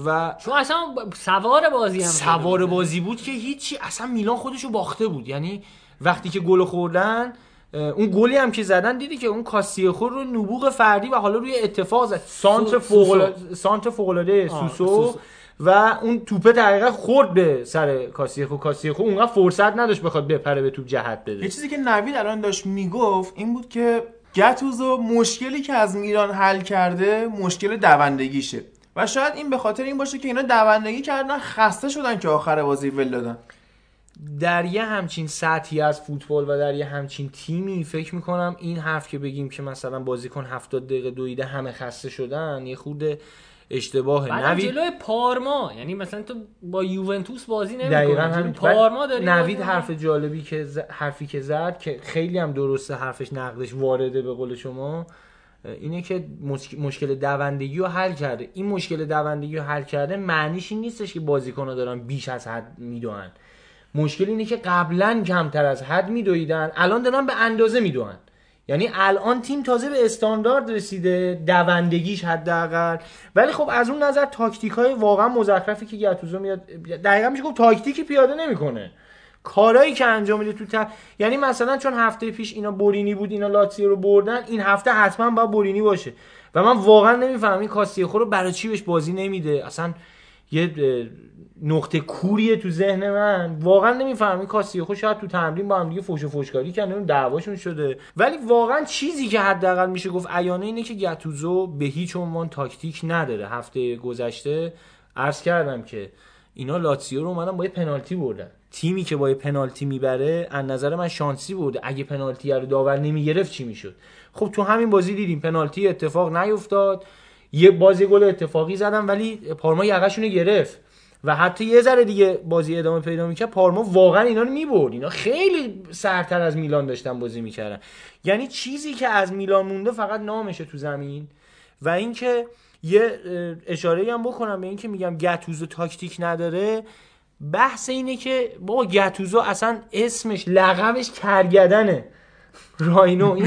و چون اصلا سوار بازی هم سوار. بازی بود که هیچی اصلا میلان خودشو باخته بود یعنی وقتی که گل خوردن اون گلی هم که زدن دیدی که اون کاسیخور رو نبوغ فردی و حالا روی اتفاق زد سانتر فوق سانتر فوق العاده سوسو. و اون توپه دقیقا خورد به سر کاسیخو. کاسیخو اونقدر فرصت نداشت بخواد بپره به توپ جهت یه بده چیزی که نوید الان داشت می‌گفت این بود که گتوزو مشکلی که از میلان حل کرده مشکل دوندگیشه. و شاید این به خاطر این باشه که اینا دوندگی کردن خسته شدن که آخر بازی ول دادن. در یه همچین سطحی از فوتبال و در یه همچین تیمی فکر می‌کنم این حرف که بگیم که مثلا بازیکن 70 دقیقه دویده همه خسته شدن یه خود اشتباهه بعد نوید. جلوی پارما. یعنی مثلا تو با یوونتوس بازی نمی‌کنی. همین. پارما داری نوید حرف جالبی که ز... حرفی که زد که خیلی هم درسته حرفش نقدش وارده به قول شما. اینه که مشک- مشکل دوندگی رو حل کرده. این مشکل دوندگی رو حل کرده معنیش این نیستش که بازیکن‌ها دارن بیش از حد میدوئن. مشکل اینه که قبلا کمتر از حد میدویدن. الان دارن به اندازه میدوئن. یعنی الان تیم تازه به استاندارد رسیده دوندگیش حداقل. ولی خب از اون نظر تاکتیک های واقعا مزخرفی که گتوزو میاد دقیقا میشه گفت تاکتیکی پیاده نمی‌کنه. کارهایی که انجام میده تو ت... یعنی مثلا چون هفته پیش اینا بورینی بود اینا لاتسیو رو بردن این هفته حتما باید بورینی باشه. و من واقعا نمی‌فهمم این کاستیخو رو برای چی بهش بازی نمیده؟ اصلا یه نقطه کوریه تو ذهن من. واقعا نمی‌فهمم این کاستیخو شاید تو تمرین با هم دیگه فوش و فوشکاری کردن دعواشون شده. ولی واقعا چیزی که حداقل میشه گفت عیانه اینه که گتوزو به هیچ عنوان تاکتیک نداره. هفته گذشته عرض کردم که اینا لاتسیو رو اومدن با یه پنالتی بردن. تیمی که با یه پنالتی می‌بره از نظر من شانسی برده. اگه پنالتی رو داور نمی‌گرفت چی می‌شد؟ خب تو همین بازی دیدیم پنالتی اتفاق نیفتاد. یه بازی گل اتفاقی زدن ولی پارما یقشون رو گرفت. و حتی یه ذره دیگه بازی ادامه پیدا می‌کرد پارما واقعا اینا رو می‌برد. اینا خیلی سرتر از میلان داشتن بازی می‌کردن. یعنی چیزی که از میلان مونده فقط نامشه تو زمین. و اینکه یه اشاره هم بکنم به اینکه میگم گتوزو تاکتیک نداره. بحث اینه که بابا گتوزو اصلا اسمش لقبش کرگدنه راینو این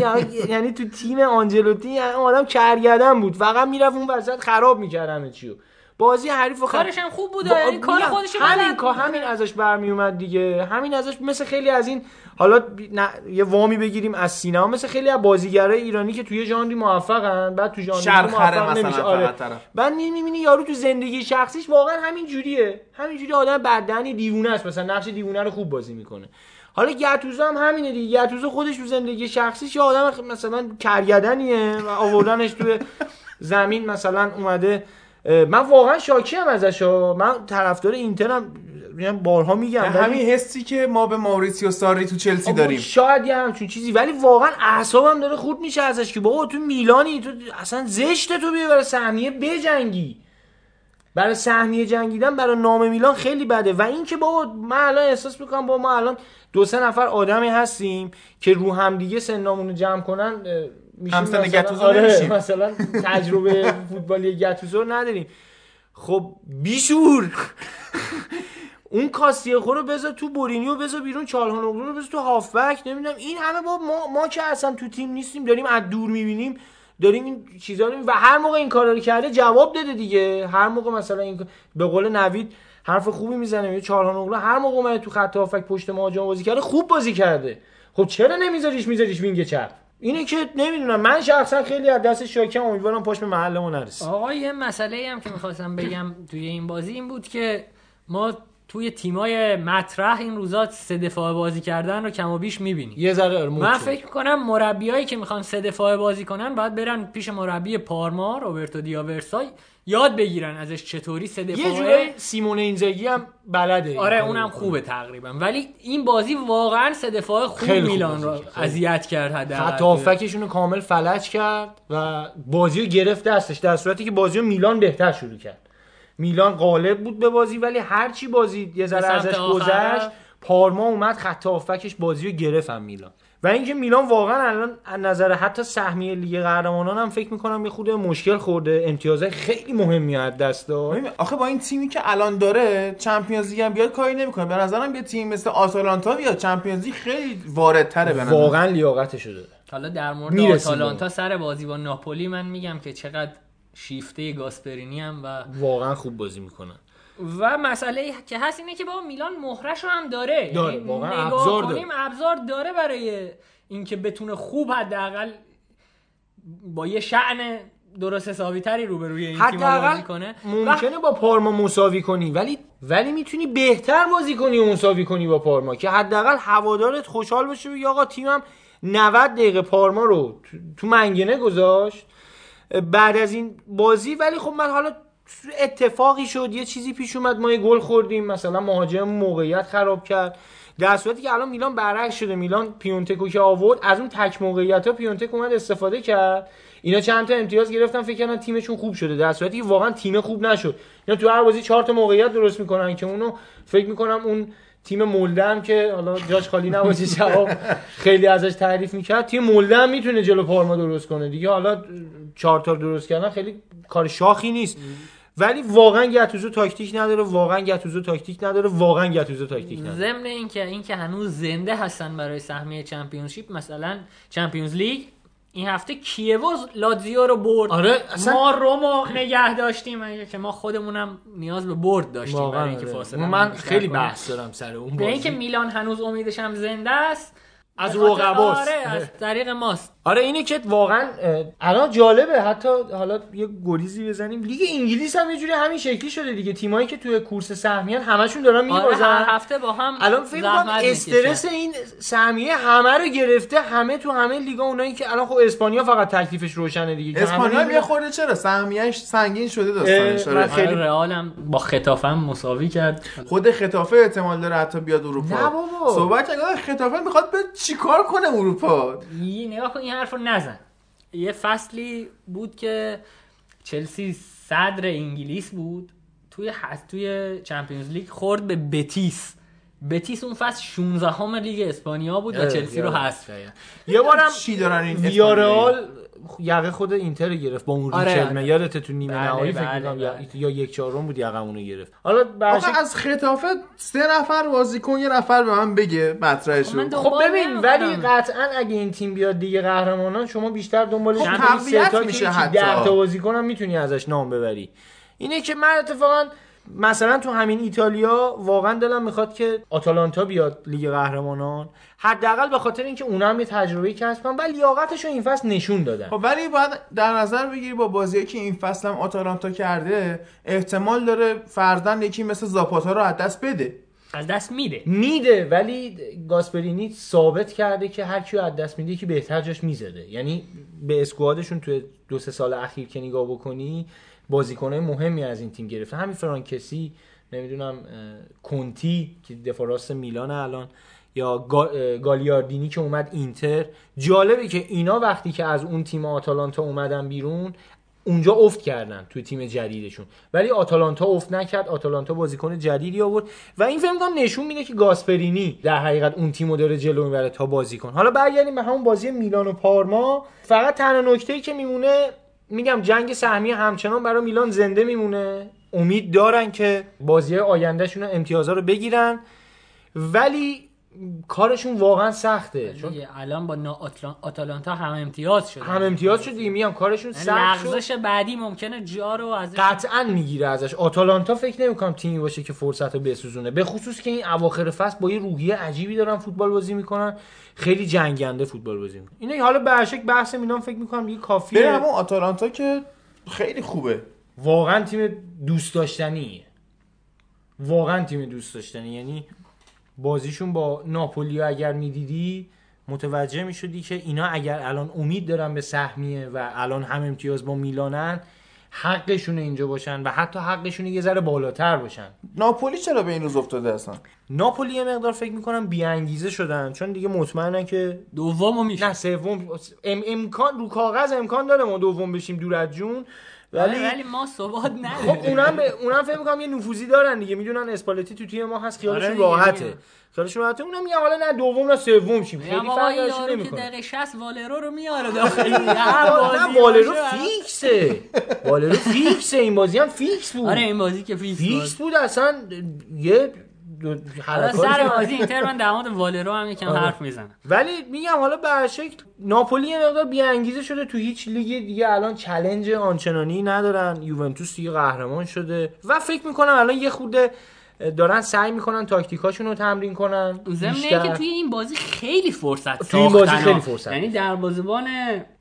یعنی تو تیم آنجلوتی آدم کرگدن بود. فقط می‌رفت اون وسط خراب می‌کرد همه چیو. بازی حریف خراب- کارش هم خوب بود با- یعنی کار خودش همین کار همین ازش برمی اومد دیگه. همین ازش مثل خیلی از این حالا بی- نه، یه وامی بگیریم از سینما. مثل خیلی از بازیگرای ایرانی که توی ژانری موفقن. بعد تو ژانری موفق مثلا نمیشه. فقط آره. طرف. بعد می‌بینی یارو تو زندگی شخصیش واقعا همین جوریه. همین جوری آدم بدنی دیوونه است. مثلا نقش دیوونه رو خوب بازی می‌کنه. حالا گتوزو هم همینه دیگه. گتوزو خودش تو زندگی شخصیش یه آدم مثلا کرگدنیه و آوردنش توی (laughs) زمین مثلا اومده من واقعا شاکی هم ازش ها. من طرفدار اینترم میگم بارها میگم همین حسی که ما به ماوریتسیو ساری تو چلسی داریم. شاید یه همچون چیزی ولی واقعا اعصابم داره خورد میشه ازش که بابا تو میلانی تو اصلا زشته تو بیای برای سهمیه بجنگی برای سهمیه جنگیدن برای نام میلان خیلی بده. و این که بابا من الان احساس می‌کنم با ما الان دو سه نفر آدمی هستیم که رو همدیگه سنامون رو جمع کنن همسن مثلا- گتوزو آره، نمیشیم. مثلا تجربه فوتبالی گتوزو نداریم. خب بیشور. اون کاستیخو رو بذار تو بورینیو بذار بیرون چالهانوگلو رو بذار تو هافبک. نمی‌دونم این همه با ما ما که اصلا تو تیم نیستیم داریم از دور می‌بینیم. داریم این چیزا رو و هر موقع این کارا رو کرده جواب داده دیگه. هر موقع مثلا این به قول نوید حرف خوبی می‌زنه میگه چالهانوگلو هر موقع اومده تو خط هافک پشت مهاجم بازی کرده خوب بازی کرده. خب چرا نمیذاریش میذاریش وینگ چپ؟ اینه که نمی‌دونم من شخصا خیلی از دست شاکم امیدوارم پاش به محلمون نرسه. آقا یه مسئله هم که می‌خواستم بگم توی این بازی این بود که ما توی تیمای مطرح این روزا سه دفاعه بازی کردن رو کم و بیش می‌بینیم. یه ذره من فکر می‌کنم مربیایی که می‌خوان سه دفاعه بازی کنن باید برن پیش مربی پارما روبرتو دیاورسای. یاد بگیرن ازش چطوری سه یه دفاعه جورایی سیمون اینزاگی هم بلده آره اونم. خوبه تقریبا ولی این بازی واقعا سه دفاعه خوب میلان رو. اذیت کرد حداقل خط هافکشون رو کامل فلج کرد و بازی رو گرفت دستش در صورتی که بازی رو میلان بهتر شروع کرد میلان غالب بود به بازی ولی هرچی بازی یه ذره ازش. گذشت پارما اومد خط هافکش بازی رو گرفت هم میلان و اینکه میلان واقعا الان از نظر حتی سهمیه لیگ قهرمانان هم فکر می‌کنم یه خود مشکل خورده. امتیازهای خیلی مهمی از دست داد. آخه با این تیمی که الان داره چمپیونز لیگ هم بیاد کاری نمی‌کنه. به نظرم یه تیم مثل آتالانتا بیاد. چمپیونز لیگ خیلی واردتره به نظرم. واقعا لیاقتش داره. حالا در مورد آتالانتا سر بازی با ناپولی من میگم که چقدر شیفته گاسپرینی هم و واقعا خوب بازی می‌کنن. و مسئله که هست اینه که بابا میلان مهرش رو هم داره. داره، یعنی واقعا ابزار داره. ابزار داره برای اینکه بتونه خوب حداقل با یه شعن درست حسابی تری روبروی این تیم بازی کنه. ممکنه با پارما مساوی کنی ولی ولی می‌تونی بهتر بازی کنی و مساوی کنی با پارما که حداقل هوادارت خوشحال بشه بگی آقا تیمم 90 دقیقه پارما رو تو- تو منگنه گذاشت. بعد از این بازی ولی خب من حالا اتفاقی شد یه چیزی پیش اومد ما یه گل خوردیم مثلا مهاجم موقعیت خراب کرد. در صورتی که الان میلان برعکس شده میلان پیونتکو که آورد از اون تک موقعیت ها پیونتک اومد استفاده کرد. اینا چند تا امتیاز گرفتن فکر کردن تیمشون خوب شده. در صورتی که واقعا تیم خوب نشد. اینا تو هر بازی چهار تا موقعیت درست می‌کنن که اونو فکر می‌کنم اون تیم مولده هم که حالا جاش خالی نباشه جواب خیلی ازش تعریف می‌کرد. تیم مولده هم می‌تونه جلو پارما درست کنه. دیگه حالا چهار تا درست کردن خیلی کار شاخی نیست. ولی واقعا گتوسو تاکتیک نداره واقعا گتوسو تاکتیک نداره واقعا گتوسو تاکتیک نداره ضمن اینکه اینکه هنوز زنده هستن برای سهمیه championship مثلا چمپیونز لیگ این هفته کیوو لاتزیو رو برد آره، اصلا- ما رومو نگه داشتیم اگه که ما خودمونم نیاز به برد داشتیم برای اینکه آره. فاصله من خیلی. بحث دارم سر اون به اینکه میلان هنوز امیدش هم زنده است از رقباست. آره از طریق ماست آره اینه که واقعا الان جالبه حتی حالا یه گریزی بزنیم. لیگ انگلیس هم یه جوری همین شکلی شده دیگه. تیمایی که توی کورس سهمیان همشون دارن آره میبازن. هر هفته با هم الان فکر کنم استرس می‌کشن. این سهمیه همه رو گرفته همه تو همه لیگا اونایی که الان خب اسپانیا فقط تکلیفش روشنه دیگه. که اسپانیا یه خورده چرا؟ سهمیه‌اش سنگین شده داستانش. آره. خیلی- آره رئالم با خطافه مساوی کرد. خود خطافه احتمال داره حتی بیاد اروپا. نه بابا. صحبت خطافه می‌خواد به چیکار کنه اروپا؟ نگاه کن این حرف رو نزن. یه فصلی بود که چلسی صدر انگلیس بود توی حس... توی چمپیونز لیگ خورد به بتیس. بتیس اون فصل 16 همه لیگ اسپانیا بود و چلسی رو. حذف کرد یه بارم چی دارن این ویارال یقه خود اینتر رو گرفت با اون آره، ریکلمه آره. یادت تو نیمه بله، نهایی فکر بله، می‌کنم یا- بله. یا یک چهارم بود یقمون گرفت حالا برش از خطافه سه نفر بازیکن یه نفر به من بگه دو- خب دنبال ببین. ولی قطعا اگه این تیم بیاد دیگه قهرمانان شما بیشتر دنبالش خب. تقویت میشه حتی. ده تا بازیکن هم می‌تونی ازش نام ببری اینه که من اتفاقا مثلا تو همین ایتالیا واقعا دلم می‌خواد که آتالانتا بیاد لیگ قهرمانان. حداقل به خاطر اینکه اونا هم یه تجربه کسب کنن و لیاقتش رو این فصل نشون دادن. خب ولی باید در نظر بگیری با بازی که این فصل هم آتالانتا کرده احتمال داره فردن یکی مثل زاپاتا رو از دست بده. از دست میده. میده ولی گاسپرینی ثابت کرده که هر کیو از دست میده که بهتر جاش می‌زده. یعنی به اسکوادشون تو دو سه سال اخیر که نگاه بکنی بازیکنای مهمی از این تیم گرفته. همین فرانکسی نمی‌دونم کنتی که دفاع راست میلان الان یا گالیاردینی که اومد اینتر. جالبه که اینا وقتی که از اون تیم آتالانتا اومدن بیرون اونجا افت کردن توی تیم جدیدشون. ولی آتالانتا افت نکرد آتالانتا بازیکن جدیدی آورد. و این فکر کنم نشون میده که گاسپرینی در حقیقت اون تیمو داره جلو می‌بره تا بازیکن حالا برگردیم به همون بازی میلان و پارما. فقط تنها نکته ای که میمونه میگم جنگ سهمی همچنان برای میلان زنده میمونه. امید دارن که بازی آیندهشون امتیازها رو بگیرن. ولی کارشون واقعا سخته. چون الان با نا آتلان... آتالانتا هم امتیاز شده. هم امتیاز شد دیگه میگم کارشون یعنی سخت لغزش بعدی ممکنه جا رو از قطعا می‌گیره ازش. آتالانتا فکر نمی‌کنم تیمی باشه که فرصت رو بسوزونه. به خصوص که این اواخر فصل با یه روحیه عجیبی دارن فوتبال بازی می‌کنن. خیلی جنگنده فوتبال بازی می‌کنن اینه حالا شکل بحث میلان فکر می‌کنم دیگه به کافیه همون آتالانتا که خیلی خوبه. واقعا تیم دوست داشتنیه. واقعا تیم دوست داشتنی. یعنی بازیشون با ناپولی اگر می‌دیدی متوجه می‌شدی که اینا اگر الان امید دارن به سهمیه و الان هم امتیاز با میلانن حقشونه اینجا باشن و حتی حقشونه یه ذره بالاتر باشن. ناپولی چرا به این روز افتاده اصلا؟ ناپولی یه مقدار فکر می‌کنم بیانگیزه شدن چون دیگه مطمئنن که دومو میشه. نه سوم. ام امکان رو کاغذ امکان داره ما دوم بشیم دور از جون. ولی ولی ولی ما ثبات خب نداریم. اونم به اونم فکر می‌کنم یه نفوذی دارن دیگه. می‌دونن اسپالتی تو تیم ما هست خیالشون آره راحته. خیالشون راحته. اونم میگه حالا نه دوم نه سوم شیم خیلی فرقی نمی‌کنه. دقیقه 60 والرو رو میاره (laughs) داخل نه والرو فیکسه. والرو فیکسه. این بازی هم فیکس بود. آره این بازی که فیکس فیکس بود. اصلا یه سر بازی اینتر من در مورد والرو هم یکم آره. حرف می‌زنم. ولی میگم حالا به شکل ناپولی یه مقدار بیانگیزه شده تو هیچ لیگ دیگه الان challenge آنچنانی ندارن. یوونتوس دیگه قهرمان شده. و فکر می‌کنم الان یه خورده دارن سعی می‌کنن تاکتیکاشون رو تمرین کنن ضمن. اینکه توی این بازی خیلی فرصت توی این بازی خیلی. فرصت یعنی دروازه‌بان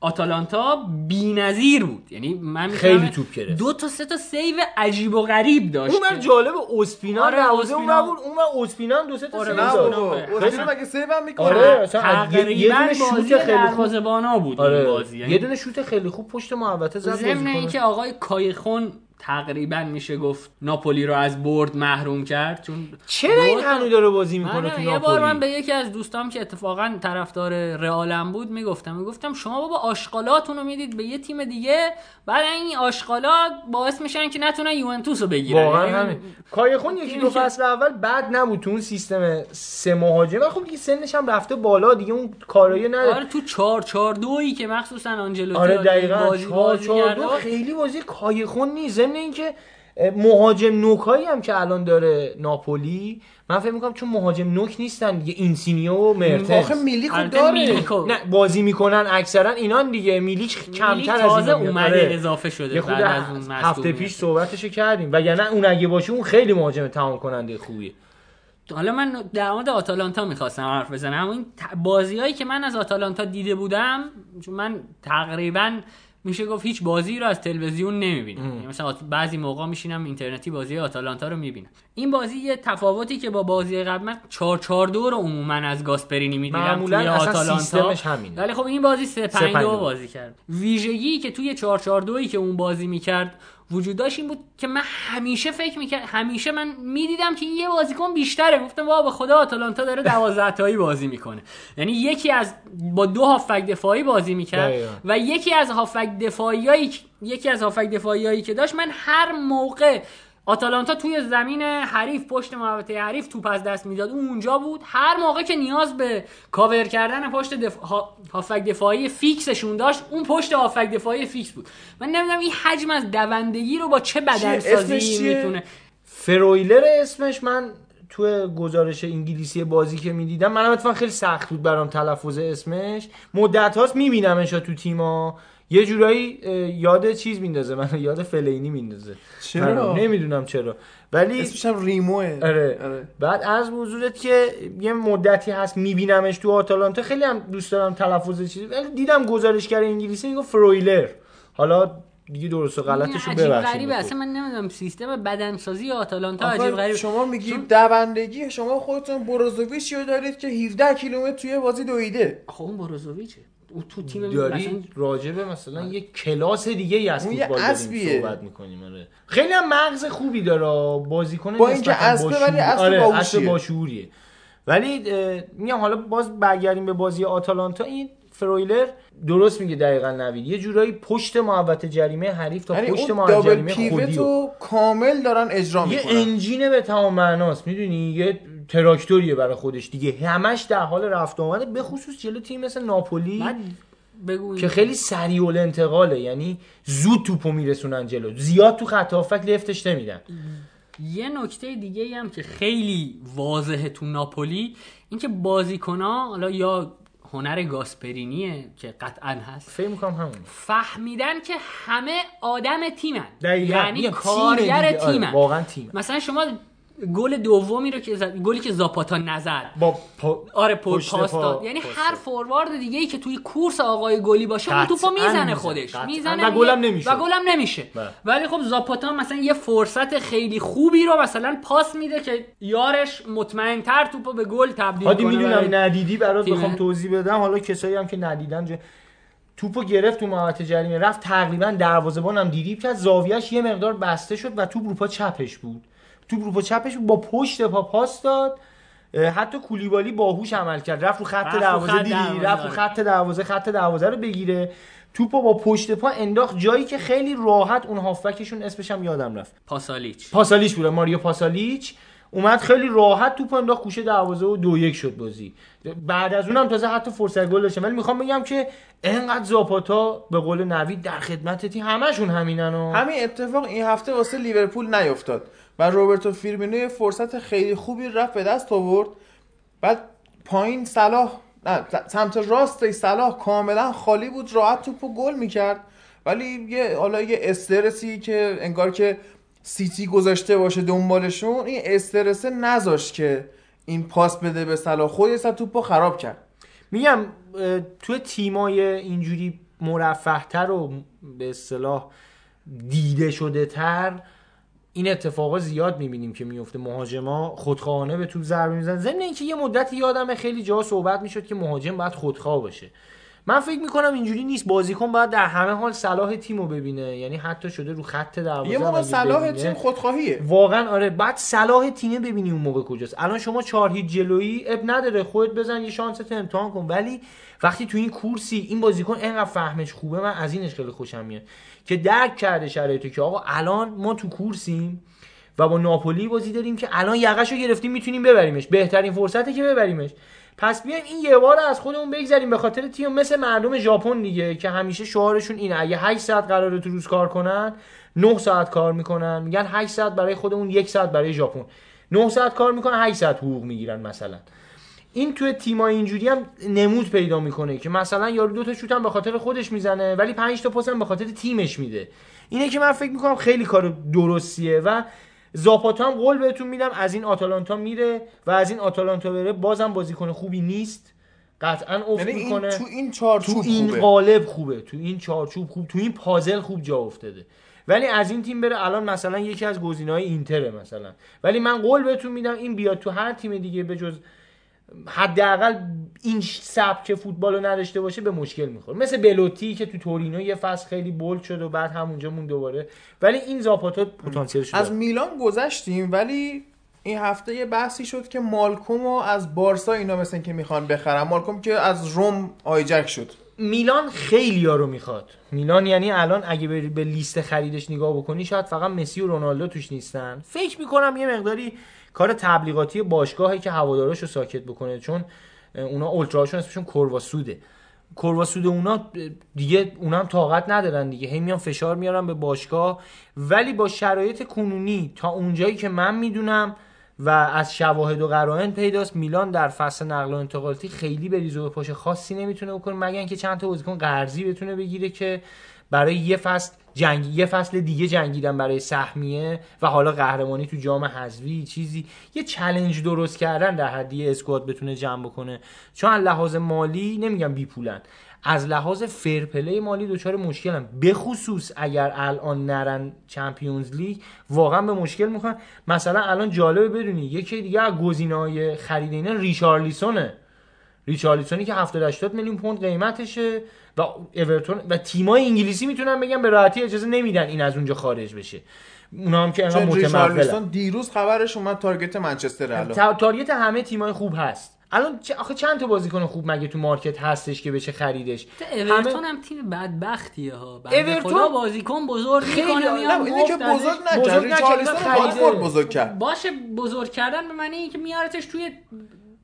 آتالانتا بی‌نظیر بود یعنی من خیلی توپ گرفت. دو تا سه تا save عجیب و غریب داشت اون بر جالب اسپینا آره، دروازه اون اون بر اسپینا دو سه تا آره، save. اسپینا مگه save هم می‌کنه آره یه- یه دونه بازی شوت خیلی خوب بود این آره بازی یه یعنی دونه شوت خیلی خوب پشت محوطه زد ضمن. اینکه آقای کایخون تقریبا میشه گفت ناپولی رو از برد محروم کرد چون چرا این هنو داره بازی می‌کنه تو یه بار من به ناپولی یکی از دوستام که اتفاقا طرفدار رئالم بود می‌گفتم می‌گفتم شما بابا آشغالاتون رو می‌دید به یه تیم دیگه بعد این آشغالات باعث میشن که نتونن یوونتوس رو بگیرن. واقعا یعنی همین. کایخون یکی دو فصل اول بد نبود تو اون سیستم سه مهاجم. خب دیگه سنش هم رفته بالا دیگه اون کارایی نداره. آره تو 4 4 2 که مخصوصا آنجلوتی آره دقیقا. بازی چهار بازی چهار کرده دو خیلی بازی کایخون نیست. ضمن اینکه مهاجم نوکایی هم که الان داره ناپولی من فکر می‌کنم چون مهاجم نوک نیستن دیگه اینسینیو و مرتنز آخه میلیکو داره. میلیکو. نه بازی می‌کنن اکثرا اینان دیگه. میلیک کمتر میلیک از تازه. اومده آره. اضافه شده یه خود بعد از اون هفته. پیش صحبتشو کردیم. وگرنه اون اگه باشه اون خیلی مهاجم تمام کننده خوبیه. حالا من در مورد آتالانتا می‌خواستم حرف بزنم. اما این بازی هایی که من از آتالانتا دیده بودم چون من تقریبا میشه گفت هیچ بازی رو از تلویزیون نمی‌بینم. یعنی مثلا بعضی موقع میشینم اینترنتی بازی آتالانتا رو می‌بینم. این بازی یه تفاوتی که با بازی قبل من 4 4 2 رو عموما از گاسپرینی می‌دیدم توی آتالانتا. سیستمش همینه. ولی خب این بازی 3 5 3-5-2 2 بازی کرد. ویژگی که توی 4 4 2 که اون بازی می‌کرد وجود داشت این بود که من همیشه فکر می‌کرد همیشه من می‌دیدم که این یه بازیکن بیشتره گفتم وا به خدا آتالانتا داره 12 تایی بازی می‌کنه یعنی یکی از با دو هافبک دفاعی بازی می‌کرد. و یکی از هافبک دفاعیایی یکی از هافبک دفاعیایی که داشت من هر موقع آتالانتا توی زمین حریف پشت محوطه حریف توپ از دست می‌داد. اون اونجا بود. هر موقع که نیاز به کاور کردن پشت دف... ها- هافبک دفاعی فیکسشون داشت اون پشت هافبک دفاعی فیکس بود. من نمی‌دونم این حجم از دوندگی رو با چه اسمش بدنسازی چیه؟ می‌تونه فرویلر اسمش من تو گزارش انگلیسی بازی که می‌دیدم منم اتفاقا خیلی سخت بود برام تلفظ اسمش. مدت هاست میبینمش تو تیما یه جورایی یاد چیز میندازه من یاد فلینی میندازه. چرا؟ نمی‌دونم چرا. ولی اسمش هم ریموه. آره. آره. بعد از حضورت که یه مدتی هست میبینمش تو آتالانتا خیلی هم دوست دارم تلفظ چیزی. ولی دیدم گزارشگر انگلیسی میگه فرویلر. حالا دیگه درست و غلطش رو عجیب ببخشید. غریبه. اصلا من نمی‌دونم سیستم بدنسازی آتالانتا عجیب غریبه. شما میگی دوندگی شما خودتون بروزوویچ رو دارید که 17 کیلومتر توی بازی دویده. خب اون بروزوویچه اون تو تیم مثلا داری؟ راجبه مثلا یه کلاس دیگه ای از یه فوتبال داریم. صحبت می‌کنیم آره. خیلی هم مغز خوبی داره بازیکن با اینکه باشعور- ولی اسب آره باشعوریه ولی میگم حالا باز برگردیم به بازی آتالانتا. این فرویلر درست میگه دقیقا نوید. یه جورایی پشت محوطه جریمه حریف تا یعنی پشت دابل جریمه خودی رو کامل دارن اجرا یه می‌کنن. انجینه به تمام معناست می‌دونی؟ یه تراکتوریه برای خودش دیگه. همش در حال رفت آمده به خصوص جلو تیم مثل ناپولی بعد بگو که خیلی سریع الانتقاله یعنی زود توپو میرسونن جلو. زیاد تو خط هافک لفتش نمیدن. یه نکته دیگه هم که خیلی واضحه تو ناپولی اینکه بازیکنها حالا یا هنر گاسپرینیه که قطعا هست فکر می‌کنم همون. فهمیدن که همه آدم تیمن. دقیقاً. یعنی کارگر. آره، تیمن. واقعا تیمه. مثلا شما گل دومی رو که زد گلی که زاپاتا نزد با پا... آره پر پشت پاس پا- داد یعنی هر. فوروارد دیگه ای که توی کورس آقای گلی باشه اون توپو می‌زنه. خودش. می‌زنه و گلم نمیشه. و گلم نمیشه بله. ولی خب زاپاتا مثلا یه فرصت خیلی خوبی رو مثلا پاس میده که یارش مطمئنتر توپو به گل تبدیل کنه می‌دونم ندیدی برات. بخوام توضیح بدم حالا کسایی هم که ندیدن جه. توپو گرفت تو محوطه جریمه رفت تقریبا دروازه‌بان هم دیدی کرد زاویهش یه مقدار بسته شد و توپ رو پا چپش بود توپ رو پا چپش بود با پشت پا پاس داد. حتی کولیبالی باهوش عمل کرد. رفت رو خط دروازه خط دیدی؟ رفت رو. خط دروازه خط دروازه رو بگیره. توپو با پشت پا انداخت. جایی که خیلی راحت اون هافبکشون اسمش هم یادم رفت. پاسالیچ. پاسالیچ بوده ماریو پاسالیچ. اومد خیلی راحت توپ انداخت گوشه دروازه و دو یک شد بازی. بعد از اونم تازه حتی فرصت گل داشتن. ولی می‌خوام بگم که انقدر زاپاتا به قول نوید در خدمت تیم همشون همینن و همین اتفاق این هفته واسه لیورپول نیفتاد. و روبرتو فیرمینو یه فرصت خیلی خوبی رفت به دست آورد. بعد پایین صلاح نه سمت راست صلاح کاملا خالی بود راحت توپو گل می‌کرد. ولی یه حالا یه استرسی که انگار که سیتی گذاشته باشه دنبالشون این استرسه نذاشت که این پاس بده به صلاح. خودش توپو خراب کرد. میگم توی تیمای اینجوری مرفهتر و به اصطلاح دیده شده تر این اتفاقا زیاد می‌بینیم که میفته مهاجما خودخواهانه به توپ ضربه می‌زنن. ضمن اینکه یه مدتی یادم خیلی جا صحبت می‌شد که مهاجم باید خودخواه باشه. من فکر می‌کنم اینجوری نیست. بازیکن باید در همه حال صلاح تیمو ببینه. یعنی حتی شده رو خط دروازه یه موقع صلاح تیم خودخواهیه. واقعا آره. بعد صلاح تیمه ببینی اون موقع کجاست. الان شما چهار هیچ جلویی اب نداره. خودت بزن یه شانست امتحان کن. ولی وقتی تو این کورسی این بازیکن انقدر فهمش خوبه من از اینش خیلی خوشم میاد که درک کرده شرایطو که آقا الان ما تو کورسیم و با ناپولی بازی داریم که الان یقشو گرفتیم می‌تونیم ببریمش. بهترین فرصته که ببریمش. پس بیایم این یه بار از خودمون بگذریم. به خاطر تیم مثل مردم ژاپن دیگه که همیشه شعارشون اینه. اگه 8 ساعت قراره تو روز کار کنن 9 ساعت کار می‌کنن. میگن 8 ساعت برای خودمون یک ساعت برای ژاپن. 9 ساعت کار می‌کنن 8 ساعت حقوق می‌گیرن مثلا. این توی تیما اینجوری هم نمود پیدا می‌کنه که مثلا یارو دو تا شوت هم به خاطر خودش می‌زنه ولی 5 تا پاس هم به خاطر تیمش میده. اینه که من فکر می‌کنم خیلی کار درستیه و زاپاتا هم قول بهتون میدم از این آتالانتا میره و از این آتالانتا بره بازم بازیکن خوبی نیست. قطعا افت یعنی این می‌کنه. تو این تو چارچوب این خوبه. قالب خوبه تو این چارچوب خوب تو این پازل خوب جا افتاده. ولی از این تیم بره الان مثلا یکی از گزینه‌های اینتره مثلا. ولی من قول بهتون میدم این بیاد تو هر تیم دیگه به جز حداقل این سبک فوتبال رو نداشته باشه به مشکل می‌خوره. مثل بلوتی که تو تورینو یه فصل خیلی بولد شد و بعد همونجا مون دوباره. ولی این زاپاتا پتانسیلش از میلان گذشتیم ولی این هفته یه بحثی شد که مالکوم رو از بارسا اینا مثل که می‌خوان بخرن. مالکوم که از روم آیجک شد. میلان خیلی ها رو می‌خواد. میلان یعنی الان اگه به لیست خریدش نگاه بکنی شاید فقط مسی و رونالدو توش نیستن. فکر می‌کنم یه مقداری کار تبلیغاتی باشگاهی که هوادارش رو ساکت بکنه چون اونا اولتراشون اسمشون کورواسوده کورواسود اونا دیگه اونا هم طاقت ندارن دیگه. هی میان فشار میارن به باشگاه. ولی با شرایط کنونی تا اونجایی که من می‌دونم و از شواهد و قرائن پیداست میلان در فصل نقل و انتقالاتی خیلی به ریز و پاش خاصی نمی‌تونه بکنه مگر اینکه چند تا بازیکن قرضی بتونه بگیره که برای یه فصل جنگ یه فصل دیگه جنگیدن برای سهمیه و حالا قهرمانی تو جام حذفی چیزی یه challenge درست کردن در حدی squad بتونه جمع بکنه. چون از لحاظ مالی نمیگم بی پولن از لحاظ fair play مالی دچار مشکلن. به خصوص اگر الان نرن Champions League واقعا به مشکل می‌خورن مثلا الان جالبه بدونی یکی دیگه از گزینه‌های خرید اینا ریچارلیسونه. ریچارلیسونی که 70 80 میلیون پوند قیمتشه. و اورتون و تیمای انگلیسی می‌تونن بگن به راحتی اجازه نمیدن این از اونجا خارج بشه. اونا هم که انقدر ریچارلیسون دیروز خبرش اومد target منچستر الان. تا- target همه تیمای خوب هست. الان چه- آخه چند تا بازیکن خوب مگه تو market هستش که بشه خریدش؟ اورتون هم تیم بدبختیه ها. بنده اورتون خدا بازیکن بزرگ خیلی- می‌کنه نه میاد اینه که بزرگ بزرگ نکرد ریچارلیسون خریده. واتفورد بزرگ کرد. باشه بزرگ کردن به معنی اینکه میارتش توی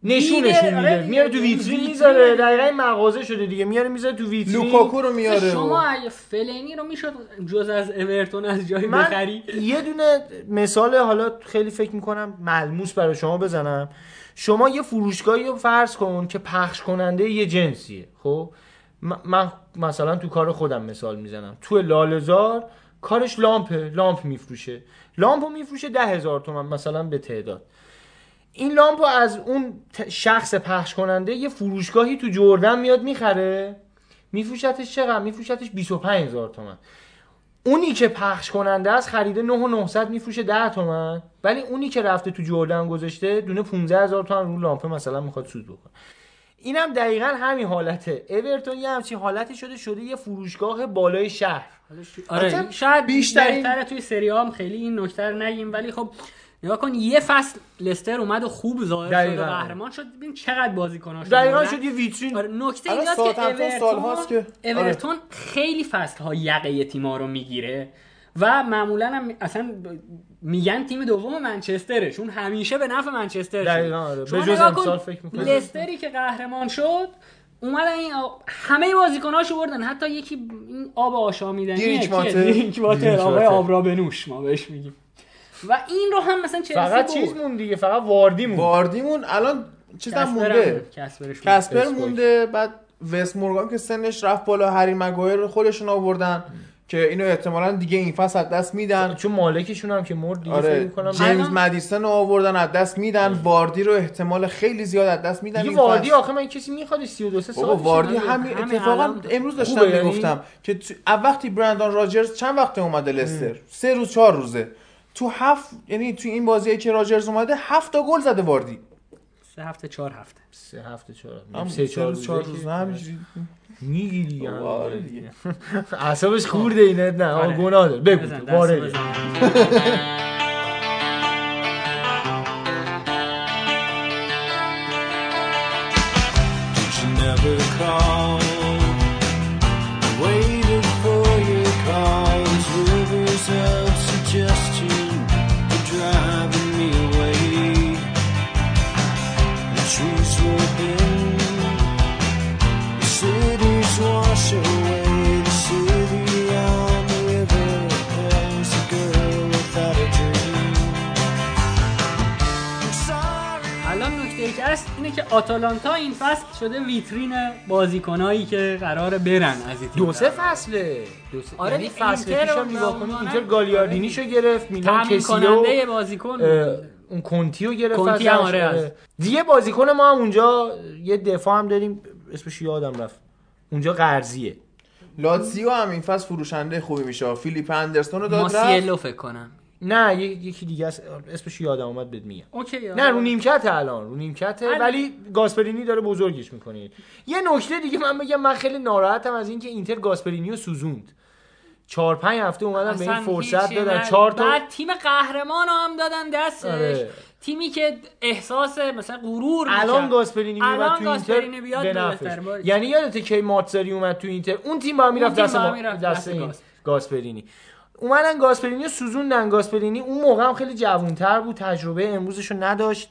نشونشون میده، میده. آره میاره تو ویترین. می‌ذاره. دقیقا این مغازه شده دیگه. میاره می‌ذاره تو ویترین. لوکاکو رو میاره. شما اگه فلینی رو می‌شد جز از اورتون از جایی بخری؟ یه دونه مثال حالا خیلی فکر می‌کنم ملموس برای شما بزنم. شما یه فروشگاهی رو فرض کن که پخش کننده یه جنسیه خب؟ م- من مثلا تو کار خودم مثال می‌زنم. تو لالزار کارش لامپه لامپ میفروشه. لامپو میفروشه ده هزار تومن مثلا به تعداد. این لامپو از اون شخص پخش کننده یه فروشگاهی تو جردن میاد می‌خره. میفروشتش چقدر؟ میفروشتش 25 هزار تومن. اونی که پخش کننده است خریده 9 و 900 میفروشه 10 تومن. ولی اونی که رفته تو جردن گذاشته دونه 15 هزار تومن رو لامپه مثلا می‌خواد سود بکنه. اینم دقیقا همین حالته. اورتون یه همچین حالتی شده شده یه فروشگاه بالای شهر. آره شاید بهتره توی سری هم خیلی این نکته نگیم ولی خب نگاه کن یه فصل لستر اومد و خوب ظاهر شد. و قهرمان شد ببین چقدر بازیکناش دقیقا شد یه ویترین آره نکته اینجاست که سالهاست که- اورتون آره. اورتون خیلی فصل ها یقه تیما رو می‌گیره و معمولا هم اصلا میگن تیم دوم منچستره چون همیشه به نفع منچستر شد. آره. به جز امسال فکر می‌کنم. لستری که قهرمان شد اومدن این همه بازیکناشو بردن حتی یکی این آب آشامیدنی دیریک ماتر. آقای. آب را بنوش ما بهش میگیم و این رو هم مثلا چلسی فقط. چیز مون دیگه فقط واردی مون واردیمون الان چیزم مونده. هم- کسپرش کسپر. مونده بعد وست مورگان که سنش رفت بالا هری مگایر رو خودشون آوردن که اینو احتمالا دیگه این فصل از دست میدن. چون مالکشون هم که مرد دیگه فکر آره می‌کنم جیمز الان- مدیسن رو آوردن از دست میدن. واردی رو احتمال خیلی زیاد از دست میدن. دیگه این واردی فصل. آخه من کسی می‌خواد 32 سال بابا واردی همین- اتفاقا الان امروز داشتم یعنی؟ می‌گفتم که تو- وقتی برندان راجرز چند وقت اومده لستر؟ سه روز چهار روزه. تو هفت یعنی تو این بازی که راجرز اومده هفت تا گل زده واردی. سه هفته چهار هفته. سه هفته چهار هم سه چهار روز چهار روز همینجوری میگی دیگه بابا، (laughs) دیگه. اعصابش خورده اینه. نه آره. گناه داره. بگو وارد never call? آتالانتا این فصل شده ویترین بازیکنایی که قرار برن از این دو سه فصله. دو سه. آره یعنی فصل اینتر پیش هم رو نگاه کنی معمولاً- اینتر گالیاردینیشو گرفت میلان کسیو بازیکن. اون کنتیو گرفت کنتی. هم آره آره. هست. دیگه بازیکن ما هم اونجا یه دفاع هم داریم اسمش یادم رفت. اونجا قرضیه. لاتزیو هم این فصل فروشنده خوبی میشه. فیلیپ اندرسون رو داد رفت. ماسیلو فکر کنم. نه یکی دیگه است اسمش یادم اومد بهت میگم OK نه رو نیمکت الان رو نیمکت ولی گاسپرینی داره بزرگش می‌کنه یه نکته دیگه من بگم من خیلی ناراحتم از اینکه اینتر گاسپرینی رو سوزوند چهار پنج هفته اومدن به این فرصت دادن. چهار تا بعد تیم قهرمان رو هم دادن دستش آره. تیمی که احساس مثلا غرور الان. گاسپرینی الان تو اینتر بیاد به. نفعش. یعنی یادته کی ماتزاری اومد تو اینتر اون تیم با می‌رفت دست ما دست. گاسپرینی اومدن گاسپرینی رو سوزوندن. گاسپرینی اون موقع هم خیلی جوانتر بود تجربه امروزش رو نداشت.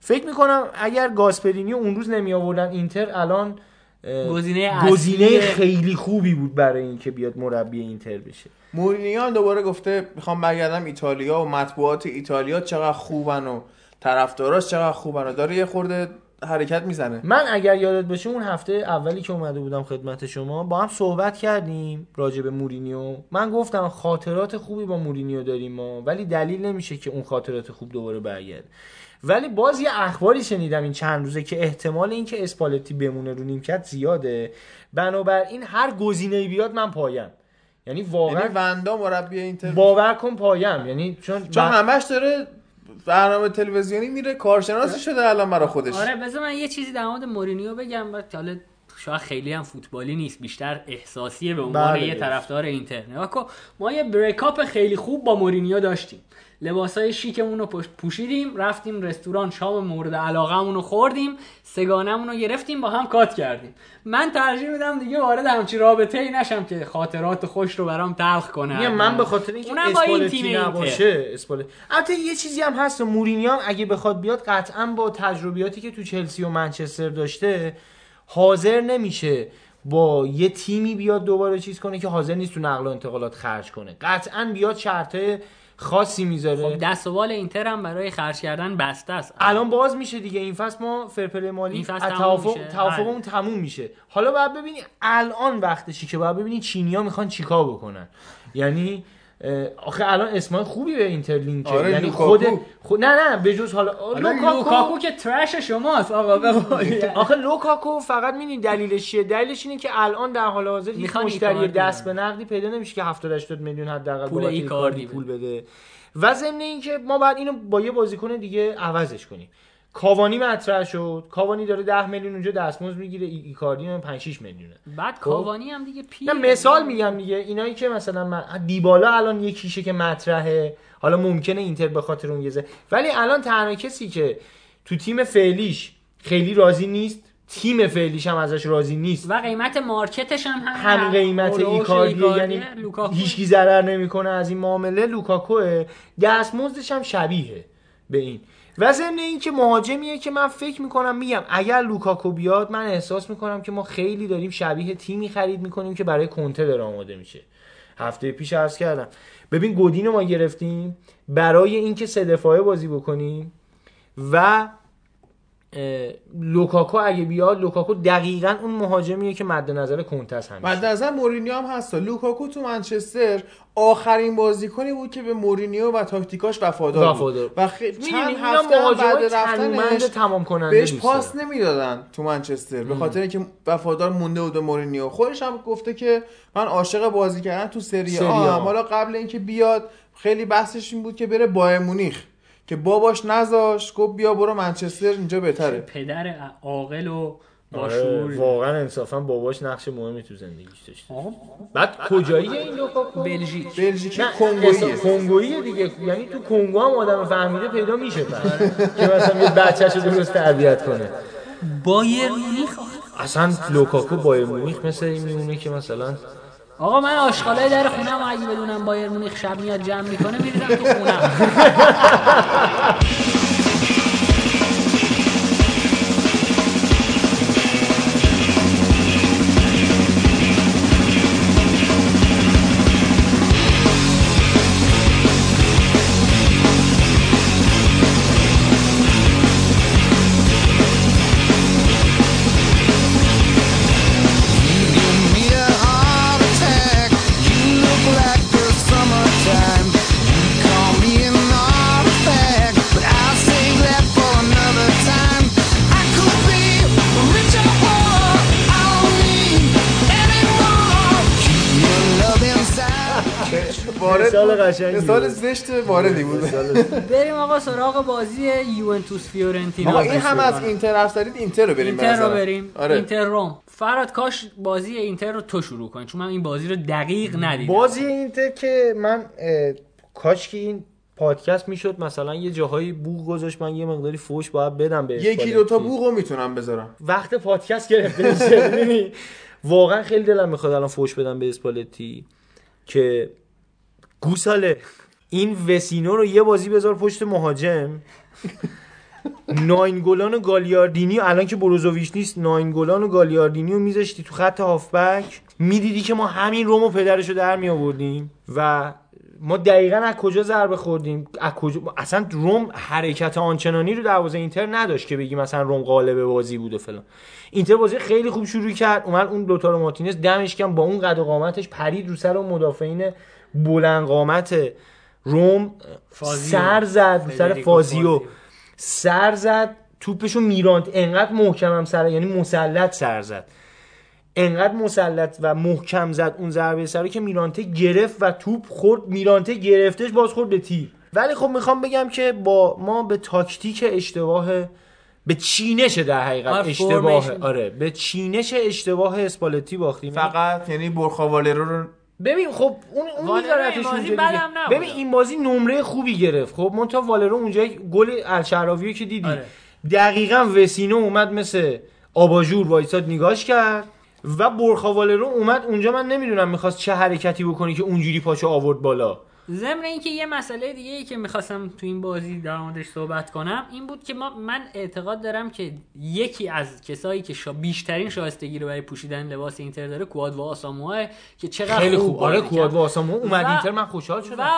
فکر می‌کنم اگر گاسپرینی اون روز نمی آوردن اینتر الان گزینه گزینه خیلی خوبی بود برای اینکه بیاد مربی اینتر بشه. مورینیو دوباره گفته می‌خوام برگردم ایتالیا و مطبوعات ایتالیا چقدر خوبن و طرفداراش چقدر خوبن و داره یه خورده حرکت می‌زنه. من اگر یادت باشه اون هفته اولی که اومده بودم خدمت شما با هم صحبت کردیم راجع به مورینیو. من گفتم خاطرات خوبی با مورینیو داریم ما ولی دلیل نمیشه که اون خاطرات خوب دوباره برگرده. ولی باز یه اخباری شنیدم این چند روزه که احتمال اینکه اسپالتی بمونه رو نیمکت زیاده. بنابراین هر گزینه‌ای بیاد من پایم. یعنی واقعا یعنی وندا مربی اینتر باور کن پایم. یعنی چون چون همش داره برنامه تلویزیونی میره کارشناسی شده الان برای خودش. آره بذار من یه چیزی در مورد مورینیو بگم بعد حالا شاید خیلی هم فوتبالی نیست بیشتر احساسیه به عنوان بله. یه طرفدار اینتر. نگاه ما یه breakup خیلی خوب با مورینیو داشتیم. لباسای شیکمون رو پوش- پوشیدیم رفتیم رستوران شام مورد علاقهمون رو خوردیم سگانمون رو گرفتیم با هم کات کردیم. من ترجیح میدم دیگه وارد همچی رابطه ای نشم که خاطرات خوش رو برام تلخ کنه. من به خاطر اینکه اسپالتی. نباشه اسپالتی البته یه چیزی هم هست مورینیو هم اگه بخواد بیاد قطعا با تجربیاتی که تو چلسی و منچستر داشته حاضر نمیشه با یه تیمی بیاد دوباره چیز کنه که حاضر نیست تو نقل و انتقالات خرج کنه. قطعا بیاد شرطه خاصی می‌ذاره. خب دست و بال اینتر هم برای خرج کردن بسته است. الان باز میشه دیگه. این فصل ما fair play مالی این فصل توافق میشه. توافقمون تموم میشه. حالا باید ببینی الان وقتشی که باید ببینی چینیا می‌خوان چیکار بکنن. یعنی آخه الان اسمای خوبی به اینتر لینکه آره، یعنی. خود خود نه نه به جز حالا حالا لوکاکو لوکاکو که ترش شماست آقا بقول (laughs) آخه لوکاکو فقط می‌دونی دلیلش چیه؟ دلیلش اینه که الان در حال حاضر هیچ می‌خوان مشتری دست به. نقدی پیدا نمیشه که 70 80 میلیون حداقل پول ایکاردی پول بده. و ضمن اینکه ما بعد اینو با یه بازیکن دیگه عوضش کنیم. کاوانی مطرح شد. کاوانی داره 10 میلیون اونجا دستمزد می‌گیره. ای- ایکاردی هم 5 6 میلیونه. بعد کاوانی هم دیگه پیر نه مثال میگم دیگه. اینایی که مثلا من دیبالا الان یکیشه که مطرحه. حالا ممکنه اینتر به خاطر اون یزه ولی الان تنها کسی که تو تیم فعلیش خیلی راضی نیست تیم فعلیش هم ازش راضی نیست. و قیمت market ش هم هم هم قیمت حول و حوش ایکاردیه یعنی لوکاکو. هیچکی ضرر نمی‌کنه از این معامله. لوکاکوه. دستمزدش هم شبیه به این. و ضمن اینکه مهاجمیه که من فکر می‌کنم میگم اگر لوکاکو بیاد من احساس می‌کنم که ما خیلی داریم شبیه تیمی خرید می‌کنیم که برای کنته داره آماده میشه. هفته پیش عرض کردم. ببین گودین ما گرفتیم. برای اینکه سه دفاعه بازی بکنیم و لوکاکو اگه بیاد لوکاکو دقیقا اون مهاجمیه که مد نظر کنته است همیشه. مد نظر مورینیو هم هست. لوکاکو تو منچستر آخرین بازیکنی بود که به مورینیو و تاکتیکاش وفادار. بود. و می‌دونی چند هفته بعد رفتنش تمام کننده بهش پاس. نمی‌دادن تو منچستر به خاطر اینکه وفادار مونده بود به مورینیو. خودش هم گفته که من عاشق بازی کردن تو سری آ. حالا قبل اینکه بیاد خیلی بحثش این بود که بره بایر مونیخ. که باباش نذاش گفت بیا برو منچستر اینجا بهتره. پدر عاقل و آره باشعور واقعا انصافا باباش نقش مهمی تو زندگیش داشته. آقا، بعد کجاییه این لوکاکو بلژیک. بلژیکی نه کنگویی. کنگویی دیگه. یعنی تو کنگو هم آدم فهمیده پیدا میشه که مثلا یه بچه‌شو درست تربیت کنه. بایر مونیخ؟ اصلا لوکاکو بایر مونیخ مثل این میمونه که مثلا آقا من آشغالای در خونم اگه بدونم بایر مونیخ شب میاد جمع می‌کنه میریزم تو خونم. (laughs) قشنگی. مثال. زشت واردی بود. (laughs) بریم آقا سراغ بازی یوونتوس فیورنتینا. آقا این هم از اینتر حرف زدید اینتر رو بریم اینتر رو. بریم. آره. اینتر رم. فرهاد کاش بازی اینتر رو تو شروع کنی چون من این بازی رو دقیق ندیدم. بازی اینتر که من کاش که این پادکست می‌شد مثلا یه جاهایی بوق گذاشت من یه مقداری فوش باید بدم به یکی اسپالتی. دوتا بوقو می‌تونم بذارم. وقت پادکست گرفته؟ (laughs) واقعا خیلی دلم می‌خواد الان فوش بدم به اسپالتی که گوساله این وسینو رو یه بازی بذار پشت مهاجم. ناینگولان و گالیاردینی الان که بروزوویچ نیست ناینگولان و گالیاردینی رو میذاشتی تو خط هافبک. می‌دیدی که ما همین رومو پدرش رو در می آوردیم و ما دقیقا از کجا ضربه خوردیم؟ از کجا؟ اصلا روم حرکت آنچنانی رو دروازه اینتر نداشت که بگیم مثلا روم قالب بازی بود و فلان. اینتر بازی خیلی خوب شروع کرد اومد اون لوتارو مارتینز دمش کم با اون قد و قامتش پرید رو سر اون مدافعین بلند قامت روم فازیو. سر زد سر فازیو. فازیو. سر زد توپشو میراند. انقدر محکمم سر یعنی مسلط سر زد. انقدر مسلط و محکم زد اون ضربه سر که میرانته گرفت و توپ خورد. میرانته گرفتش باز خورد به تیر. ولی خب می‌خوام بگم که با ما به تاکتیک اشتباه به چینش در حقیقت آره، اشتباه. آره به چینش اشتباه اسپالتی باختیم. فقط یعنی برخاوالرو رو ببین خب اون اون بازی اونجا. بدم. ببین این بازی نمره خوبی گرفت خب مونتا والرو اونجا گل الشعراوی که دیدی آره. دقیقا وسینو اومد مثل آباژور وایساد نگاش کرد و برخا والرو اومد اونجا من نمی‌دونم می‌خواست چه حرکتی بکنی که اونجوری پاشو آورد بالا ضمن اینکه یه مسئله دیگه ای که می‌خواستم تو این بازی در موردش صحبت کنم این بود که ما من اعتقاد دارم که یکی از کسایی که شا بیشترین شایستگی رو برای پوشیدن لباس اینتر داره کوادوا آسامواه که چقدر خیلی خوب خوب آره بازی کواد کرد. واسامو اومد و- اینتر من خوشحال شدم و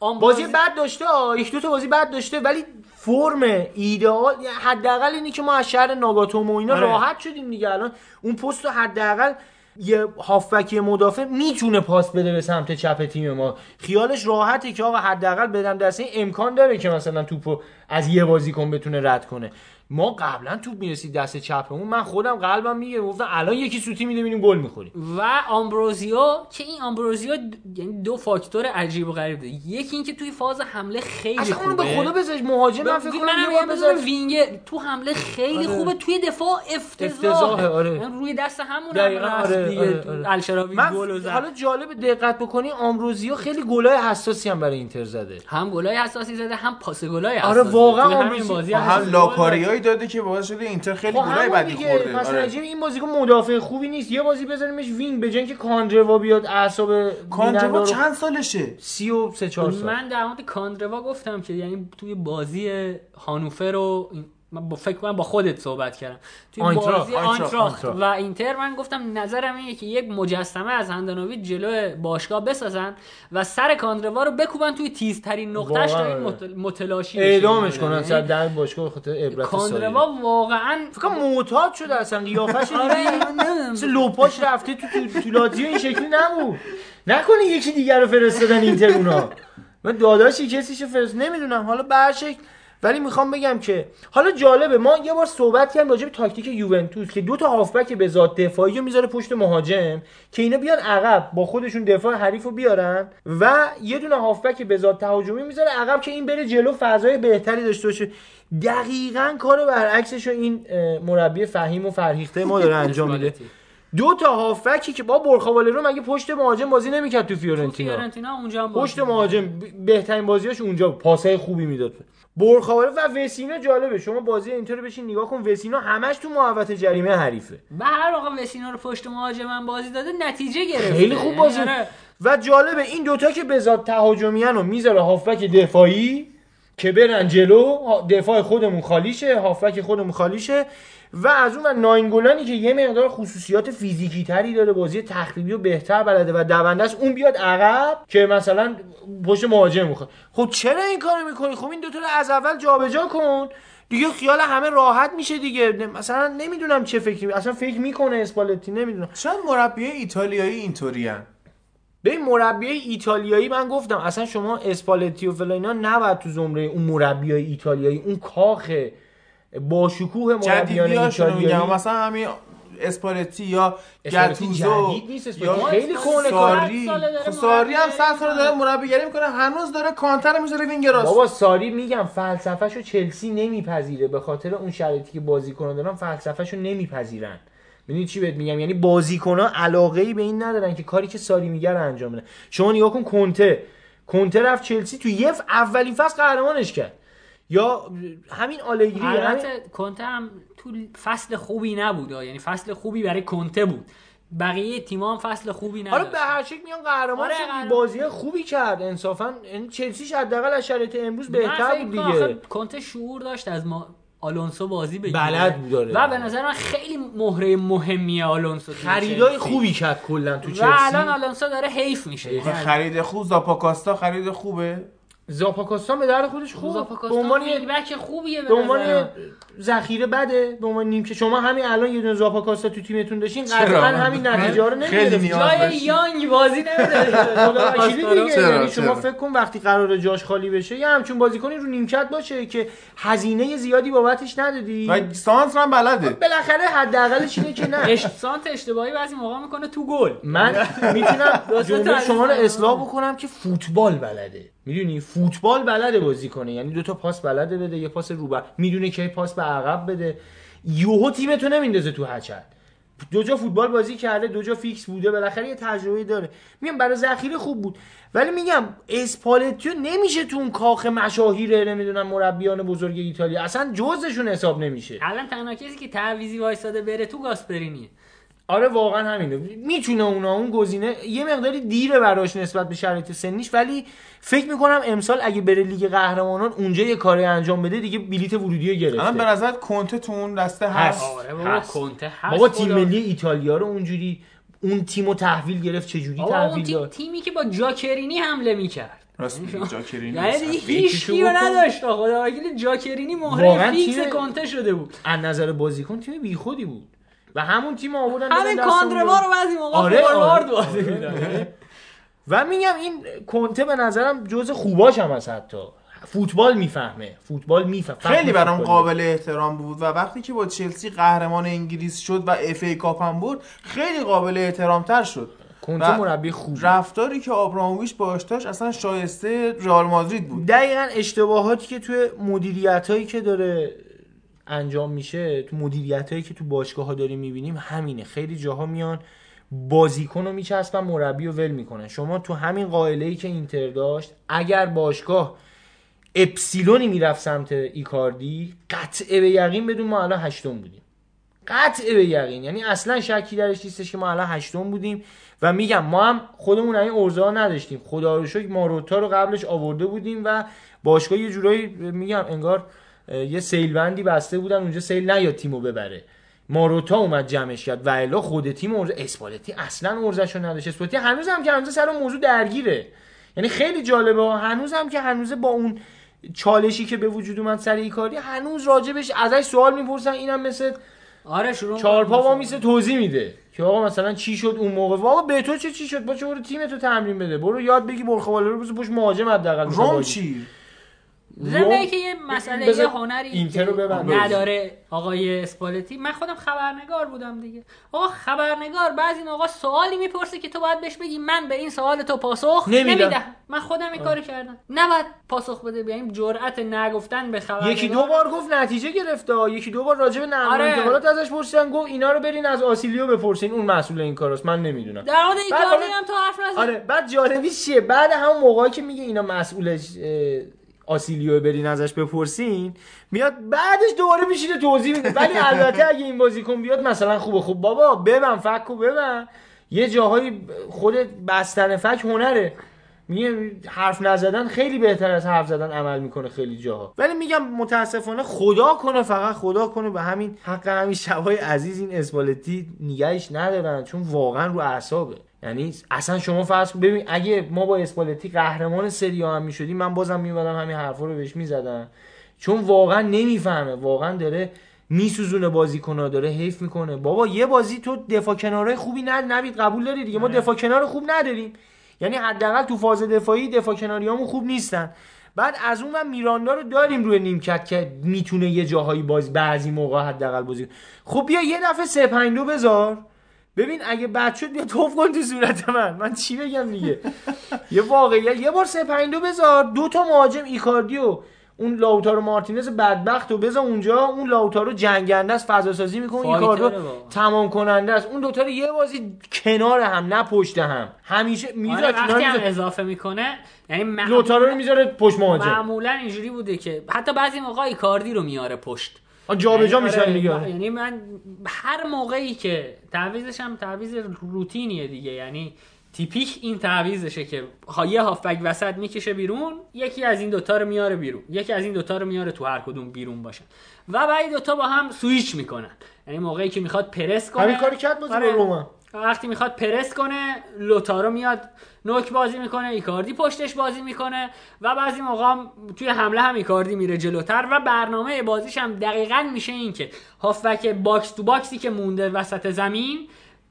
آن بازی بد داشته. یک دو تا بازی بد داشته ولی فرم ایدئال حداقل اینی که ما از شهر ناگاتومو و اینا آره. راحت شدیم دیگه الان اون پست رو حداقل یه هافبکی مدافع می‌تونه پاس بده به سمت چپ تیم ما. خیالش راحته که آقا حداقل بدم دسته امکان داره که مثلا توپو از یه بازیکن بتونه رد کنه. ما قبلا توپ می‌رسید دست چپمون من خودم قلبم میگه گفتم الان یکی سوتی میده ببینیم گل می‌خوریم. و آمبروزیو که این آمبروزیو یعنی دو فاکتور عجیب و غریب داره. یکی اینکه توی فاز حمله خیلی اصلا خوبه اون به خدا بذارش مهاجم من فکر کنم بذارش. وینگر. تو حمله خیلی آره. خوبه توی دفاع افتضاحه افتضاحه، آره. یعنی روی دست همون دقیقاً، هم آره، دیگه. آره، آره. الشراوی من گل زد. حالا جالب دقت بکنی آمبروزیو خیلی گلای حساسی هم برای اینتر زده. هم گلای حساسی زده هم پاس گلای آره، حساسی واقعا توی همین آمبروزیو- بازی هم حساسی گل لاکاریایی داده که باعث شده اینتر خیلی خب گلای بدی. خورده مثلا آره. عجیب این بازیکن مدافع خوبی نیست یه بازی بذاریمش وینگ به جای اینکه کاندروا بیاد اعصاب رو- چند سالشه سی و سه چهار سال من در مورد کاندروا گفتم که یعنی توی بازی هانوفر رو من با فکر کنم با خودت صحبت کردم. توی آینتراخت، بازی آینتراخت. و اینتر من گفتم نظرم اینه که یک مجسمه از هندانوی جلو باشگاه بسازن و سر کاندروا رو بکوبن توی تیزترین نقطهش تا. این مت- متلاشی بشه. اعدامش کنن یعنی سر در باشگاه به خاطر عبرت کاندروا واقعا فکر کنم معتاد شده اصلا قیافش آره، (laughs) لوپاش رفته تو تو, این شکلی نبود. نکنه یکی دیگر رو فرستادن اینتر اونا. من داداشی کسیشو فرست نمی‌دونم. حالا به هر شکل ولی می‌خوام بگم که حالا جالبه ما یه بار صحبت کردیم راجع به تاکتیک یوونتوس که دو تا هافبک به ذات دفاعی رو می‌ذاره پشت مهاجم که اینا بیان عقب با خودشون دفاع حریف رو بیارن و یه دونه هافبک به ذات تهاجمی می‌ذاره عقب که این بره جلو فضای بهتری داشته باشه. دقیقا کار برعکسش رو این مربی فهیم و فرهیخته ما داره انجام میده. (laughs) دو تا هافبکی که با بورخا والرو مگه پشت مهاجم بازی نمی‌کرد تو فیورنتینا؟ فیورنتینا اونجا هم بازی پشت مهاجم بهترین بازیاش اونجا. پاسای خوبی می‌داد. برخوالرو و وسینا جالبه. شما بازی اینتر بشین نگاه کن وسینا همش تو محوطه جریمه حریفه. به هر واقع وسینا رو پشت مهاجمن بازی داده نتیجه گرفته. خیلی خوب بازی. یعنی آره. و جالبه این دوتا که ذات تهاجمیان رو می‌ذاره هافبک دفاعی که برن جلو دفاع خودمون خالی شه هافبک خودمون خالی شه و از اون ور ناینگولانی که یه مقدار خصوصیات فیزیکی تری داره بازی تخریبی و بهتر بلده و دونده است اون بیاد عقب که مثلا پشت مهاجم می‌خواد. خب چرا این کارو می‌کنی؟ خب این دوتا رو از اول جابجا کن. دیگه خیال همه راحت میشه دیگه. مثلا نمی‌دونم چه فکری اصلا فکر می‌کنه اسپالتی نمی‌دونم. شاید مربی ایتالیایی اینطورین ببین مربی ایتالیایی من گفتم اصلا شما اسپالتی و فلا اینا نباید تو زمره اون مربی ایتالیایی اون کاخ با شکوه مربیان ایتالیایی. مثلا همین اسپالتی یا گتوزو یا خیلی کهنه ساری. خب ساری هم مربیگری صد سال داره مربیگری می‌کنه. هنوز داره کانته می‌ذاره وینگ راست بابا ساری میگم فلسفهشو چلسی نمیپذیره. به خاطر اون شرایطی که بازیکنان دارن فلسفهشو نمیپذیرن. می‌دونی چی بهت میگم؟ یعنی بازیکنان علاقه ای به این ندارن که کاری که ساری میگه رو انجام بده. شما نگاه کن کنته. کنته رفت چلسی تو یه ف- اولین فصل قهرمانش کرد. یا همین آلگری همین... البته کنته هم تو فصل خوبی نبود. یعنی فصل خوبی برای کنته بود بقیه تیما هم فصل خوبی حالا نداشت به هر شکل میان قهرمان آره،. بازی خوبی کرد انصافا یعنی چلسیش حداقل از شرایط امروز بهتر بود دیگه کنته شعور داشت از ما آلونسو بازی بگیره بلد بود، آره. و به نظر من خیلی مهره مهمیه آلونسو خریدای چلسی. خوبی کرد کلا تو چلسی و الان آلونسو داره حیف میشه خرید خوب زاپاکاستا خرید خوبه زاپاکاستان به درد خودش خوب به زاپاکاستا عنوان وینگبک خوبیه به عنوان نظر من. یه ذخیره بده به عنوان نیم که شما همین الان یه دونه زاپاکاستا تو تیمتون داشتین؟ قطعا همین نتیجه رو نیاز جای. یانگ بازی وکیلی (laughs) دیگه چرا؟ یعنی شما؟ فکر کن وقتی قرار جاش خالی بشه یه همچون بازیکنی رو نیمکت باشه که هزینه زیادی بابتش ندادی و سانس هم بلده بالاخره حداقلش اینه که نه اش- سانت اشتباهی بعضی موقع می‌کنه تو گل من می‌تونم (laughs) شما رو. اصلاح بکنم که فوتبال بلده می‌دونی فوتبال بلده بازی کنه. یعنی دو تا پاس بلده بده یه پاس رو می‌دونه که پاس به عقب بده. یوهو تیمتو نمیندازه تو هچل دو جا فوتبال بازی کرده دو جا فیکس بوده بالاخره یه تجربه داره. میگم برای ذخیره خوب بود. ولی میگم اسپالتیو نمیشه تو اون کاخ مشاهیر نمی‌دونم مربیان بزرگ ایتالیا. اصلا جزشون حساب نمیشه. الان تنها کسی که تعویزی وایساده بره تو گاسپرینیه. آره واقعا همینه. می‌تونه اونا اون گزینه یه مقداری دیره براش نسبت به شرایط سنیش ولی فکر می‌کنم امسال اگه بره لیگ قهرمانان اونجا یه کاری انجام بده دیگه بلیت ورودی رو گرفته. الان به نظر کنته تو اون دسته هست. آره بابا. کنته هست بابا تیم. ملی ایتالیا رو اونجوری اون تیمو تحویل گرفت بابا اون تحویل تیم داد؟ تیمی که با جاکرینی حمله می‌کرد. راست میگی جاکرینی یعنی دیگه یکیشو هیچ کیو. نداشت. خدا وکیلی جاکرینی مهره فیکس تیم- کنته شده بود. از نظر بازیکن تیم بیخودی بود. و همون تیم آوردن همین کاندروا اون رو بعضی موقع آره، فوروارد آره. بازی می‌داد و میگم این کنته به نظرم جز خوباش هم هست حتی. فوتبال می‌فهمه. فوتبال می‌فهمه. خیلی برام. قابل احترام بود و وقتی که با چلسی قهرمان انگلیس شد و FA Cup هم برد خیلی قابل احترام تر شد. کنته مربی خوبی رفتاری که آبراموویچ باش داشت اصلا شایسته رئال مادرید بود. دقیقا اشتباهاتی که توی مدیریت هایی که داره انجام میشه تو مدیریت هایی که تو باشگاه ها داریم می‌بینیم همینه. خیلی جاها میان بازیکن رو میچسبن مربی رو ول می‌کنن. شما تو همین قائله ای که اینتر داشت اگر باشگاه اپسیلونی می‌رفت سمت ایکاردی قطعه به یقین بدون ما الان هشتم بودیم. قطعه به یقین. یعنی اصلا شکی درش نیستش که ما الان هشتم بودیم. و میگم ما هم خودمون این ارزه ها نداشتیم. خدا رو شکر ماروتا رو قبلش آورده بودیم و باشگاه یه جورایی میگم انگار یه سیلبندی بسته بودن اونجا سیل نیاد تیمو ببره. ماروتا اومد جمعش کرد. و الا خود تیم ارزه اسپالتی اصلا ارزش رو نداشت. اسپالتی هنوز هم که هنوز سر اون موضوع درگیره. یعنی خیلی جالبه. هنوز هم که هنوز با اون چالشی که به وجود اومد سر ایکاری هنوز راجبش ازش سوال می‌پرسن. اینم مثل آره شروع چهار پا می‌کنه. وا میسه توضیح میده. که آقا مثلا چی شد اون موقع؟ آقا به تو چه چی شد؟ با چه برو تیمتو تمرین بده. برو یاد بگی برخواله رو بزن پشت مهاجم حداقل. روم. چی؟ ضمن که یه مسئله یه هنری. نداره آقای اسپالتی. من خودم خبرنگار بودم دیگه. آقا خبرنگار بعضی موقع سوالی می‌پرسه که تو باید بهش بگی من به این سوال تو پاسخ نمیدم. من خودم این کارو کردم. نباید پاسخ بده بیایم جرأت نگفتن به خبرنگار. یکی دو بار گفت نتیجه گرفته. یکی دو بار راجع به نقل آره. انتقالات ازش پرسیدن. گفت اینا رو برین از آسیلیو بپرسین. اون مسئول این کاراست. من نمی‌دونم. در مورد حالا- هم تو حرف نزن. آره بعد جالبیش چیه؟ بعد همون موقعی که میگه اینا مسئولش آسیلیو برین ازش بپرسین میاد بعدش دوباره میشینه توضیح میده. ولی البته اگه این بازیکن بیاد مثلا خوبه خوب. بابا ببن فکو ببن. یه جاهای خود بستن فک هنره. میگه حرف نزدن خیلی بهتر از حرف زدن عمل می‌کنه خیلی جاها. ولی میگم متاسفانه خدا کنه فقط خدا کنه به همین حق همین شبای عزیز این اسپالتی نگهش ندارن چون واقعا رو اعصابه. یعنی اصلا شما فرض ببین اگه ما با اسپالتی قهرمان سری هم می‌شدیم من بازم میومدم همین حرفا رو بهش می‌زدم. چون واقعا نمی‌فهمه واقعا داره میسوزونه بازیکن‌ها داره حیف می‌کنه. بابا یه بازی تو دفاع کناره خوبی نه نبید قبول داری دیگه؟ ما دفاع کنار خوب نداریم. یعنی حداقل تو فاز دفاعی دفاع کناریامون خوب نیستن. بعد از اون من میراندا رو داریم روی نیمکت که می‌تونه یه جاهایی باز بعضی موقع حداقل بازی. خب بیا یه دفعه 3 5 2 بذار. ببین اگه بد شد بیا توف کن تو صورت من. من چی بگم دیگه؟ یه واقعیت یه بار 3 5 2 بذار. دو تا مهاجم ایکاردیو اون لاوتارو مارتینز بدبخت و بذار اونجا. اون لاوتارو جنگنده است فضا سازی می‌کنه ایکاردو با. تمام کننده است. اون دوتا رو یه بازی کنار هم نه پشت هم. همیشه آره می‌ذاره وقتی هم اضافه می‌کنه یعنی معمولاً- لوتارو رو می‌ذاره پشت مهاجم. معمولا اینجوری بوده که حتی بعضی موقع ایکاردی رو میاره پشت. جابجا یعنی میشن آره، دیگه. یعنی من هر موقعی که تعویزش هم تعویز روتینیه دیگه. یعنی تیپیک این تعویزشه که ها- یه هافبک وسط می‌کشه بیرون یکی از این دوتا رو میاره بیرون. یکی از این دوتا رو میاره تو هر کدوم بیرون باشن و بعد دوتا با هم سویچ می‌کنن. یعنی موقعی که می‌خواد پرس کنه. همین کاری کرد بازی آره. با روما وقتی می‌خواد پرس کنه لوتارو میاد نوک بازی می‌کنه ایکاردی پشتش بازی می‌کنه و بعضی موقع توی حمله هم ایکاردی میره جلوتر و برنامه بازیش هم دقیقا میشه این که هافبک box to box ی که مونده وسط زمین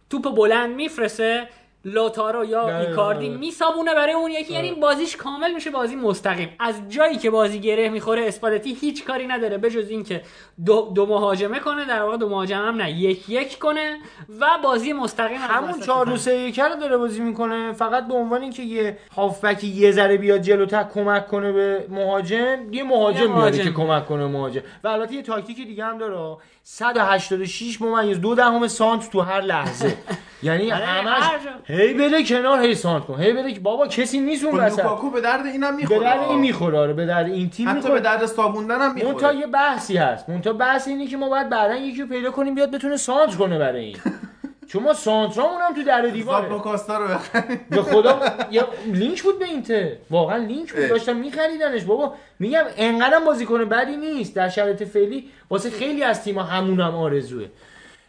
توپ بلند میفرسه لوتارو یا ایکاردی آره. می‌خوابونه برای اون یکی یعنی بازیش کامل میشه بازی مستقیم از جایی که بازی گره می‌خوره اسپالتی هیچ کاری نداره بجز اینکه دو, دو مهاجمه کنه در واقع دو مهاجم هم نه یک یک کنه و بازی مستقیم همون وسط 4 زمین. 2 3 1 رو داره بازی می‌کنه فقط به عنوان اینکه یه هافبک یه ذره بیاد جلوتر کمک کنه به مهاجم یه مهاجم یه میاره مهاجم. که کمک کنه مهاجم و البته یه تاکتیک دیگه هم داره 186 ممیز دو دهم سانت تو هر لحظه. (laughs) یعنی آره، همش. هی بره کنار هی سانت کن. هی بره بابا کسی نیست اون خب وسط. لوکاکو به درد اینم به می‌خوره درد این می‌خوره آره به درد این تیم حتی به درد صابوندن هم می‌خوره. یه بحثی هست. منتها بحث اینه که ما باید بعدا یکی رو پیدا کنیم بیاد بتونه سانتر کنه برای این. (laughs) چون ما سانترامون هم تو در دیواره. زاپاکاستا رو بخریم به خدا (laughs) یه لینک بود به اینتر. واقعا لینک بود اه. داشتن میخریدنش. بابا میگم انقدرم بازیکن بدی نیست در شرایط فعلی. واسه خیلی از تیم‌ها همونم آرزوه.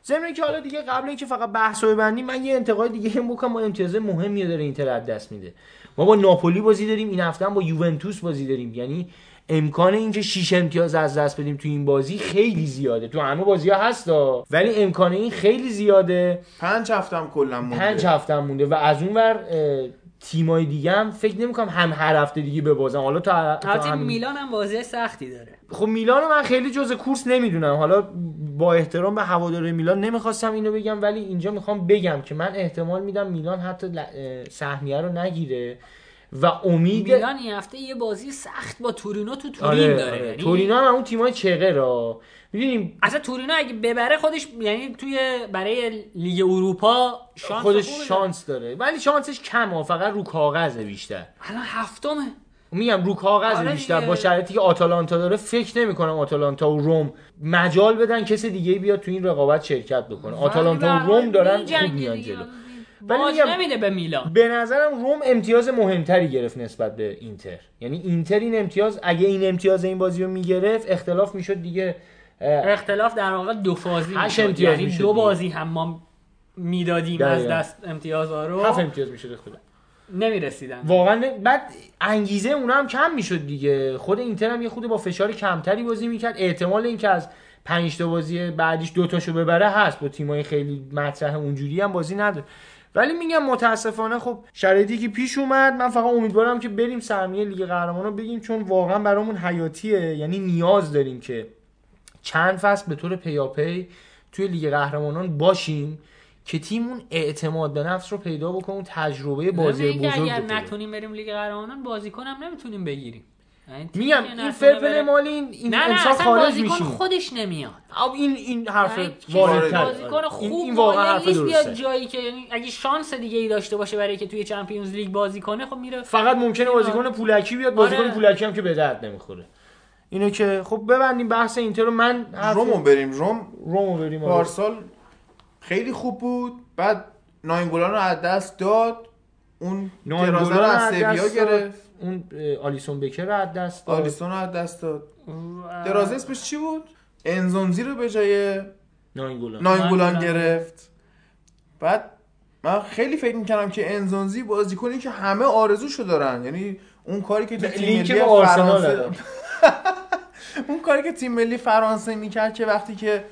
ضمن که حالا دیگه قبل اینکه فقط بحث رو ببندیم من یه انتقاد دیگه هم بکنم. ما امتیاز مهمی داره اینتر از دست میده. ما با ناپولی بازی داریم این هفته هم با یوونتوس بازی داریم. یعنی امکان اینکه 6 امتیاز از دست بدیم تو این بازی خیلی زیاده. تو همه بازی ها هستا. ولی امکان این خیلی زیاده. پنج هفته هم کلا مونده. پنج هفته هم مونده. و از اون ور تیمای دیگه هم فکر نمی‌کنم هم هر هفته دیگه ببازن. حالا تا, تا همین- میلان هم بازی سختی داره. خب میلان رو من خیلی جز کورس نمی‌دونم. حالا با احترام به هواداره میلان نمی‌خواستم اینو بگم ولی اینجا می‌خوام بگم که من احتمال میدم میلان حتی سهمیه رو نگیره. و امید میلان این هفته یه بازی سخت با تورینو تو تورین آره, داره آره. یعنی تورینو هم اون تیمای چغه را. می‌دونیم اصلا تورینو اگه ببره خودش یعنی توی برای لیگ اروپا شانس خودش. شانس داره. ولی شانسش کمه فقط رو کاغذه بیشتر. الان هفتمه. میگم رو کاغذ آره بیشتر. با شرایطی که آتالانتا داره فکر نمی کنم آتالانتا و روم مجال بدن کسی دیگه بیاد تو این رقابت شرکت بکنه. آتالانتا و روم دارن خوب میان جلو. باج نمیده به میلان. به نظرم روم امتیاز مهمتری گرفت نسبت به اینتر. یعنی اینتر این امتیاز اگه این امتیاز این بازی رو می‌گرفت اختلاف می‌شد دیگه اختلاف در واقع دو فازی می‌شد. امتیاز یعنی می‌شد دو. بازی هم ما می‌دادیم از. دست امتیازها رو. هفت امتیاز می‌شد خدا نمی‌رسیدن. واقعا بعد انگیزه اونا هم کم می‌شد دیگه. خود اینتر هم یه خود با فشار کمتری بازی می‌کرد. احتمال اینکه از پنج تا بازی بعدیش دو تاشو ببره هست. با تیمای خیلی مطرح اونجوری هم بازی نداره. ولی میگم متاسفانه خب شرایطی که پیش اومد من فقط امیدوارم که بریم سهمیه لیگ قهرمانان بگیم چون واقعا برامون حیاتیه. یعنی نیاز داریم که چند فصل به طور پیاپی توی لیگ قهرمانان باشیم که تیممون اعتماد به نفس رو پیدا بکنه اون تجربه بازی بزرگ اگر نتونیم بریم لیگ قهرمانان بازیکن هم نمی‌تونیم بگیریم. میگم این fair play بره- مالی این, این نه اصلا خارج میشیم. خودش نمیاد. آب این این حرف. بازیکن خوب این, این واقعا حرف بیاد درسته. جایی که یعنی اگه شانس دیگه ای داشته باشه برای که توی Champions League بازی کنه خب میره فقط ممکنه بازیکن پولکی بیاد بازیکن آره. پولکی هم که به درد نمی‌خوره. اینو که خب ببندیم بحث اینتر رو. من حرف- رومو بریم. روم رومو بریم. آره. پارسال خیلی خوب بود. بعد ناینگولان رو از دست داد. اون درازه رو از سویا. گرفت. اون آلیسون بکر رو از دست داد. آلیسون رو از دست داد. درازه اسمش چی بود؟ انزونزی رو به جای ناینگولان. ناینگولان. گرفت. بعد من خیلی فکر می‌کردم که انزونزی بازیکنی که همه آرزوشو دارن. یعنی اون کاری که تو تیم ملی فرانسه. (laughs) اون کاری که تیم ملی فرانسه می‌کرد که وقتی که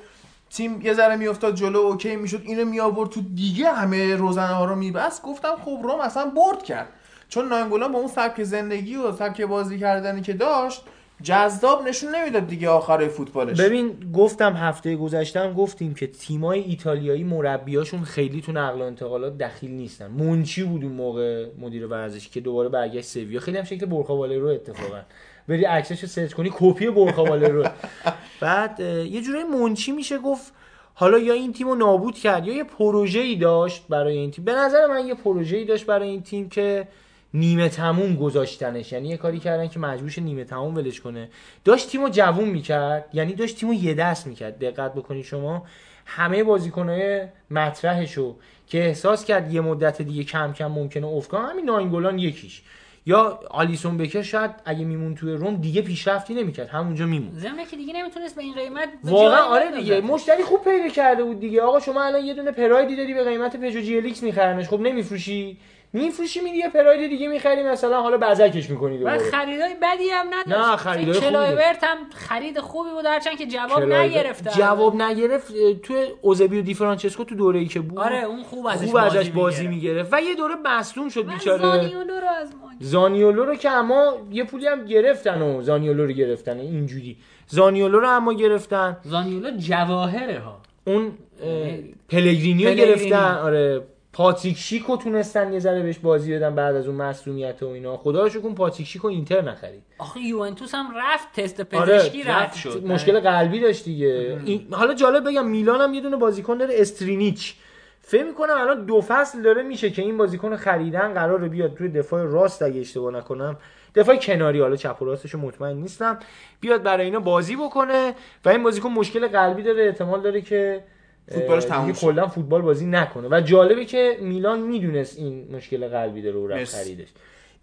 تیم یه ذره میافتاد جلو اوکی می‌شد اینو می آورد تو دیگه همه روزنه ها رو میبست گفتم خب روم اصلا برد کرد. چون ناینگولان با اون سبک زندگی و سبک بازی کردنی که داشت جذاب نشون نمی‌داد دیگه آخرای فوتبالش. ببین گفتم هفته گذشتم گفتیم که تیمای ایتالیایی مربیاشون خیلی تو نقل و انتقالات دخیل نیستن. منچی بود اون موقع مدیر ورزشی که دوباره برگشت سویا. خیلی هم شکل برخا والرو اتفاقا. بری عکسش رو سرچ کنی کپی برخا والرو (laughs) بعد یه جورایی منچی میشه گفت حالا یا این تیم رو نابود کرد یا یه پروژه‌ای داشت برای این تیم. به نظر من یه پروژه‌ای داشت برای این تیم که نیمه تموم گذاشتنش. یعنی یه کاری کردن که مجبورش نیمه تموم ولش کنه. داشت تیمو جوون می‌کرد. یعنی داشت تیمو یه دست می‌کرد. دقت بکنید شما. همه بازیکنهای مطرحشو که احساس کرد یه مدت دیگه کم کم ممکنه افکان همین ناینگولان یکیش. یا آلیسون بکر شاید اگه می‌موند توی روم دیگه پیشرفتی نمی‌کرد. همونجا می‌موند. ضمن که دیگه نمی‌تونست به این قیمت واقعا آره. دیگه. مشتری خوب پیدا کرده بود دیگه. آقا شما الان یه دونه پرایدی داری به قیمت پژو GLX میخرنش. خب نمیفروشی؟ میفروشی میدی یه پراید دیگه می‌خری مثلا حالا بزکش می‌کنی دوباره. خریدای بدی هم نداشت نه، خریدای خوبی کلایورت هم خرید خوبی بود هرچند که جواب نگرفت جواب نگرفت تو اوزبیو دی فرانچسکو تو دوره ای که بود آره اون خوب ازش خوب ازش بازی, بازی می‌گرفت و یه دوره مصدوم شد من بیچاره. زانیولو رو از ما زانیولو رو که اما یه پولی هم گرفتن و زانیولو رو گرفتن اینجوری. زانیولو رو اما گرفتن. زانیولو جواهره ها. اون اه، پلگرینیو پلگرینی. گرفتن. آره. پاتریک شیکو تونستن یه ذره بهش بازی بدن بعد از اون مصدومیت و اینا. خدا رو شکر پاتریک شیکو اینتر نخرید. آخه یوونتوس هم رفت تست آره پزشکی رفت رفت. شد. مشکل قلبی داشت دیگه. این- حالا جالب بگم میلان هم یه دونه بازیکن داره استرینیچ. فکر می‌کنم الان دو فصل داره میشه که این بازیکن خریدن قراره بیاد توی دفاع راست. اگه اشتباه نکنم دفاع کناری حالا چپ و راستش مطمئن نیستم. بیاد برای اینا بازی بکنه و این بازیکن مشکل قلبی داره احتمال داره که فوتبالش تموم. کلا فوتبال بازی نکنه و جالبه که میلان می‌دونست این مشکل قلبی داره و رفت. خریدش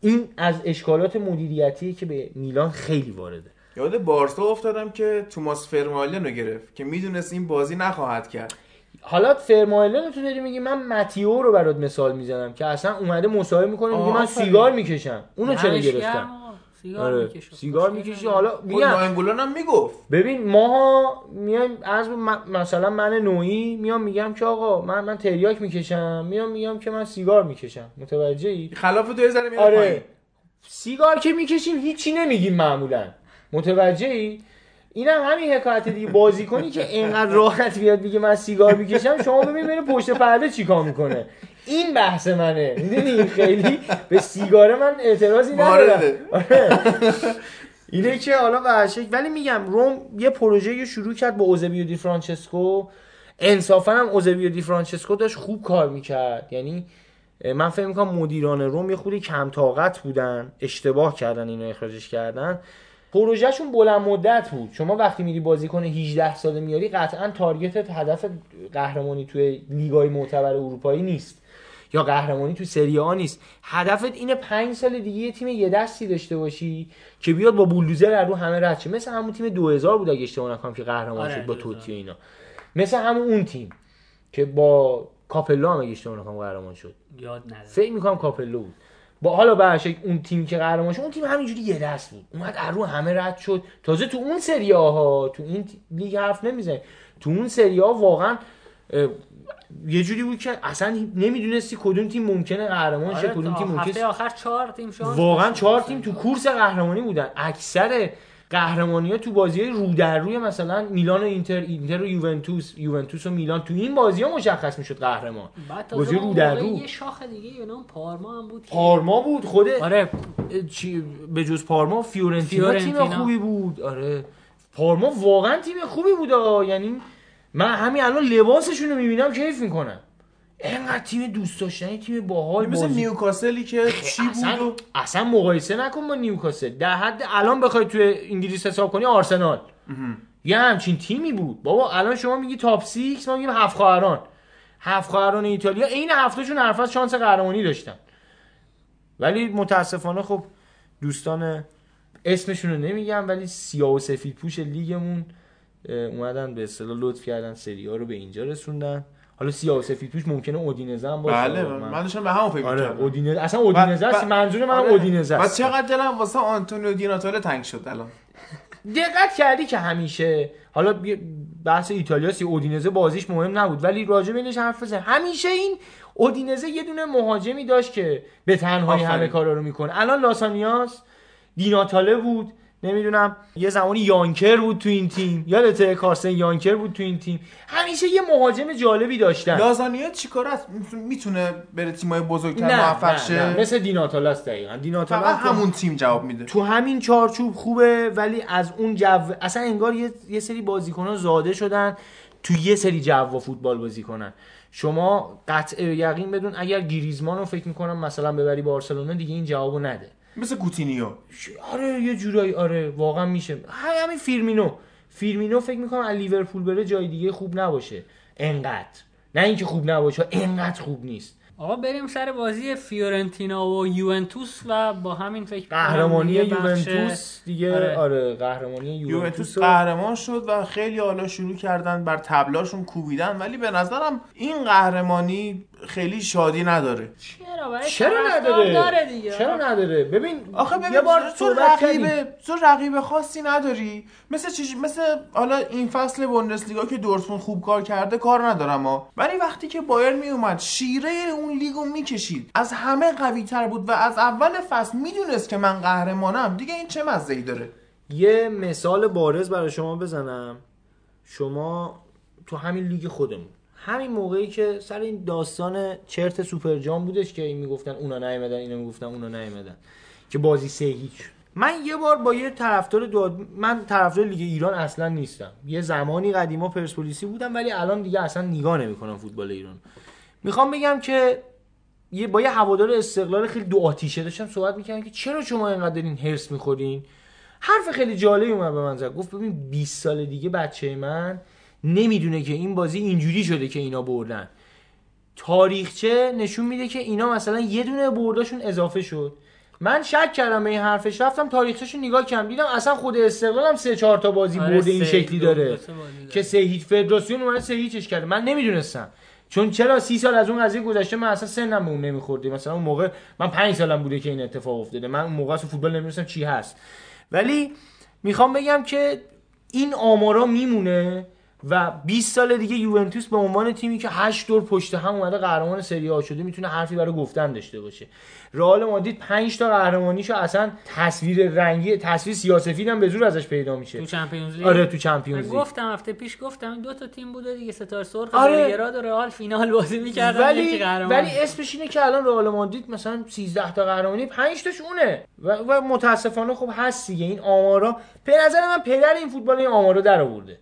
این از اشکالات مدیریتی که به میلان خیلی وارده یاد بارسا افتادم که توماس فرمالن رو گرفت که می‌دونست این بازی نخواهد کرد حالا فرمایلن تو داری میگی من متیو رو برات مثال می‌زنم که اصلا اومده مصاحبه می‌کنه میگه من. سیگار می‌کشم اونو چرا گرفتم. سیگار آره. می‌کشه. سیگار می‌کشی حالا خود میگم ناینگولان هم می‌گفت. ببین ماها میایم از م- مثلا من نوعی میام میگم که آقا من من تریاک می‌کشم. میام میگم که من سیگار می‌کشم. متوجه ای خلاف تو ذره. آره. سیگار که می‌کشیم هیچی نمیگیم معمولا. متوجه ای اینم همین حکایت دیگه بازی کنی که اینقدر راحت بیاد بگه من سیگار می‌کشم شما ببین بره پشت پرده چیکار می‌کنه. این بحث منه. می‌دونی؟ خیلی به سیگار من اعتراضی ندارم. آره. اینه که حالا به ولی میگم روم یه پروژه شروع کرد با اوزبیو دی فرانچسکو. انصافا هم اوزبیو دی فرانچسکو داشت خوب کار می‌کرد. یعنی من فکر می‌کنم مدیران روم یه خورده کم طاقت بودن اشتباه کردن اینو اخراجش کردن. پروژهشون بلند مدت بود. شما وقتی میری بازیکن 18 ساله میاری قطعا target ت هدف قهرمانی توی لیگای معتبر اروپایی نیست. یا قهرمانی تو سری آ نیست. هدفت اینه پنج سال دیگه یه تیم یه دستی داشته باشی که بیاد با بولدوزر رو همه رد شه. مثل همون تیم 2000 بود اگه اشتباه نکنم که قهرمان آره، شد با 2000. توتی و اینا. مثل همون اون تیم که با کاپلو هم اگه اشتباه نکنم قهرمان شد. یاد نداره فکر می‌کنم کاپلو بود. با حالا به اون تیم که قهرمان شد اون تیم همینجوری یه دست بود. اومد از رو همه رد شد. تازه تو اون سری ها تو این لیگ حرف نمی‌زنه. تو اون سری ها واقعا یه جوری بود که اصلا نمی‌دونستی کدوم تیم ممکنه قهرمان شه آره، کدوم تیم ممکنه آخر چهار تیم شانس واقعا. چهار تیم تو کورس قهرمانی بودن. اکثر قهرمانی ها تو بازی های رو در روی مثلا میلان و اینتر اینتر و یوونتوس یوونتوس و میلان تو این بازی ها مشخص می‌شد قهرمان. بازی رو در رو. یه شاخ دیگه یونان پارما هم بود پارما بود خود آره چی به جز پارما فیورنتینا, فیورنتینا. تیم خوبی بود. آره. پارما واقعا تیم خوبی بود آه. یعنی من همین الان لباسشون رو می‌بینم کیف می‌کنم. اینقدر تیم دوست داشتنی تیم باحال مثل بازی. نیوکاسلی که چی اصلا, بود؟ و اصلا مقایسه نکن با نیوکاسل. در حد الان بخوای توی انگلیس حساب کنی آرسنال. یه همچین تیمی بود. بابا الان شما میگی تاپ 6 ما میگیم هفت خواهران. هفت خواهران ایتالیا. عین هفتهشون حرف از شانس قهرمانی داشتن. ولی متاسفانه خب دوستان اسمشون رو نمیگم ولی سیاه و سفید پوش لیگمون اومدن به اصطلاح لطف کردن سری ها رو به اینجا رسوندن. حالا سیاه و سفید پوش ممکنه اودینزه هم باشه بله من داشتم به همون فکر آره می‌کردم. اودینزه اصلا اودینزه است منظور من آره. اودینزه است چقدر دلم واسه آنتونیو دیناتاله تنگ شد الان دقت کردی که همیشه حالا بحث ایتالیاسی اودینزه بازیش مهم نبود ولی راجع به اینش حرف بزن همیشه این اودینزه یه دونه مهاجمی داشت که به تنهایی. همه کارا رو می‌کنه الان لاسانیاس دیناتاله بود نمی‌دونم یه زمانی یانکر بود تو این تیم. یادته کارسن یانکر بود تو این تیم. همیشه یه مهاجم جالبی داشتن. لازانیا چیکار است؟ می‌تونه بره تیمای بزرگتر موفق شه. مثل دیناتاله است دقیقا. فقط تو- همون تیم جواب میده. تو همین چارچوب خوبه ولی از اون جو اصلا انگار یه, یه سری بازیکنان زاده شدن تو یه سری جو و فوتبال بازی کنن. شما قطع یقین بدون اگر گریزمان رو فکر می‌کنم مثلا ببری بارسلونا دیگه این جوابو نده. مثل کوتینیو آره یه جورایی آره واقعا میشه. همین فیرمینو. فیرمینو فکر می‌کنم از لیورپول بره جای دیگه خوب نباشه. انقدر. نه اینکه خوب نباشه انقدر خوب نیست. آقا بریم سر بازی فیورنتینا و یوونتوس و با همین فکر قهرمانی یوونتوس دیگه. آره. آره, قهرمانی یوونتوس قهرمان شد و خیلی حالا شروع کردن بر تبلاشون کوبیدن. ولی به نظرم این قهرمانی خیلی شادی نداره. چرا؟ برای چرا نداره؟ داره دیگه. چرا نداره؟ ببین آخه ببین یه بار تو رقیب تو رقیب خاصی نداری. مثل چیش مثل حالا این فصل بوندسلیگا که دورتموند خوب کار کرده کار ندارم ها. ولی وقتی که بایر می اومد شیره اون لیگو می‌کشید. از همه قوی تر بود و از اول فصل می‌دونست که من قهرمانم. دیگه این چه مزه ای داره؟ یه مثال بارز برای شما بزنم. شما تو همین لیگ خودمون. همین موقعی که سر این داستان چرت سوپر جام بودش که این می‌گفتن اونا نیومدن اینا می‌گفتن اونا نیومدن که بازی سه هیچ. من یه بار با یه طرفدار داد من طرفدار لیگ ایران اصلا نیستم. یه زمانی قدیما پرسپولیسی بودم ولی الان دیگه اصلا نگاه نمی‌کنم فوتبال ایران. می‌خوام بگم که یه با یه هوادار استقلال خیلی دو آتیشه داشتم صحبت می‌کردم که چرا شما اینقدر این هرس می‌خورین؟ حرف خیلی جالبی اومد به من زد. گفت ببین 20 سال دیگه بچه من نمی‌دونه که این بازی اینجوری شده که اینا بردن. تاریخچه نشون میده که اینا مثلا یه دونه برداشون اضافه شد. من شک کردم به این حرفش. رفتم تاریخچه‌شو نگاه کردم. دیدم اصلا خود استقلال هم سه چهار تا بازی آره، برده این شکلی داره. که سه هیچ فدراسیون اومده سه هیچش کرده. من نمی‌دونستم. چون چرا سی سال از اون قضیه گذشته من اصلا سنم به اون نمیخورده مثلا اون موقع من پنج سالم بوده که این اتفاق افتاده. من اون موقع اصلا فوتبال نمی‌دونستم چی هست. ولی می‌خوام بگم که این آمارا میمونه. و 20 سال دیگه یوونتوس به عنوان تیمی که 8 دور پشت هم اومده قهرمان سری آ شده می‌تونه حرفی برای گفتن داشته باشه. رئال مادرید 5 تا قهرمانیشو اصلا تصویر رنگی تصویر سیاسفید هم به زور ازش پیدا میشه. تو چمپیونز لیگ؟ آره تو چمپیونز لیگ. گفتم هفته پیش گفتم این دو تا تیم بوده دیگه ستاره سرخ آره. و رئال فینال بازی می‌کردن ولی یکی قهرمان. ولی اسمش اینه که الان رئال مادرید مثلا 13 تا قهرمانی 5 تاش اونه. و, و متاسفانه خب هست دیگه. این آمارا به نظر من پدر این فوتبال این آمارا در آورده.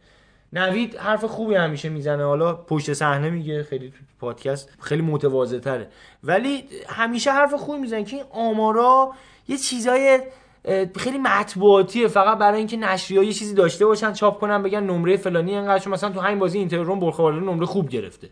نوید حرف خوبی همیشه می‌زنه. حالا پشت صحنه میگه خیلی تو پادکست خیلی متواضع تره. ولی همیشه حرف خوبی می‌زنه که این آمارا یه چیزای خیلی مطبوعاتیه. فقط برای اینکه نشریه‌ها یه چیزی داشته باشن چاپ کنن بگن نمره فلانی اینقدر چون مثلا تو همین بازی اینتر روم برخوارد نمره خوب گرفته.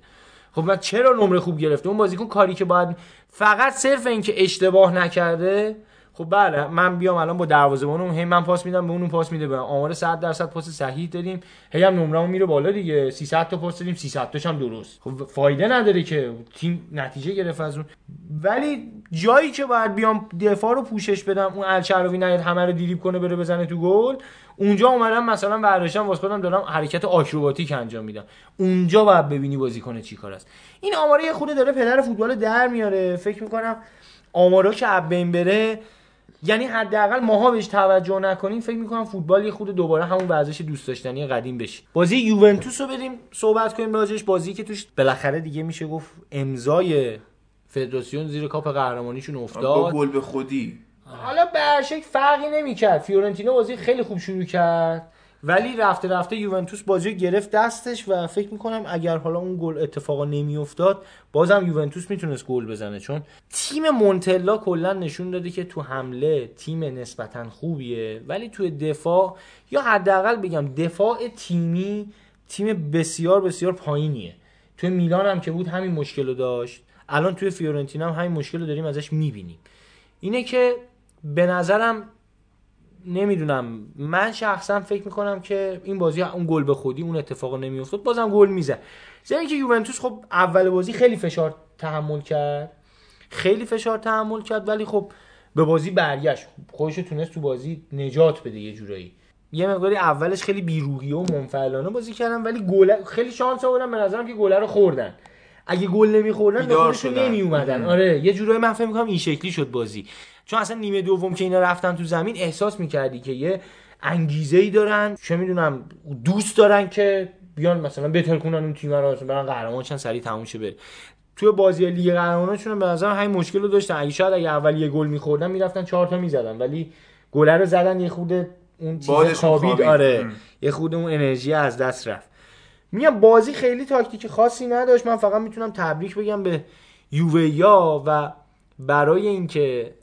خب من چرا نمره خوب گرفته؟ اون بازیکن کاری که باید فقط صرف اینکه اشتباه نکرده خب بله من بیام الان با دروازه‌بانم هی من پاس میدم به اون پاس میده به. آمار 100 درصد پاس صحیح داریم هی هم نمرمون میره بالا دیگه. 300 تا پاس دادیم 300 تاش هم درست. خب فایده نداره که. تیم نتیجه گرفت از اون. ولی جایی که باید بیام دفاع رو پوشش بدم اون الچراوی نیاد همه رو دیریب کنه بره بزنه تو گل. اونجا اومدم مثلا برداشتم واسه خودم دارم حرکت آکروباتیک انجام میدم. اونجا باید ببینی بازیکن چی کار است. این آماره خود داره پدر فوتبال در میاره. فکر می‌کنم آمارا که بین بره یعنی حداقل ماها بهش توجه نکنیم فکر می‌کنم فوتبال یه خود دوباره همون ورزش دوست داشتنی قدیم بشه. بازی یوونتوس رو بریم صحبت کنیم راجعش. بازی که توش بالاخره دیگه میشه گفت امضای فدراسیون زیر کاپ قهرمانیشون افتاد. گل به خودی. حالا به فرقی نمی‌کرد. فیورنتینا بازی خیلی خوب شروع کرد. ولی رفته رفته یوونتوس بازی گرفت دستش و فکر می‌کنم اگر حالا اون گل اتفاقا نمیافتاد بازم یوونتوس می‌تونست گل بزنه. چون تیم مونتلا کلا نشون داده که تو حمله تیم نسبتا خوبیه ولی تو دفاع یا حداقل بگم دفاع تیمی تیم بسیار بسیار پایینیه. تو میلان هم که بود همین مشکل رو داشت. الان توی فیورنتینا هم همین مشکل رو داریم ازش می‌بینیم. اینه که به نظرم نمی‌دونم. من شخصا فکر می‌کنم که این بازی اون گل به خودی اون اتفاق نمیافتاد بازم گل می‌زد. زمین که یوونتوس خب اول بازی خیلی فشار تحمل کرد. خیلی فشار تحمل کرد ولی خب به بازی برگشت. خودش تونست تو بازی نجات بده یه جورایی. یه مقداری اولش خیلی بیروحی و منفعلانه بازی کردن ولی گل خیلی شانس آوردن به نظرم که گل رو خوردن. اگه گل نمیخوردن به خودشون شدن. نمی اومدن آره یه جورایی من فکر می‌کنم این شکلی شد بازی. چون اصلا نیمه دوم که اینا رفتن تو زمین احساس می‌کردی که یه انگیزه ای دارن چه می‌دونم دوست دارن که بیان مثلا بهتر کنن اون تیم رو برن قهرمان چن سریع تموم شه بره. توی بازی لیگ قهرمانانشون به نظر همین مشکل رو داشتن. اگه شاید اگه اول یه گل میخوردن می‌رفتن چهار تا می‌زدن ولی گل رو زدن یه خورده اون چیز خوابید. آره. ام. یه خورده اون انرژی از دست رفت. میگم بازی خیلی تاکتیک خاصی نداشت. من فقط می‌تونم تبریک بگم به یوویا و برای اینکه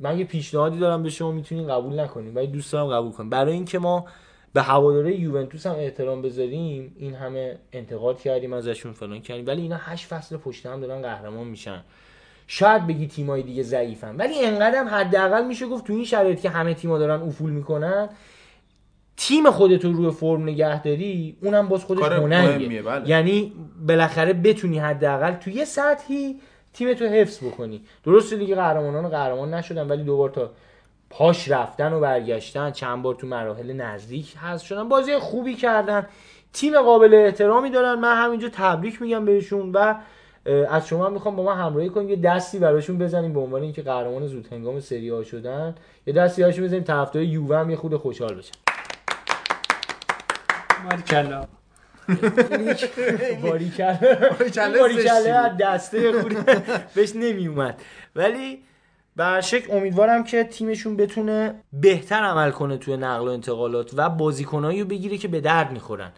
من یه پیشنهادی دارم به شما می‌تونین قبول نکنین ولی دوست دارم قبول کنیم برای اینکه ما به هواداره یوونتوس هم احترام بذاریم این همه انتقاد کردیم ازشون فلان کردیم ولی اینا هشت فصل پشت هم دارن قهرمان میشن. شاید بگی تیمای دیگه ضعیفن ولی انقدر هم حداقل میشه گفت تو این شرایط که همه تیما دارن افول می‌کنن تیم خودت رو روی فرم نگهداری اونم باز خودش هنریه. بله. یعنی بالاخره بتونی حداقل تو یه سطحی تیم تو حفظ بکنی. درست لیگ قهرمانان قهرمان نشدن ولی دوبار تا پاش رفتن و برگشتن چند بار تو مراحل نزدیک هست شدن. بازی خوبی کردن. تیم قابل احترامی دارن. من همینجا تبریک میگم بهشون و از شما می‌خوام با ما همراهی کنیم. یه دستی براشون بزنیم به عنوان اینکه قهرمان زود هنگام سری آ شدن. یه دستی هاشون بزنیم طرفدار یووه هم یه خود خوشحال بشن. باریکلا (laughs) باریکلا (laughs) زشتی از. دسته خود بهش نمی اومد ولی به شکل امیدوارم که تیمشون بتونه بهتر عمل کنه توی نقل و انتقالات و بازیکنایی رو بگیره که به درد می‌خورن.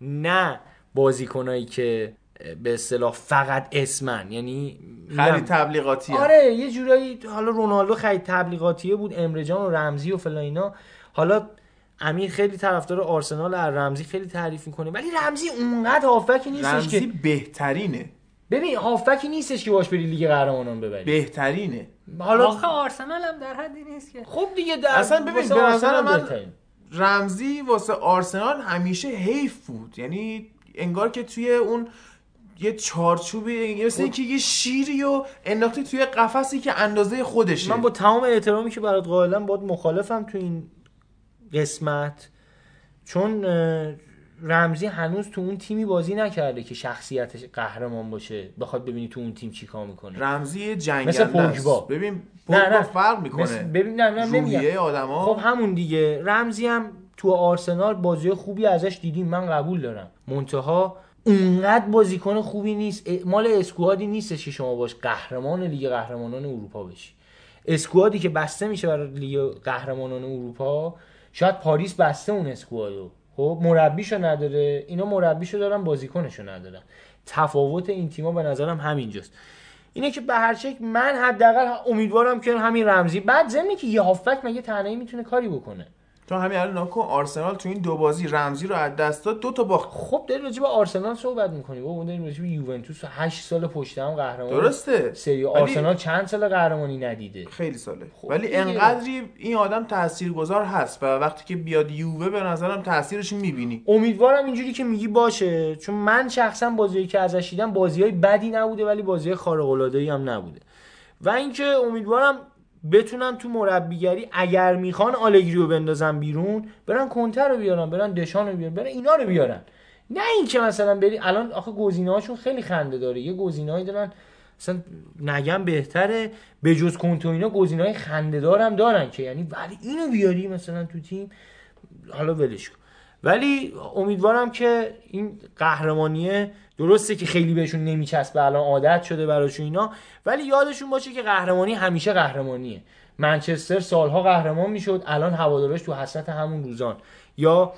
نه بازیکنایی که به اصطلاح فقط اسمن. یعنی خرید تبلیغاتی هم. آره یه جورایی حالا رونالدو خرید تبلیغاتیه بود امرجان و رمزی و فلان اینا. حالا امیر خیلی طرفدار آرسنال از رمزی خیلی تعریف می‌کنه. ولی رمزی اونقدر هافکی نیستش رمزی که بهترینه. ببین هافکی نیستش که باش بری لیگ قهرمانان ببری. بهترینه. حالا آخه آرسنال هم در حدی نیست که. خب دیگه در اصلا ببین واسه به نظر آرسنال من بهترین. رمزی واسه آرسنال همیشه حیف بود. یعنی انگار که توی اون یه چارچوبی مثل اینکه یه شیری و انداختی توی قفسی که اندازه خودشه. من با تمام احترامی که برات قائلم باید مخالفم تو این قسمت. چون رمزی هنوز تو اون تیمی بازی نکرده که شخصیتش قهرمان باشه. بخواد ببینی تو اون تیم چیکار می‌کنه. رمزی جنگنده مثل. پوگبا. ببین پوگبا. فرق می‌کنه. مثل- ببین نه نه نمیگم. روحیه آدما. خب همون دیگه. رمزی هم تو آرسنال بازی خوبی ازش دیدیم. من قبول دارم. منتها اونقدر بازیکن خوبی نیست. مال squad ی نیستش که شما باش قهرمان لیگ قهرمانان اروپا بشی. squad ی که بسته میشه برای لیگ قهرمانان اروپا شاید پاریس بسته اون squad و. خب مربیشو نداره. اینا مربیشو دارن بازیکنشو ندارن. تفاوت این تیما به نظرم همینجاست. اینه که به هر شکل من حداقل امیدوارم که همین رمزی بعد ضمنی که یه هافبک مگه تنهایی می‌تونه کاری بکنه. تو همین الان نکن آرسنال تو این دو بازی رمزی رو از دست داد دو تا باخت. خب داری راجع به آرسنال صحبت می‌کنی بابا داریم راجع به یوونتوس 8 سال پشت هم قهرمان درسته. سری ولی- آرسنال چند سال قهرمانی ندیده؟ خیلی ساله. خب ولی دیگه. انقدری این آدم تاثیرگذار هست و وقتی که بیاد یووه به نظرم تاثیرش می‌بینی. امیدوارم اینجوری که میگی باشه چون من شخصا بازیایی که ازش دیدم بازی های بدی نبوده ولی بازی خارق العاده هم نبوده. و اینکه امیدوارم بتونن تو مربیگری اگر می‌خوان آلگریو بندازن بیرون برن کنتر رو بیارن برن دشان رو بیارن برن اینا رو بیارن. نه اینکه مثلا بری الان آخه گزینه‌هاشون خیلی خنده داره. یه گزینه‌ای دارن مثلا نگم بهتره به جز کنتو اینا گزینه‌های خنده هم دارن که. یعنی ولی اینو بیاری مثلا تو تیم حالا ولش کن. ولی امیدوارم که این قهرمانیه درسته که خیلی بهشون نمیچسبه الان عادت شده براشون اینا. ولی یادشون باشه که قهرمانی همیشه قهرمانیه. منچستر سالها قهرمان می‌شد الان هوادارش تو حسرت همون روزان. یا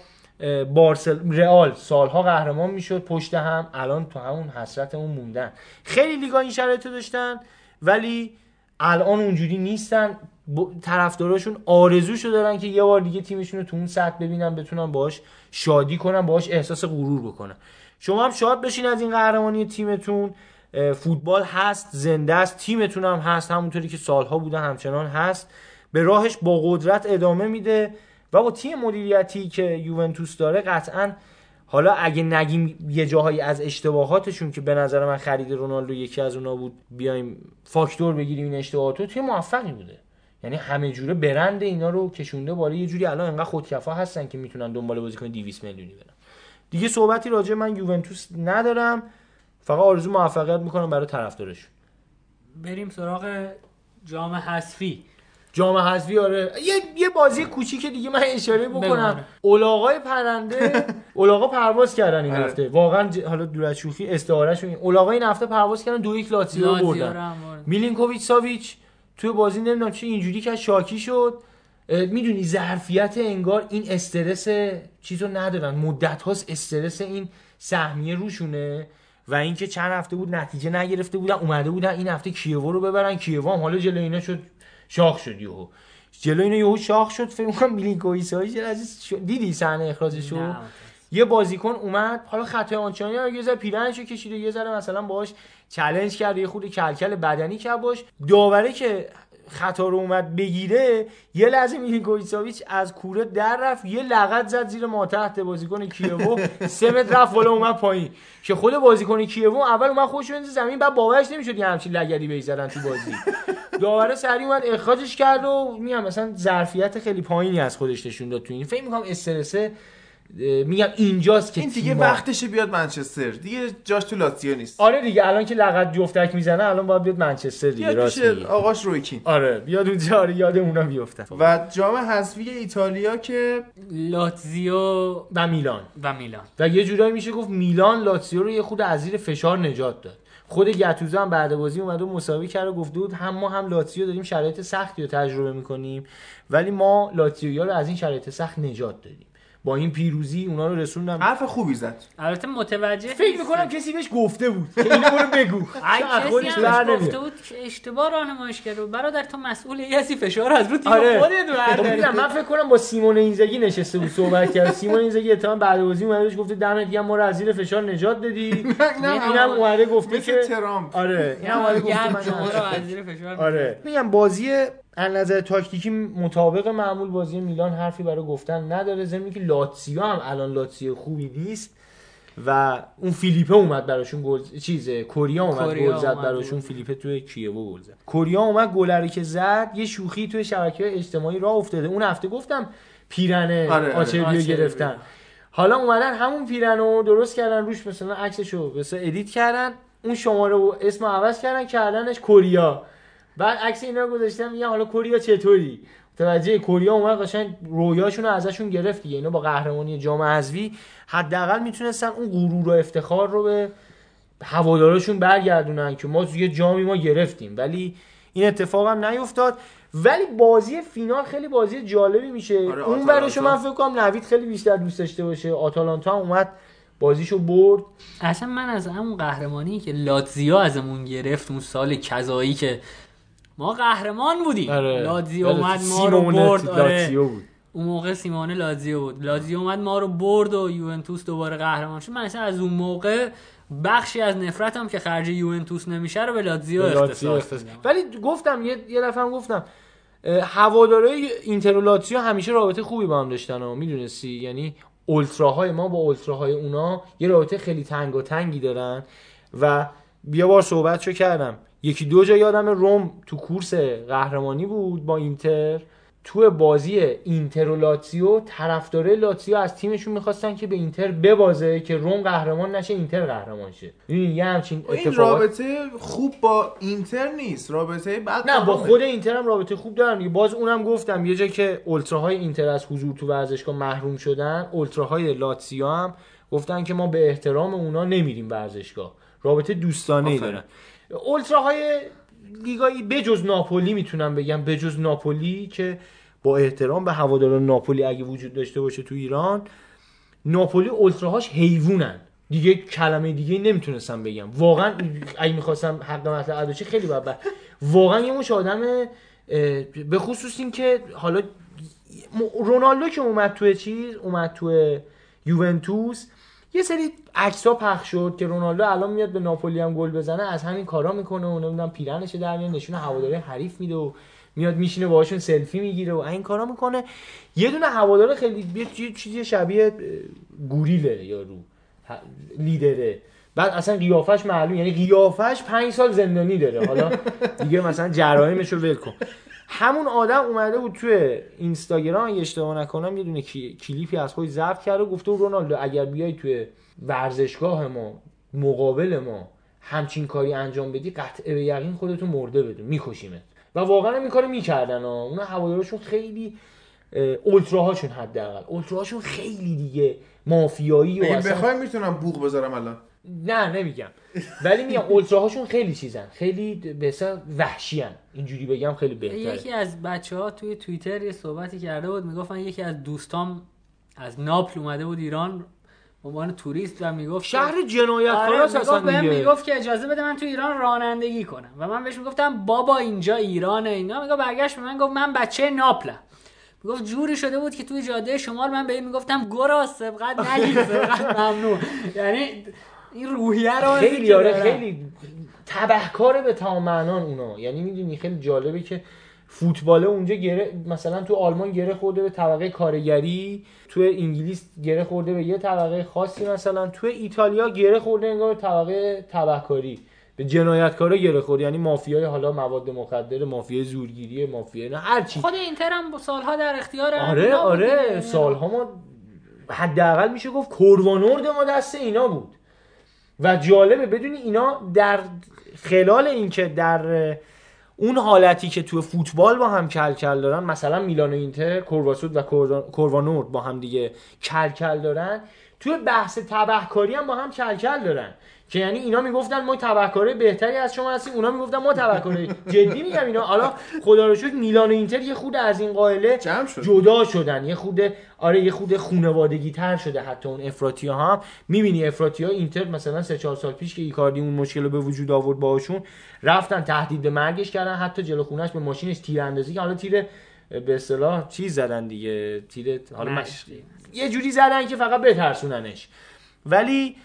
بارسل رئال سالها قهرمان می‌شد پشت هم الان تو همون حسرت اون موندن. خیلی لیگا این شرایط رو داشتن ولی الان اونجوری نیستن. ب- طرفداراشون آرزوشو دارن که یه بار دیگه تیمشون رو تو اون سطح ببینن بتونن باش شادی کنن باش احساس غرور بکنن. شما هم شاد بشین از این قهرمانی تیمتون. فوتبال هست زنده است تیمتون هم هست همونطوری که سالها بوده همچنان هست. به راهش با قدرت ادامه میده و با تیم مدیریتی که یوونتوس داره قطعا حالا اگه نگیم یه جاهایی از اشتباهاتشون که به نظر من خرید رونالدو یکی از اونا بود بیایم فاکتور بگیریم این اشتباهات تیم موفقی بوده. یعنی همه جوره برند اینا رو کشونده بالا. یه جوری الان انقدر خودکفا هستن که می‌تونن دنبال بازیکن 200 میلیونی برن. دیگه صحبتی راجع من یوونتوس ندارم. فقط آرزو موفقیت می‌کنم برای طرفدارش بریم سراغ جام حذفی. جام حذفی آره. یه یه بازی کوچیک دیگه من اشاره. بکنم. اولاغای پرنده. (laughs) اولاغا پرواز کردن این آره. هفته. واقعا ج- حالا دور از شوخی استعارهشون اولاغا این هفته پرواز کردن دو یک لاتزیو بردن. میلینکوویچ ساویچ توی بازی نمی‌دونم چه اینجوری که شاکی شد. می‌دونی ظرفیت انگار این استرس چیزو ندارن. مدت هاست استرس این سهمیه روشونه و اینکه چند هفته بود نتیجه نگرفته بودن اومده بودن این هفته کیوو رو ببرن. کیوو هم حالا جلو اینا شد شاخ شد یهو. جلو اینا یهو شاخ شد فکر کنم میلینکوویچ. دیدی صحنه اخراجشو؟ نه، یه بازیکن اومد حالا خطای آنچانی رو یه ذره پیرنشو کشید و یه ذره مثلا باهاش چالش کرد یه خورده کلکل بدنی کرد باش. داوره که خطا رو اومد بگیره یه لحظه میلینکوویچ از کوره در رفت یه لغت زد زیر ما تحت بازیکن کیوو سه متر رفت بالا اومد پایین. که خود بازیکن کیوو اول اومد خودش رو بندازه زمین بعد باورش نمی‌شد یه همچین لگدی بهش زدن تو بازی. داوره سریع اومد اخراجش کرد و میگم مثلا ظرفیت خیلی پایینی از خودش نشون داد تو این. فکر می‌کنم استرسه میگم اینجاست که این دیگه تیم‌ها- وقتشه بیاد منچستر. دیگه جاش تو لاتزیو نیست. آره دیگه الان که لغت جفتک می‌زنه الان باید بیاد منچستر دیگه راست میگی. آقاش رویکین آره بیاد اونجا آره یاد اونا بیفته و جام حذفی ایتالیا که لاتزیو و میلان. و میلان. و یه جورایی میشه گفت میلان لاتسیو رو یه خود از زیر فشار نجات داد. خود گتوزو هم بعد بازی اومد و مساوی کرد و گفته بود هم ما هم لاتسیو داریم شرایط سختی رو تجربه می‌کنیم ولی ما لاتسیو رو از این شرایط سخت نجات دادیم. با این پیروزی اونا رو رسوندم. حرف خوبی زد. البته متوجه فکر می‌کنم کسی بهش گفته بود. که اینو برو بگو. (laughs) کسی هم. گفته بود که اشتباه راهنماییش بود. برادر تو مسئول یه هستی فشار از رو تیم آره. خودت خب من فکر کنم با سیمون اینزاگی نشسته بود صحبت کرد. سیمون اینزاگی اتهام بعد بازی اومده بهش گفته دمت گرم ما رو از زیر فشار نجات دادی. (laughs) اینم اومده گفته که ترامپ. آره اینم اومده گفته من از زیر فشار آره. میگم بازی از نظر تاکتیکی مطابق معمول بازی میلان حرفی برای گفتن نداره. ضمن که لاتسیو هم الان لاتسیو خوبی نیست و اون فیلیپه اومد براشون گل چیز کوریا اومد گل زد براشون. فیلیپه توی کیوو گل زد. کوریا اومد گلری که زد یه شوخی توی شبکه اجتماعی راه افتاده. اون هفته گفتم پیرنه آره، آره. آچربی آچربی. گرفتن. حالا اومدن همون پیرنو درست کردن روش مثلا عکسشو مثلا edit کردن. اون شماره و اسم عوض کردن کردنش کوریا. بعد عکس اینا رو گذاشتم میگم حالا کوریا چطوری؟ متوجه کوریا اومد قشنگ رویاشون رو ازشون گرفت دیگه. اینا با قهرمانی جام حذفی حداقل می‌تونستن اون غرور و افتخار رو به هواداراشون برگردونن که ما یه جامی ما گرفتیم. ولی این اتفاق هم نیفتاد. ولی بازی فینال خیلی بازی جالبی میشه. آره، اون. برشو من فکر کنم نوید خیلی بیشتر دوست داشته باشه. آتالانتا هم اومد بازیشو برد. اصلا من از همون قهرمانی که لاتزیو ازمون گرفت اون سال کذایی که ما قهرمان بودیم. لاتزیو اومد ما رو برد. آره. بود. اون موقع سیمونه لاتزیو بود. لاتزیو اومد ما رو برد و یوونتوس دوباره قهرمان شد. من اصلا از اون موقع بخشی از نفرتم که خرج یوونتوس نمیشه رو به لاتزیو اختصاص ولی گفتم یه یه دفعه گفتم هوادارهای اینتر و لاتزیو همیشه رابطه خوبی با هم داشتن و می‌دونستی؟ یعنی اولتراهای ما با اولتراهای اونا یه رابطه خیلی تنگ و تنگی دارن و بیا بار صحبتشو کردم. یکی دو جا یادم روم تو کورس قهرمانی بود با اینتر تو بازی اینتر و لاتزیو طرفدارای لاتزیو از تیمشون می‌خواستن که به اینتر ببازه که روم قهرمان نشه اینتر قهرمان شه می‌دونی یه همچین این رابطه خوب با اینتر نیست رابطه بعد نه با. خود اینتر هم رابطه خوب دارن. باز اونم گفتم یه جا که اولتراهای اینتر از حضور تو ورزشگاه محروم شدن اولتراهای لاتسیو هم گفتن که ما به احترام اونا نمیریم ورزشگاه رابطه دوستانه. دارن اولتراهای لیگایی بجز ناپولی می‌تونم بگم بجز ناپولی که با احترام به هواداران ناپولی اگه وجود داشته باشه تو ایران ناپولی اولتراهاش حیوونن دیگه کلمه دیگه نمی‌تونستم بگم. واقعا اگه می‌خواستم حق مطلب ادا خیلی باید بر- واقعا یه مش آدم به خصوص این که حالا رونالدو که اومد توی چیز اومد توی یوونتوس یه سری عکس ها پخش شد که رونالدو الان میاد به ناپولی هم گل بزنه از همین کارا می‌کنه و نمی‌دونم پیرنش در میاد نشون هواداری حریف میده و میاد میشینه باهاشون سلفی می‌گیره و این کارا می‌کنه. یه دونه هوادار خیلی یه چیزی شبیه گوریله یا رو لیدره. بعد اصلا قیافش معلوم یعنی قیافش پنج سال زندانی داره. حالا (laughs) دیگه مثلا جرایمش رو ول کن. همون آدم اومده بود توی اینستاگرام اگه اشتباه نکنم یه دونه کلیپی از خودش ضبط کرده و گفته بود رونالدو اگر بیای توی ورزشگاه ما مقابل ما همچین کاری انجام بدی قطعه به یقین خودتو مرده بدون میکشیمت. و واقعا هم این کارو می‌کردن ها. اونا هوادارشون خیلی اه، اولتراهاشون حداقل. اولتراهاشون خیلی دیگه مافیایی و اصلا بخوای می‌تونم بوق بذارم الان. نه نمیگم. ولی میگم اولتراهاشون خیلی چیزن. خیلی به وحشی اینجوری بگم خیلی بهتره. یکی از بچه ها توی توییتر یه صحبتی کرده بود می‌گفت من یکی از دوستام از ناپل اومده بود ایران به عنوان توریست و می‌گفت شهر جنایتکاراست آره اصلا بهم. می‌گفت که اجازه بده من تو ایران رانندگی کنم. و من بهش می‌گفتم بابا اینجا ایرانه اینا. میگه برگشت به من گفت من بچه ناپلم. می‌گفت جوری شده بود که توی جاده شمال من به این می‌گفتم گرا سبقت نگیر سبقت ممنوع. یعنی این روحیه رو خیلی آره دارن. خیلی تبهکاره به تمام معنان اونا یعنی می‌دونی خیلی جالبه که فوتباله اونجا گره مثلا تو آلمان گره خورده به طبقه کارگری تو انگلیس گره خورده به یه طبقه خاصی مثلا تو ایتالیا گره خورده انگار به طبقه تبهکاری به جنایتکارا گره خورده یعنی مافیای حالا مواد مخدر مافیای زورگیری مافیای نه هر چی خود اینتر هم سالها در اختیار آره آره. سالها ما حداقل میشه گفت کوروانورد ما دست اینا بود و جالبه بدونی اینا در خلال اینکه در اون حالتی که تو فوتبال با هم کل کل دارن مثلا میلان و اینتر کورواسود و کوروانورد با هم دیگه کل کل دارن توی بحث تبهکاری هم با هم کل کل دارن. که یعنی اینا می‌گفتن ما تبهکاری بهتری از شما هستیم اونا می‌گفتن ما تبهکاری جدی میگم اینا. حالا خدا رو شکر میلان و اینتر یه خود از این قائله شد. جدا شدن. یه خود آره یه خود خونوادگی تر شده حتی اون افراطی ها هم. می‌بینی افراطی ها اینتر مثلا سه چهار سال پیش که ایکاردی اون مشکل رو به وجود آورد باهاشون رفتن تهدید به مرگش کردن حتی جلو خونش به ماشینش تیر اندازی که حالا تیر به اصطلاح چیز زدن دیگه تیر حالا مشقی. یه جوری زدن که فقط بترسوننش. ولی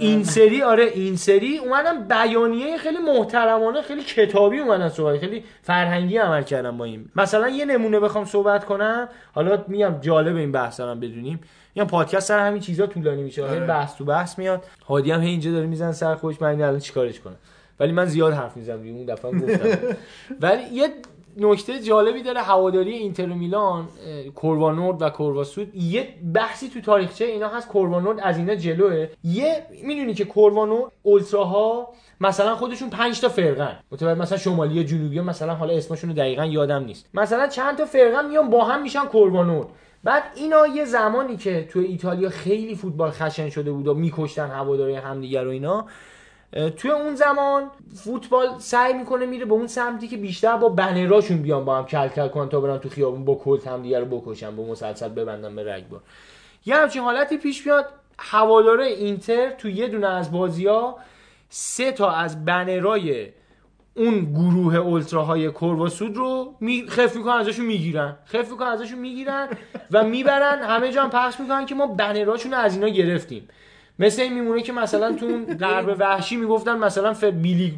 این سری آره این سری اومدن بیانیه خیلی محترمانه خیلی کتابی اومدن صحبت خیلی فرهنگی عمل کردن با این. مثلا یه نمونه بخوام صحبت کنم. حالا میگم جالب این بحث هم بدونیم. میگم پادکست سر همین چیزا طولانی میشه. آره. آره. بحث تو بحث میاد. هادی هم اینجا داره میزن سر خودش من الان چیکارش کنم؟ ولی من زیاد حرف می‌زنم. اون دفعه گفتم. (laughs) ولی یه نکته جالبی داره هواداری اینتر میلان کوروانورد و کورواسود یه بحثی تو تاریخچه اینا هست کوروانورد از اینا جلوه. یه می‌دونی که کوروانورد اولتراها مثلا خودشون 5 تا فرقن. متوجه مثلا شمالی و جنوبی مثلا حالا اسمشون رو دقیقا یادم نیست. مثلا چند تا فرقن میان با هم میشن کوروانورد بعد اینا یه زمانی که تو ایتالیا خیلی فوتبال خشن شده بود و میکشتن هواداری همدیگه رو اینا توی اون زمان فوتبال سعی می‌کنه میره به اون سمتی که بیشتر با بنراشون بیان با هم کل کل کنن تا برن تو خیابون با کلت هم دیگه رو بکشن با مسلسل ببندن به رگبار یه همچین حالتی پیش میاد. هواداره اینتر تو یه دونه از بازی ها سه تا از بنرای اون گروه اولتراهای کورواسود رو می خف می‌کنن ازشون می‌گیرن. خف می‌کنن ازشون می‌گیرن و می‌برن. همه جا هم پخش می‌کنن که ما بنراشون از اینا گرفتیم. مثل این میمونه که مثلا تو اون غرب وحشی می‌گفتن مثلا بیلی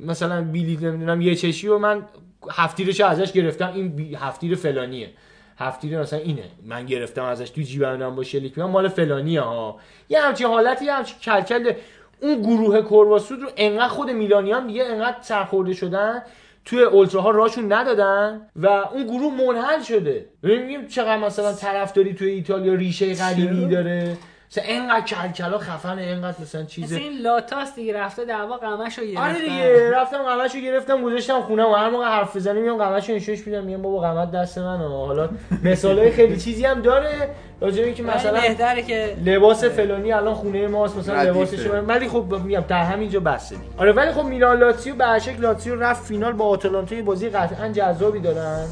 مثلا بیلی نمی‌دونم یه چشی و من هفتیرش ازش گرفتم. این بی- هفتیر فلانیه. هفتیر مثلا اینه. من گرفتم ازش تو جیبم با شلیک. مال فلانیه ها. یه همچین حالتی یه همچین کلکل. اون گروه کورواسود رو انقدر خود میلانیان دیگه انقدر سرخورده شدن توی اولتراها راشون ندادن و اون گروه منحل شده. ببینیم چقدر مثلا طرفداری توی ایتالیا ریشه قدیمی داره. مثلا انقدر کلکلا خفنه انقدر مثلا چیز. این لاتاس دیگه رفته دعوا قمش رو گرفتن. آره دیگه رفتم قمشو گرفتم گذاشتم خونم و هر موقع حرف بزنیم میام قمشو نشونش میدم میگم بابا قمت دست من حالا مثالای خیلی چیزی هم داره راجع به اینکه مثلا بهتره که لباس فلانی الان خونه ماست مثلا. لباسش ولی خب میگم در همینجا بسته دیگه. آره ولی خب میلان لاتسیو به شکل لاتسیو رفت فینال با آتالانتا یه بازی قطعا جذابی دارن.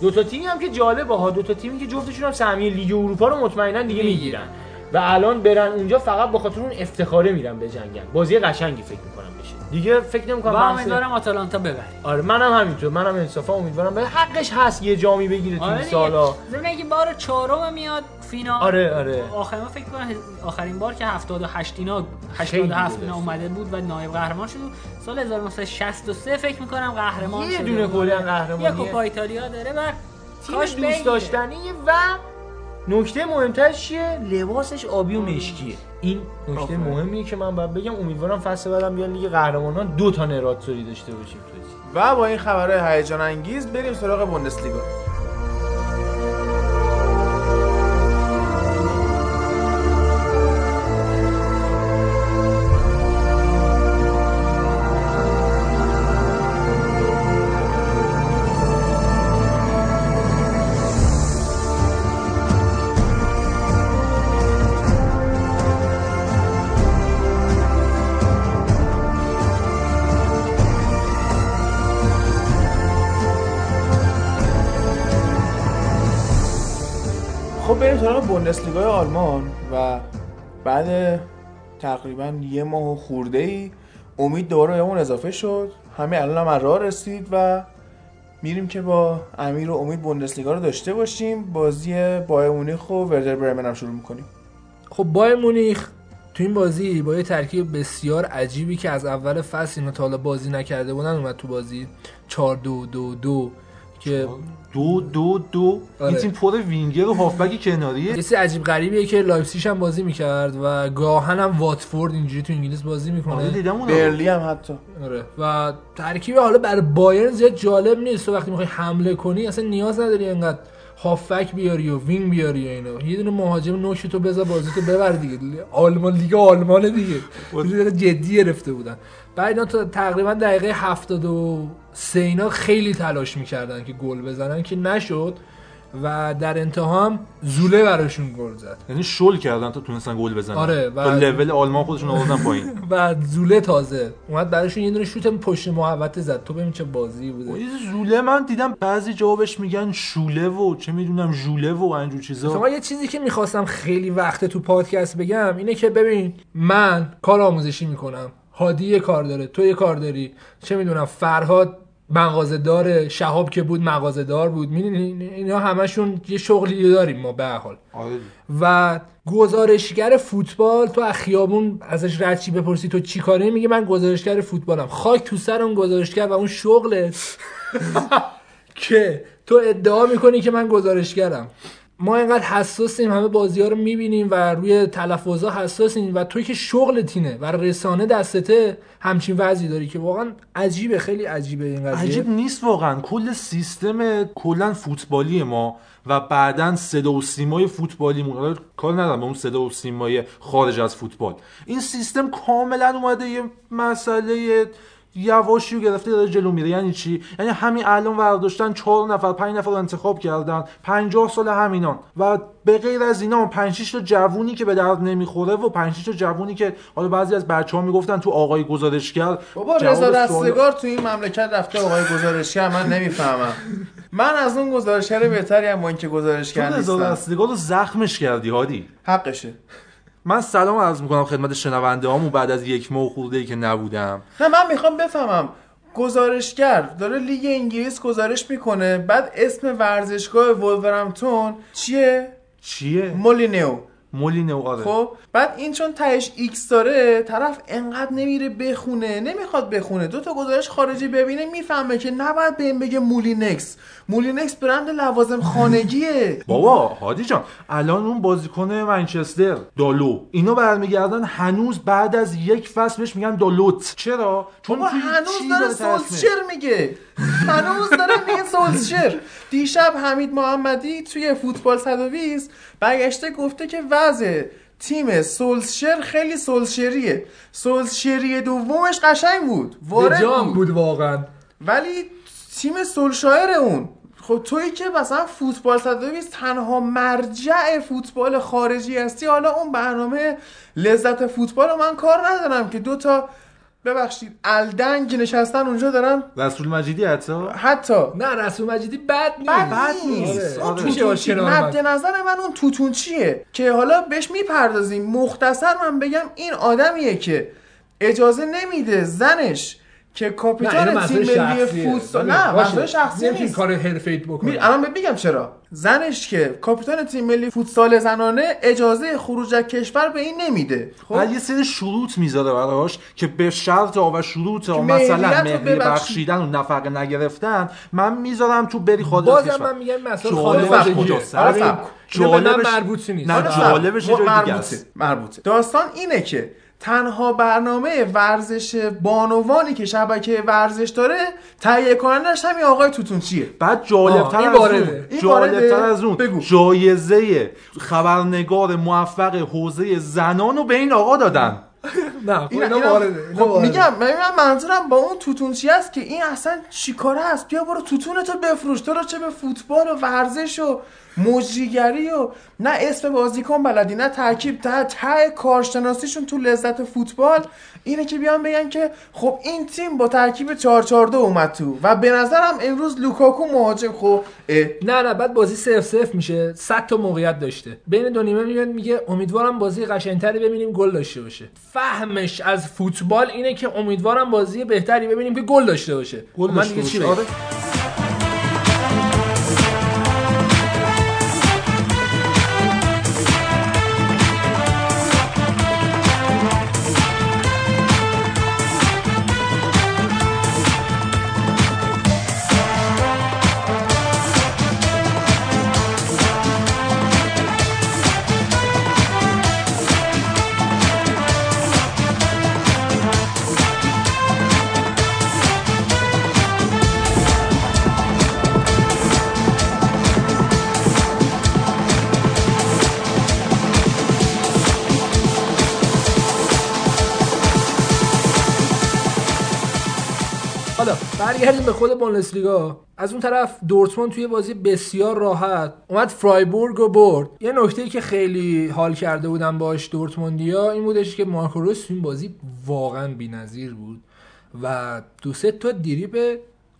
دو تا تیمی هم که جالبه ها. دو تا تیمی که جفتشون هم سهمیه لیگ اروپا رو مطمئنا دیگه می‌گیرن. و الان برن اونجا فقط به خاطر اون افتخاره میرن به جنگن بازی قشنگی فکر می‌کنم بشه دیگه فکر نمی‌کنم بحث امیدوارم آتالانتا ببره آره منم همینطور منم انصافا امیدوارم به حقش هست یه جامی بگیره تو آره سالا اینکه بار چهارم میاد فینال آره آره آخرین بار فکر کنم آخرین بار که 78 اینا خیلی 87 اینا. اومده بود و نایب قهرمان شد سال 1963 فکر می‌کنم قهرمان یه شده دونه. کلا قهرمانیه. یه کوپا ایتالیا داره و کاش دوست. داشتنی و نکته مهمترش چیه؟ لباسش آبی و مشکیه این نکته مهمیه که من باید بگم امیدوارم فصل بعدم بیان لیگ قهرمانان دو تا نراتوری داشته باشیم. و با این خبرهای هیجان انگیز بریم سراغ بوندسلیگا. بوندسلیگای آلمان و بعد تقریبا یه ماه و خورده ای امید دوباره بهمون اضافه شد. همه الان هم راه رسید و میریم که با امیر و امید بوندسلیگا رو داشته باشیم. بازی بایر مونیخ و وردر برمن هم شروع می‌کنیم. خب بایر مونیخ تو این بازی با یه ترکیب بسیار عجیبی که از اول فصل اینا تا حالا بازی نکرده بودن اومد تو بازی 4 2 2 2 که دو دو دو. آره. این تیم پر وینگر و هافبک کناریه. یه چیز عجیب غریبیه که لایپزیگ هم بازی می‌کرد و گاهاً هم واتفورد اینجوری تو انگلیس بازی آره می‌کنه دیدم اون برنلی هم حتی. آره. و ترکیب حالا برای بایرن زیاد جالب نیست. تو وقتی می‌خوای حمله کنی اصلا نیاز نداری انقدر هافبک بیاری و وینگ بیاری و اینا. یه دونه مهاجم نوک تو بذار بازی تو ببر دیگه. آلمان لیگ آلمان دیگه. دقیقه جدی گرفته بودن. بعد اینا تا تقریبا دقیقه 73 اینا خیلی تلاش می‌کردن که گل بزنن که نشد. و در انتها هم زوله براشون گل زد. یعنی شل کردن تا تونستن گل بزنن. آره، و- تا لول آلمان خودشون آوردن پایین. (laughs) و زوله تازه اومد براشون یه دونه شوت پشت محوطه زد. تو ببین چه بازی بوده. این زوله من دیدم بعضی جوابش میگن شوله و چه می‌دونم ژوله و اینجور چیزا. شما یه چیزی که می‌خواستم خیلی وقت تو پادکست بگم اینه که ببین من کار آموزشی می‌کنم. هادی یه کار داره تو یه کار داری. چه می‌دونم فرهاد مغازه داره شهاب که بود مغازه دار بود. می‌دونی اینا همشون یه شغلی داریم ما به هر حال. آره. و گزارشگر فوتبال تو از خیابون ازش رد چی بپرسی تو چی کاره؟ میگه من گزارشگر فوتبالم. خاک تو سر اون گزارشگر و اون شغلت. (laughs) که تو ادعا می‌کنی که من گزارشگرم. ما اینقدر حساسیم همه بازی ها رو می‌بینیم و روی تلفظا حساسیم و توی که شغل تینه و رسانه دستته همچین وضعی داری که واقعا عجیبه خیلی عجیبه این قضیه. عجیب نیست واقعا. کل سیستم کلا فوتبالی ما و بعدا صدا و سیمای فوتبالیمون حالا کار ندارم به اون صدا و سیمای خارج از فوتبال. این سیستم کاملا اومده یه مسئله یواشی رو گرفته داره جلو میره. یعنی چی؟ یعنی همین الان برداشتن چهار نفر پنج نفر رو انتخاب کردن. 50 سال همینان. و به غیر از اینا 5 6 تا جوونی که به درد نمی‌خوره و 5 6 تا جوونی که حالا بعضی از بچه‌ها می‌گفتن تو آقای گزارشگر بابا رضا دستگار تو این مملکت رفته آقای گزارشگر. من نمی‌فهمم. من از اون گزارشگر بهتری هم با اینکه گزارشگر رضا نیستم. دستگار رو زخمش کردی هادی. حقشه. من سلام عرض می‌کنم خدمت شنونده هامون بعد از یک ماه خورده ای که نبودم. نه من می‌خوام بفهمم. گزارشگر داره لیگ انگلیس گزارش می‌کنه. بعد اسم ورزشگاه ولورهمپتون چیه؟ چیه؟ مولینیو. مولینو آره. خب بعد این چون تهش ایکس داره طرف انقدر نمیره بخونه نمی‌خواد بخونه. دو تا گزارش خارجی ببینه می‌فهمه که نباید به این بگه مولینکس مولینکس برند لوازم خانگیه. (laughs) بابا هادی جان الان اون بازیکن منچستر دالو. اینو برمیگردن هنوز بعد از یک فصل بهش میگن دالوت. چرا؟ چون هنوز داره؟ سولشر میگه. هنوز داره میگه سولشر دیشب حمید محمدی توی فوتبال 120 برگشته گفته که وضع تیم سولشر خیلی سولشریه سولشری دومش قشنگ بود. وارد جام بود. بود واقعا. ولی تیم سولشایر اون. خب تویی که مثلا فوتبال 120 تنها مرجع فوتبال خارجی هستی. حالا اون برنامه لذت فوتبال رو من کار ندارم که دو تا ببخشید الدنگ نشستن اونجا دارن. رسول مجیدی حتی؟ حتی. نه رسول مجیدی بد نیست. بد نیست. اون آره. مد من. نظر من اون توتون چیه؟ که حالا بهش می‌پردازیم. مختصر من بگم این آدمیه که اجازه نمیده زنش که کاپیتان تیم ملی. فوتسال نه. منظور شخصی نمی‌تونی نیست کار حرفه‌ایت بکنی می- الان بهت میگم چرا زنش که کاپیتان تیم ملی فوتسال زنانه اجازه خروج از کشور به این نمیده خب یه سری شروط می‌ذاره براش که به شرط و شروط مهریت مثلا مهریه. بخشیدن و نفقه نگرفتن من می‌ذارم تو بری خارج از بازم کشور. من میگم مسئله به من جالبش- مربوطی نیست نه،. جالبش یه جای دیگه مربوطه است. مربوطه داستان اینه که تنها برنامه ورزش بانوانی که شبکه ورزش داره تهیه کنندش همین آقای توتونچیه بعد جالبتر این از. اون این جالبتر. از اون بگو. جایزه خبرنگار موفق حوزه زنان رو به این آقا دادن (laughs) نه خب اینا- اینا وارده خب. میگم من من منظورم با اون توتونچی است که این اصلا چیکاره است بیا برو توتونتو بفروش تو رو چه به فوتبال و ورزش و مجریگری و نه اسم بازیکن بلدی نه ترکیب ته ته کارشناسیشون تو لذت فوتبال. اینه که بیان بگن که خب این تیم با ترکیب 442 اومد تو. و به نظرم امروز لوکاکو مهاجم. خب اه، نه نه بعد بازی سف سف میشه. 100 تا موقعیت داشته. بین دو نیمه میاد میگه امیدوارم بازی قشنگتری ببینیم گل داشته باشه. فهمش از فوتبال اینه که امیدوارم بازی بهتری ببینیم که گل داشته باشه. گل خب من داشته دیگه چی باشه. برگردیم به خود بوندسلیگا. از اون طرف دورتموند توی بازی بسیار راحت اومد فرایبورگ رو برد. یه نکته که خیلی حال کرده بودن باش دورتموندیا این بودش که مارکو روس این بازی واقعا بی‌نظیر بود و دو سه تا دریب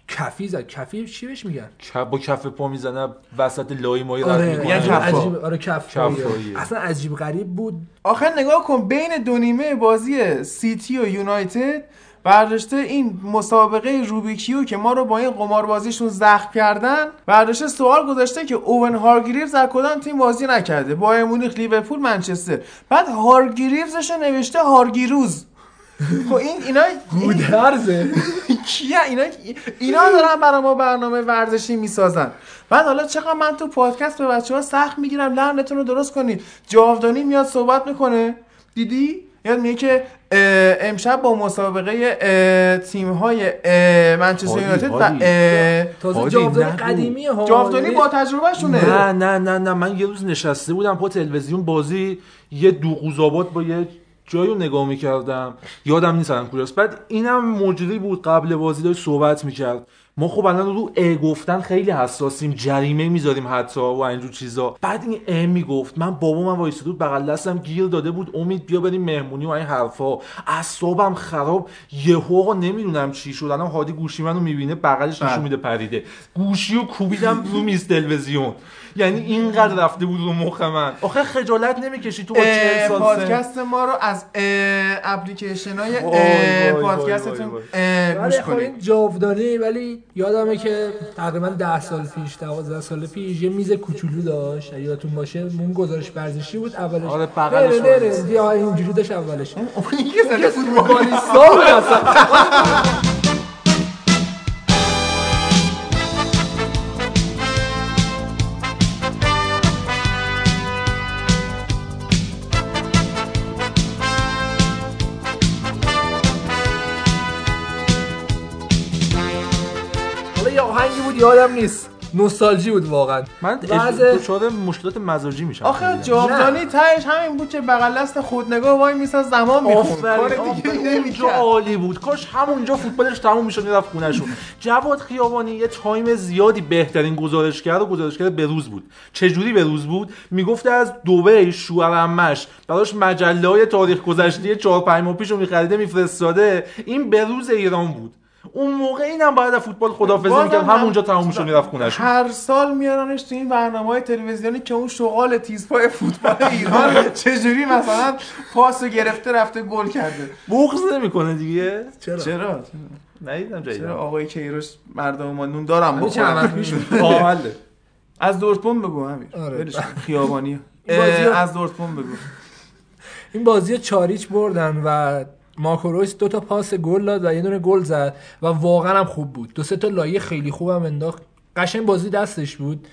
کفی زد. کفی چی بهش میگن؟ با کف پا می‌زنه وسط لای مایی رد آره می‌کنه یعنی کفا. عجیب آره کف. اصلا عجیب غریب بود. آخر نگاه کن بین دو نیمه بازی سیتی و یونایتد برداشته این مسابقه روبیکیو که ما رو با این قماربازیشون زخم کردن برداشته سوال گذاشته که اوون هارگریوز از کدام تیم بازی نکرده؟ با مونیخ لیورپول منچستر. بعد هارگریوزش نوشته هارگیروز. خب این اینا گودرزه. (laughs) کیه اینا اینا دارن برای ما برنامه ورزشی می‌سازن. بعد حالا چقدر من تو پادکست به بچه ها سخت می‌گیرم لعنتون رو درست کنید. جاودانی میاد صحبت می‌کنه. دیدی؟ یاد میگه که امشب با مسابقه تیم های منچستر یونایتد و تازه جاودانی نگو. قدیمیه ها جاودانی با تجربه شونه نه نه نه نه من یه روز نشسته بودم پا تلویزیون بازی یه دوغوزآباد با یه جایی رو نگاه می‌کردم. یادم نیست الان کجاست. بعد اینم مجری بود قبل بازی داشت صحبت می‌کرد. ما خب الان رو ا گفتن خیلی حساسیم جریمه می‌ذاریم حتی و اینجور چیزا. بعد این ا می‌گفت من بابا من وایساده بود بغل دستم گیر داده بود امید بیا بریم مهمونی و این حرفا. اعصابم خراب یهو آقا نمی‌دونم چی شد الان هادی گوشی منو می‌بینه بغلش نشون بله. میده پریده گوشی رو کوبیدم رو میز تلویزیون. یعنی اینقدر رفته بود رو مخ من. آخه خجالت نمی‌کشی تو با 40 اه، سال سن؟ پادکست ما رو از اپلیکیشن های پادکستتون گوش خب کنید. این جاودانی ولی یادمه که تقریبا ده سال پیش دوازده سال پیش یه میز کوچولو داشت. اگه یادتون باشه اون گزارش ورزشی بود. اولش آره، بغلش نه نه بود. نه یا اینجوری داشت اولش. این که زده فوتبال فوتبالیستا بود. (laughs) یادم نیست. نوستالژی بود واقعا. من وضع- دچار مشکلات مزاجی میشم. آخه جاودانی تهش همین بود که بغل دست خودنگاه وای میسا زمان می‌خوند. کار دیگه اونجا عالی بود. کاش همونجا فوتبالش تموم می‌شد می‌رفت خونهشون. جواد خیابانی یه تایم زیادی بهترین گزارشگر و گزارشگر بروز بود. چجوری بروز بود؟ می‌گفت از دبی شوهر عمش. براش مجله های تاریخ گذشته 4 5 ماه پیشو میخریده میفرستاده. این بروز ایران بود. اون موقع اینم باید از فوتبال خدافظی می‌کرد. هم- همونجا تموم شد می‌رفت خونش هر سال میارنش تو این برنامه های تلویزیونی که اون شغال تیزپای فوتبال ایران (laughs) چجوری مثلا پاس رو گرفته رفته گل کرده. بغض نمی‌کنه دیگه. چرا؟ چرا؟ ندیدم چرا؟ جایی آقای کیروش مردم ما نون دارم پیش حله (laughs) از دورتموند بگو همین آره. (laughs) خیابانی. از دورتموند بگو. این بازی چاریچ بردن و مارکو رویس دو تا پاس گل داد و یه دونه گل زد و واقعا هم خوب بود. دو سه تا لایه خیلی خوبم انداخت. قشنگ بازی دستش بود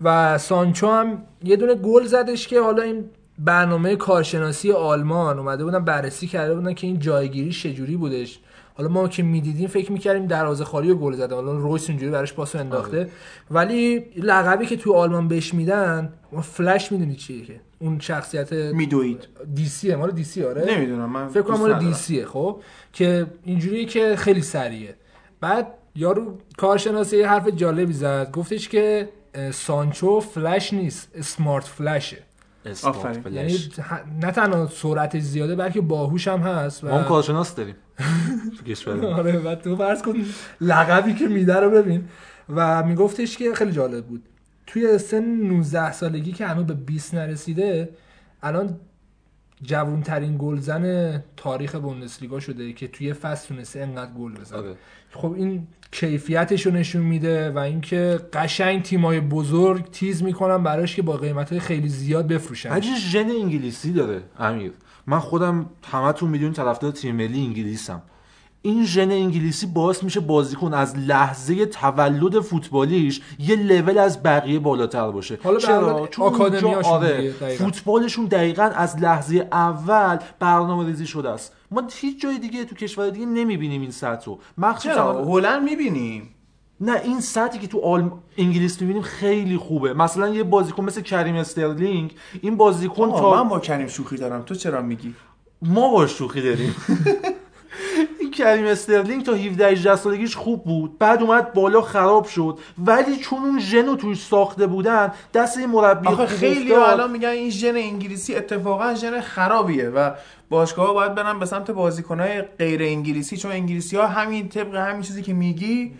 و سانچو هم یه دونه گل زدش که حالا این برنامه کارشناسی آلمان اومده بودن بررسی کرده بودن که این جایگیری چجوری بودش. حالا ما که می‌دیدیم فکر می‌کردیم دروازه خالی و گل زده. حالا رویس اونجوری براش پاسو انداخته. ولی لقبی که تو آلمان بهش میدن ما فلش می‌دونی چیه که؟ اون شخصیت میدوید. دی سی مال دی سی آره. نمی‌دونم من فکر کنم مال. دی سیه خب؟ که اینجوریه که خیلی سریعه. بعد یارو کارشناسی یه حرف جالبی زد. گفتش که سانچو فلش نیست اسمارت فلشه. آفرین. یعنی نه تنها سرعتش زیاده بلکه باهوش هم هست و ما هم کارشناس داریم. تو کشور (laughs) آره و تو فرض کن لقبی که میده رو ببین. و میگفتش که خیلی جالب بود. توی سن 19 سالگی که هنوز به 20 نرسیده الان جوانترین گلزن تاریخ بوندسلیگا شده که توی فصل تونسته انقدر گل بزنه. آره. خب این کیفیتش رو نشون میده و اینکه قشنگ تیمای بزرگ تیز می‌کنن براش که با قیمت خیلی زیاد بفروشن حاجی ژن انگلیسی داره امیر. من خودم همتون می‌دونید طرفدار تیم ملی انگلیسم. این ژن انگلیسی باعث میشه بازیکن از لحظه تولد فوتبالیش یه لول از بقیه بالاتر باشه. حالا چرا؟ چون اونجا آکادمیاشون آره. فوتبالشون دقیقا از لحظه اول برنامه ریزی شده است. ما هیچ جای دیگه تو کشور دیگه نمی‌بینیم این سطح رو چرا؟ مخصوصا هلند می‌بینیم. نه این سطحی که تو آل... انگلیس می‌بینیم خیلی خوبه. مثلا یه بازیکن مثل کریم استرلینگ این بازیکن تا من با کریم شوخی دارم. تو چرا میگی؟ ما باش شوخی داریم. (laughs) این کریم استرلینگ تا 17 18 سالگیش خوب بود. بعد اومد بالا خراب شد. ولی چون اون ژن رو توش ساخته بودن دست این مربی آخه خیلی. الان میگن این ژن انگلیسی اتفاقا ژن خرابیه و باشگاه باید برن به سمت بازیکنهای غیر انگلیسی چون انگلیسی ها همین طبق همین چیزی که میگی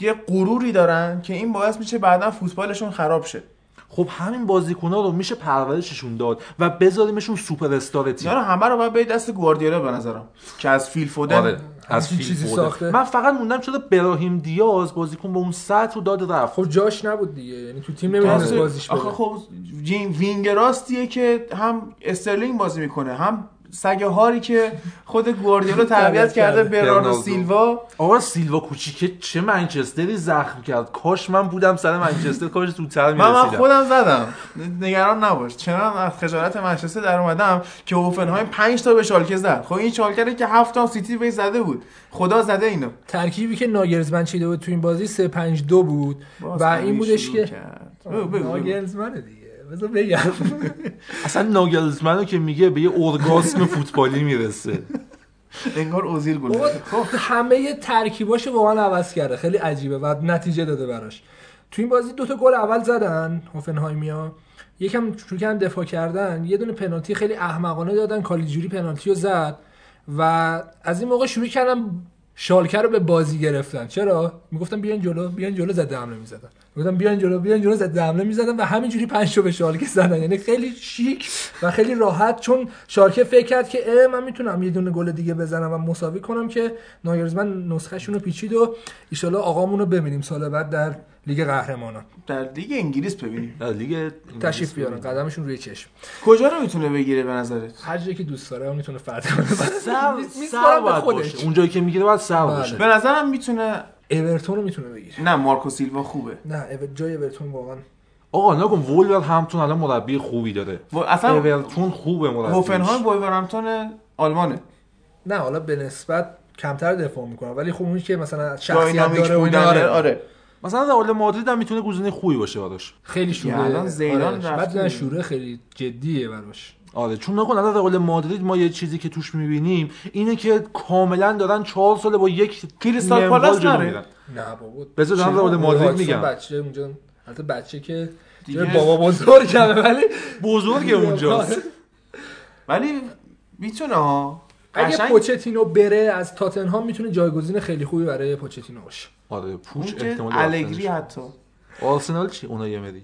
یه غروری دارن که این باعث میشه بعدا فوتبالشون خراب شه. خب همین بازیکن‌ها رو میشه پرورششون داد و بذاریمشون سوپر استار تیم. اینا رو همه رو باید به دست گواردیولا به نظرم. که از فیل فودن آره از فیل چیزی فودن. ساخته. من فقط موندم چرا براهیم دیاز بازیکن با اون سطح رو داد رفت. خب جاش نبود دیگه. یعنی تو تیم نمی‌تونست تازه- بازیش بده آخه خب جین وینگ راستیه که هم استرلینگ بازی می‌کنه هم سگ هاری که خود گواردیولا تربیت کرده برناردو. سیلوا. آقا سیلوا کوچیکه چه منچستری زخم کرد. کاش من بودم سر منچستر کاش زودتر من, من می‌رسیدم. خودم زدم. نگران نباش. چنان از خجالت منچستر در اومدم که هوفنهایم 5 تا به شالکه زد. خب این شالکه که 7 تا سیتی بهش زده بود. خدا زده اینو. ترکیبی که ناگلزمن چیده بود تو این بازی 3 5 2 بود. و این بودش که. ناگرزمنه دیگه. بذار بگم. اصلا ناگلزمنو که میگه به یه ارگاسم فوتبالی می‌رسه. انگار اوزیل گل زده. خب همه ترکیباشو واقعا عوض کرده. خیلی عجیبه و نتیجه داده براش. تو این بازی دوتا گل اول زدن هوفنهایمیا. یکم شروع کردن دفاع کردن. یه دونه پنالتی خیلی احمقانه دادن. کالیجوری پنالتی رو زد و از این موقع شروع کردن شالکه رو به بازی گرفتن. چرا؟ می‌گفتن بیاین جلو بیاین جلو زد حمله می‌زدن می‌گفتن بیاین جلو بیاین جلو زد حمله می‌زدن و همینجوری پنج تا به شالکه زدن. یعنی خیلی شیک و خیلی راحت چون شالکه فکر کرد که اه من می‌تونم یه دونه گل دیگه بزنم و مساوی کنم که ناگرزمن نسخهشون رو پیچید و ایشالا آقامون رو ببینیم سال بعد در لیگ قهرمانان. در لیگ انگلیس ببینیم. در لیگ تشریف بیارن قدمشون روی چشم. کجا رو می‌تونه بگیره به نظرت؟ هر جایی که دوست داره اون می‌تونه فرد کنه. سر باید خودش. باشه. اونجایی که می‌گیره باید سر بله. باشه. به نظرم می‌تونه اورتون رو می‌تونه بگیره. نه مارکو سیلوا خوبه. نه جای اورتون واقعا. آقا نکن وولور همتون الان مربی خوبی داره. و اصلا اورتون خوبه مربی هوفنهایم وولورهمپتون آلمانه. نه حالا به نسبت کمتر دفاع می‌کنه ولی خب اون که مثلا شخصیت داره بودن آره. آره. مثلا رئال مادرید هم می‌تونه گزینه خوبی باشه براش. خیلی شوره. الان زیدان آره. بعد شوره خیلی جدیه براش. آره چون نکن الان رئال مادرید ما یه چیزی که توش می‌بینیم اینه که کاملا دارن چهار ساله با یک کریستال پالاس نره؟ نه بابا. بذار دارم چه؟ رئال مادرید میگم. بچه اونجا؟ البته بچه که بابا بزرگمه ولی بزرگ اونجاست. ولی می‌تونه ها. اگه پوچتینو بره از تاتنهام می‌تونه جایگزین خیلی خوبی برای پوچتینو باشه. آره پوچ احتمال الگری. حتی. آرسنال چی؟ اونای امری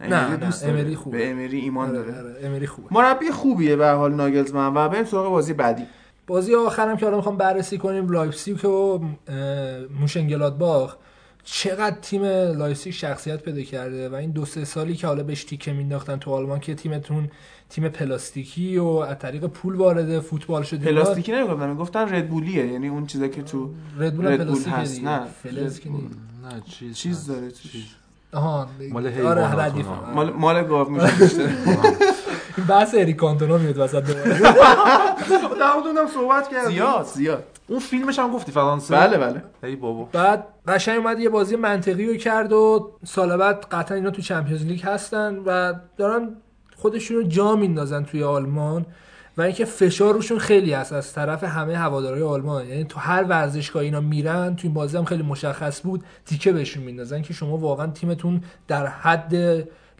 نه، نه، دوست. امری خوبه. به امری ایمان آره، داره آره، امری خوبه مربی خوبیه به حال ناگلزمن و بریم سراغ بازی بعدی بازی آخرم که حالا می‌خوام بررسی کنیم لایپزیگ و مونشنگلادباخ چقدر تیم لایپزیگ شخصیت پیدا کرده و این دو سه سالی که حالا بهش تیکه مینداختن تو آلمان که تیمتون تیم پلاستیکی و از طریق پول وارد فوتبال شد اینا. پلاستیکی نمی‌گفتن می‌گفتن ردبولیه یعنی اون چیزا که تو ردبول پلاستیکه هست. نه،. نه چیز چیز. داره. چیز. آها مال آره حیوانات ردیف. اونا. مال مال گاو میشه این بحث اریک کانتونا میاد وسط دوباره. در مورد اونم صحبت کردیم. زیاد زیاد. اون فیلمش هم گفتی فرانسه. بله بله. ای بابا. بعد قشنگ اومد یه بازی منطقی رو کرد و سال بعد قطعا اینا تو چمپیونز لیگ هستن و دارن خودشون رو جا میندازن توی آلمان. و اینکه فشار روشون خیلی هست. از طرف همه هوادارهای آلمان. یعنی تو هر ورزشگاه اینا میرن تو این بازی هم خیلی مشخص بود. تیکه بهشون میندازن که شما واقعا تیمتون در حد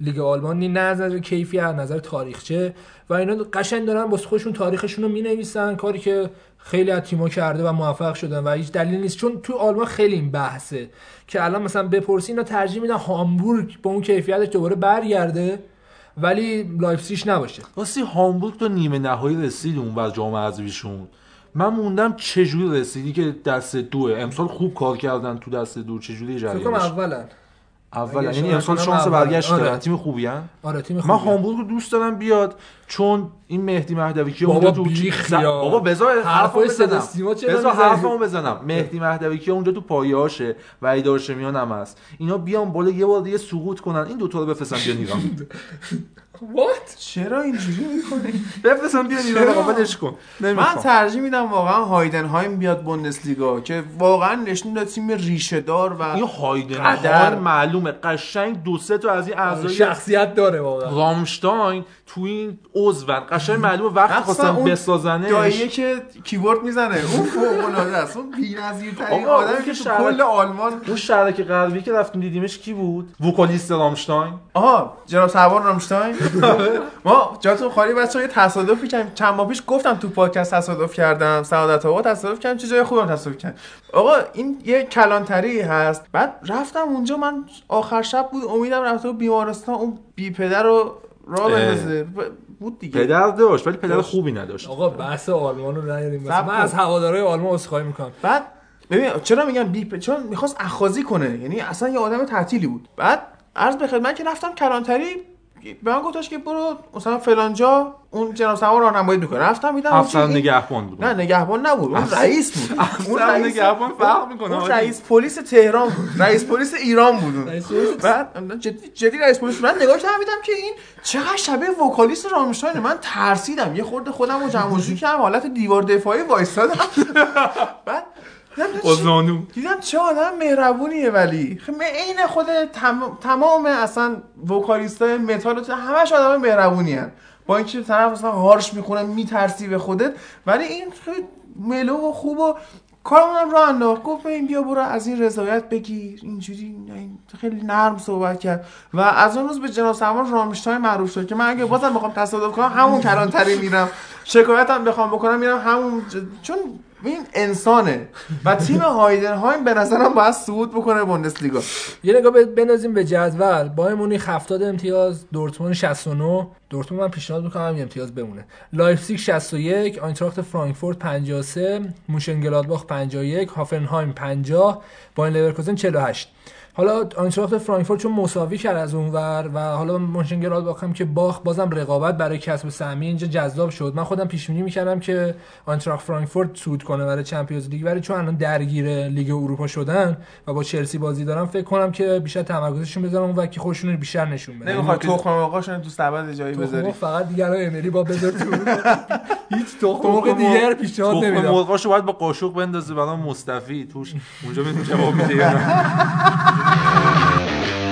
لیگ آلمان نی نه از نظر کیفی از نظر تاریخچه. و اینا قشنگ دارن واسه خودشون تاریخشون رو می‌نویسن. کاری که خیلی از تیم‌ها کرده و موفق شدن. و هیچ دلیل نیست. چون تو آلمان خیلی این بحثه. که الان مثلا بپرسی اینا ترجیح میدن هامبورگ با اون کیفیتش دوباره برگرده. ولی لایپزیگ نباشه. راستی هامبورگ تو نیمه نهایی رسید اون و جام حذفیشون. من موندم چجوری رسیدی که دسته دوئه. امسال خوب کار کردن تو دسته دو چجوری فکر جریانش؟ اولا اول یعنی امسال شانس. برگشت آره. دارن تیم خوبی هن؟ آره تیم من خوبیه. هامبورگ رو دوست دارم بیاد چون این مهدی مهدوی که اونجا تو خیال. بابا بذار صدا بزنم بذار؟ حرفمو بزنم مهدی مهدوی که اونجا تو پایه‌هاشه و ایدار شمیان هم هست اینا بیان بالا یه بار دیگه سقوط کنن این دوتا رو بفرستن بیان ایران (laughs) What؟ چرا اینجوری می‌کنی؟ بفرستن بیان ایران آقا ولش کن. من ترجیح میدم واقعا هایدنهایم بیاد بوندسلیگا که واقعا نشون داد تیم ریشه دار و این هایدن قدر. معلومه. قشنگ دو سه تا از این اعضای شخصیت داره واقعا. رامشتاین تو این عضون. قشنگ معلومه خواستن اون بسازنش. داییه که کیبورد می‌زنه. اون فوق العاده است. اون بی‌نظیرترین آدمی که تو کل آلمان اون شرک غربی که رفتیم دیدیمش کی بود؟ وکالیست رامشتاین. آها جناب سوار رامشتاین. ما جاتون خالی بچه‌ها یه تصادفی کردیم. چند ماه پیش گفتم تو پادکست تصادف کردم سعادت آقا تصادف کردم چه جای خوبم تصادف کردم. آقا این یه کلانتری هست. بعد رفتم اونجا من آخر شب بود امیدم رفته بود بیمارستان اون بی پدر رو راه اه. بندازه. بود دیگه. پدر داشت ولی پدر داشت. خوبی نداشت. آقا بحث آلمان رو نیاریم من. از هوادارهای آلمان عذرخواهی می‌کنم. بعد ببین چرا میگم بی پ... چون می‌خواست اخاذی کنه؟ یعنی اصلا یه آدم تعطیلی بود. بعد عرض به خدمت که رفتم کلانتری به من گفتش که برو مثلا فلانجا اون جناب سوار راهنمایی می‌کنه. رفتم میدم افسر نگهبان بود. نه نگهبان نبود اون رئیس بود. اون افسر نگهبان فرق می‌کنه اون. رئیس پلیس تهران بود. رئیس پلیس ایران بود. رئیس بعد جدی جدی رئیس پلیس. من نگاه کردم دیدم که این چقدر شبیه وکالیست رامشتاین. من ترسیدم. یه خورده خودم رو جمع و جور کردم. حالت دیوار دفاعی وایسادم (laughs) بعد زانو. دیدم چه آدم مهربونیه ولی. خب عین خود تم... تمام اصلا وکالیستای متال همش آدم مهربونی هن. با اینکه طرف مثلا هارش می‌خونه میترسی به خودت ولی این خیلی ملو و خوب و کارمون هم راه انداخت. گفت این بیا برو از این رضایت بگیر. اینجوری این خیلی نرم صحبت کرد. و از اون روز به جناب سلمان رامشتاین معروف شد که من اگه بازم بخوام تصادف کنم همون کلانتری میرم. شکایتم بخوام بکنم میرم همون چون این انسانه. و تیم هایدنهایم به نظرم باید صعود بکنه بوندسلیگا. یه نگاه بندازیم به جدول. بایر مونیخ 70 امتیاز دورتموند 69 دورتموند من پیشنهاد می‌کنم همین امتیاز بمونه. لایپزیگ 61 آینتراخت فرانکفورت 53 مونشنگلادباخ 51 هوفنهایم 50 بایر لورکوزن 48 حالا آینتراخت فرانکفورت چون مساوی کرد از اونور و حالا مونشنگلادباخ هم که باخت بازم رقابت برای کسب سهمیه اینجا جذاب شد. من خودم پیش بینی می‌کردم که آینتراخت فرانکفورت صعود کنه برای Champions League ولی چون الان درگیر لیگ اروپا شدن و با چلسی بازی دارن فکر کنم که بیشتر تمرکزشون بذارن اون وری خودشون رو بیشتر نشون بدن. نمی‌خواد تخم آقاشون تو سبد جایی تخم بذاری. فقط دیگه الان امری با بذار تو (laughs) هیچ تخم تخم مرغ دیگر پیشنهاد تخم نمیدم. مرغاشو باید با قاشق بندازه برای مصطفی توش اونجا ببین جواب میده (laughs) Yeah. (laughs)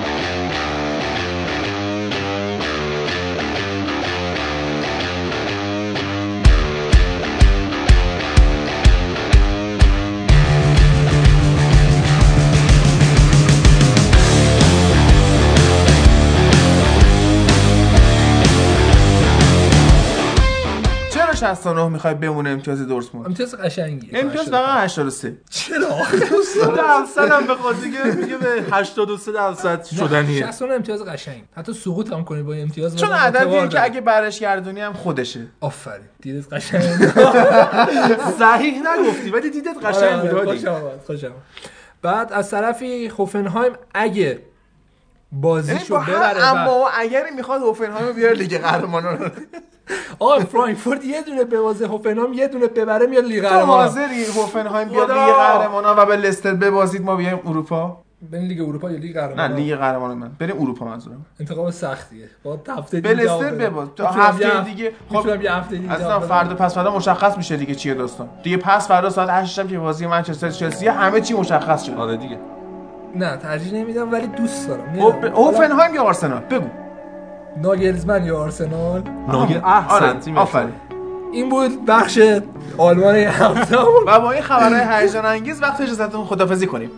69 می‌خوای بمونه امتیاز دورتموند؟ امتیاز قشنگی امتیاز فقط 83 چرا؟ (laughs) درصد هم بخواد دیگه میگه به 83 درصد شدنیه. 69 امتیاز قشنگ. حتی سقوط هم کنی با امتیاز چون عددیه که. اگه برش گردونی هم خودشه. آفرین. دیدت قشنگ. (laughs) صحیح نگفتی ولی دیدت قشنگ بود آره، هادی. خوشم آمد، خوشم. بعد از طرفی هوفنهایم اگه یعنی بازیشو با ببره اما و اگری می‌خواد هوفنهایم رو بیاره لیگ قهرمانان. آقا فرانکفورت یه دونه ببازه هوفنهایم یه دونه ببره میاد لیگ تو قهرمانان حاضری هوفنهایم بیاد! لیگ قهرمانان و به لستر ببازید ما بیایم اروپا بریم لیگ اروپا یا لیگ نه قهرمانان لیگ قهرمانان من بریم اروپا منظورم انتخاب سختیه با هفته به دیگه لستر. بباز. تا می‌تونم هفته دیگه. خب، یه هفته دیگه بدم. فردا پس فردا مشخص میشه دیگه چیه داستان دیگه پس فردا ساعت 8 شب که بازی منچستر چلسی همه چی مشخص شده آره دیگه نه ترجیح نمیدم ولی دوست دارم نمی‌دونم. هوفنهایم یا آرسنال بگو ناگلزمن یا آرسنال؟ آره احسن آفرین. این بود بخش آلمان هفته و با این خبرهای هیجان انگیز وقت اجازهتون خدافزی کنیم.